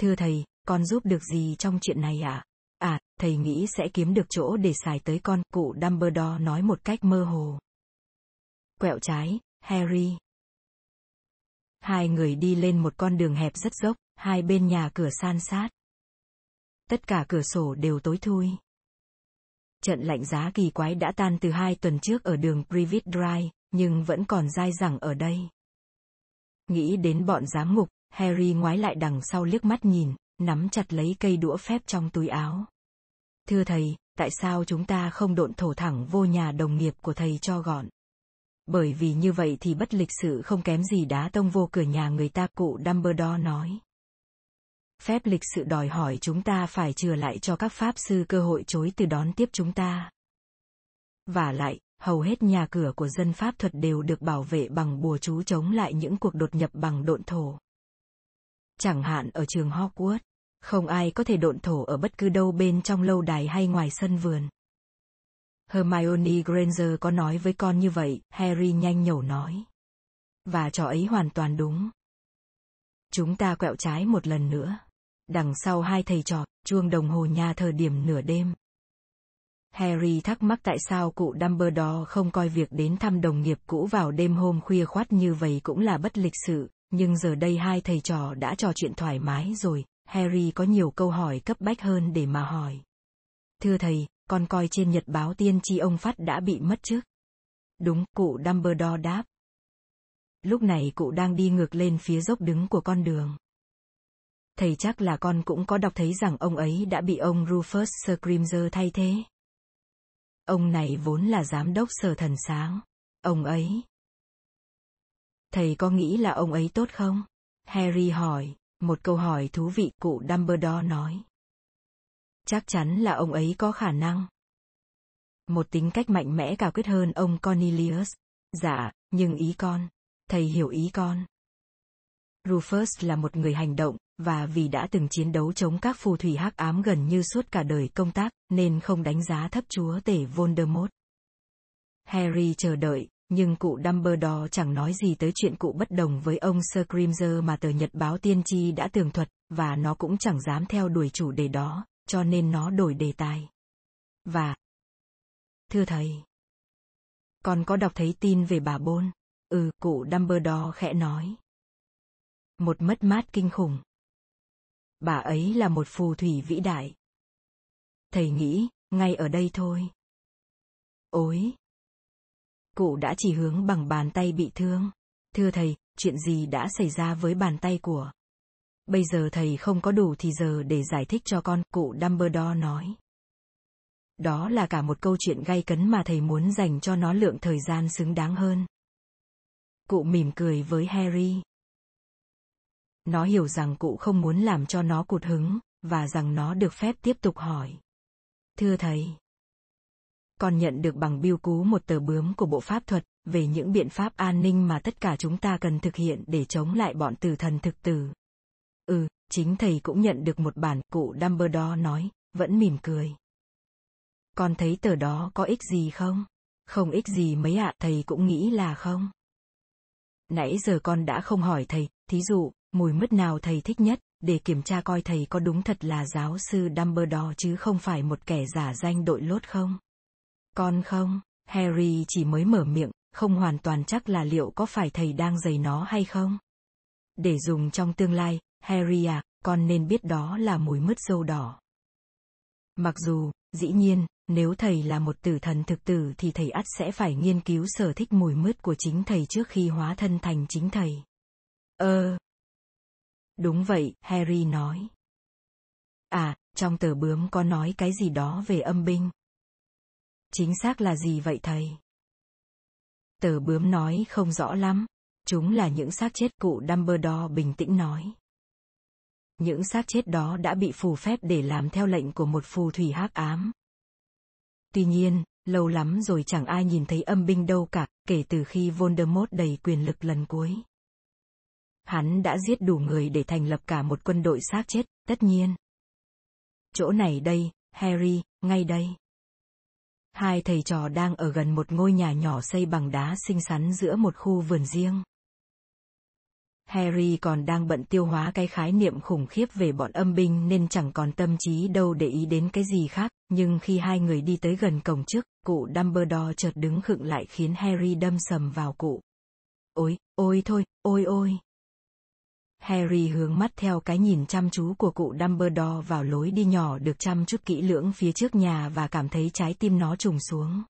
Thưa thầy, con giúp được gì trong chuyện này ạ? À? À, thầy nghĩ sẽ kiếm được chỗ để xài tới con, cụ Dumbledore nói một cách mơ hồ. Quẹo trái, Harry. Hai người đi lên một con đường hẹp rất dốc, hai bên nhà cửa san sát. Tất cả cửa sổ đều tối thui. Trận lạnh giá kỳ quái đã tan từ hai tuần trước ở đường Privet Drive, nhưng vẫn còn dai dẳng ở đây. Nghĩ đến bọn giám ngục, Harry ngoái lại đằng sau liếc mắt nhìn, nắm chặt lấy cây đũa phép trong túi áo. Thưa thầy, tại sao chúng ta không độn thổ thẳng vô nhà đồng nghiệp của thầy cho gọn? Bởi vì như vậy thì bất lịch sự không kém gì đá tông vô cửa nhà người ta cụ Dumbledore nói. Phép lịch sự đòi hỏi chúng ta phải chừa lại cho các pháp sư cơ hội chối từ đón tiếp chúng ta. Và lại, hầu hết nhà cửa của dân pháp thuật đều được bảo vệ bằng bùa chú chống lại những cuộc đột nhập bằng độn thổ. Chẳng hạn ở trường Hogwarts, không ai có thể độn thổ ở bất cứ đâu bên trong lâu đài hay ngoài sân vườn. Hermione Granger có nói với con như vậy, Harry nhanh nhẩu nói. Và trò ấy hoàn toàn đúng. Chúng ta quẹo trái một lần nữa. Đằng sau hai thầy trò, chuông đồng hồ nhà thờ điểm nửa đêm. Harry thắc mắc tại sao cụ Dumbledore không coi việc đến thăm đồng nghiệp cũ vào đêm hôm khuya khoát như vậy cũng là bất lịch sự, nhưng giờ đây hai thầy trò đã trò chuyện thoải mái rồi, Harry có nhiều câu hỏi cấp bách hơn để mà hỏi. Thưa thầy, con coi trên nhật báo tiên tri ông Phát đã bị mất trước. Đúng, cụ Dumbledore đáp. Lúc này cụ đang đi ngược lên phía dốc đứng của con đường. Thầy chắc là con cũng có đọc thấy rằng ông ấy đã bị ông Rufus Scrimger thay thế. Ông này vốn là giám đốc sở thần sáng. Ông ấy. Thầy có nghĩ là ông ấy tốt không? Harry hỏi, một câu hỏi thú vị cụ Dumbledore nói. Chắc chắn là ông ấy có khả năng. Một tính cách mạnh mẽ cả quyết hơn ông Cornelius. Dạ, nhưng ý con. Thầy hiểu ý con. Rufus là một người hành động, và vì đã từng chiến đấu chống các phù thủy hắc ám gần như suốt cả đời công tác, nên không đánh giá thấp chúa tể Voldemort. Harry chờ đợi, nhưng cụ Dumbledore chẳng nói gì tới chuyện cụ bất đồng với ông Sir Grimser mà tờ nhật báo tiên tri đã tường thuật, và nó cũng chẳng dám theo đuổi chủ đề đó, cho nên nó đổi đề tài. Và... Thưa thầy, con có đọc thấy tin về bà Bôn? Ừ, cụ Dumbledore khẽ nói. Một mất mát kinh khủng. Bà ấy là một phù thủy vĩ đại. Thầy nghĩ, ngay ở đây thôi. Ôi! Cụ đã chỉ hướng bằng bàn tay bị thương. Thưa thầy, chuyện gì đã xảy ra với bàn tay của? Bây giờ thầy không có đủ thì giờ để giải thích cho con, cụ Dumbledore nói. Đó là cả một câu chuyện gay cấn mà thầy muốn dành cho nó lượng thời gian xứng đáng hơn. Cụ mỉm cười với Harry. Nó hiểu rằng cụ không muốn làm cho nó cụt hứng, và rằng nó được phép tiếp tục hỏi. Thưa thầy. Con nhận được bằng biêu cú một tờ bướm của Bộ Pháp thuật, về những biện pháp an ninh mà tất cả chúng ta cần thực hiện để chống lại bọn tử thần thực tử. Ừ, chính thầy cũng nhận được một bản, cụ Dumbledore nói, vẫn mỉm cười. Con thấy tờ đó có ích gì không? Không ích gì mấy ạ, thầy cũng nghĩ là không. Nãy giờ con đã không hỏi thầy, thí dụ, mùi mứt nào thầy thích nhất, để kiểm tra coi thầy có đúng thật là giáo sư Dumbledore chứ không phải một kẻ giả danh đội lốt không? Con không, Harry chỉ mới mở miệng, không hoàn toàn chắc là liệu có phải thầy đang giày nó hay không. Để dùng trong tương lai, Harry à, con nên biết đó là mùi mứt dâu đỏ. Mặc dù, dĩ nhiên, nếu thầy là một tử thần thực tử thì thầy ắt sẽ phải nghiên cứu sở thích mùi mứt của chính thầy trước khi hóa thân thành chính thầy. Ơ. Đúng vậy, Harry nói. À, trong tờ bướm có nói cái gì đó về âm binh. Chính xác là gì vậy thầy? Tờ bướm nói không rõ lắm. Chúng là những xác chết cụ Dumbledore bình tĩnh nói. Những xác chết đó đã bị phù phép để làm theo lệnh của một phù thủy hắc ám. Tuy nhiên, lâu lắm rồi chẳng ai nhìn thấy âm binh đâu cả, kể từ khi Voldemort đầy quyền lực lần cuối. Hắn đã giết đủ người để thành lập cả một quân đội xác chết, tất nhiên. Chỗ này đây, Harry, ngay đây. Hai thầy trò đang ở gần một ngôi nhà nhỏ xây bằng đá xinh xắn giữa một khu vườn riêng. Harry còn đang bận tiêu hóa cái khái niệm khủng khiếp về bọn âm binh nên chẳng còn tâm trí đâu để ý đến cái gì khác, nhưng khi hai người đi tới gần cổng trước, cụ Dumbledore chợt đứng khựng lại khiến Harry đâm sầm vào cụ. Ôi, ôi thôi, ôi ôi. Harry hướng mắt theo cái nhìn chăm chú của cụ Dumbledore vào lối đi nhỏ được chăm chút kỹ lưỡng phía trước nhà và cảm thấy trái tim nó trùng xuống.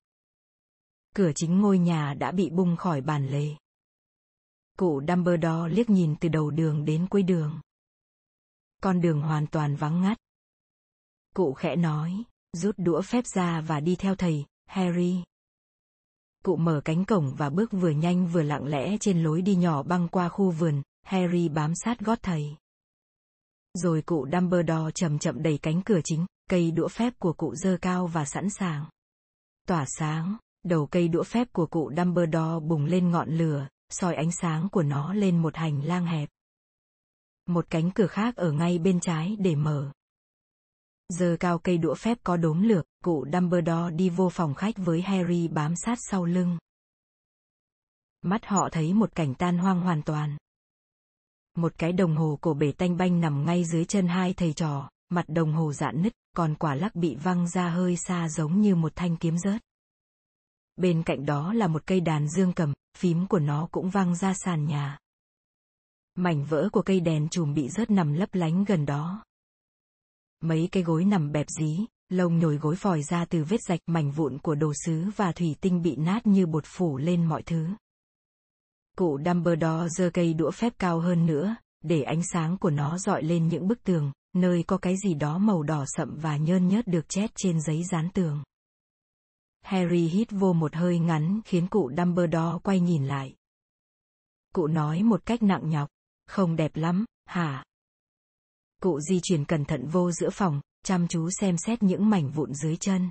Cửa chính ngôi nhà đã bị bung khỏi bàn lề. Cụ Dumbledore liếc nhìn từ đầu đường đến cuối đường. Con đường hoàn toàn vắng ngắt. Cụ khẽ nói, rút đũa phép ra và đi theo thầy, Harry. Cụ mở cánh cổng và bước vừa nhanh vừa lặng lẽ trên lối đi nhỏ băng qua khu vườn, Harry bám sát gót thầy. Rồi cụ Dumbledore chậm chậm đẩy cánh cửa chính, cây đũa phép của cụ dơ cao và sẵn sàng. Tỏa sáng, đầu cây đũa phép của cụ Dumbledore bùng lên ngọn lửa, soi ánh sáng của nó lên một hành lang hẹp. Một cánh cửa khác ở ngay bên trái để mở. Giờ cao cây đũa phép có đốm lược, cụ Dumbledore đi vô phòng khách với Harry bám sát sau lưng. Mắt họ thấy một cảnh tan hoang hoàn toàn. Một cái đồng hồ cổ bể tanh banh nằm ngay dưới chân hai thầy trò, mặt đồng hồ dạn nứt, còn quả lắc bị văng ra hơi xa giống như một thanh kiếm rớt. Bên cạnh đó là một cây đàn dương cầm, phím của nó cũng văng ra sàn nhà. Mảnh vỡ của cây đèn chùm bị rớt nằm lấp lánh gần đó. Mấy cái gối nằm bẹp dí, lông nhồi gối vòi ra từ vết rạch mảnh vụn của đồ sứ và thủy tinh bị nát như bột phủ lên mọi thứ. Cụ Dumbledore giơ cây đũa phép cao hơn nữa, để ánh sáng của nó dọi lên những bức tường, nơi có cái gì đó màu đỏ sậm và nhơn nhớt được chét trên giấy dán tường. Harry hít vô một hơi ngắn khiến cụ Dumbledore quay nhìn lại. Cụ nói một cách nặng nhọc, không đẹp lắm, hả? Cụ di chuyển cẩn thận vô giữa phòng, chăm chú xem xét những mảnh vụn dưới chân.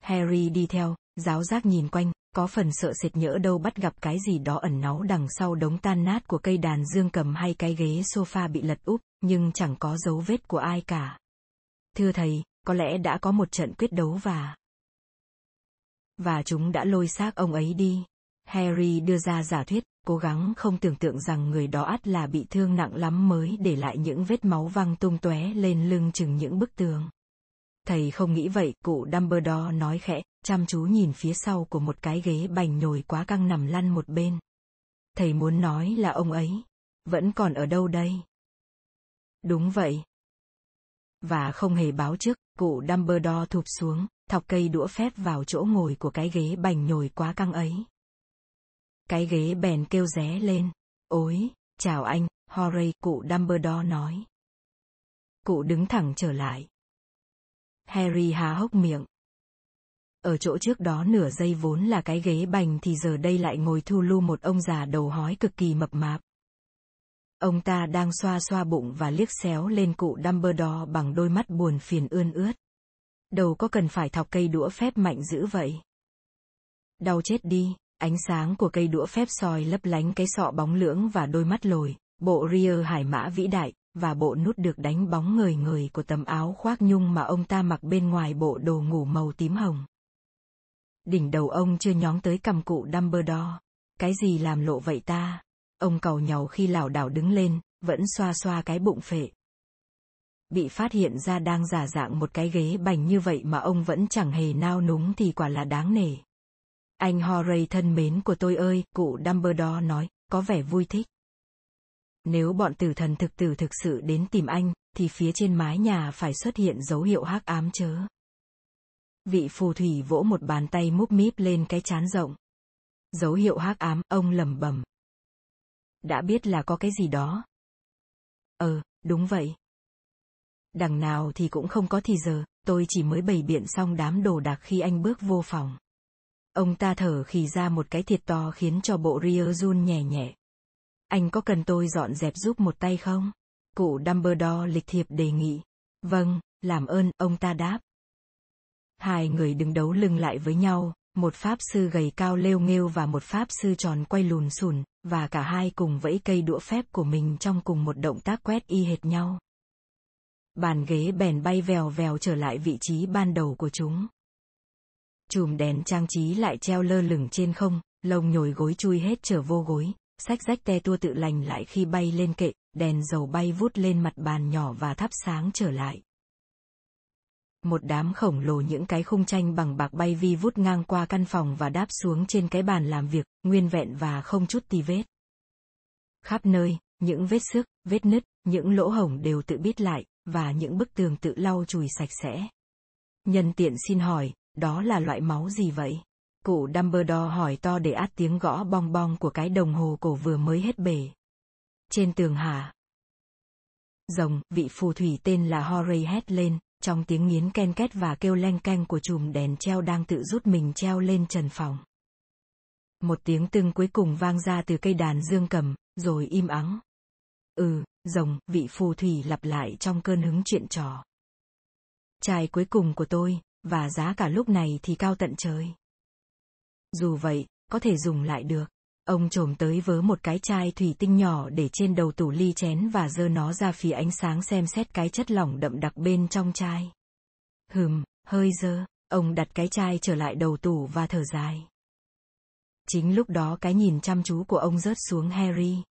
Harry đi theo, giáo giác nhìn quanh, có phần sợ sệt nhỡ đâu bắt gặp cái gì đó ẩn náu đằng sau đống tan nát của cây đàn dương cầm hay cái ghế sofa bị lật úp, nhưng chẳng có dấu vết của ai cả. Thưa thầy, có lẽ đã có một trận quyết đấu và... Và chúng đã lôi xác ông ấy đi. Harry đưa ra giả thuyết, cố gắng không tưởng tượng rằng người đó ắt là bị thương nặng lắm mới để lại những vết máu văng tung tóe lên lưng chừng những bức tường. Thầy không nghĩ vậy, cụ Dumbledore nói khẽ, chăm chú nhìn phía sau của một cái ghế bành nhồi quá căng nằm lăn một bên. Thầy muốn nói là ông ấy, vẫn còn ở đâu đây? Đúng vậy. Và không hề báo trước, cụ Dumbledore thụp xuống, thọc cây đũa phép vào chỗ ngồi của cái ghế bành nhồi quá căng ấy. Cái ghế bèn kêu ré lên. Ôi, chào anh, Horay cụ Dumbledore nói. Cụ đứng thẳng trở lại. Harry há hốc miệng. Ở chỗ trước đó nửa giây vốn là cái ghế bành thì giờ đây lại ngồi thu lu một ông già đầu hói cực kỳ mập mạp. Ông ta đang xoa xoa bụng và liếc xéo lên cụ Dumbledore bằng đôi mắt buồn phiền ươn ướt. Đầu có cần phải thọc cây đũa phép mạnh dữ vậy? Đau chết đi, ánh sáng của cây đũa phép soi lấp lánh cái sọ bóng lưỡng và đôi mắt lồi, bộ ria hải mã vĩ đại, và bộ nút được đánh bóng người người của tấm áo khoác nhung mà ông ta mặc bên ngoài bộ đồ ngủ màu tím hồng. Đỉnh đầu ông chưa nhóng tới cầm cụ Dumbledore. cái gì làm lộ vậy ta? Ông cầu nhau khi lảo đảo đứng lên, vẫn xoa xoa cái bụng phệ. Bị phát hiện ra đang giả dạng một cái ghế bành như vậy mà ông vẫn chẳng hề nao núng thì quả là đáng nể. Anh Horay thân mến của tôi ơi, cụ Dumbledore nói, có vẻ vui thích. Nếu bọn tử thần thực tử thực sự đến tìm anh, thì phía trên mái nhà phải xuất hiện dấu hiệu hắc ám chớ. Vị phù thủy vỗ một bàn tay múp míp lên cái chán rộng. Dấu hiệu hắc ám, ông lẩm bẩm. Đã biết là có cái gì đó. Ờ, đúng vậy. Đằng nào thì cũng không có thì giờ, tôi chỉ mới bày biện xong đám đồ đạc khi anh bước vô phòng. Ông ta thở khì ra một cái thiệt to khiến cho bộ ria run nhẹ nhẹ. Anh có cần tôi dọn dẹp giúp một tay không? Cụ Dumbledore lịch thiệp đề nghị. Vâng, làm ơn, ông ta đáp. Hai người đứng đấu lưng lại với nhau, một pháp sư gầy cao lêu nghêu và một pháp sư tròn quay lùn xùn, và cả hai cùng vẫy cây đũa phép của mình trong cùng một động tác quét y hệt nhau. Bàn ghế bèn bay vèo vèo trở lại vị trí ban đầu của chúng. Chùm đèn trang trí lại treo lơ lửng trên không, lông nhồi gối chui hết trở vô gối, sách rách te tua tự lành lại khi bay lên kệ, đèn dầu bay vút lên mặt bàn nhỏ và thắp sáng trở lại. Một đám khổng lồ những cái khung tranh bằng bạc bay vi vút ngang qua căn phòng và đáp xuống trên cái bàn làm việc, nguyên vẹn và không chút tì vết. Khắp nơi, những vết xước, vết nứt, những lỗ hổng đều tự biết lại, và những bức tường tự lau chùi sạch sẽ. Nhân tiện xin hỏi, đó là loại máu gì vậy? Cụ Dumbledore hỏi to để át tiếng gõ bong bong của cái đồng hồ cổ vừa mới hết bể. Trên tường hả? Rồng, vị phù thủy tên là Horay hét lên, trong tiếng nghiến ken két và kêu leng keng của chùm đèn treo đang tự rút mình treo lên trần phòng. Một tiếng tưng cuối cùng vang ra từ cây đàn dương cầm, rồi im ắng. Ừ, rồng, vị phù thủy lặp lại trong cơn hứng chuyện trò. Chai cuối cùng của tôi, và giá cả lúc này thì cao tận trời. Dù vậy, có thể dùng lại được. Ông trồm tới vớ một cái chai thủy tinh nhỏ để trên đầu tủ ly chén và dơ nó ra phía ánh sáng xem xét cái chất lỏng đậm đặc bên trong chai. Hừm, hơi dơ, ông đặt cái chai trở lại đầu tủ và thở dài. Chính lúc đó cái nhìn chăm chú của ông rớt xuống Harry.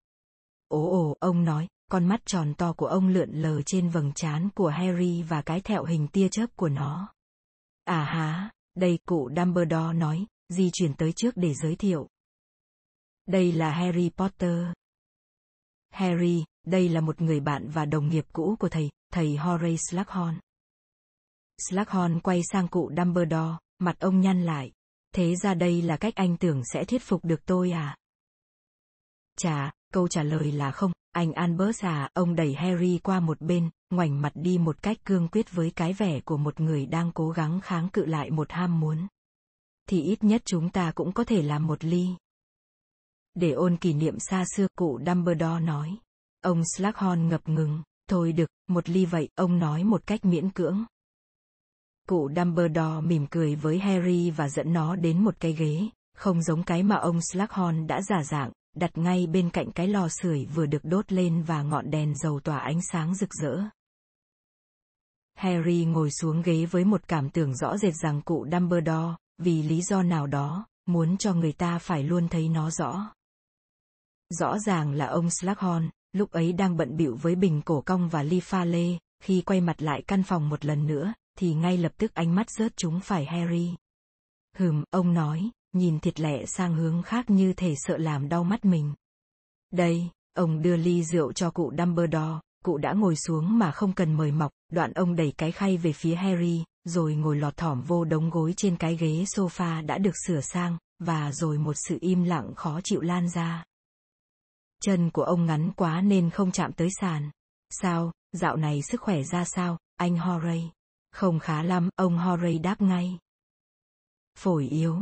Ồ ồ, ông nói, con mắt tròn to của ông lượn lờ trên vầng trán của Harry và cái thẹo hình tia chớp của nó. À há, đây cụ Dumbledore nói, di chuyển tới trước để giới thiệu. Đây là Harry Potter. Harry, đây là một người bạn và đồng nghiệp cũ của thầy, thầy Horace Slughorn. Slughorn quay sang cụ Dumbledore, mặt ông nhăn lại. Thế ra đây là cách anh tưởng sẽ thuyết phục được tôi à? Chà, câu trả lời là không, anh Albert à, ông đẩy Harry qua một bên, ngoảnh mặt đi một cách cương quyết với cái vẻ của một người đang cố gắng kháng cự lại một ham muốn. Thì ít nhất chúng ta cũng có thể làm một ly. Để ôn kỷ niệm xa xưa, cụ Dumbledore nói. Ông Slughorn ngập ngừng, thôi được, một ly vậy, ông nói một cách miễn cưỡng. Cụ Dumbledore mỉm cười với Harry và dẫn nó đến một cái ghế, không giống cái mà ông Slughorn đã giả dạng, đặt ngay bên cạnh cái lò sưởi vừa được đốt lên và ngọn đèn dầu tỏa ánh sáng rực rỡ. Harry ngồi xuống ghế với một cảm tưởng rõ rệt rằng cụ Dumbledore, vì lý do nào đó, muốn cho người ta phải luôn thấy nó rõ. Rõ ràng là ông Slughorn, lúc ấy đang bận bịu với bình cổ cong và ly pha lê, khi quay mặt lại căn phòng một lần nữa, thì ngay lập tức ánh mắt rớt chúng phải Harry. Hừm, ông nói, nhìn thiệt lẹ sang hướng khác như thể sợ làm đau mắt mình. Đây, ông đưa ly rượu cho cụ Dumbledore, cụ đã ngồi xuống mà không cần mời mọc, đoạn ông đẩy cái khay về phía Harry, rồi ngồi lọt thỏm vô đống gối trên cái ghế sofa đã được sửa sang, và rồi một sự im lặng khó chịu lan ra. Chân của ông ngắn quá nên không chạm tới sàn. Sao, dạo này sức khỏe ra sao, anh Horay? Không khá lắm, ông Horay đáp ngay. Phổi yếu.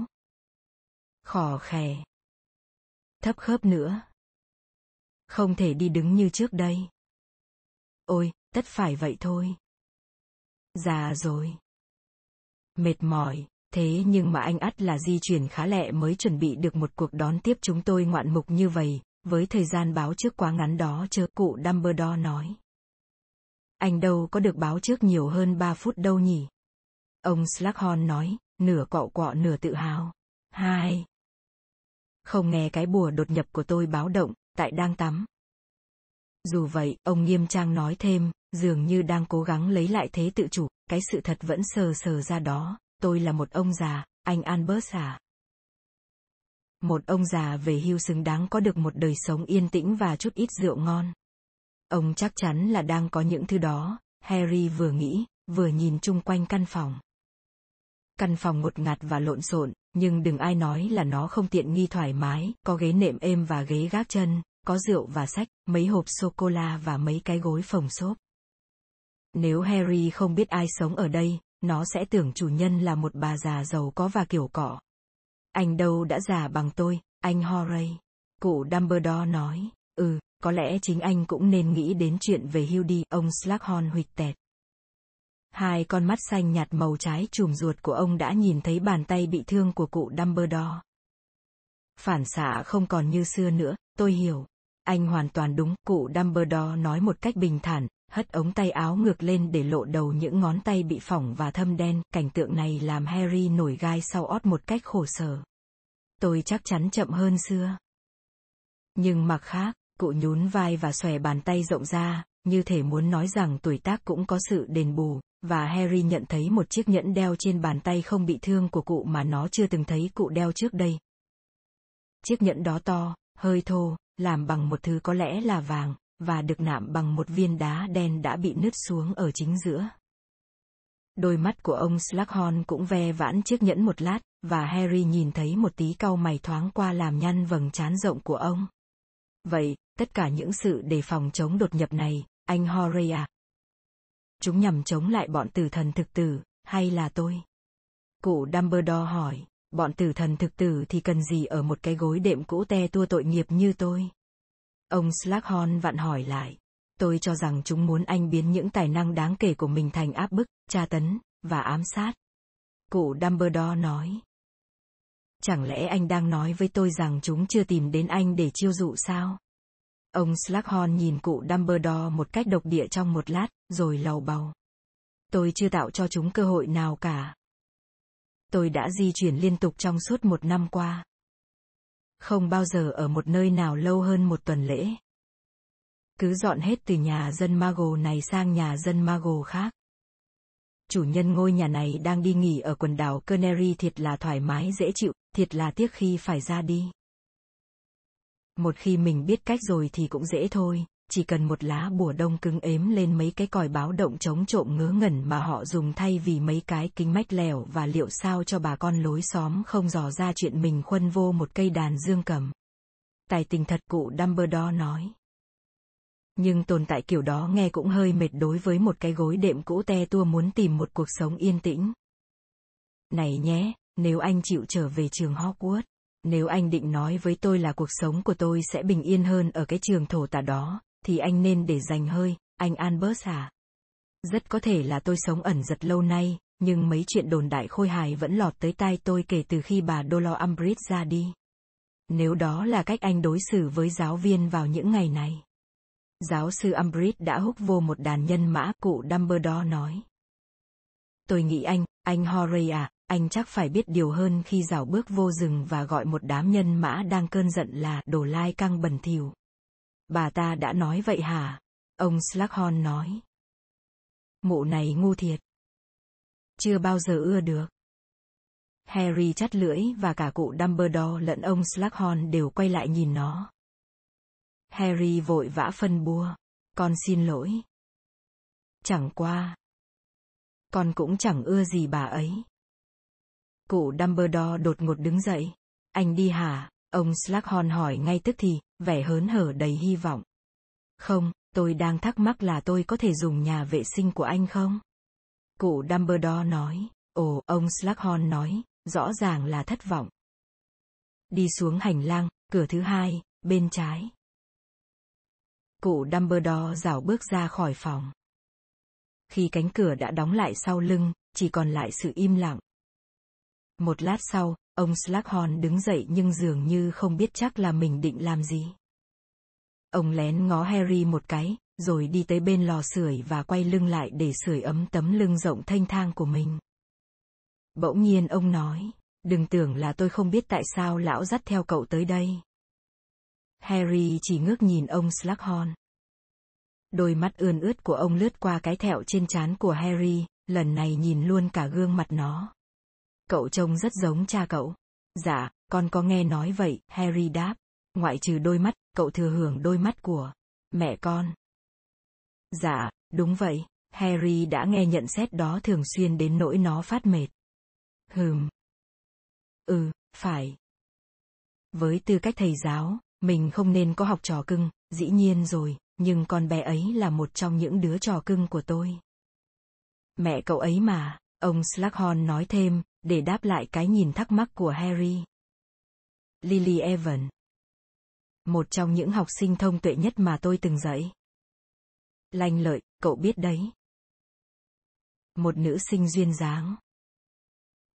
Khò khè. Thấp khớp nữa. Không thể đi đứng như trước đây. Ôi, tất phải vậy thôi. Già rồi. Mệt mỏi, thế nhưng mà anh ắt là di chuyển khá lẹ mới chuẩn bị được một cuộc đón tiếp chúng tôi ngoạn mục như vậy, với thời gian báo trước quá ngắn đó chớ cụ Dumbledore nói. Anh đâu có được báo trước nhiều hơn 3 phút đâu nhỉ? Ông Slughorn nói, nửa cọ quọ nửa tự hào. Hai. Không nghe cái bùa đột nhập của tôi báo động, tại đang tắm. Dù vậy, ông nghiêm trang nói thêm, dường như đang cố gắng lấy lại thế tự chủ, cái sự thật vẫn sờ sờ ra đó, tôi là một ông già, anh Albert à. Một ông già về hưu xứng đáng có được một đời sống yên tĩnh và chút ít rượu ngon. Ông chắc chắn là đang có những thứ đó, Harry vừa nghĩ, vừa nhìn chung quanh căn phòng. Căn phòng ngột ngạt và lộn xộn, nhưng đừng ai nói là nó không tiện nghi thoải mái, có ghế nệm êm và ghế gác chân, có rượu và sách, mấy hộp sô-cô-la và mấy cái gối phồng xốp. Nếu Harry không biết ai sống ở đây, nó sẽ tưởng chủ nhân là một bà già giàu có và kiểu cọ. Anh đâu đã già bằng tôi, anh Horay. Cụ Dumbledore nói, ừ, có lẽ chính anh cũng nên nghĩ đến chuyện về hưu đi, ông Slughorn huỵch tẹt. Hai con mắt xanh nhạt màu trái chùm ruột của ông đã nhìn thấy bàn tay bị thương của cụ Dumbledore. Phản xạ không còn như xưa nữa, tôi hiểu. Anh hoàn toàn đúng, cụ Dumbledore nói một cách bình thản, hất ống tay áo ngược lên để lộ đầu những ngón tay bị phỏng và thâm đen, cảnh tượng này làm Harry nổi gai sau ót một cách khổ sở. Tôi chắc chắn chậm hơn xưa. Nhưng mặc khác, cụ nhún vai và xòe bàn tay rộng ra, như thể muốn nói rằng tuổi tác cũng có sự đền bù, và Harry nhận thấy một chiếc nhẫn đeo trên bàn tay không bị thương của cụ mà nó chưa từng thấy cụ đeo trước đây. Chiếc nhẫn đó to, hơi thô, làm bằng một thứ có lẽ là vàng, và được nạm bằng một viên đá đen đã bị nứt xuống ở chính giữa. Đôi mắt của ông Slughorn cũng ve vãn chiếc nhẫn một lát, và Harry nhìn thấy một tí cau mày thoáng qua làm nhăn vầng trán rộng của ông. Vậy, tất cả những sự đề phòng chống đột nhập này, anh Horay à? Chúng nhằm chống lại bọn tử thần thực tử, hay là tôi? Cụ Dumbledore hỏi, bọn tử thần thực tử thì cần gì ở một cái gối đệm cũ te tua tội nghiệp như tôi? Ông Slughorn vặn hỏi lại. Tôi cho rằng chúng muốn anh biến những tài năng đáng kể của mình thành áp bức, tra tấn, và ám sát. Cụ Dumbledore nói. Chẳng lẽ anh đang nói với tôi rằng chúng chưa tìm đến anh để chiêu dụ sao? Ông Slughorn nhìn cụ Dumbledore một cách độc địa trong một lát, rồi lầu bầu. Tôi chưa tạo cho chúng cơ hội nào cả. Tôi đã di chuyển liên tục trong suốt một năm qua. Không bao giờ ở một nơi nào lâu hơn một tuần lễ. Cứ dọn hết từ nhà dân Mago này sang nhà dân Mago khác. Chủ nhân ngôi nhà này đang đi nghỉ ở quần đảo Canary thiệt là thoải mái dễ chịu, thiệt là tiếc khi phải ra đi. Một khi mình biết cách rồi thì cũng dễ thôi, chỉ cần một lá bùa đông cứng ếm lên mấy cái còi báo động chống trộm ngớ ngẩn mà họ dùng thay vì mấy cái kính mách lèo và liệu sao cho bà con lối xóm không dò ra chuyện mình khuân vô một cây đàn dương cầm. Tài tình thật cụ Dumbledore nói. Nhưng tồn tại kiểu đó nghe cũng hơi mệt đối với một cái gối đệm cũ te tua muốn tìm một cuộc sống yên tĩnh. Này nhé, nếu anh chịu trở về trường Hogwarts, nếu anh định nói với tôi là cuộc sống của tôi sẽ bình yên hơn ở cái trường thổ tả đó, thì anh nên để dành hơi, anh Albert à. Rất có thể là tôi sống ẩn giật lâu nay, nhưng mấy chuyện đồn đại khôi hài vẫn lọt tới tai tôi kể từ khi bà Dolores Umbridge ra đi. Nếu đó là cách anh đối xử với giáo viên vào những ngày này. Giáo sư Umbridge đã húc vô một đàn nhân mã, cụ Dumbledore nói. Tôi nghĩ anh, anh Horay à, anh chắc phải biết điều hơn khi rảo bước vô rừng và gọi một đám nhân mã đang cơn giận là đồ lai căng bẩn thỉu. Bà ta đã nói vậy hả? Ông Slughorn nói. Mụ này ngu thiệt. Chưa bao giờ ưa được. Harry chắt lưỡi và cả cụ Dumbledore lẫn ông Slughorn đều quay lại nhìn nó. Harry vội vã phân bua. Con xin lỗi. Chẳng qua. Con cũng chẳng ưa gì bà ấy. Cụ Dumbledore đột ngột đứng dậy. Anh đi hả? Ông Slughorn hỏi ngay tức thì, vẻ hớn hở đầy hy vọng. Không, tôi đang thắc mắc là tôi có thể dùng nhà vệ sinh của anh không? Cụ Dumbledore nói. Ồ, ông Slughorn nói, rõ ràng là thất vọng. Đi xuống hành lang, cửa thứ hai, bên trái. Cụ Dumbledore rảo bước ra khỏi phòng. Khi cánh cửa đã đóng lại sau lưng, chỉ còn lại sự im lặng. Một lát sau, ông Slughorn đứng dậy nhưng dường như không biết chắc là mình định làm gì. Ông lén ngó Harry một cái, rồi đi tới bên lò sưởi và quay lưng lại để sưởi ấm tấm lưng rộng thanh thang của mình. Bỗng nhiên ông nói, Đừng tưởng là tôi không biết tại sao lão dắt theo cậu tới đây. Harry chỉ ngước nhìn ông Slughorn. Đôi mắt ươn ướt của ông lướt qua cái thẹo trên trán của Harry, lần này nhìn luôn cả gương mặt nó. Cậu trông rất giống cha cậu. Dạ, con có nghe nói vậy, Harry đáp. Ngoại trừ đôi mắt, cậu thừa hưởng đôi mắt của mẹ con. Dạ, đúng vậy, Harry đã nghe nhận xét đó thường xuyên đến nỗi nó phát mệt. Hừm. Ừ, phải. Với tư cách thầy giáo, mình không nên có học trò cưng, dĩ nhiên rồi, nhưng con bé ấy là một trong những đứa trò cưng của tôi. Mẹ cậu ấy mà, ông Slughorn nói thêm, để đáp lại cái nhìn thắc mắc của Harry. Lily Evan. Một trong những học sinh thông tuệ nhất mà tôi từng dạy. Lanh lợi, cậu biết đấy. Một nữ sinh duyên dáng.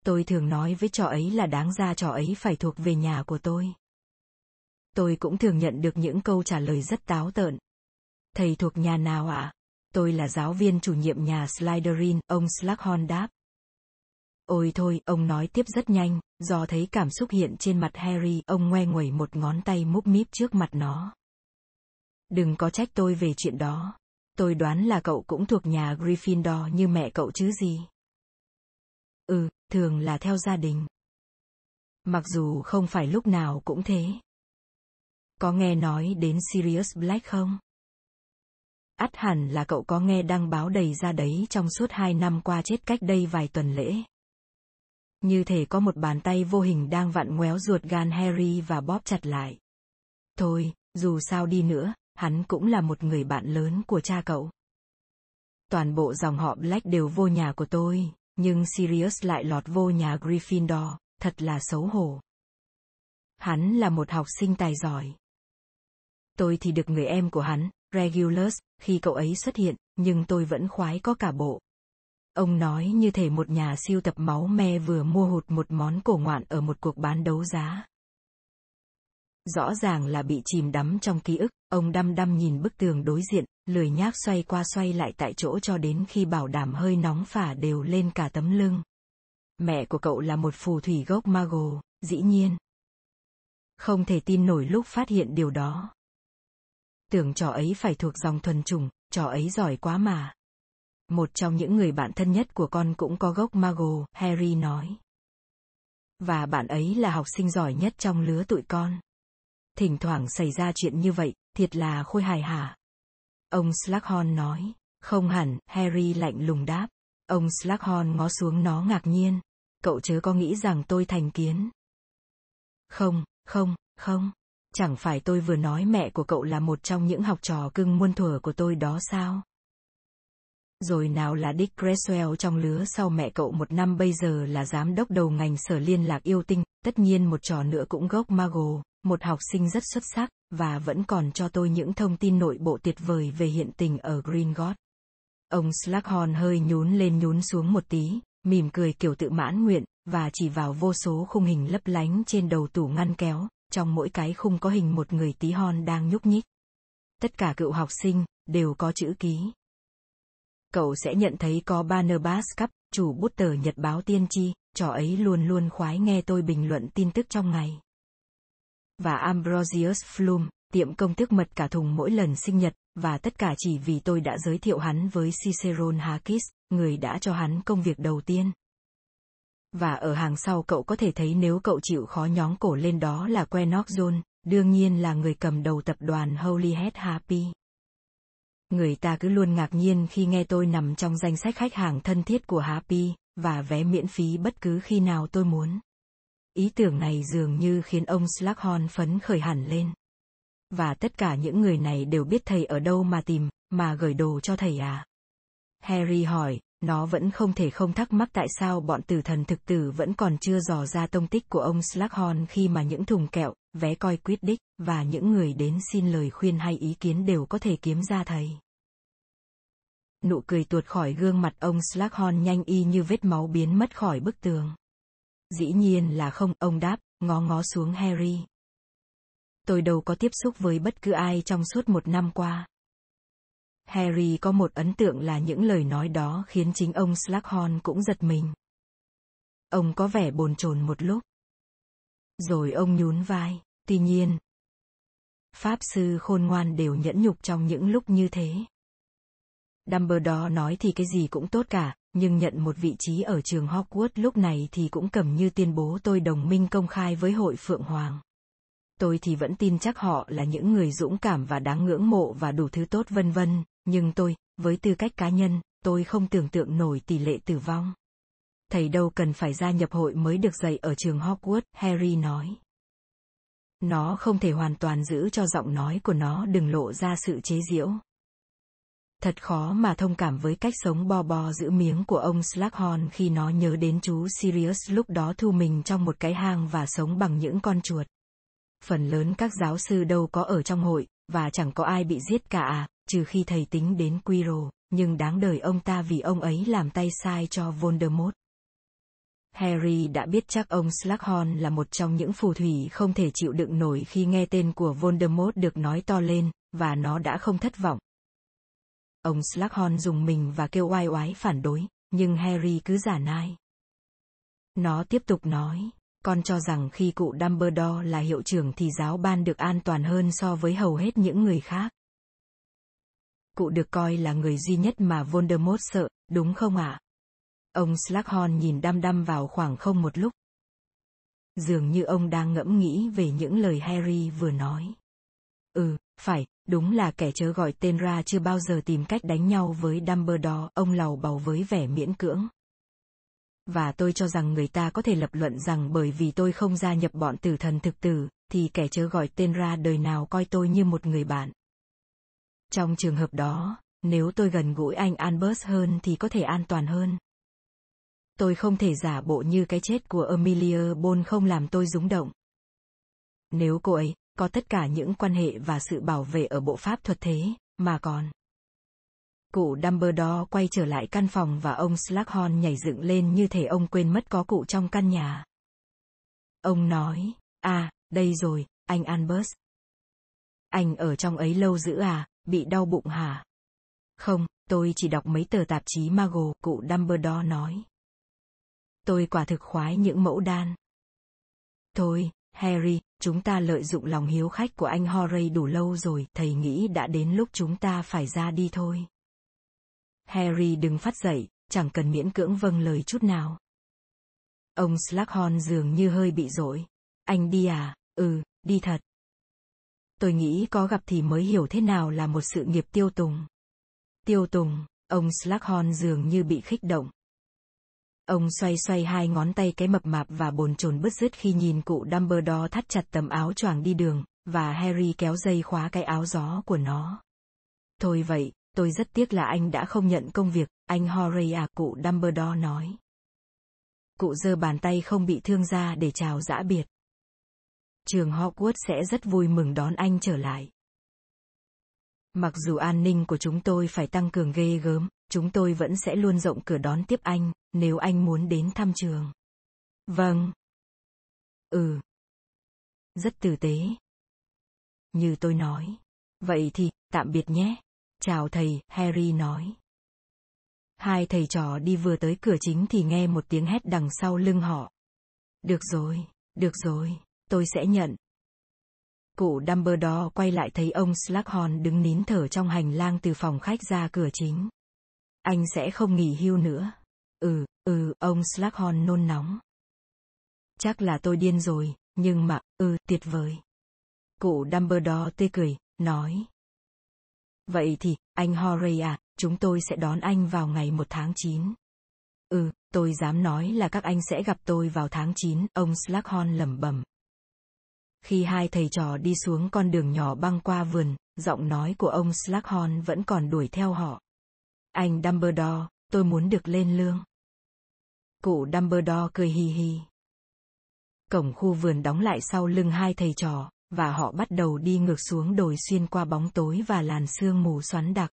Tôi thường nói với trò ấy là đáng ra trò ấy phải thuộc về nhà của tôi. Tôi cũng thường nhận được những câu trả lời rất táo tợn. Thầy thuộc nhà nào ạ? À? Tôi là giáo viên chủ nhiệm nhà Slytherin, ông Slughorn đáp. Ôi thôi, ông nói tiếp rất nhanh, do thấy cảm xúc hiện trên mặt Harry, ông ngoe nguẩy một ngón tay múp míp trước mặt nó. Đừng có trách tôi về chuyện đó. Tôi đoán là cậu cũng thuộc nhà Gryffindor như mẹ cậu chứ gì. Ừ, thường là theo gia đình. Mặc dù không phải lúc nào cũng thế. Có nghe nói đến Sirius Black không? ắt hẳn là cậu có nghe đăng báo đầy ra đấy trong suốt hai năm qua chết cách đây vài tuần lễ. Như thể có một bàn tay vô hình đang vặn ngoéo ruột gan Harry và bóp chặt lại. Thôi, dù sao đi nữa, hắn cũng là một người bạn lớn của cha cậu. Toàn bộ dòng họ Black đều vô nhà của tôi, nhưng Sirius lại lọt vô nhà Gryffindor, thật là xấu hổ. Hắn là một học sinh tài giỏi. Tôi thì được người em của hắn, Regulus, khi cậu ấy xuất hiện, nhưng tôi vẫn khoái có cả bộ. Ông nói như thể một nhà siêu tập máu me vừa mua hụt một món cổ ngoạn ở một cuộc bán đấu giá. Rõ ràng là bị chìm đắm trong ký ức, ông đăm đăm nhìn bức tường đối diện, lười nhác xoay qua xoay lại tại chỗ cho đến khi bảo đảm hơi nóng phả đều lên cả tấm lưng. Mẹ của cậu là một phù thủy gốc Mago, dĩ nhiên. Không thể tin nổi lúc phát hiện điều đó. Tưởng trò ấy phải thuộc dòng thuần chủng, trò ấy giỏi quá mà. Một trong những người bạn thân nhất của con cũng có gốc Mago, Harry nói. Và bạn ấy là học sinh giỏi nhất trong lứa tụi con. Thỉnh thoảng xảy ra chuyện như vậy, thiệt là khôi hài hả? Ông Slughorn nói. Không hẳn, Harry lạnh lùng đáp. Ông Slughorn ngó xuống nó ngạc nhiên. Cậu chớ có nghĩ rằng tôi thành kiến. Không, không, không. Chẳng phải tôi vừa nói mẹ của cậu là một trong những học trò cưng muôn thuở của tôi đó sao? Rồi nào là Dick Creswell trong lứa sau mẹ cậu một năm bây giờ là giám đốc đầu ngành sở liên lạc yêu tinh, tất nhiên một trò nữa cũng gốc Mago, một học sinh rất xuất sắc, và vẫn còn cho tôi những thông tin nội bộ tuyệt vời về hiện tình ở Gringotts. Ông Slughorn hơi nhún lên nhún xuống một tí, mỉm cười kiểu tự mãn nguyện, và chỉ vào vô số khung hình lấp lánh trên đầu tủ ngăn kéo, trong mỗi cái khung có hình một người tí hon đang nhúc nhích. Tất cả cựu học sinh, đều có chữ ký. Cậu sẽ nhận thấy có Barnabas Cup, chủ bút tờ nhật báo tiên tri, trò ấy luôn luôn khoái nghe tôi bình luận tin tức trong ngày. Và Ambrosius Flum, tiệm công thức mật cả thùng mỗi lần sinh nhật, và tất cả chỉ vì tôi đã giới thiệu hắn với Cicerone Hakis, người đã cho hắn công việc đầu tiên. Và ở hàng sau cậu có thể thấy nếu cậu chịu khó nhón cổ lên đó là Quenock đương nhiên là người cầm đầu tập đoàn Holyhead Happy. Người ta cứ luôn ngạc nhiên khi nghe tôi nằm trong danh sách khách hàng thân thiết của Happy, và vé miễn phí bất cứ khi nào tôi muốn. Ý tưởng này dường như khiến ông Slughorn phấn khởi hẳn lên. Và tất cả những người này đều biết thầy ở đâu mà tìm, mà gửi đồ cho thầy à? Harry hỏi, nó vẫn không thể không thắc mắc tại sao bọn tử thần thực tử vẫn còn chưa dò ra tông tích của ông Slughorn khi mà những thùng kẹo, vé coi quyết đích, và những người đến xin lời khuyên hay ý kiến đều có thể kiếm ra thầy. Nụ cười tuột khỏi gương mặt ông Slughorn nhanh y như vết máu biến mất khỏi bức tường. Dĩ nhiên là không, ông đáp, ngó ngó xuống Harry. Tôi đâu có tiếp xúc với bất cứ ai trong suốt một năm qua. Harry có một ấn tượng là những lời nói đó khiến chính ông Slughorn cũng giật mình. Ông có vẻ bồn chồn một lúc. Rồi ông nhún vai, tuy nhiên. Pháp sư khôn ngoan đều nhẫn nhục trong những lúc như thế. Dumbledore nói thì cái gì cũng tốt cả, nhưng nhận một vị trí ở trường Hogwarts lúc này thì cũng cầm như tuyên bố tôi đồng minh công khai với hội Phượng Hoàng. Tôi thì vẫn tin chắc họ là những người dũng cảm và đáng ngưỡng mộ và đủ thứ tốt vân vân, nhưng tôi, với tư cách cá nhân, tôi không tưởng tượng nổi tỷ lệ tử vong. Thầy đâu cần phải gia nhập hội mới được dạy ở trường Hogwarts, Harry nói. Nó không thể hoàn toàn giữ cho giọng nói của nó đừng lộ ra sự chế giễu. Thật khó mà thông cảm với cách sống bo bo giữ miếng của ông Slughorn khi nó nhớ đến chú Sirius lúc đó thu mình trong một cái hang và sống bằng những con chuột. Phần lớn các giáo sư đâu có ở trong hội, và chẳng có ai bị giết cả à, trừ khi thầy tính đến Quirrell, nhưng đáng đời ông ta vì ông ấy làm tay sai cho Voldemort. Harry đã biết chắc ông Slughorn là một trong những phù thủy không thể chịu đựng nổi khi nghe tên của Voldemort được nói to lên, và nó đã không thất vọng. Ông Slughorn dùng mình và kêu oai oái phản đối, nhưng Harry cứ giả nai. Nó tiếp tục nói, con cho rằng khi cụ Dumbledore là hiệu trưởng thì giáo ban được an toàn hơn so với hầu hết những người khác. Cụ được coi là người duy nhất mà Voldemort sợ, đúng không ạ? À? Ông Slughorn nhìn đăm đăm vào khoảng không một lúc. Dường như ông đang ngẫm nghĩ về những lời Harry vừa nói. Ừ, phải, đúng là kẻ chớ gọi tên ra chưa bao giờ tìm cách đánh nhau với Dumbledore, ông lầu bầu với vẻ miễn cưỡng. Và tôi cho rằng người ta có thể lập luận rằng bởi vì tôi không gia nhập bọn tử thần thực tử, thì kẻ chớ gọi tên ra đời nào coi tôi như một người bạn. Trong trường hợp đó, nếu tôi gần gũi anh Albus hơn thì có thể an toàn hơn. Tôi không thể giả bộ như cái chết của Amelia Bone không làm tôi rúng động. Nếu cô ấy, có tất cả những quan hệ và sự bảo vệ ở bộ pháp thuật thế, mà còn. Cụ Dumbledore quay trở lại căn phòng và ông Slughorn nhảy dựng lên như thể ông quên mất có cụ trong căn nhà. Ông nói, à, đây rồi, anh Albus. Anh ở trong ấy lâu dữ à, bị đau bụng hả? Không, tôi chỉ đọc mấy tờ tạp chí Mago, cụ Dumbledore nói. Tôi quả thực khoái những mẫu đan. Thôi, Harry, chúng ta lợi dụng lòng hiếu khách của anh Horray đủ lâu rồi, thầy nghĩ đã đến lúc chúng ta phải ra đi thôi. Harry đừng phát dậy, chẳng cần miễn cưỡng vâng lời chút nào. Ông Slughorn dường như hơi bị dỗi. Anh đi à? Ừ, đi thật. Tôi nghĩ có gặp thì mới hiểu thế nào là một sự nghiệp tiêu tùng. Tiêu tùng, ông Slughorn dường như bị khích động. Ông xoay xoay hai ngón tay cái mập mạp và bồn chồn bứt rứt khi nhìn cụ Dumbledore thắt chặt tấm áo choàng đi đường, và Harry kéo dây khóa cái áo gió của nó. Thôi vậy, tôi rất tiếc là anh đã không nhận công việc, anh Horry à cụ Dumbledore nói. Cụ giơ bàn tay không bị thương ra để chào giã biệt. Trường Hogwarts sẽ rất vui mừng đón anh trở lại. Mặc dù an ninh của chúng tôi phải tăng cường ghê gớm, chúng tôi vẫn sẽ luôn rộng cửa đón tiếp anh, nếu anh muốn đến thăm trường. Vâng. Ừ. Rất tử tế. Như tôi nói. Vậy thì, tạm biệt nhé. Chào thầy, Harry nói. Hai thầy trò đi vừa tới cửa chính thì nghe một tiếng hét đằng sau lưng họ. Được rồi, được rồi, tôi sẽ nhận. Cụ Dumbledore quay lại thấy ông Slughorn đứng nín thở trong hành lang từ phòng khách ra cửa chính. Anh sẽ không nghỉ hưu nữa. Ừ, ừ, ông Slughorn nôn nóng. Chắc là tôi điên rồi, nhưng mà, ừ, tuyệt vời. Cụ Dumbledore tươi cười, nói. Vậy thì, anh Horray à, chúng tôi sẽ đón anh vào ngày 1 tháng 9. Ừ, tôi dám nói là các anh sẽ gặp tôi vào tháng 9, ông Slughorn lẩm bẩm. Khi hai thầy trò đi xuống con đường nhỏ băng qua vườn, giọng nói của ông Slughorn vẫn còn đuổi theo họ. Anh Dumbledore, tôi muốn được lên lương. Cụ Dumbledore cười hì hì. Cổng khu vườn đóng lại sau lưng hai thầy trò, và họ bắt đầu đi ngược xuống đồi xuyên qua bóng tối và làn sương mù xoắn đặc.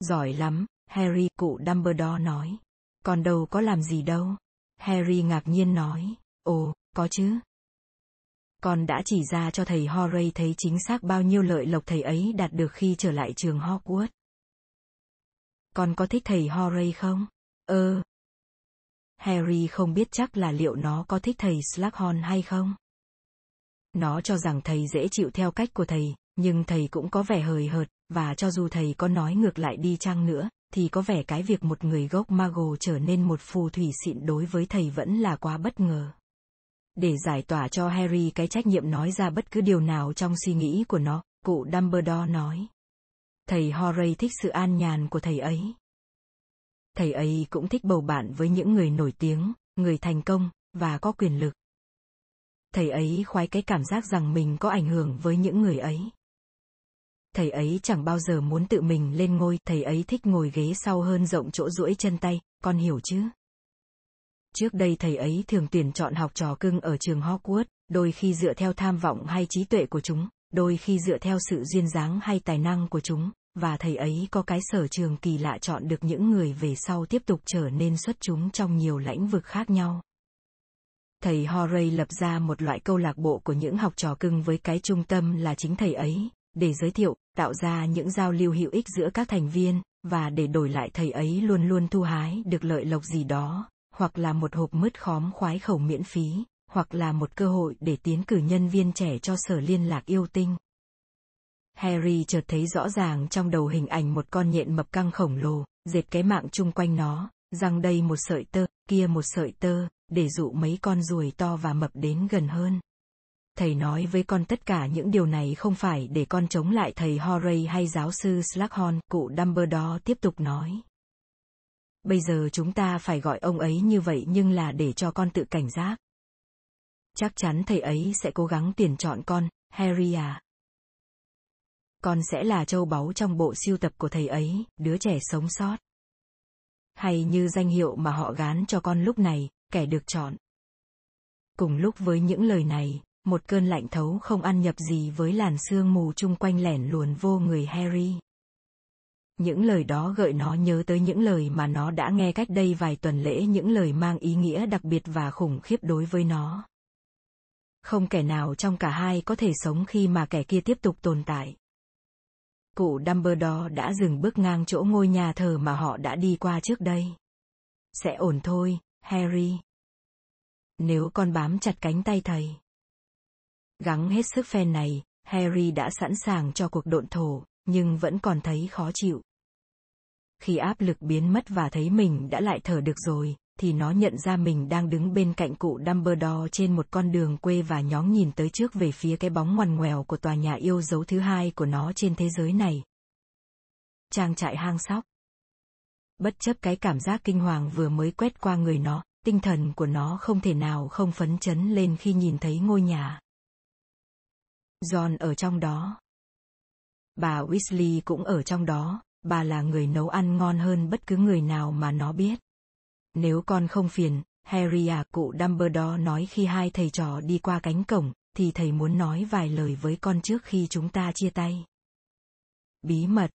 Giỏi lắm, Harry, cụ Dumbledore nói. Còn đâu có làm gì đâu. Harry ngạc nhiên nói, ồ, có chứ. Con đã chỉ ra cho thầy Horray thấy chính xác bao nhiêu lợi lộc thầy ấy đạt được khi trở lại trường Hogwarts. Con có thích thầy horay không? Ơ. Harry không biết chắc là liệu nó có thích thầy Slughorn hay không. Nó cho rằng thầy dễ chịu theo cách của thầy, nhưng thầy cũng có vẻ hời hợt, và cho dù thầy có nói ngược lại đi chăng nữa, thì có vẻ cái việc một người gốc Mago trở nên một phù thủy xịn đối với thầy vẫn là quá bất ngờ. Để giải tỏa cho Harry cái trách nhiệm nói ra bất cứ điều nào trong suy nghĩ của nó, cụ Dumbledore nói. Thầy Horay thích sự an nhàn của thầy ấy. Thầy ấy cũng thích bầu bạn với những người nổi tiếng, người thành công, và có quyền lực. Thầy ấy khoái cái cảm giác rằng mình có ảnh hưởng với những người ấy thầy ấy chẳng bao giờ muốn tự mình lên ngôi, thầy ấy thích ngồi ghế sau hơn rộng chỗ duỗi chân tay, con hiểu chứ? Trước đây thầy ấy thường tuyển chọn học trò cưng ở trường Hogwarts, đôi khi dựa theo tham vọng hay trí tuệ của chúng, đôi khi dựa theo sự duyên dáng hay tài năng của chúng, và thầy ấy có cái sở trường kỳ lạ chọn được những người về sau tiếp tục trở nên xuất chúng trong nhiều lĩnh vực khác nhau. Thầy Horay lập ra một loại câu lạc bộ của những học trò cưng với cái trung tâm là chính thầy ấy, để giới thiệu, tạo ra những giao lưu hữu ích giữa các thành viên, và để đổi lại thầy ấy luôn luôn thu hái được lợi lộc gì đó, hoặc là một hộp mứt khóm khoái khẩu miễn phí, hoặc là một cơ hội để tiến cử nhân viên trẻ cho sở liên lạc yêu tinh. Harry chợt thấy rõ ràng trong đầu hình ảnh một con nhện mập căng khổng lồ, dệt cái mạng chung quanh nó, răng đây một sợi tơ, kia một sợi tơ, để dụ mấy con ruồi to và mập đến gần hơn thầy nói với con tất cả những điều này không phải để con chống lại thầy Horay hay giáo sư Slughorn, cụ Dumbledore tiếp tục nói. Bây giờ chúng ta phải gọi ông ấy như vậy nhưng là để cho con tự cảnh giác. Chắc chắn thầy ấy sẽ cố gắng tuyển chọn con, Harry à. Con sẽ là châu báu trong bộ siêu tập của thầy ấy, đứa trẻ sống sót. Hay như danh hiệu mà họ gán cho con lúc này, kẻ được chọn. Cùng lúc với những lời này, một cơn lạnh thấu không ăn nhập gì với làn sương mù chung quanh lẻn luồn vô người Harry. Những lời đó gợi nó nhớ tới những lời mà nó đã nghe cách đây vài tuần lễ những lời mang ý nghĩa đặc biệt và khủng khiếp đối với nó. Không kẻ nào trong cả hai có thể sống khi mà kẻ kia tiếp tục tồn tại. Cụ Dumbledore đã dừng bước ngang chỗ ngôi nhà thờ mà họ đã đi qua trước đây. Sẽ ổn thôi, Harry. Nếu con bám chặt cánh tay thầy. Gắng hết sức phen này, Harry đã sẵn sàng cho cuộc độn thổ, nhưng vẫn còn thấy khó chịu. Khi áp lực biến mất và thấy mình đã lại thở được rồi, thì nó nhận ra mình đang đứng bên cạnh cụ Dumbledore trên một con đường quê và nhóng nhìn tới trước về phía cái bóng ngoằn ngoèo của tòa nhà yêu dấu thứ hai của nó trên thế giới này. Trang trại hang sóc. Bất chấp cái cảm giác kinh hoàng vừa mới quét qua người nó, tinh thần của nó không thể nào không phấn chấn lên khi nhìn thấy ngôi nhà. John ở trong đó. Bà Weasley cũng ở trong đó, bà là người nấu ăn ngon hơn bất cứ người nào mà nó biết. Nếu con không phiền, Harry à cụ Dumbledore nói khi hai thầy trò đi qua cánh cổng, thì thầy muốn nói vài lời với con trước khi chúng ta chia tay. Bí mật.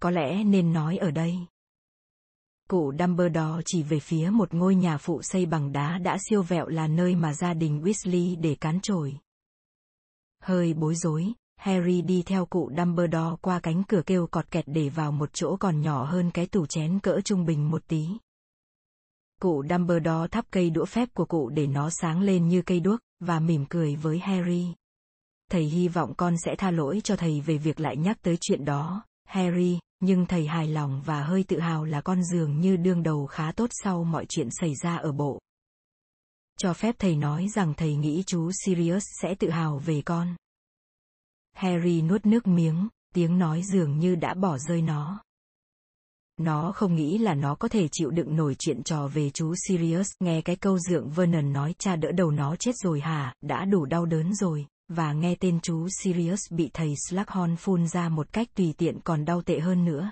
Có lẽ nên nói ở đây. Cụ Dumbledore chỉ về phía một ngôi nhà phụ xây bằng đá đã siêu vẹo là nơi mà gia đình Weasley để cán trồi. Hơi bối rối, Harry đi theo cụ Dumbledore qua cánh cửa kêu cọt kẹt để vào một chỗ còn nhỏ hơn cái tủ chén cỡ trung bình một tí. Cụ Dumbledore thắp cây đũa phép của cụ để nó sáng lên như cây đuốc, và mỉm cười với Harry. Thầy hy vọng con sẽ tha lỗi cho thầy về việc lại nhắc tới chuyện đó, Harry, nhưng thầy hài lòng và hơi tự hào là con dường như đương đầu khá tốt sau mọi chuyện xảy ra ở bộ cho phép thầy nói rằng thầy nghĩ chú Sirius sẽ tự hào về con. Harry nuốt nước miếng, tiếng nói dường như đã bỏ rơi nó. Nó không nghĩ là nó có thể chịu đựng nổi chuyện trò về chú Sirius, nghe cái câu dượng Vernon nói cha đỡ đầu nó chết rồi hả, đã đủ đau đớn rồi, và nghe tên chú Sirius bị thầy Slughorn phun ra một cách tùy tiện còn đau tệ hơn nữa.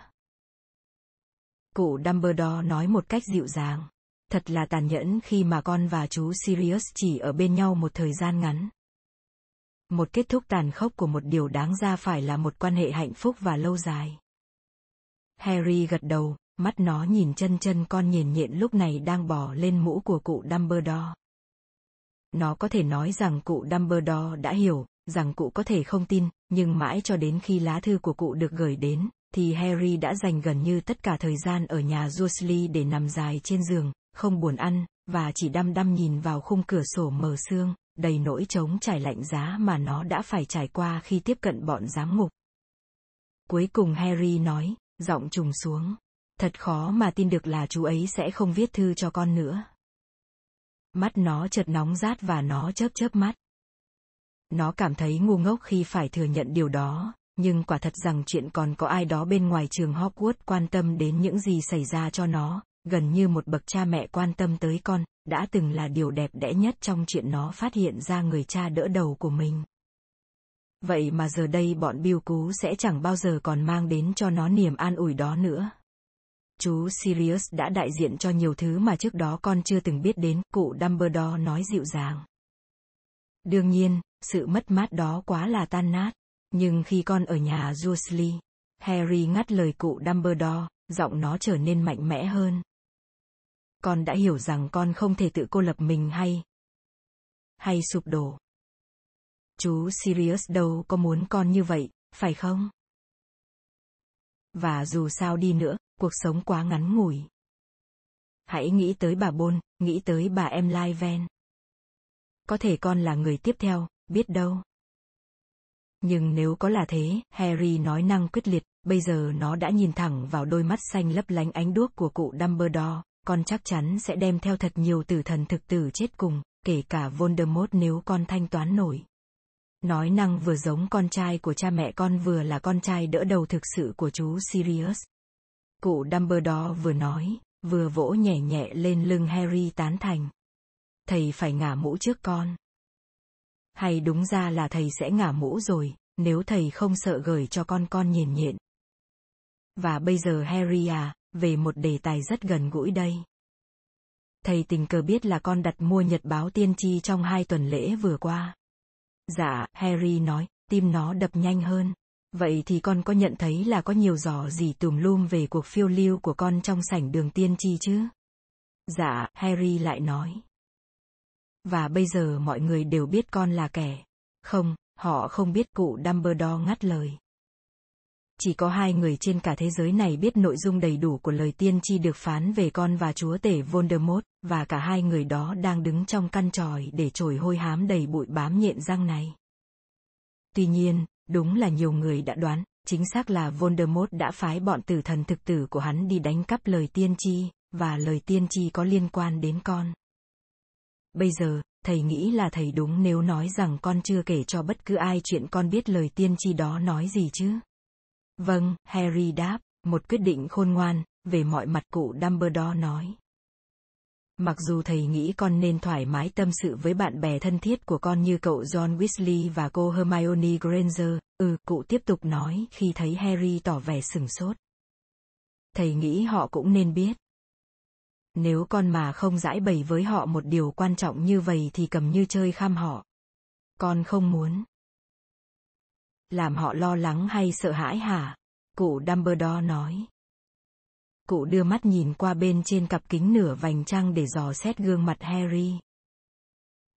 Cụ Dumbledore nói một cách dịu dàng thật là tàn nhẫn khi mà con và chú Sirius chỉ ở bên nhau một thời gian ngắn. Một kết thúc tàn khốc của một điều đáng ra phải là một quan hệ hạnh phúc và lâu dài. Harry gật đầu, mắt nó nhìn chân chân con nhện nhện lúc này đang bò lên mũ của cụ Dumbledore. Nó có thể nói rằng cụ Dumbledore đã hiểu, rằng cụ có thể không tin, nhưng mãi cho đến khi lá thư của cụ được gửi đến, thì Harry đã dành gần như tất cả thời gian ở nhà Dursley để nằm dài trên giường, không buồn ăn, và chỉ đăm đăm nhìn vào khung cửa sổ mờ sương, đầy nỗi trống trải lạnh giá mà nó đã phải trải qua khi tiếp cận bọn giám ngục. Cuối cùng Harry nói, giọng trùng xuống. Thật khó mà tin được là chú ấy sẽ không viết thư cho con nữa. Mắt nó chợt nóng rát và nó chớp chớp mắt. Nó cảm thấy ngu ngốc khi phải thừa nhận điều đó, nhưng quả thật rằng chuyện còn có ai đó bên ngoài trường Hogwarts quan tâm đến những gì xảy ra cho nó, gần như một bậc cha mẹ quan tâm tới con, đã từng là điều đẹp đẽ nhất trong chuyện nó phát hiện ra người cha đỡ đầu của mình. Vậy mà giờ đây bọn biêu cú sẽ chẳng bao giờ còn mang đến cho nó niềm an ủi đó nữa. Chú Sirius đã đại diện cho nhiều thứ mà trước đó con chưa từng biết đến, cụ Dumbledore nói dịu dàng. Đương nhiên, sự mất mát đó quá là tan nát. Nhưng khi con ở nhà Dursley, Harry ngắt lời cụ Dumbledore, giọng nó trở nên mạnh mẽ hơn. Con đã hiểu rằng con không thể tự cô lập mình hay hay sụp đổ. Chú Sirius đâu có muốn con như vậy, phải không? Và dù sao đi nữa, cuộc sống quá ngắn ngủi. Hãy nghĩ tới bà Bôn, nghĩ tới bà em Lai Ven. Có thể con là người tiếp theo, biết đâu. Nhưng nếu có là thế, Harry nói năng quyết liệt, bây giờ nó đã nhìn thẳng vào đôi mắt xanh lấp lánh ánh đuốc của cụ Dumbledore, con chắc chắn sẽ đem theo thật nhiều tử thần thực tử chết cùng, kể cả Voldemort nếu con thanh toán nổi. Nói năng vừa giống con trai của cha mẹ con vừa là con trai đỡ đầu thực sự của chú Sirius. Cụ Dumbledore vừa nói, vừa vỗ nhẹ nhẹ lên lưng Harry tán thành. Thầy phải ngả mũ trước con. Hay đúng ra là thầy sẽ ngả mũ rồi, nếu thầy không sợ gửi cho con con nhìn nhện. Và bây giờ Harry à, về một đề tài rất gần gũi đây. Thầy tình cờ biết là con đặt mua nhật báo tiên tri trong hai tuần lễ vừa qua. Dạ, Harry nói, tim nó đập nhanh hơn. Vậy thì con có nhận thấy là có nhiều giò gì tùm lum về cuộc phiêu lưu của con trong sảnh đường tiên tri chứ? Dạ, Harry lại nói. Và bây giờ mọi người đều biết con là kẻ. Không, họ không biết cụ Dumbledore ngắt lời. Chỉ có hai người trên cả thế giới này biết nội dung đầy đủ của lời tiên tri được phán về con và chúa tể Voldemort, và cả hai người đó đang đứng trong căn tròi để trồi hôi hám đầy bụi bám nhện răng này. Tuy nhiên, đúng là nhiều người đã đoán, chính xác là Voldemort đã phái bọn tử thần thực tử của hắn đi đánh cắp lời tiên tri, và lời tiên tri có liên quan đến con. Bây giờ, thầy nghĩ là thầy đúng nếu nói rằng con chưa kể cho bất cứ ai chuyện con biết lời tiên tri đó nói gì chứ. Vâng, Harry đáp, một quyết định khôn ngoan, về mọi mặt cụ Dumbledore nói. Mặc dù thầy nghĩ con nên thoải mái tâm sự với bạn bè thân thiết của con như cậu John Weasley và cô Hermione Granger, ừ, cụ tiếp tục nói khi thấy Harry tỏ vẻ sừng sốt. Thầy nghĩ họ cũng nên biết. Nếu con mà không giải bày với họ một điều quan trọng như vậy thì cầm như chơi kham họ. Con không muốn. Làm họ lo lắng hay sợ hãi hả? Cụ Dumbledore nói. Cụ đưa mắt nhìn qua bên trên cặp kính nửa vành trăng để dò xét gương mặt Harry.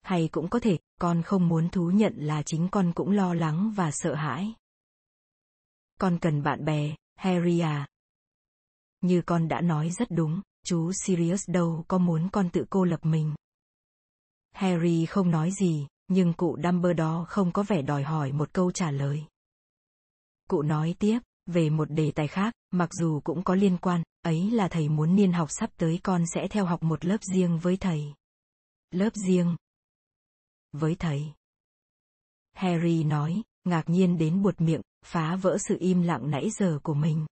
Hay cũng có thể, con không muốn thú nhận là chính con cũng lo lắng và sợ hãi. Con cần bạn bè, Harry à. Như con đã nói rất đúng, chú Sirius đâu có muốn con tự cô lập mình. Harry không nói gì, nhưng cụ Dumbledore không có vẻ đòi hỏi một câu trả lời. Cụ nói tiếp, về một đề tài khác, mặc dù cũng có liên quan, ấy là thầy muốn niên học sắp tới con sẽ theo học một lớp riêng với thầy. Lớp riêng. Với thầy. Harry nói, ngạc nhiên đến buột miệng, phá vỡ sự im lặng nãy giờ của mình.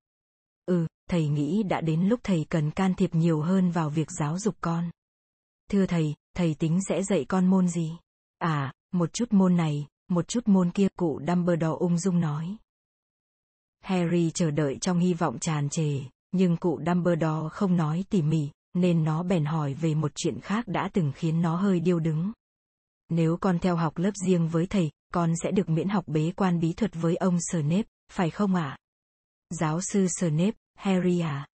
Ừ, thầy nghĩ đã đến lúc thầy cần can thiệp nhiều hơn vào việc giáo dục con. Thưa thầy, thầy tính sẽ dạy con môn gì? À, một chút môn này, một chút môn kia, cụ Dumbledore ung dung nói. Harry chờ đợi trong hy vọng tràn trề, nhưng cụ Dumbledore không nói tỉ mỉ, nên nó bèn hỏi về một chuyện khác đã từng khiến nó hơi điêu đứng. Nếu con theo học lớp riêng với thầy, con sẽ được miễn học bế quan bí thuật với ông Snape, phải không ạ? À? Giáo sư Snape, Harry à?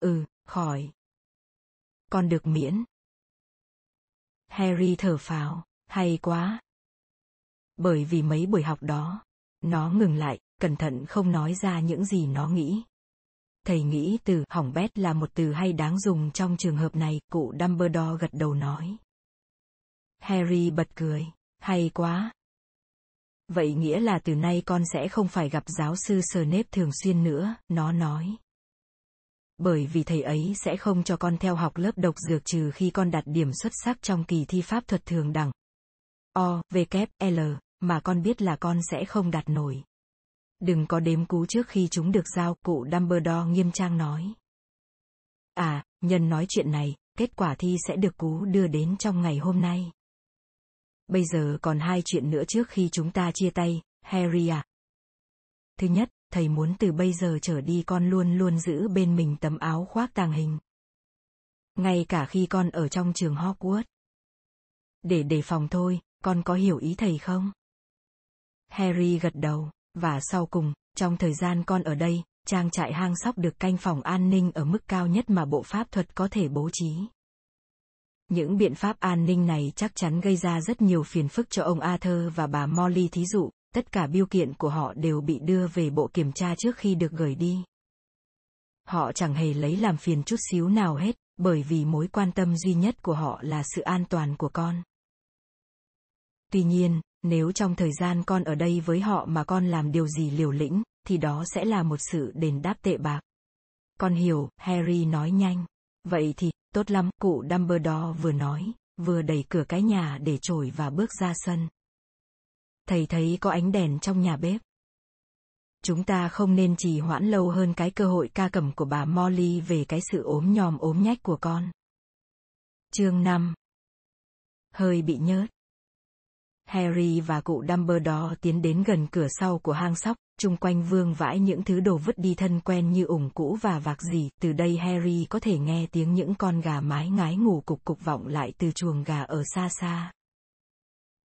Ừ, khỏi. Con được miễn. Harry thở phào, hay quá. Bởi vì mấy buổi học đó, nó ngừng lại, cẩn thận không nói ra những gì nó nghĩ. thầy nghĩ từ hỏng bét là một từ hay đáng dùng trong trường hợp này, cụ Dumbledore gật đầu nói. Harry bật cười, hay quá. Vậy nghĩa là từ nay con sẽ không phải gặp giáo sư Snape thường xuyên nữa, nó nói. Bởi vì thầy ấy sẽ không cho con theo học lớp độc dược trừ khi con đạt điểm xuất sắc trong kỳ thi pháp thuật thường đẳng. O, V, kép, L, mà con biết là con sẽ không đạt nổi. Đừng có đếm cú trước khi chúng được giao, cụ Dumbledore nghiêm trang nói. À, nhân nói chuyện này, kết quả thi sẽ được cú đưa đến trong ngày hôm nay. Bây giờ còn hai chuyện nữa trước khi chúng ta chia tay, Harry à. Thứ nhất, thầy muốn từ bây giờ trở đi con luôn luôn giữ bên mình tấm áo khoác tàng hình. Ngay cả khi con ở trong trường Hogwarts. Để đề phòng thôi, con có hiểu ý thầy không? Harry gật đầu, và sau cùng, trong thời gian con ở đây, trang trại hang sóc được canh phòng an ninh ở mức cao nhất mà bộ pháp thuật có thể bố trí. Những biện pháp an ninh này chắc chắn gây ra rất nhiều phiền phức cho ông Arthur và bà Molly thí dụ, tất cả biêu kiện của họ đều bị đưa về bộ kiểm tra trước khi được gửi đi. Họ chẳng hề lấy làm phiền chút xíu nào hết, bởi vì mối quan tâm duy nhất của họ là sự an toàn của con. Tuy nhiên, nếu trong thời gian con ở đây với họ mà con làm điều gì liều lĩnh, thì đó sẽ là một sự đền đáp tệ bạc. Con hiểu, Harry nói nhanh. Vậy thì, tốt lắm, cụ Dumbledore vừa nói, vừa đẩy cửa cái nhà để trổi và bước ra sân. Thầy thấy có ánh đèn trong nhà bếp. Chúng ta không nên trì hoãn lâu hơn cái cơ hội ca cẩm của bà Molly về cái sự ốm nhòm ốm nhách của con. Chương 5 Hơi bị nhớt. Harry và cụ Dumbledore tiến đến gần cửa sau của hang sóc, chung quanh vương vãi những thứ đồ vứt đi thân quen như ủng cũ và vạc gì, từ đây Harry có thể nghe tiếng những con gà mái ngái ngủ cục cục vọng lại từ chuồng gà ở xa xa.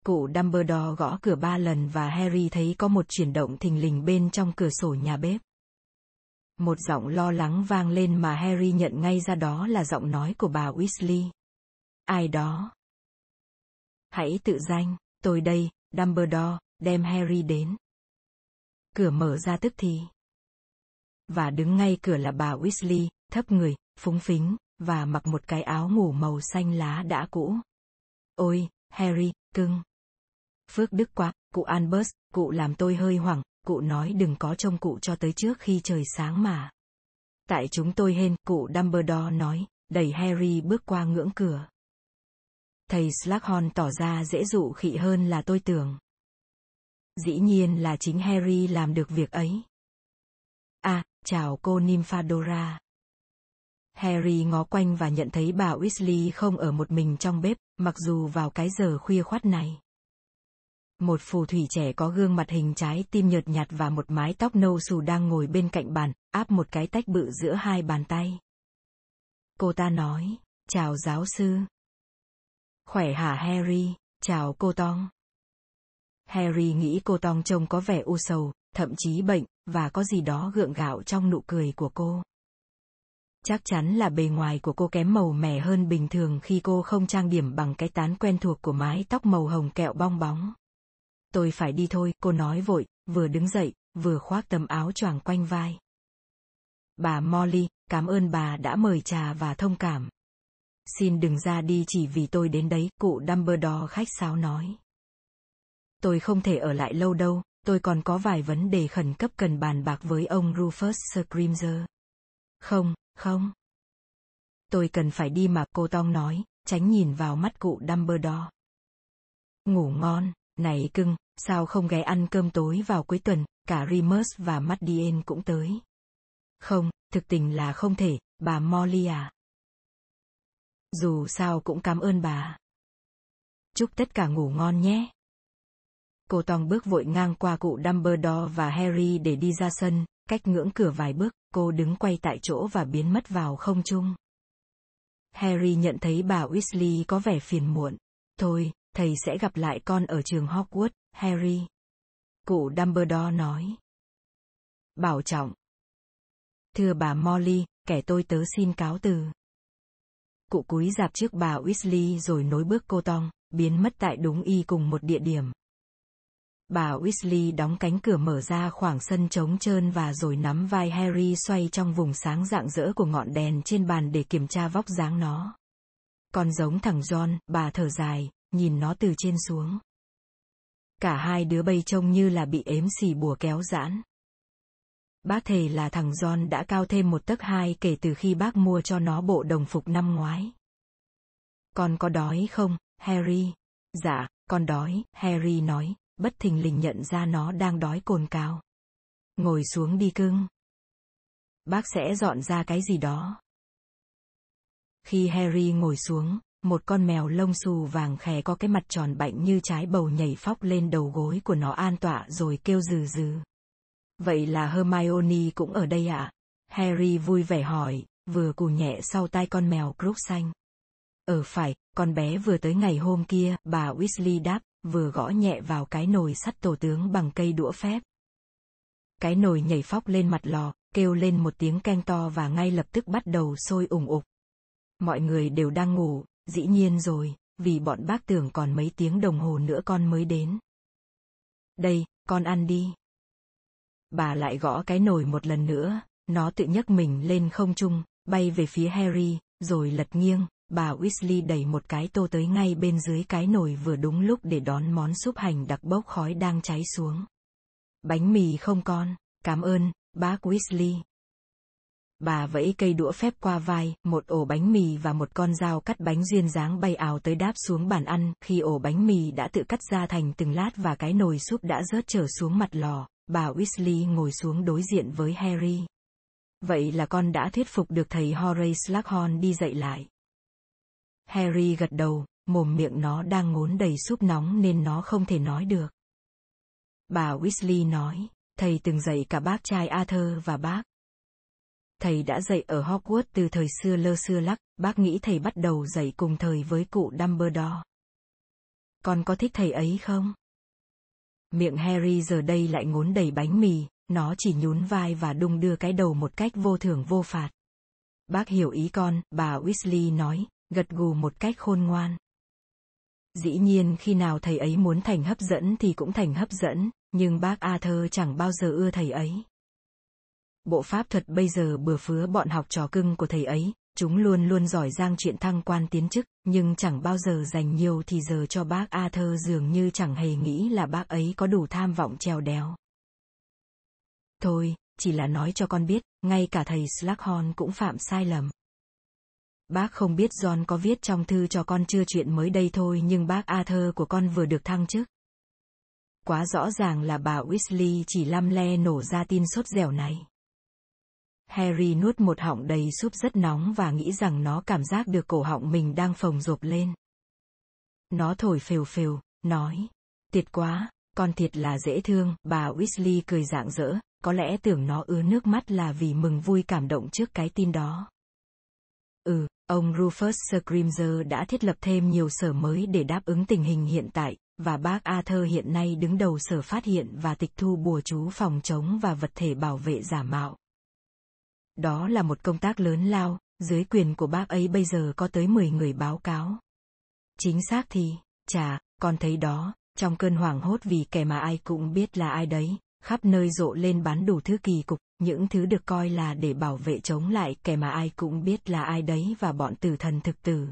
Cụ Dumbledore gõ cửa ba lần và Harry thấy có một chuyển động thình lình bên trong cửa sổ nhà bếp. Một giọng lo lắng vang lên mà Harry nhận ngay ra đó là giọng nói của bà Weasley. Ai đó? Hãy tự danh. Tôi đây, Dumbledore, đem Harry đến. Cửa mở ra tức thì. Và đứng ngay cửa là bà Weasley, thấp người, phúng phính, và mặc một cái áo ngủ màu xanh lá đã cũ. Ôi, Harry, cưng. Phước đức quá, cụ Albus, cụ làm tôi hơi hoảng, cụ nói đừng có trông cụ cho tới trước khi trời sáng mà. Tại chúng tôi hên, cụ Dumbledore nói, đẩy Harry bước qua ngưỡng cửa thầy Slughorn tỏ ra dễ dụ khị hơn là tôi tưởng. Dĩ nhiên là chính Harry làm được việc ấy. À, chào cô Nymphadora. Harry ngó quanh và nhận thấy bà Weasley không ở một mình trong bếp, mặc dù vào cái giờ khuya khoắt này. Một phù thủy trẻ có gương mặt hình trái tim nhợt nhạt và một mái tóc nâu xù đang ngồi bên cạnh bàn, áp một cái tách bự giữa hai bàn tay. Cô ta nói, chào giáo sư. Khỏe hả Harry, chào cô Tong. Harry nghĩ cô Tong trông có vẻ u sầu, thậm chí bệnh, và có gì đó gượng gạo trong nụ cười của cô. Chắc chắn là bề ngoài của cô kém màu mẻ hơn bình thường khi cô không trang điểm bằng cái tán quen thuộc của mái tóc màu hồng kẹo bong bóng. Tôi phải đi thôi, cô nói vội, vừa đứng dậy, vừa khoác tấm áo choàng quanh vai. Bà Molly, cảm ơn bà đã mời trà và thông cảm. Xin đừng ra đi chỉ vì tôi đến đấy, cụ Dumbledore khách sáo nói. Tôi không thể ở lại lâu đâu, tôi còn có vài vấn đề khẩn cấp cần bàn bạc với ông Rufus Scrimger. Không, không. Tôi cần phải đi mà cô Tong nói, tránh nhìn vào mắt cụ Dumbledore. Ngủ ngon, này cưng, sao không ghé ăn cơm tối vào cuối tuần, cả Remus và Maddien cũng tới. Không, thực tình là không thể, bà Molly à dù sao cũng cảm ơn bà. Chúc tất cả ngủ ngon nhé. Cô Tòng bước vội ngang qua cụ Dumbledore và Harry để đi ra sân, cách ngưỡng cửa vài bước, cô đứng quay tại chỗ và biến mất vào không trung. Harry nhận thấy bà Weasley có vẻ phiền muộn. Thôi, thầy sẽ gặp lại con ở trường Hogwarts, Harry. Cụ Dumbledore nói. Bảo trọng. Thưa bà Molly, kẻ tôi tớ xin cáo từ cụ cúi dạp trước bà Weasley rồi nối bước cô Tong, biến mất tại đúng y cùng một địa điểm. Bà Weasley đóng cánh cửa mở ra khoảng sân trống trơn và rồi nắm vai Harry xoay trong vùng sáng rạng rỡ của ngọn đèn trên bàn để kiểm tra vóc dáng nó. Còn giống thằng John, bà thở dài, nhìn nó từ trên xuống. Cả hai đứa bay trông như là bị ếm xì bùa kéo giãn. Bác thề là thằng John đã cao thêm một tấc hai kể từ khi bác mua cho nó bộ đồng phục năm ngoái. Con có đói không, Harry? Dạ, con đói, Harry nói, bất thình lình nhận ra nó đang đói cồn cào. Ngồi xuống đi cưng. Bác sẽ dọn ra cái gì đó. Khi Harry ngồi xuống, một con mèo lông xù vàng khè có cái mặt tròn bạnh như trái bầu nhảy phóc lên đầu gối của nó an tọa rồi kêu rừ rừ. Vậy là Hermione cũng ở đây ạ? À? Harry vui vẻ hỏi, vừa cù nhẹ sau tai con mèo Crook xanh. Ở ờ phải, con bé vừa tới ngày hôm kia, bà Weasley đáp, vừa gõ nhẹ vào cái nồi sắt tổ tướng bằng cây đũa phép. Cái nồi nhảy phóc lên mặt lò, kêu lên một tiếng keng to và ngay lập tức bắt đầu sôi ủng ục. Mọi người đều đang ngủ, dĩ nhiên rồi, vì bọn bác tưởng còn mấy tiếng đồng hồ nữa con mới đến. Đây, con ăn đi. Bà lại gõ cái nồi một lần nữa, nó tự nhấc mình lên không trung, bay về phía Harry, rồi lật nghiêng, bà Weasley đẩy một cái tô tới ngay bên dưới cái nồi vừa đúng lúc để đón món súp hành đặc bốc khói đang cháy xuống. Bánh mì không con, cảm ơn, bác Weasley. Bà vẫy cây đũa phép qua vai, một ổ bánh mì và một con dao cắt bánh duyên dáng bay ảo tới đáp xuống bàn ăn, khi ổ bánh mì đã tự cắt ra thành từng lát và cái nồi súp đã rớt trở xuống mặt lò, bà Weasley ngồi xuống đối diện với Harry. Vậy là con đã thuyết phục được thầy Horace Slughorn đi dạy lại. Harry gật đầu, mồm miệng nó đang ngốn đầy súp nóng nên nó không thể nói được. Bà Weasley nói, thầy từng dạy cả bác trai Arthur và bác. Thầy đã dạy ở Hogwarts từ thời xưa lơ xưa lắc, bác nghĩ thầy bắt đầu dạy cùng thời với cụ Dumbledore. Con có thích thầy ấy không? Miệng Harry giờ đây lại ngốn đầy bánh mì, nó chỉ nhún vai và đung đưa cái đầu một cách vô thưởng vô phạt. Bác hiểu ý con, bà Weasley nói, gật gù một cách khôn ngoan. Dĩ nhiên khi nào thầy ấy muốn thành hấp dẫn thì cũng thành hấp dẫn, nhưng bác Arthur chẳng bao giờ ưa thầy ấy. Bộ pháp thuật bây giờ bừa phứa bọn học trò cưng của thầy ấy, chúng luôn luôn giỏi giang chuyện thăng quan tiến chức, nhưng chẳng bao giờ dành nhiều thì giờ cho bác Arthur dường như chẳng hề nghĩ là bác ấy có đủ tham vọng trèo đéo. Thôi, chỉ là nói cho con biết, ngay cả thầy Slughorn cũng phạm sai lầm. Bác không biết John có viết trong thư cho con chưa chuyện mới đây thôi nhưng bác Arthur của con vừa được thăng chức. Quá rõ ràng là bà Weasley chỉ lăm le nổ ra tin sốt dẻo này. Harry nuốt một họng đầy súp rất nóng và nghĩ rằng nó cảm giác được cổ họng mình đang phồng rộp lên. Nó thổi phều phều, nói. "Tiệt quá, con thiệt là dễ thương, bà Weasley cười rạng rỡ, có lẽ tưởng nó ứa nước mắt là vì mừng vui cảm động trước cái tin đó. Ừ, ông Rufus Scrimger đã thiết lập thêm nhiều sở mới để đáp ứng tình hình hiện tại, và bác Arthur hiện nay đứng đầu sở phát hiện và tịch thu bùa chú phòng chống và vật thể bảo vệ giả mạo. Đó là một công tác lớn lao, dưới quyền của bác ấy bây giờ có tới 10 người báo cáo. Chính xác thì, chà, con thấy đó, trong cơn hoảng hốt vì kẻ mà ai cũng biết là ai đấy, khắp nơi rộ lên bán đủ thứ kỳ cục, những thứ được coi là để bảo vệ chống lại kẻ mà ai cũng biết là ai đấy và bọn tử thần thực tử.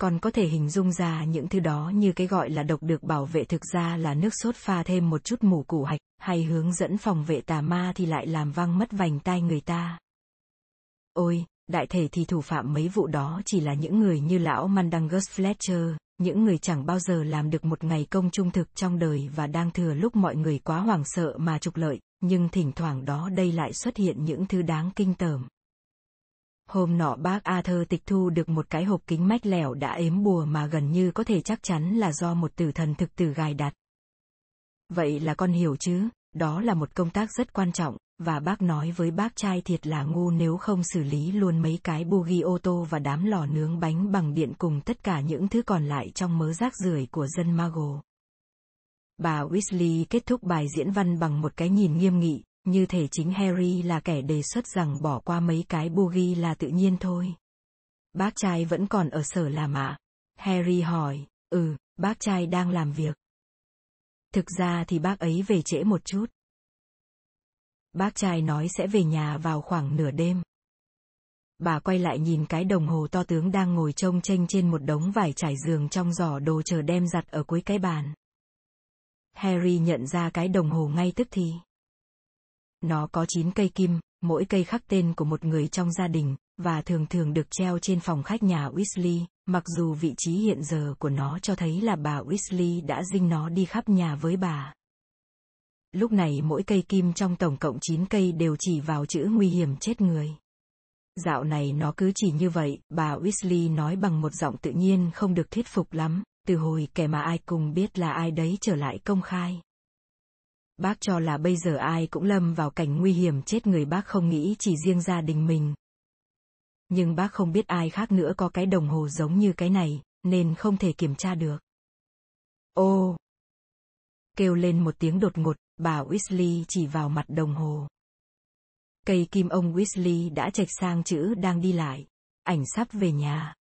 Còn có thể hình dung ra những thứ đó như cái gọi là độc được bảo vệ thực ra là nước sốt pha thêm một chút mù củ hạch, hay hướng dẫn phòng vệ tà ma thì lại làm văng mất vành tai người ta. Ôi, đại thể thì thủ phạm mấy vụ đó chỉ là những người như lão Mandangus Fletcher, những người chẳng bao giờ làm được một ngày công trung thực trong đời và đang thừa lúc mọi người quá hoảng sợ mà trục lợi, nhưng thỉnh thoảng đó đây lại xuất hiện những thứ đáng kinh tởm. Hôm nọ bác Arthur tịch thu được một cái hộp kính mách lẻo đã ếm bùa mà gần như có thể chắc chắn là do một tử thần thực tử gài đặt. Vậy là con hiểu chứ, đó là một công tác rất quan trọng, và bác nói với bác trai thiệt là ngu nếu không xử lý luôn mấy cái bugi ô tô và đám lò nướng bánh bằng điện cùng tất cả những thứ còn lại trong mớ rác rưởi của dân Mago. Bà Weasley kết thúc bài diễn văn bằng một cái nhìn nghiêm nghị, như thể chính Harry là kẻ đề xuất rằng bỏ qua mấy cái bugi là tự nhiên thôi. Bác trai vẫn còn ở sở làm ạ. À? Harry hỏi, ừ, bác trai đang làm việc. Thực ra thì bác ấy về trễ một chút. Bác trai nói sẽ về nhà vào khoảng nửa đêm. Bà quay lại nhìn cái đồng hồ to tướng đang ngồi trông tranh trên một đống vải trải giường trong giỏ đồ chờ đem giặt ở cuối cái bàn. Harry nhận ra cái đồng hồ ngay tức thì. Nó có 9 cây kim, mỗi cây khắc tên của một người trong gia đình, và thường thường được treo trên phòng khách nhà Weasley, mặc dù vị trí hiện giờ của nó cho thấy là bà Weasley đã dinh nó đi khắp nhà với bà. Lúc này mỗi cây kim trong tổng cộng 9 cây đều chỉ vào chữ nguy hiểm chết người. Dạo này nó cứ chỉ như vậy, bà Weasley nói bằng một giọng tự nhiên không được thuyết phục lắm, từ hồi kẻ mà ai cùng biết là ai đấy trở lại công khai. Bác cho là bây giờ ai cũng lâm vào cảnh nguy hiểm chết người bác không nghĩ chỉ riêng gia đình mình. Nhưng bác không biết ai khác nữa có cái đồng hồ giống như cái này, nên không thể kiểm tra được. Ô! Kêu lên một tiếng đột ngột, bà Weasley chỉ vào mặt đồng hồ. Cây kim ông Weasley đã chạch sang chữ đang đi lại. Ảnh sắp về nhà.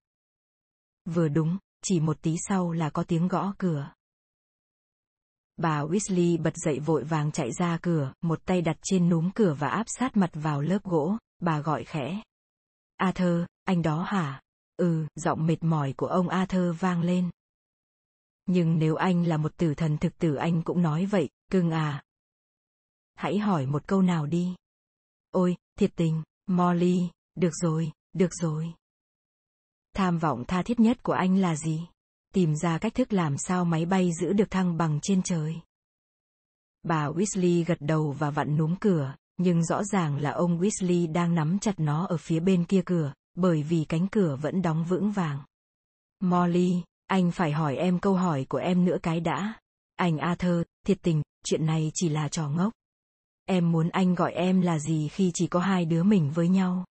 Vừa đúng, chỉ một tí sau là có tiếng gõ cửa. Bà Weasley bật dậy vội vàng chạy ra cửa, một tay đặt trên núm cửa và áp sát mặt vào lớp gỗ, bà gọi khẽ. Arthur, anh đó hả? Ừ, giọng mệt mỏi của ông Arthur vang lên. Nhưng nếu anh là một tử thần thực tử anh cũng nói vậy, cưng à. Hãy hỏi một câu nào đi. Ôi, thiệt tình, Molly, được rồi, được rồi. Tham vọng tha thiết nhất của anh là gì? Tìm ra cách thức làm sao máy bay giữ được thăng bằng trên trời. Bà Weasley gật đầu và vặn núm cửa, nhưng rõ ràng là ông Weasley đang nắm chặt nó ở phía bên kia cửa, bởi vì cánh cửa vẫn đóng vững vàng. Molly, anh phải hỏi em câu hỏi của em nữa cái đã. Anh Arthur, thiệt tình, chuyện này chỉ là trò ngốc. Em muốn anh gọi em là gì khi chỉ có hai đứa mình với nhau?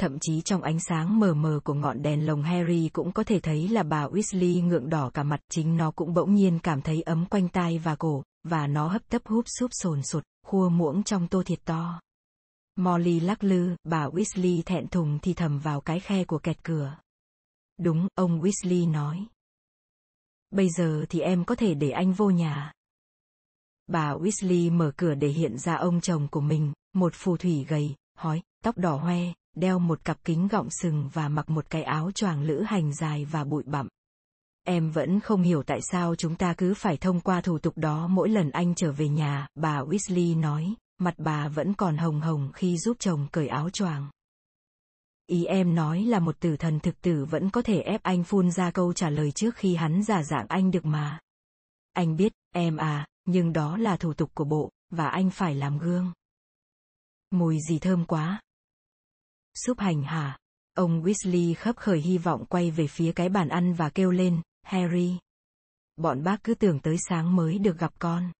Thậm chí trong ánh sáng mờ mờ của ngọn đèn lồng Harry cũng có thể thấy là bà Weasley ngượng đỏ cả mặt chính nó cũng bỗng nhiên cảm thấy ấm quanh tai và cổ, và nó hấp tấp húp súp sồn sụt, khua muỗng trong tô thiệt to. Molly lắc lư, bà Weasley thẹn thùng thì thầm vào cái khe của kẹt cửa. Đúng, ông Weasley nói. Bây giờ thì em có thể để anh vô nhà. Bà Weasley mở cửa để hiện ra ông chồng của mình, một phù thủy gầy, hói, tóc đỏ hoe, đeo một cặp kính gọng sừng và mặc một cái áo choàng lữ hành dài và bụi bặm. Em vẫn không hiểu tại sao chúng ta cứ phải thông qua thủ tục đó mỗi lần anh trở về nhà, bà Weasley nói, mặt bà vẫn còn hồng hồng khi giúp chồng cởi áo choàng. Ý em nói là một tử thần thực tử vẫn có thể ép anh phun ra câu trả lời trước khi hắn giả dạng anh được mà. Anh biết, em à, nhưng đó là thủ tục của bộ, và anh phải làm gương. Mùi gì thơm quá. Súp hành hả? Ông Weasley khấp khởi hy vọng quay về phía cái bàn ăn và kêu lên, Harry. Bọn bác cứ tưởng tới sáng mới được gặp con.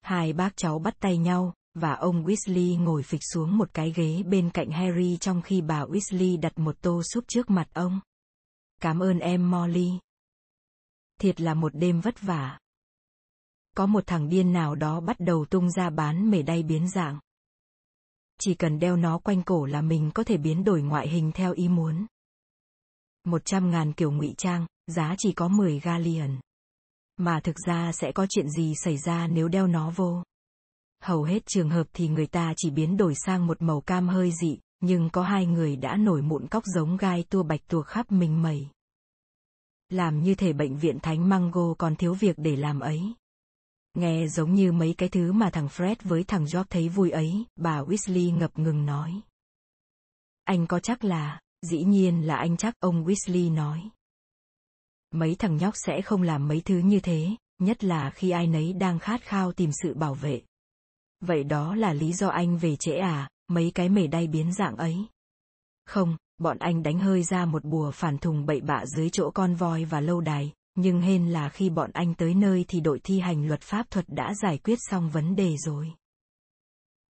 Hai bác cháu bắt tay nhau, và ông Weasley ngồi phịch xuống một cái ghế bên cạnh Harry trong khi bà Weasley đặt một tô súp trước mặt ông. Cảm ơn em Molly. Thiệt là một đêm vất vả. Có một thằng điên nào đó bắt đầu tung ra bán mề đay biến dạng. Chỉ cần đeo nó quanh cổ là mình có thể biến đổi ngoại hình theo ý muốn. Một trăm ngàn kiểu ngụy trang, giá chỉ có 10 galleon. Mà thực ra sẽ có chuyện gì xảy ra nếu đeo nó vô. Hầu hết trường hợp thì người ta chỉ biến đổi sang một màu cam hơi dị, nhưng có hai người đã nổi mụn cóc giống gai tua bạch tuộc khắp mình mẩy. Làm như thể bệnh viện Thánh Mango còn thiếu việc để làm ấy. Nghe giống như mấy cái thứ mà thằng Fred với thằng George thấy vui ấy, bà Weasley ngập ngừng nói. Anh có chắc là, dĩ nhiên là anh chắc, ông Weasley nói. Mấy thằng nhóc sẽ không làm mấy thứ như thế, nhất là khi ai nấy đang khát khao tìm sự bảo vệ. Vậy đó là lý do anh về trễ à, mấy cái mề đay biến dạng ấy. Không, bọn anh đánh hơi ra một bùa phản thùng bậy bạ dưới chỗ con voi và lâu đài, nhưng hên là khi bọn anh tới nơi thì đội thi hành luật pháp thuật đã giải quyết xong vấn đề rồi.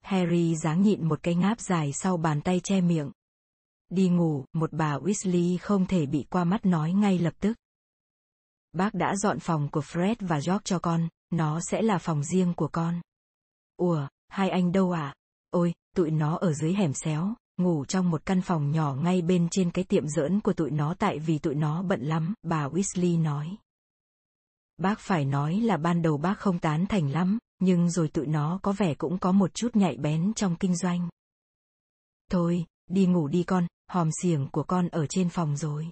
Harry dáng nhịn một cái ngáp dài sau bàn tay che miệng. Đi ngủ, một bà Weasley không thể bị qua mắt nói ngay lập tức. Bác đã dọn phòng của Fred và George cho con, nó sẽ là phòng riêng của con. Ủa, hai anh đâu à? Ôi, tụi nó ở dưới hẻm xéo, ngủ trong một căn phòng nhỏ ngay bên trên cái tiệm giỡn của tụi nó tại vì tụi nó bận lắm, bà Weasley nói. Bác phải nói là ban đầu bác không tán thành lắm, nhưng rồi tụi nó có vẻ cũng có một chút nhạy bén trong kinh doanh. Thôi, đi ngủ đi con, hòm xiềng của con ở trên phòng rồi.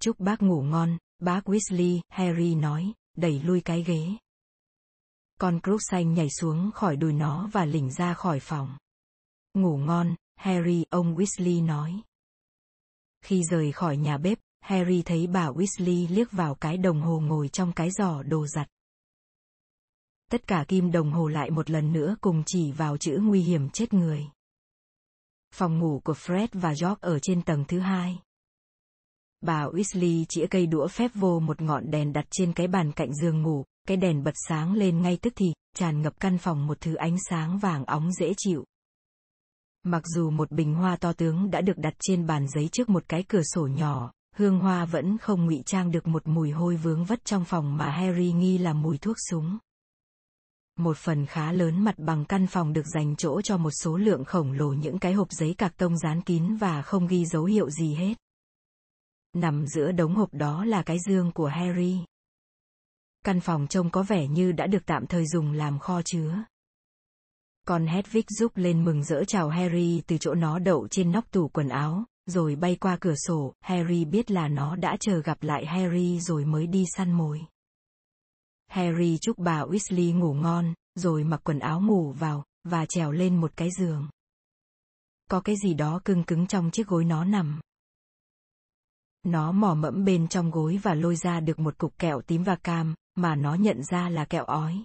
Chúc bác ngủ ngon, bác Weasley, Harry nói, đẩy lui cái ghế. Con Crookshank nhảy xuống khỏi đùi nó và lỉnh ra khỏi phòng. Ngủ ngon, Harry, ông Weasley nói. Khi rời khỏi nhà bếp, Harry thấy bà Weasley liếc vào cái đồng hồ ngồi trong cái giỏ đồ giặt. Tất cả kim đồng hồ lại một lần nữa cùng chỉ vào chữ nguy hiểm chết người. Phòng ngủ của Fred và George ở trên tầng thứ hai. Bà Weasley chĩa cây đũa phép vô một ngọn đèn đặt trên cái bàn cạnh giường ngủ, cái đèn bật sáng lên ngay tức thì, tràn ngập căn phòng một thứ ánh sáng vàng óng dễ chịu. Mặc dù một bình hoa to tướng đã được đặt trên bàn giấy trước một cái cửa sổ nhỏ, hương hoa vẫn không ngụy trang được một mùi hôi vướng vất trong phòng mà Harry nghi là mùi thuốc súng. Một phần khá lớn mặt bằng căn phòng được dành chỗ cho một số lượng khổng lồ những cái hộp giấy cạc tông dán kín và không ghi dấu hiệu gì hết. Nằm giữa đống hộp đó là cái giường của Harry. Căn phòng trông có vẻ như đã được tạm thời dùng làm kho chứa. Con Hedwig giúp lên mừng rỡ chào Harry từ chỗ nó đậu trên nóc tủ quần áo, rồi bay qua cửa sổ, Harry biết là nó đã chờ gặp lại Harry rồi mới đi săn mồi. Harry chúc bà Weasley ngủ ngon, rồi mặc quần áo ngủ vào, và trèo lên một cái giường. Có cái gì đó cưng cứng trong chiếc gối nó nằm. Nó mò mẫm bên trong gối và lôi ra được một cục kẹo tím và cam, mà nó nhận ra là kẹo ói.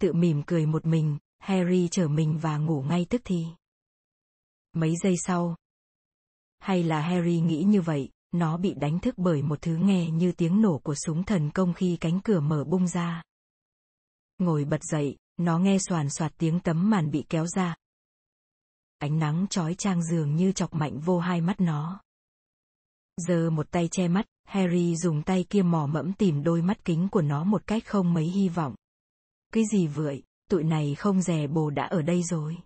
Tự mỉm cười một mình, Harry trở mình và ngủ ngay tức thì. Mấy giây sau, hay là Harry nghĩ như vậy, nó bị đánh thức bởi một thứ nghe như tiếng nổ của súng thần công khi cánh cửa mở bung ra. Ngồi bật dậy, nó nghe soàn soạt tiếng tấm màn bị kéo ra. Ánh nắng chói trang dường như chọc mạnh vô hai mắt nó. Giờ một tay che mắt, Harry dùng tay kia mò mẫm tìm đôi mắt kính của nó một cách không mấy hy vọng. Cái gì vậy, tụi này không dè bồ đã ở đây rồi.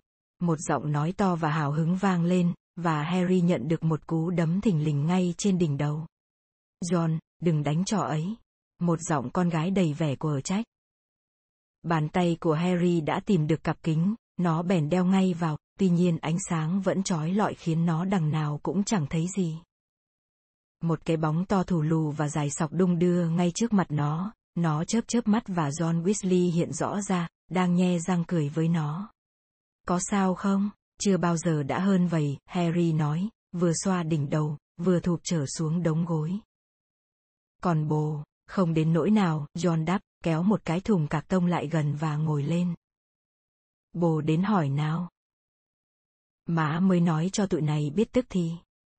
Một giọng nói to và hào hứng vang lên, và Harry nhận được một cú đấm thình lình ngay trên đỉnh đầu. John, đừng đánh trò ấy. Một giọng con gái đầy vẻ của trách. Bàn tay của Harry đã tìm được cặp kính, nó bèn đeo ngay vào, tuy nhiên ánh sáng vẫn trói lọi khiến nó đằng nào cũng chẳng thấy gì. Một cái bóng to thù lù và dài sọc đung đưa ngay trước mặt nó, nó chớp chớp mắt và John Weasley hiện rõ ra, đang nhe răng cười với nó. Có sao không? Chưa bao giờ đã hơn vậy, Harry nói, vừa xoa đỉnh đầu, vừa thụp trở xuống đống gối. Còn bồ, không đến nỗi nào, John đáp, kéo một cái thùng cạc tông lại gần và ngồi lên. Bồ đến hỏi nào. Má mới nói cho tụi này biết tức thì.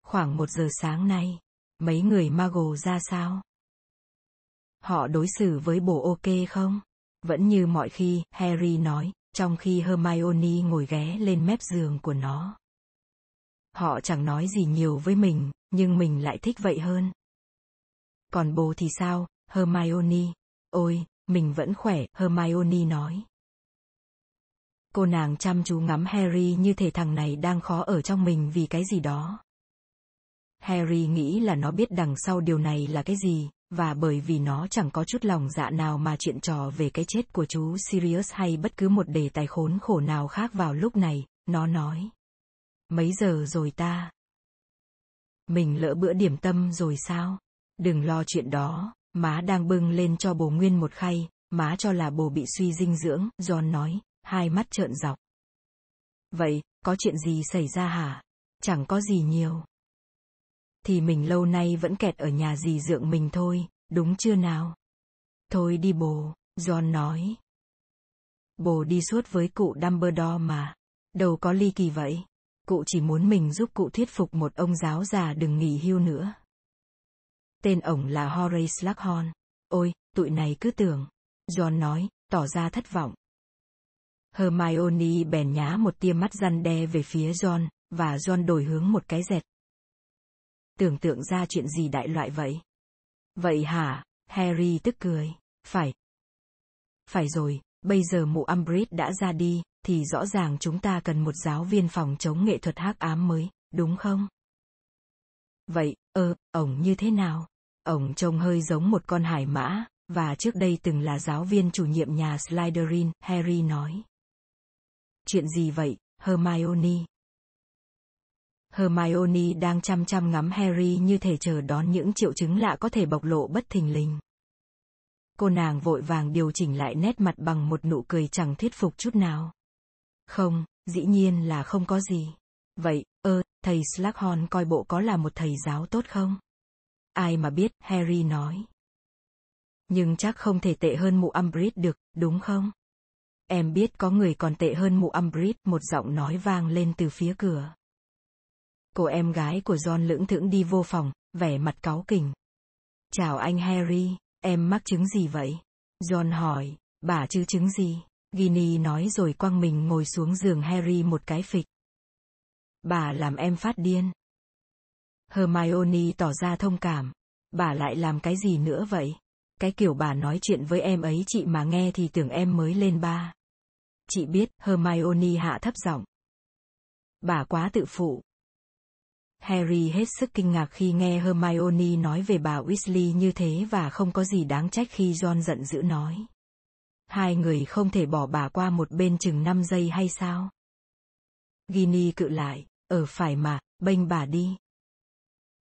Khoảng một giờ sáng nay, mấy người Mago ra sao? Họ đối xử với bồ ok không? Vẫn như mọi khi, Harry nói, trong khi Hermione ngồi ghé lên mép giường của nó. Họ chẳng nói gì nhiều với mình, nhưng mình lại thích vậy hơn. Còn bố thì sao, Hermione? Ôi, mình vẫn khỏe, Hermione nói. Cô nàng chăm chú ngắm Harry như thể thằng này đang khó ở trong mình vì cái gì đó. Harry nghĩ là nó biết đằng sau điều này là cái gì, và bởi vì nó chẳng có chút lòng dạ nào mà chuyện trò về cái chết của chú Sirius hay bất cứ một đề tài khốn khổ nào khác vào lúc này, nó nói. Mấy giờ rồi ta? Mình lỡ bữa điểm tâm rồi sao? Đừng lo chuyện đó, má đang bưng lên cho bồ nguyên một khay, má cho là bồ bị suy dinh dưỡng, John nói, hai mắt trợn dọc. Vậy, có chuyện gì xảy ra hả? Chẳng có gì nhiều thì mình lâu nay vẫn kẹt ở nhà dì dượng mình thôi, đúng chưa nào? Thôi đi bồ, John nói. Bồ đi suốt với cụ Dumbledore mà. Đâu có ly kỳ vậy. Cụ chỉ muốn mình giúp cụ thuyết phục một ông giáo già đừng nghỉ hưu nữa. Tên ổng là Horace Slughorn. Ôi, tụi này cứ tưởng. John nói, tỏ ra thất vọng. Hermione bèn nhá một tia mắt răn đe về phía John, và John đổi hướng một cái dẹt, tưởng tượng ra chuyện gì đại loại vậy. Vậy hả? Harry tức cười. Phải. Phải rồi, bây giờ mụ Umbridge đã ra đi, thì rõ ràng chúng ta cần một giáo viên phòng chống nghệ thuật hắc ám mới, đúng không? Vậy, ơ, ổng như thế nào? Ổng trông hơi giống một con hải mã, và trước đây từng là giáo viên chủ nhiệm nhà Slytherin, Harry nói. Chuyện gì vậy, Hermione? Hermione đang chăm chăm ngắm Harry như thể chờ đón những triệu chứng lạ có thể bộc lộ bất thình lình. Cô nàng vội vàng điều chỉnh lại nét mặt bằng một nụ cười chẳng thuyết phục chút nào. Không, dĩ nhiên là không có gì. Vậy, ơ, thầy Slughorn coi bộ có là một thầy giáo tốt không? Ai mà biết, Harry nói. Nhưng chắc không thể tệ hơn mụ Umbridge được, đúng không? Em biết có người còn tệ hơn mụ Umbridge, một giọng nói vang lên từ phía cửa. Cô em gái của John lưỡng thững đi vô phòng, vẻ mặt cáu kỉnh. Chào anh Harry, em mắc chứng gì vậy? John hỏi, bà chứ chứng gì? Ginny nói rồi quăng mình ngồi xuống giường Harry một cái phịch. Bà làm em phát điên. Hermione tỏ ra thông cảm. Bà lại làm cái gì nữa vậy? Cái kiểu bà nói chuyện với em ấy chị mà nghe thì tưởng em mới lên ba. Chị biết, Hermione hạ thấp giọng. Bà quá tự phụ. Harry hết sức kinh ngạc khi nghe Hermione nói về bà Weasley như thế và không có gì đáng trách khi John giận dữ nói. Hai người không thể bỏ bà qua một bên chừng 5 giây hay sao? Ginny cự lại, ở phải mà, bênh bà đi.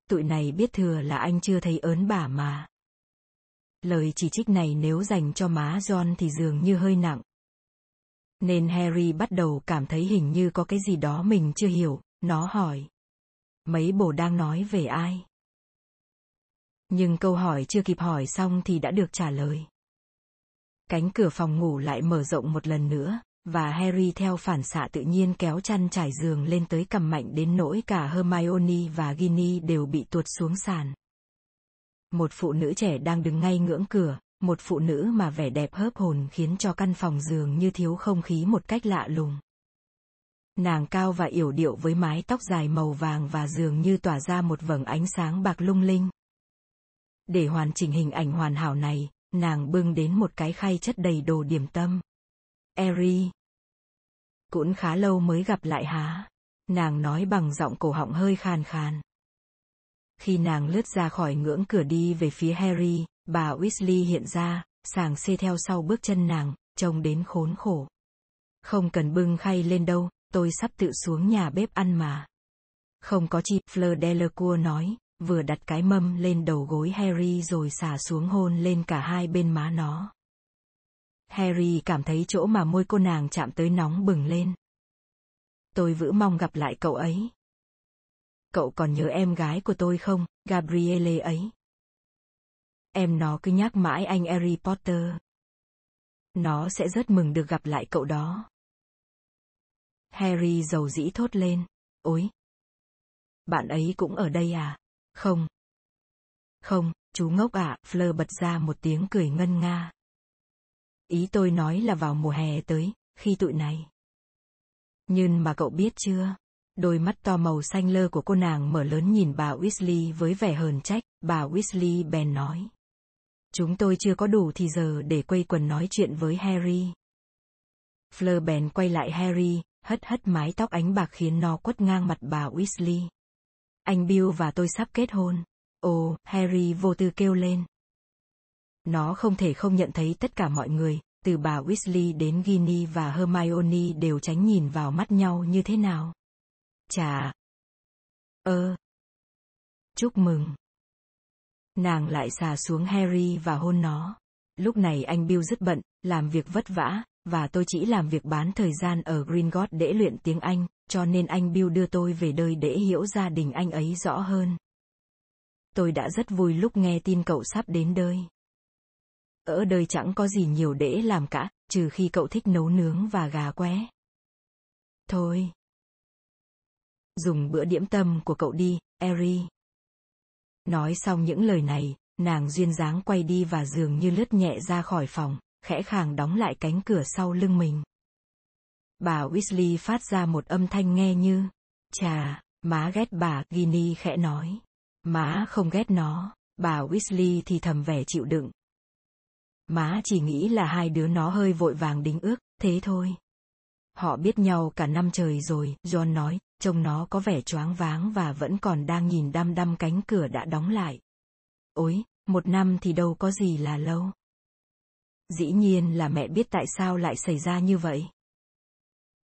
Tụi này biết thừa là anh chưa thấy ớn bà mà. Lời chỉ trích này nếu dành cho má John thì dường như hơi nặng. Nên Harry bắt đầu cảm thấy hình như có cái gì đó mình chưa hiểu, nó hỏi. Mấy bồ đang nói về ai? Nhưng câu hỏi chưa kịp hỏi xong thì đã được trả lời. Cánh cửa phòng ngủ lại mở rộng một lần nữa, và Harry theo phản xạ tự nhiên kéo chăn trải giường lên tới cầm mạnh đến nỗi cả Hermione và Ginny đều bị tuột xuống sàn. Một phụ nữ trẻ đang đứng ngay ngưỡng cửa, một phụ nữ mà vẻ đẹp hớp hồn khiến cho căn phòng giường như thiếu không khí một cách lạ lùng. Nàng cao và yểu điệu với mái tóc dài màu vàng và dường như tỏa ra một vầng ánh sáng bạc lung linh. Để hoàn chỉnh hình ảnh hoàn hảo này, nàng bưng đến một cái khay chất đầy đồ điểm tâm. Eri. Cũng khá lâu mới gặp lại há. Nàng nói bằng giọng cổ họng hơi khàn khàn. Khi nàng lướt ra khỏi ngưỡng cửa đi về phía Harry, bà Weasley hiện ra, sàng xê theo sau bước chân nàng, trông đến khốn khổ. Không cần bưng khay lên đâu, tôi sắp tự xuống nhà bếp ăn mà. Không có chi, Fleur Delacour nói, vừa đặt cái mâm lên đầu gối Harry rồi xả xuống hôn lên cả hai bên má nó. Harry cảm thấy chỗ mà môi cô nàng chạm tới nóng bừng lên. Tôi vữ mong gặp lại cậu ấy. Cậu còn nhớ em gái của tôi không, Gabrielle ấy? Em nó cứ nhắc mãi anh Harry Potter. Nó sẽ rất mừng được gặp lại cậu đó. Harry dầu dĩ thốt lên. Ôi! Bạn ấy cũng ở đây à? Không. Không, chú ngốc ạ, à, Fleur bật ra một tiếng cười ngân nga. Ý tôi nói là vào mùa hè tới, khi tụi này. Nhưng mà cậu biết chưa? Đôi mắt to màu xanh lơ của cô nàng mở lớn nhìn bà Weasley với vẻ hờn trách, bà Weasley bèn nói. Chúng tôi chưa có đủ thì giờ để quây quần nói chuyện với Harry. Fleur bèn quay lại Harry, hất hất mái tóc ánh bạc khiến nó quất ngang mặt bà Weasley. Anh Bill và tôi sắp kết hôn. Ồ, Harry vô tư kêu lên. Nó không thể không nhận thấy tất cả mọi người, từ bà Weasley đến Ginny và Hermione đều tránh nhìn vào mắt nhau như thế nào. Chà. Ơ. Chúc mừng. Nàng lại xà xuống Harry và hôn nó. Lúc này anh Bill rất bận, làm việc vất vả, và tôi chỉ làm việc bán thời gian ở Green God để luyện tiếng Anh, cho nên anh Bill đưa tôi về đời để hiểu gia đình anh ấy rõ hơn. Tôi đã rất vui lúc nghe tin cậu sắp đến đời. Ở đời chẳng có gì nhiều để làm cả, trừ khi cậu thích nấu nướng và gà qué. Thôi. Dùng bữa điểm tâm của cậu đi, Eri. Nói xong những lời này, nàng duyên dáng quay đi và dường như lướt nhẹ ra khỏi phòng, khẽ khàng đóng lại cánh cửa sau lưng mình. Bà Weasley phát ra một âm thanh nghe như, chà, má ghét bà, Ginny khẽ nói. Má không ghét nó, bà Weasley thì thầm vẻ chịu đựng. Má chỉ nghĩ là hai đứa nó hơi vội vàng đính ước, thế thôi. Họ biết nhau cả năm trời rồi, John nói, trông nó có vẻ choáng váng và vẫn còn đang nhìn đăm đăm cánh cửa đã đóng lại. Ôi, một năm thì đâu có gì là lâu dĩ nhiên là mẹ biết tại sao lại xảy ra như vậy.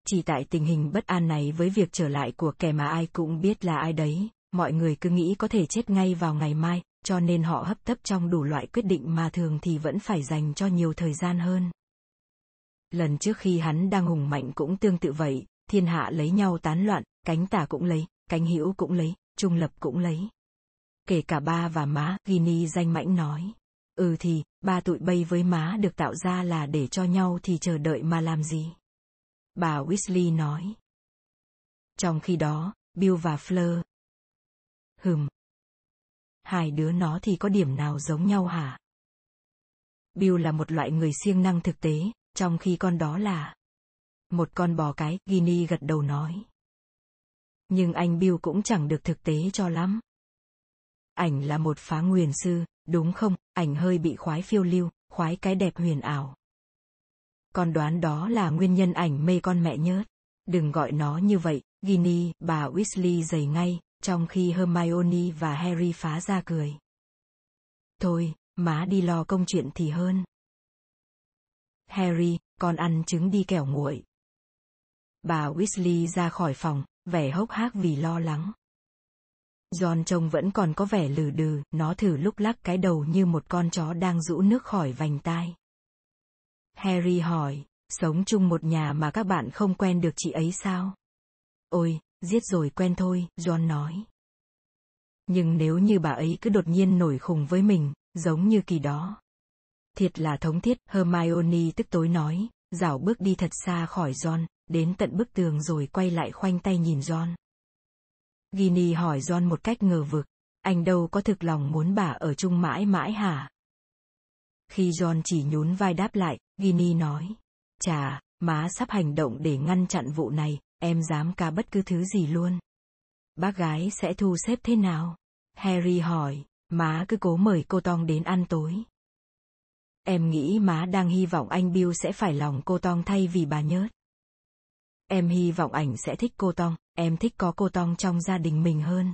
Chỉ tại tình hình bất an này với việc trở lại của kẻ mà ai cũng biết là ai đấy, mọi người cứ nghĩ có thể chết ngay vào ngày mai, cho nên họ hấp tấp trong đủ loại quyết định mà thường thì vẫn phải dành cho nhiều thời gian hơn. Lần trước khi hắn đang hùng mạnh cũng tương tự vậy, thiên hạ lấy nhau tán loạn, cánh tả cũng lấy, cánh hữu cũng lấy, trung lập cũng lấy. Kể cả ba và má, Gini danh mãnh nói. Ừ thì, ba tụi bay với má được tạo ra là để cho nhau thì chờ đợi mà làm gì? Bà Weasley nói. Trong khi đó, Bill và Fleur. Hừm. Hai đứa nó thì có điểm nào giống nhau hả? Bill là một loại người siêng năng thực tế, trong khi con đó là một con bò cái, Ginny gật đầu nói. Nhưng anh Bill cũng chẳng được thực tế cho lắm. Ảnh là một phá nguyền sư, đúng không, ảnh hơi bị khoái phiêu lưu, khoái cái đẹp huyền ảo. Con đoán đó là nguyên nhân ảnh mê con mẹ nhớt. Đừng gọi nó như vậy, Ginny, bà Weasley dày ngay, trong khi Hermione và Harry phá ra cười. Thôi, má đi lo công chuyện thì hơn. Harry, con ăn trứng đi kẻo nguội. Bà Weasley ra khỏi phòng, vẻ hốc hác vì lo lắng. John trông vẫn còn có vẻ lừ đừ, nó thử lúc lắc cái đầu như một con chó đang rũ nước khỏi vành tai. Harry hỏi, sống chung một nhà mà các bạn không quen được chị ấy sao? Ôi, giết rồi quen thôi, John nói. Nhưng nếu như bà ấy cứ đột nhiên nổi khùng với mình, giống như kỳ đó. Thiệt là thống thiết, Hermione tức tối nói, dảo bước đi thật xa khỏi John, đến tận bức tường rồi quay lại khoanh tay nhìn John. Ginny hỏi John một cách ngờ vực, anh đâu có thực lòng muốn bà ở chung mãi mãi hả? Khi John chỉ nhún vai đáp lại, Ginny nói, chà, má sắp hành động để ngăn chặn vụ này, em dám ca bất cứ thứ gì luôn. Bác gái sẽ thu xếp thế nào? Harry hỏi, má cứ cố mời cô Tong đến ăn tối. Em nghĩ má đang hy vọng anh Bill sẽ phải lòng cô Tong thay vì bà nhớt. Em hy vọng ảnh sẽ thích cô Tong, em thích có cô Tong trong gia đình mình hơn.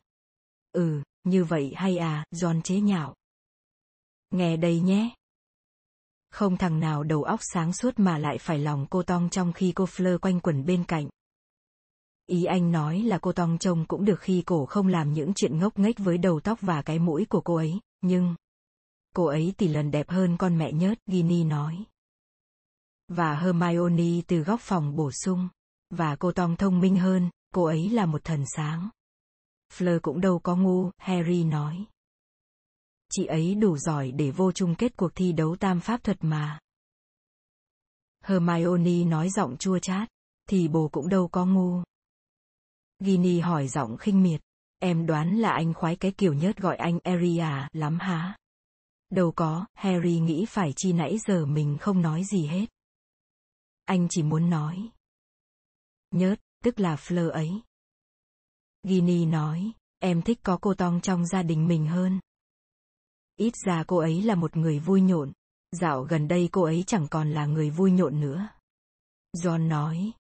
Ừ, như vậy hay à, John chế nhạo. Nghe đây nhé. Không thằng nào đầu óc sáng suốt mà lại phải lòng cô Tong trong khi cô Fleur quanh quẩn bên cạnh. Ý anh nói là cô Tong trông cũng được khi cổ không làm những chuyện ngốc nghếch với đầu tóc và cái mũi của cô ấy, nhưng... Cô ấy tỷ lần đẹp hơn con mẹ nhớt, Ginny nói. Và Hermione từ góc phòng bổ sung. Và cô Tong thông minh hơn, cô ấy là một thần sáng. Fleur cũng đâu có ngu, Harry nói. Chị ấy đủ giỏi để vô chung kết cuộc thi đấu tam pháp thuật mà. Hermione nói giọng chua chát, thì bồ cũng đâu có ngu. Ginny hỏi giọng khinh miệt, em đoán là anh khoái cái kiểu nhớt gọi anh Area lắm hả? Đâu có, Harry nghĩ phải chi nãy giờ mình không nói gì hết. Anh chỉ muốn nói. Nhớt, tức là Fleur ấy. Ginny nói, em thích có cô Tong trong gia đình mình hơn. Ít ra cô ấy là một người vui nhộn. Dạo gần đây cô ấy chẳng còn là người vui nhộn nữa. John nói.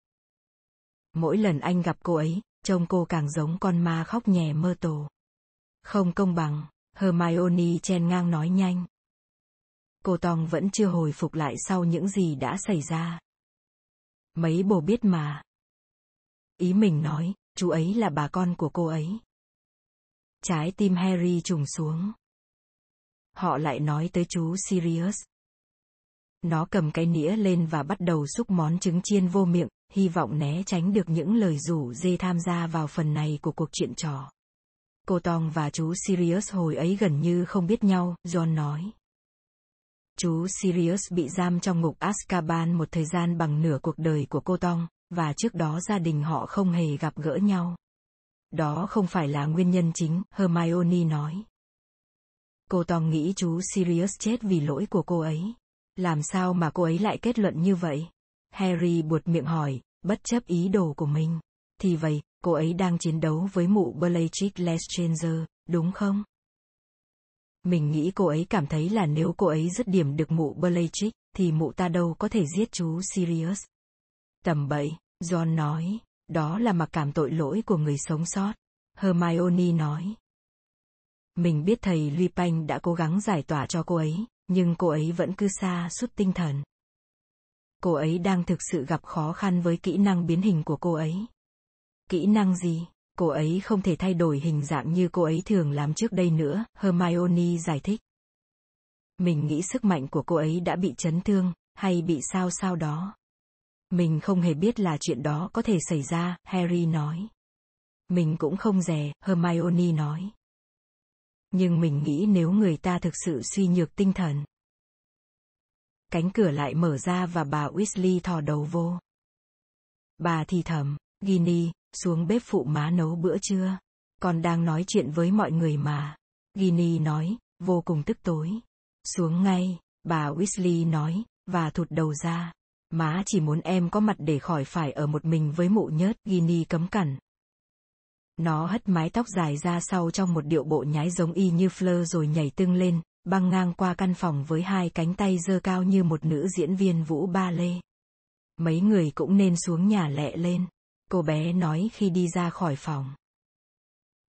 Mỗi lần anh gặp cô ấy, trông cô càng giống con ma khóc nhè mơ tổ. Không công bằng, Hermione chen ngang nói nhanh. Cô Tong vẫn chưa hồi phục lại sau những gì đã xảy ra. Mấy bồ biết mà. Ý mình nói, chú ấy là bà con của cô ấy. Trái tim Harry trùng xuống. Họ lại nói tới chú Sirius. Nó cầm cái nĩa lên và bắt đầu xúc món trứng chiên vô miệng, hy vọng né tránh được những lời rủ dê tham gia vào phần này của cuộc chuyện trò. Cô Tong và chú Sirius hồi ấy gần như không biết nhau, John nói. Chú Sirius bị giam trong ngục Azkaban một thời gian bằng nửa cuộc đời của cô Tong, và trước đó gia đình họ không hề gặp gỡ nhau. Đó không phải là nguyên nhân chính, Hermione nói. Cô Tong nghĩ chú Sirius chết vì lỗi của cô ấy. Làm sao mà cô ấy lại kết luận như vậy? Harry buột miệng hỏi, bất chấp ý đồ của mình. Thì vậy, cô ấy đang chiến đấu với mụ Bellatrix Lestrange, đúng không? Mình nghĩ cô ấy cảm thấy là nếu cô ấy dứt điểm được mụ Bellatrix, thì mụ ta đâu có thể giết chú Sirius. Tầm bậy, John nói, đó là mặc cảm tội lỗi của người sống sót. Hermione nói. Mình biết thầy Lupin đã cố gắng giải tỏa cho cô ấy, nhưng cô ấy vẫn cứ xa suốt tinh thần. Cô ấy đang thực sự gặp khó khăn với kỹ năng biến hình của cô ấy. Kỹ năng gì? Cô ấy không thể thay đổi hình dạng như cô ấy thường làm trước đây nữa, Hermione giải thích. Mình nghĩ sức mạnh của cô ấy đã bị chấn thương, hay bị sao sao đó. Mình không hề biết là chuyện đó có thể xảy ra, Harry nói. Mình cũng không dè, Hermione nói. Nhưng mình nghĩ nếu người ta thực sự suy nhược tinh thần. Cánh cửa lại mở ra và bà Weasley thò đầu vô. Bà thì thầm, Ginny, xuống bếp phụ má nấu bữa trưa. Con đang nói chuyện với mọi người mà. Ginny nói, vô cùng tức tối. Xuống ngay, bà Weasley nói, và thụt đầu ra. Má chỉ muốn em có mặt để khỏi phải ở một mình với mụ nhớt, gini cấm cẩn. Nó hất mái tóc dài ra sau trong một điệu bộ nhái giống y như Fleur rồi nhảy tưng lên, băng ngang qua căn phòng với hai cánh tay dơ cao như một nữ diễn viên vũ ba lê. Mấy người cũng nên xuống nhà lẹ lên, cô bé nói khi đi ra khỏi phòng.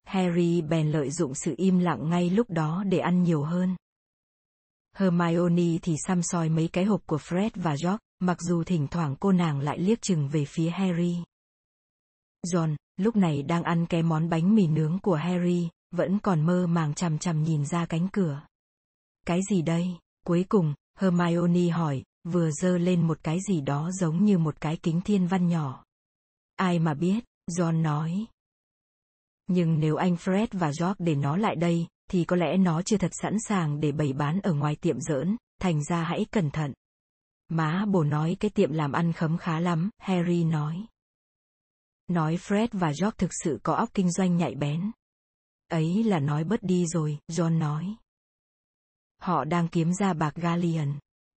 Harry bèn lợi dụng sự im lặng ngay lúc đó để ăn nhiều hơn. Hermione thì xăm soi mấy cái hộp của Fred và George, mặc dù thỉnh thoảng cô nàng lại liếc chừng về phía Harry. John, lúc này đang ăn cái món bánh mì nướng của Harry, vẫn còn mơ màng chằm chằm nhìn ra cánh cửa. Cái gì đây? Cuối cùng, Hermione hỏi, vừa dơ lên một cái gì đó giống như một cái kính thiên văn nhỏ. Ai mà biết, John nói. Nhưng nếu anh Fred và George để nó lại đây, thì có lẽ nó chưa thật sẵn sàng để bày bán ở ngoài tiệm giỡn, thành ra hãy cẩn thận. Má bồ nói cái tiệm làm ăn khấm khá lắm, Harry nói. Nói Fred và George thực sự có óc kinh doanh nhạy bén. Ấy là nói bớt đi rồi, John nói. Họ đang kiếm ra bạc Galleon.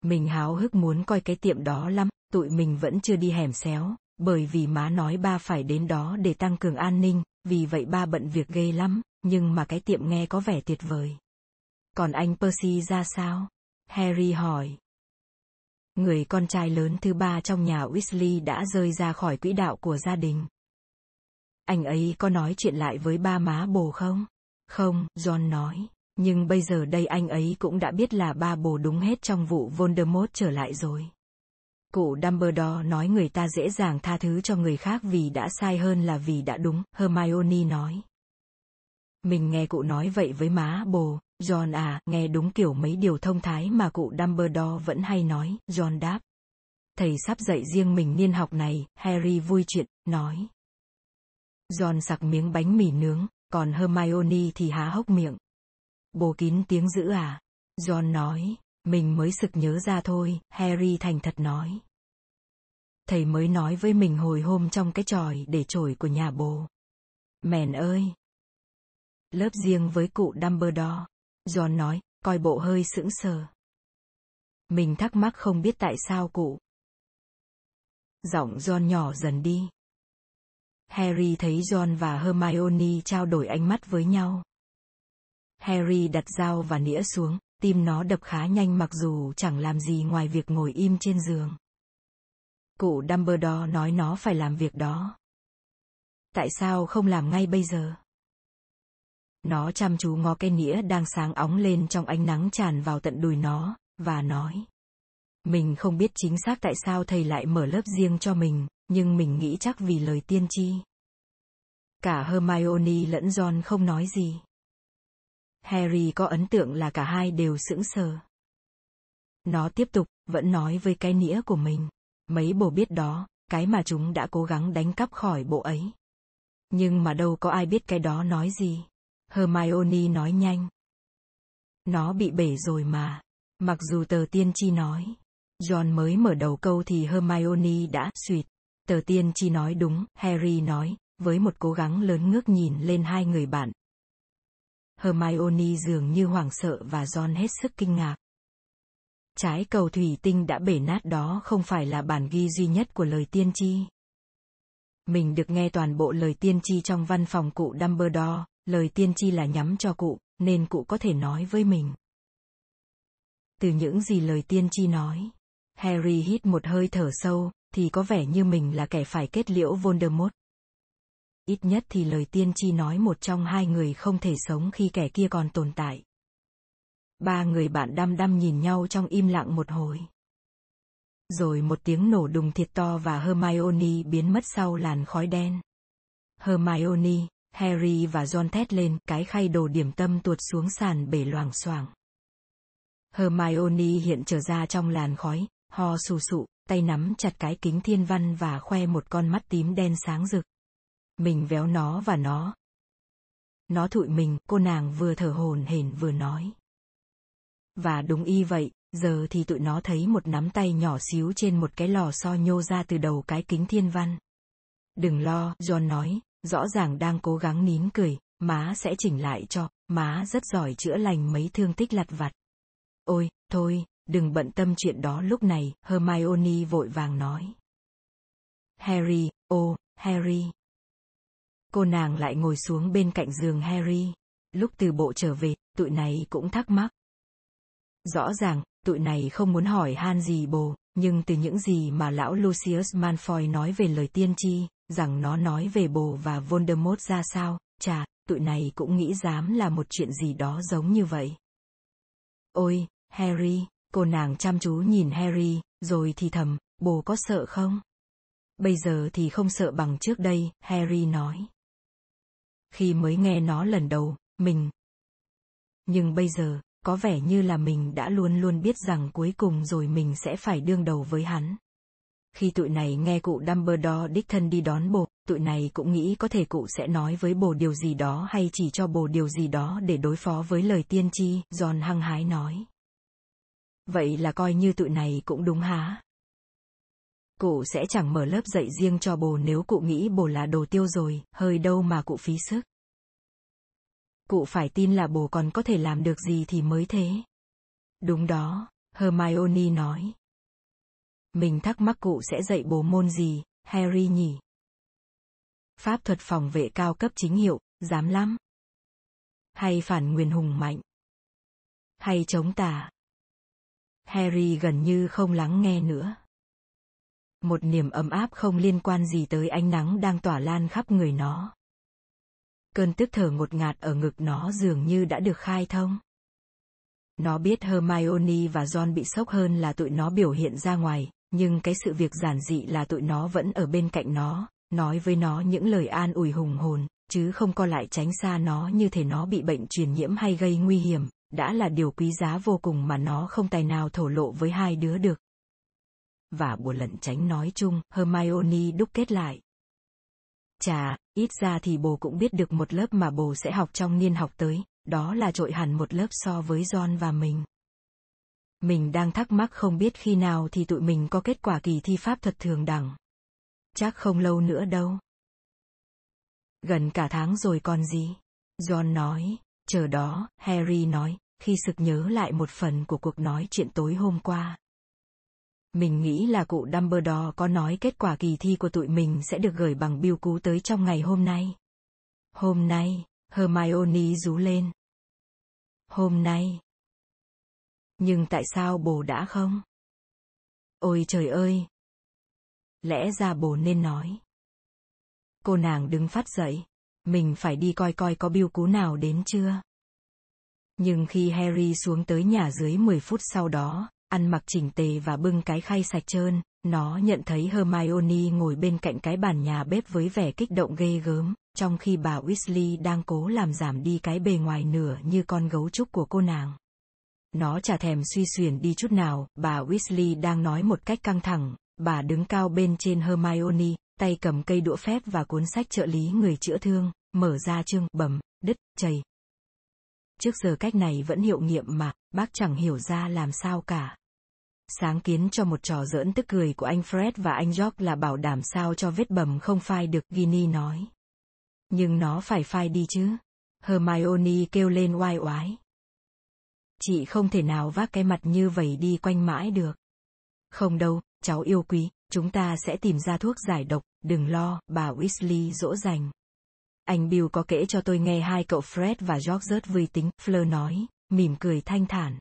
Mình háo hức muốn coi cái tiệm đó lắm, tụi mình vẫn chưa đi hẻm xéo, bởi vì má nói ba phải đến đó để tăng cường an ninh, vì vậy ba bận việc ghê lắm, nhưng mà cái tiệm nghe có vẻ tuyệt vời. Còn anh Percy ra sao? Harry hỏi. Người con trai lớn thứ ba trong nhà Weasley đã rơi ra khỏi quỹ đạo của gia đình. Anh ấy có nói chuyện lại với ba má bồ không? Không, John nói. Nhưng bây giờ đây anh ấy cũng đã biết là ba bồ đúng hết trong vụ Voldemort trở lại rồi. Cụ Dumbledore nói người ta dễ dàng tha thứ cho người khác vì đã sai hơn là vì đã đúng, Hermione nói. Mình nghe cụ nói vậy với má bồ, John à, nghe đúng kiểu mấy điều thông thái mà cụ Dumbledore vẫn hay nói, John đáp. Thầy sắp dạy riêng mình niên học này, Harry vui chuyện, nói. John sặc miếng bánh mì nướng, còn Hermione thì há hốc miệng. Bồ kín tiếng dữ à? John nói, mình mới sực nhớ ra thôi, Harry thành thật nói. Thầy mới nói với mình hồi hôm trong cái tròi để trổi của nhà bồ. Mèn ơi! Lớp riêng với cụ Dumbledore. John nói, coi bộ hơi sững sờ. Mình thắc mắc không biết tại sao cụ. Giọng John nhỏ dần đi. Harry thấy John và Hermione trao đổi ánh mắt với nhau. Harry đặt dao và nĩa xuống, tim nó đập khá nhanh mặc dù chẳng làm gì ngoài việc ngồi im trên giường. Cụ Dumbledore nói nó phải làm việc đó. Tại sao không làm ngay bây giờ? Nó chăm chú ngó cái nĩa đang sáng óng lên trong ánh nắng tràn vào tận đùi nó, và nói. Mình không biết chính xác tại sao thầy lại mở lớp riêng cho mình, nhưng mình nghĩ chắc vì lời tiên tri. Cả Hermione lẫn John không nói gì. Harry có ấn tượng là cả hai đều sững sờ. Nó tiếp tục, vẫn nói với cái nĩa của mình. Mấy bồ biết đó, cái mà chúng đã cố gắng đánh cắp khỏi bộ ấy. Nhưng mà đâu có ai biết cái đó nói gì. Hermione nói nhanh. Nó bị bể rồi mà. Mặc dù tờ tiên tri nói. John mới mở đầu câu thì Hermione đã suyệt. Tờ tiên tri nói đúng, Harry nói, với một cố gắng lớn ngước nhìn lên hai người bạn. Hermione dường như hoảng sợ và John hết sức kinh ngạc. Trái cầu thủy tinh đã bể nát đó không phải là bản ghi duy nhất của lời tiên tri. Mình được nghe toàn bộ lời tiên tri trong văn phòng cụ Dumbledore, lời tiên tri là nhắm cho cụ, nên cụ có thể nói với mình. Từ những gì lời tiên tri nói, Harry hít một hơi thở sâu, thì có vẻ như mình là kẻ phải kết liễu Voldemort. Ít nhất thì lời tiên tri nói một trong hai người không thể sống khi kẻ kia còn tồn tại. Ba người bạn đăm đăm nhìn nhau trong im lặng một hồi. Rồi một tiếng nổ đùng thiệt to và Hermione biến mất sau làn khói đen. Hermione, Harry và John thét lên, cái khay đồ điểm tâm tuột xuống sàn bể loảng xoảng. Hermione hiện trở ra trong làn khói, ho sù sụ, tay nắm chặt cái kính thiên văn và khoe một con mắt tím đen sáng rực. Mình véo nó và nó. Nó thụi mình, cô nàng vừa thở hồn hển vừa nói. Và đúng y vậy, giờ thì tụi nó thấy một nắm tay nhỏ xíu trên một cái lò xo nhô ra từ đầu cái kính thiên văn. Đừng lo, John nói, rõ ràng đang cố gắng nín cười, má sẽ chỉnh lại cho, má rất giỏi chữa lành mấy thương tích lặt vặt. Ôi, thôi, đừng bận tâm chuyện đó lúc này, Hermione vội vàng nói. Harry, ô, Harry. Cô nàng lại ngồi xuống bên cạnh giường Harry. Lúc từ bộ trở về, tụi này cũng thắc mắc. Rõ ràng, tụi này không muốn hỏi han gì bồ, nhưng từ những gì mà lão Lucius Malfoy nói về lời tiên tri, rằng nó nói về bồ và Voldemort ra sao, chà, tụi này cũng nghĩ dám là một chuyện gì đó giống như vậy. Ôi, Harry, cô nàng chăm chú nhìn Harry, rồi thì thầm, bồ có sợ không? Bây giờ thì không sợ bằng trước đây, Harry nói. Khi mới nghe nó lần đầu, mình. Nhưng bây giờ, có vẻ như là mình đã luôn luôn biết rằng cuối cùng rồi mình sẽ phải đương đầu với hắn. Khi tụi này nghe cụ Dumbledore đích thân đi đón bồ, tụi này cũng nghĩ có thể cụ sẽ nói với bồ điều gì đó hay chỉ cho bồ điều gì đó để đối phó với lời tiên tri, John hăng hái nói. Vậy là coi như tụi này cũng đúng hả? Cụ sẽ chẳng mở lớp dạy riêng cho bồ nếu cụ nghĩ bồ là đồ tiêu rồi, hơi đâu mà cụ phí sức. Cụ phải tin là bồ còn có thể làm được gì thì mới thế. Đúng đó, Hermione nói. Mình thắc mắc cụ sẽ dạy bố môn gì, Harry nhỉ? Pháp thuật phòng vệ cao cấp chính hiệu, dám lắm. Hay phản nguyên hùng mạnh. Hay chống tà. Harry gần như không lắng nghe nữa. Một niềm ấm áp không liên quan gì tới ánh nắng đang tỏa lan khắp người nó. Cơn tức thở ngột ngạt ở ngực nó dường như đã được khai thông. Nó biết Hermione và John bị sốc hơn là tụi nó biểu hiện ra ngoài, nhưng cái sự việc giản dị là tụi nó vẫn ở bên cạnh nó, nói với nó những lời an ủi hùng hồn, chứ không co lại tránh xa nó như thể nó bị bệnh truyền nhiễm hay gây nguy hiểm, đã là điều quý giá vô cùng mà nó không tài nào thổ lộ với hai đứa được. Và buồn lẩn tránh nói chung, Hermione đúc kết lại. Chà, ít ra thì bồ cũng biết được một lớp mà bồ sẽ học trong niên học tới, đó là trội hẳn một lớp so với John và mình. Mình đang thắc mắc không biết khi nào thì tụi mình có kết quả kỳ thi pháp thuật thường đẳng. Chắc không lâu nữa đâu. Gần cả tháng rồi còn gì? John nói, chờ đó, Harry nói, khi sực nhớ lại một phần của cuộc nói chuyện tối hôm qua. Mình nghĩ là cụ Dumbledore có nói kết quả kỳ thi của tụi mình sẽ được gửi bằng bưu cú tới trong ngày hôm nay. Hôm nay, Hermione rú lên. Hôm nay. Nhưng tại sao bồ đã không? Ôi trời ơi! Lẽ ra bồ nên nói. Cô nàng đứng phát dậy. Mình phải đi coi coi có biêu cú nào đến chưa. Nhưng khi Harry xuống tới nhà dưới 10 phút sau đó, ăn mặc chỉnh tề và bưng cái khay sạch trơn, nó nhận thấy Hermione ngồi bên cạnh cái bàn nhà bếp với vẻ kích động ghê gớm, trong khi bà Weasley đang cố làm giảm đi cái bề ngoài nửa như con gấu trúc của cô nàng. Nó chả thèm suy xuyển đi chút nào, bà Weasley đang nói một cách căng thẳng, bà đứng cao bên trên Hermione, tay cầm cây đũa phép và cuốn sách trợ lý người chữa thương, mở ra chương, bầm, đứt, chảy. Trước giờ cách này vẫn hiệu nghiệm mà, bác chẳng hiểu ra làm sao cả. Sáng kiến cho một trò giỡn tức cười của anh Fred và anh George là bảo đảm sao cho vết bầm không phai được, Ginny nói. Nhưng nó phải phai đi chứ. Hermione kêu lên oai oái. Chị không thể nào vác cái mặt như vậy đi quanh mãi được. Không đâu, cháu yêu quý, chúng ta sẽ tìm ra thuốc giải độc, đừng lo, bà Weasley dỗ dành. Anh Bill có kể cho tôi nghe hai cậu Fred và George rất vui tính, Fleur nói, mỉm cười thanh thản.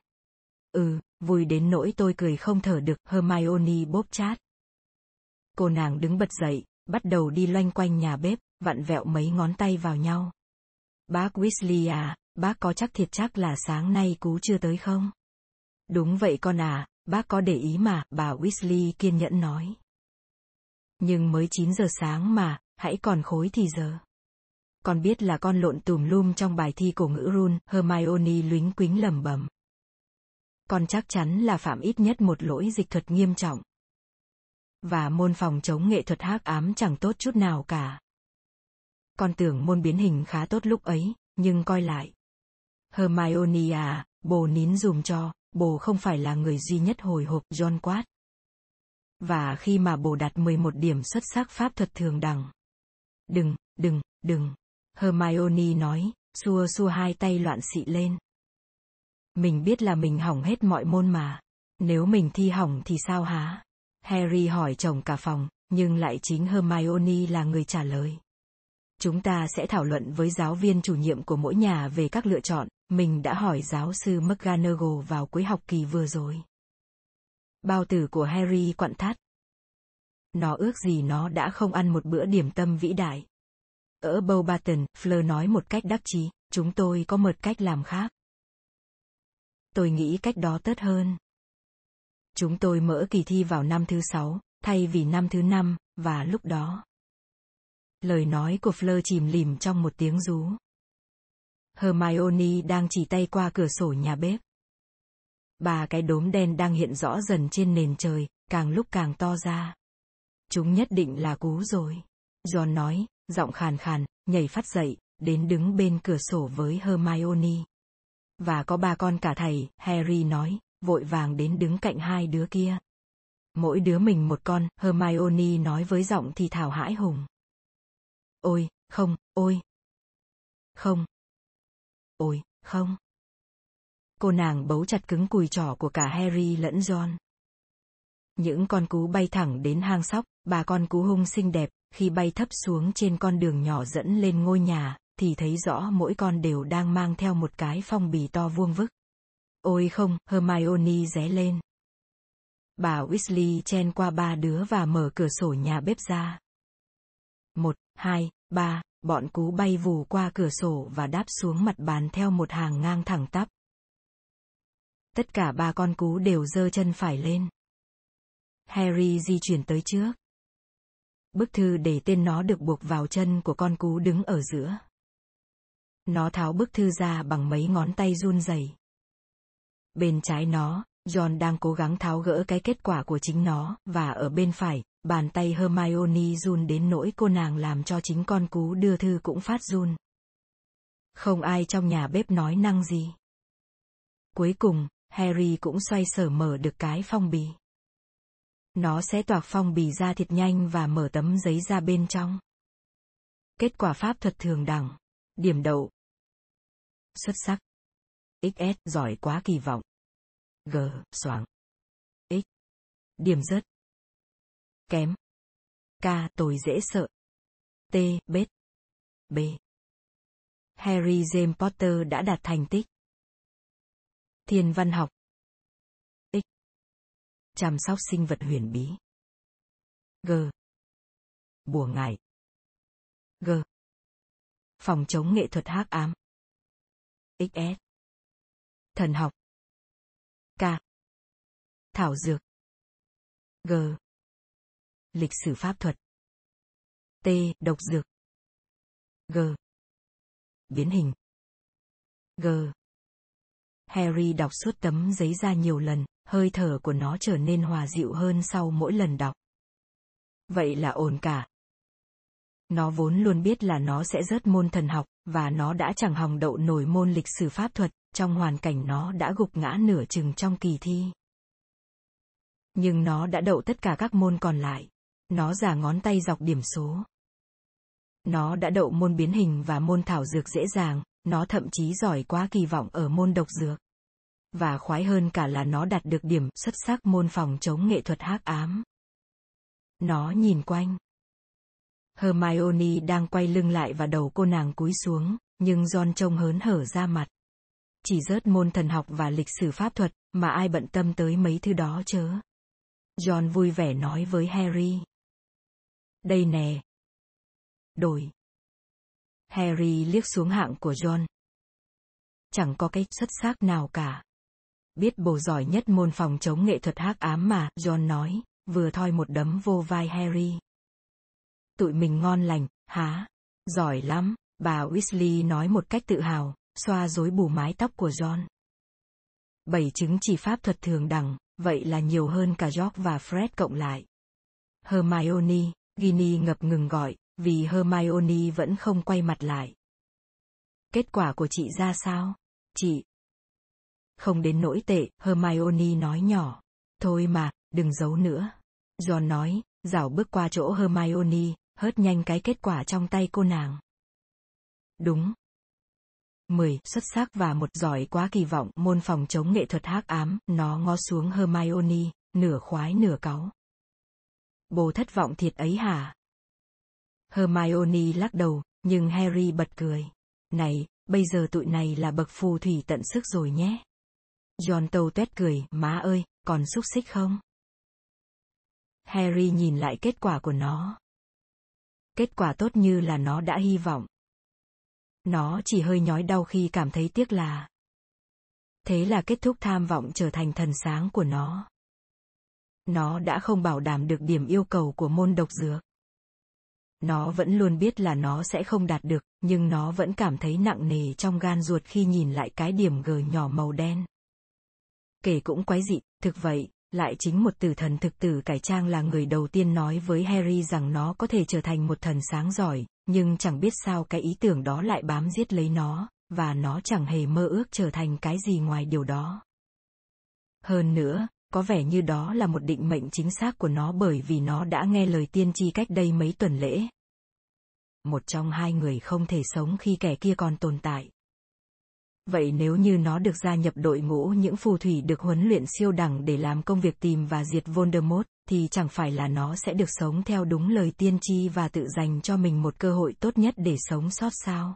Ừ, vui đến nỗi tôi cười không thở được, Hermione bóp chát. Cô nàng đứng bật dậy, bắt đầu đi loanh quanh nhà bếp, vặn vẹo mấy ngón tay vào nhau. Bác Weasley à, bác có chắc thiệt chắc là sáng nay cú chưa tới không? Đúng vậy con à, bác có để ý mà, bà Weasley kiên nhẫn nói. Nhưng mới 9 giờ sáng mà, hãy còn khối thì giờ. Con biết là con lộn tùm lum trong bài thi cổ ngữ run, Hermione luyến quính lầm bầm. Con chắc chắn là phạm ít nhất một lỗi dịch thuật nghiêm trọng. Và môn phòng chống nghệ thuật hắc ám chẳng tốt chút nào cả. Con tưởng môn biến hình khá tốt lúc ấy, nhưng coi lại. Hermione à, bồ nín dùm cho, bồ không phải là người duy nhất hồi hộp John quát. Và khi mà bồ đạt 11 điểm xuất sắc pháp thuật thường đẳng. Đừng, đừng, đừng. Hermione nói, xua xua hai tay loạn xị lên. Mình biết là mình hỏng hết mọi môn mà. Nếu mình thi hỏng thì sao hả? Harry hỏi chồng cả phòng, nhưng lại chính Hermione là người trả lời. Chúng ta sẽ thảo luận với giáo viên chủ nhiệm của mỗi nhà về các lựa chọn, mình đã hỏi giáo sư McGonagall vào cuối học kỳ vừa rồi. Bao tử của Harry quặn thắt. Nó ước gì nó đã không ăn một bữa điểm tâm vĩ đại. Ở Bowbaton, Fleur nói một cách đắc chí, chúng tôi có một cách làm khác. Tôi nghĩ cách đó tốt hơn. Chúng tôi mở kỳ thi vào năm thứ sáu, thay vì năm thứ năm, và lúc đó. Lời nói của Fleur chìm lìm trong một tiếng rú. Hermione đang chỉ tay qua cửa sổ nhà bếp. Ba cái đốm đen đang hiện rõ dần trên nền trời, càng lúc càng to ra. Chúng nhất định là cú rồi. John nói, giọng khàn khàn, nhảy phát dậy, đến đứng bên cửa sổ với Hermione. Và có ba con cả thầy, Harry nói, vội vàng đến đứng cạnh hai đứa kia. Mỗi đứa mình một con, Hermione nói với giọng thì thảo hãi hùng. Ôi, không, ôi. Không. Ôi, không. Cô nàng bấu chặt cứng cùi trỏ của cả Harry lẫn John. Những con cú bay thẳng đến hang sóc, bà con cú hung xinh đẹp, khi bay thấp xuống trên con đường nhỏ dẫn lên ngôi nhà, thì thấy rõ mỗi con đều đang mang theo một cái phong bì to vuông vức. Ôi không, Hermione ré lên. Bà Weasley chen qua ba đứa và mở cửa sổ nhà bếp ra. Một, hai, ba, bọn cú bay vù qua cửa sổ và đáp xuống mặt bàn theo một hàng ngang thẳng tắp. Tất cả ba con cú đều giơ chân phải lên. Harry di chuyển tới trước. Bức thư để tên nó được buộc vào chân của con cú đứng ở giữa. Nó tháo bức thư ra bằng mấy ngón tay run rẩy. Bên trái nó, John đang cố gắng tháo gỡ cái kết quả của chính nó, và ở bên phải, bàn tay Hermione run đến nỗi cô nàng làm cho chính con cú đưa thư cũng phát run. Không ai trong nhà bếp nói năng gì. Cuối cùng, Harry cũng xoay sở mở được cái phong bì. Nó sẽ toạc phong bì ra thiệt nhanh và mở tấm giấy ra bên trong. Kết quả pháp thuật thường đẳng. Điểm đậu. Xuất sắc. XS giỏi quá kỳ vọng. G, soảng. X. Điểm rất. Kém. K, tồi dễ sợ. T, bết. B. Harry James Potter đã đạt thành tích. Thiên văn học. X. Chăm sóc sinh vật huyền bí. G. Bùa ngải. G. Phòng chống nghệ thuật hắc ám. XS. Thần học. K. Thảo dược. G. Lịch sử pháp thuật. T. Độc dược. G. Biến hình. G. Harry đọc suốt tấm giấy ra nhiều lần, hơi thở của nó trở nên hòa dịu hơn sau mỗi lần đọc. Vậy là ổn cả. Nó vốn luôn biết là nó sẽ rớt môn thần học, và nó đã chẳng hòng đậu nổi môn lịch sử pháp thuật, trong hoàn cảnh nó đã gục ngã nửa chừng trong kỳ thi. Nhưng nó đã đậu tất cả các môn còn lại. Nó giả ngón tay dọc điểm số. Nó đã đậu môn biến hình và môn thảo dược dễ dàng, nó thậm chí giỏi quá kỳ vọng ở môn độc dược. Và khoái hơn cả là nó đạt được điểm xuất sắc môn phòng chống nghệ thuật hắc ám. Nó nhìn quanh. Hermione đang quay lưng lại và đầu cô nàng cúi xuống, nhưng John trông hớn hở ra mặt. Chỉ rớt môn thần học và lịch sử pháp thuật, mà ai bận tâm tới mấy thứ đó chớ. John vui vẻ nói với Harry. Đây nè. Đổi. Harry liếc xuống hạng của John. chẳng có cái xuất sắc nào cả. Biết bồ giỏi nhất môn phòng chống nghệ thuật hắc ám mà, John nói, vừa thoi một đấm vô vai Harry. Tụi mình ngon lành, há? Giỏi lắm, bà Weasley nói một cách tự hào, xoa rối bù mái tóc của John. Bảy chứng chỉ pháp thuật thường đẳng, vậy là nhiều hơn cả George và Fred cộng lại. Hermione, Ginny ngập ngừng gọi, vì Hermione vẫn không quay mặt lại. Kết quả của chị ra sao? Chị. Không đến nỗi tệ, Hermione nói nhỏ. Thôi mà, đừng giấu nữa. John nói, dảo bước qua chỗ Hermione, hớt nhanh cái kết quả trong tay cô nàng. Đúng. 10. Xuất sắc và một giỏi quá kỳ vọng môn phòng chống nghệ thuật hắc ám, nó ngó xuống Hermione, nửa khoái nửa cáu. Bồ thất vọng thiệt ấy hả? Hermione lắc đầu, nhưng Harry bật cười. Này, bây giờ tụi này là bậc phù thủy tận sức rồi nhé. John tâu tuét cười, má ơi, còn xúc xích không? Harry nhìn lại kết quả của nó. Kết quả tốt như là nó đã hy vọng. Nó chỉ hơi nhói đau khi cảm thấy tiếc là. Thế là kết thúc tham vọng trở thành thần sáng của nó. Nó đã không bảo đảm được điểm yêu cầu của môn độc dược. Nó vẫn luôn biết là nó sẽ không đạt được, nhưng nó vẫn cảm thấy nặng nề trong gan ruột khi nhìn lại cái điểm G nhỏ màu đen. Kể cũng quái dị, thực vậy, lại chính một tử thần thực tử cải trang là người đầu tiên nói với Harry rằng nó có thể trở thành một thần sáng giỏi, nhưng chẳng biết sao cái ý tưởng đó lại bám giết lấy nó, và nó chẳng hề mơ ước trở thành cái gì ngoài điều đó. Hơn nữa, có vẻ như đó là một định mệnh chính xác của nó bởi vì nó đã nghe lời tiên tri cách đây mấy tuần lễ. Một trong hai người không thể sống khi kẻ kia còn tồn tại. Vậy nếu như nó được gia nhập đội ngũ những phù thủy được huấn luyện siêu đẳng để làm công việc tìm và diệt Voldemort, thì chẳng phải là nó sẽ được sống theo đúng lời tiên tri và tự dành cho mình một cơ hội tốt nhất để sống sót sao?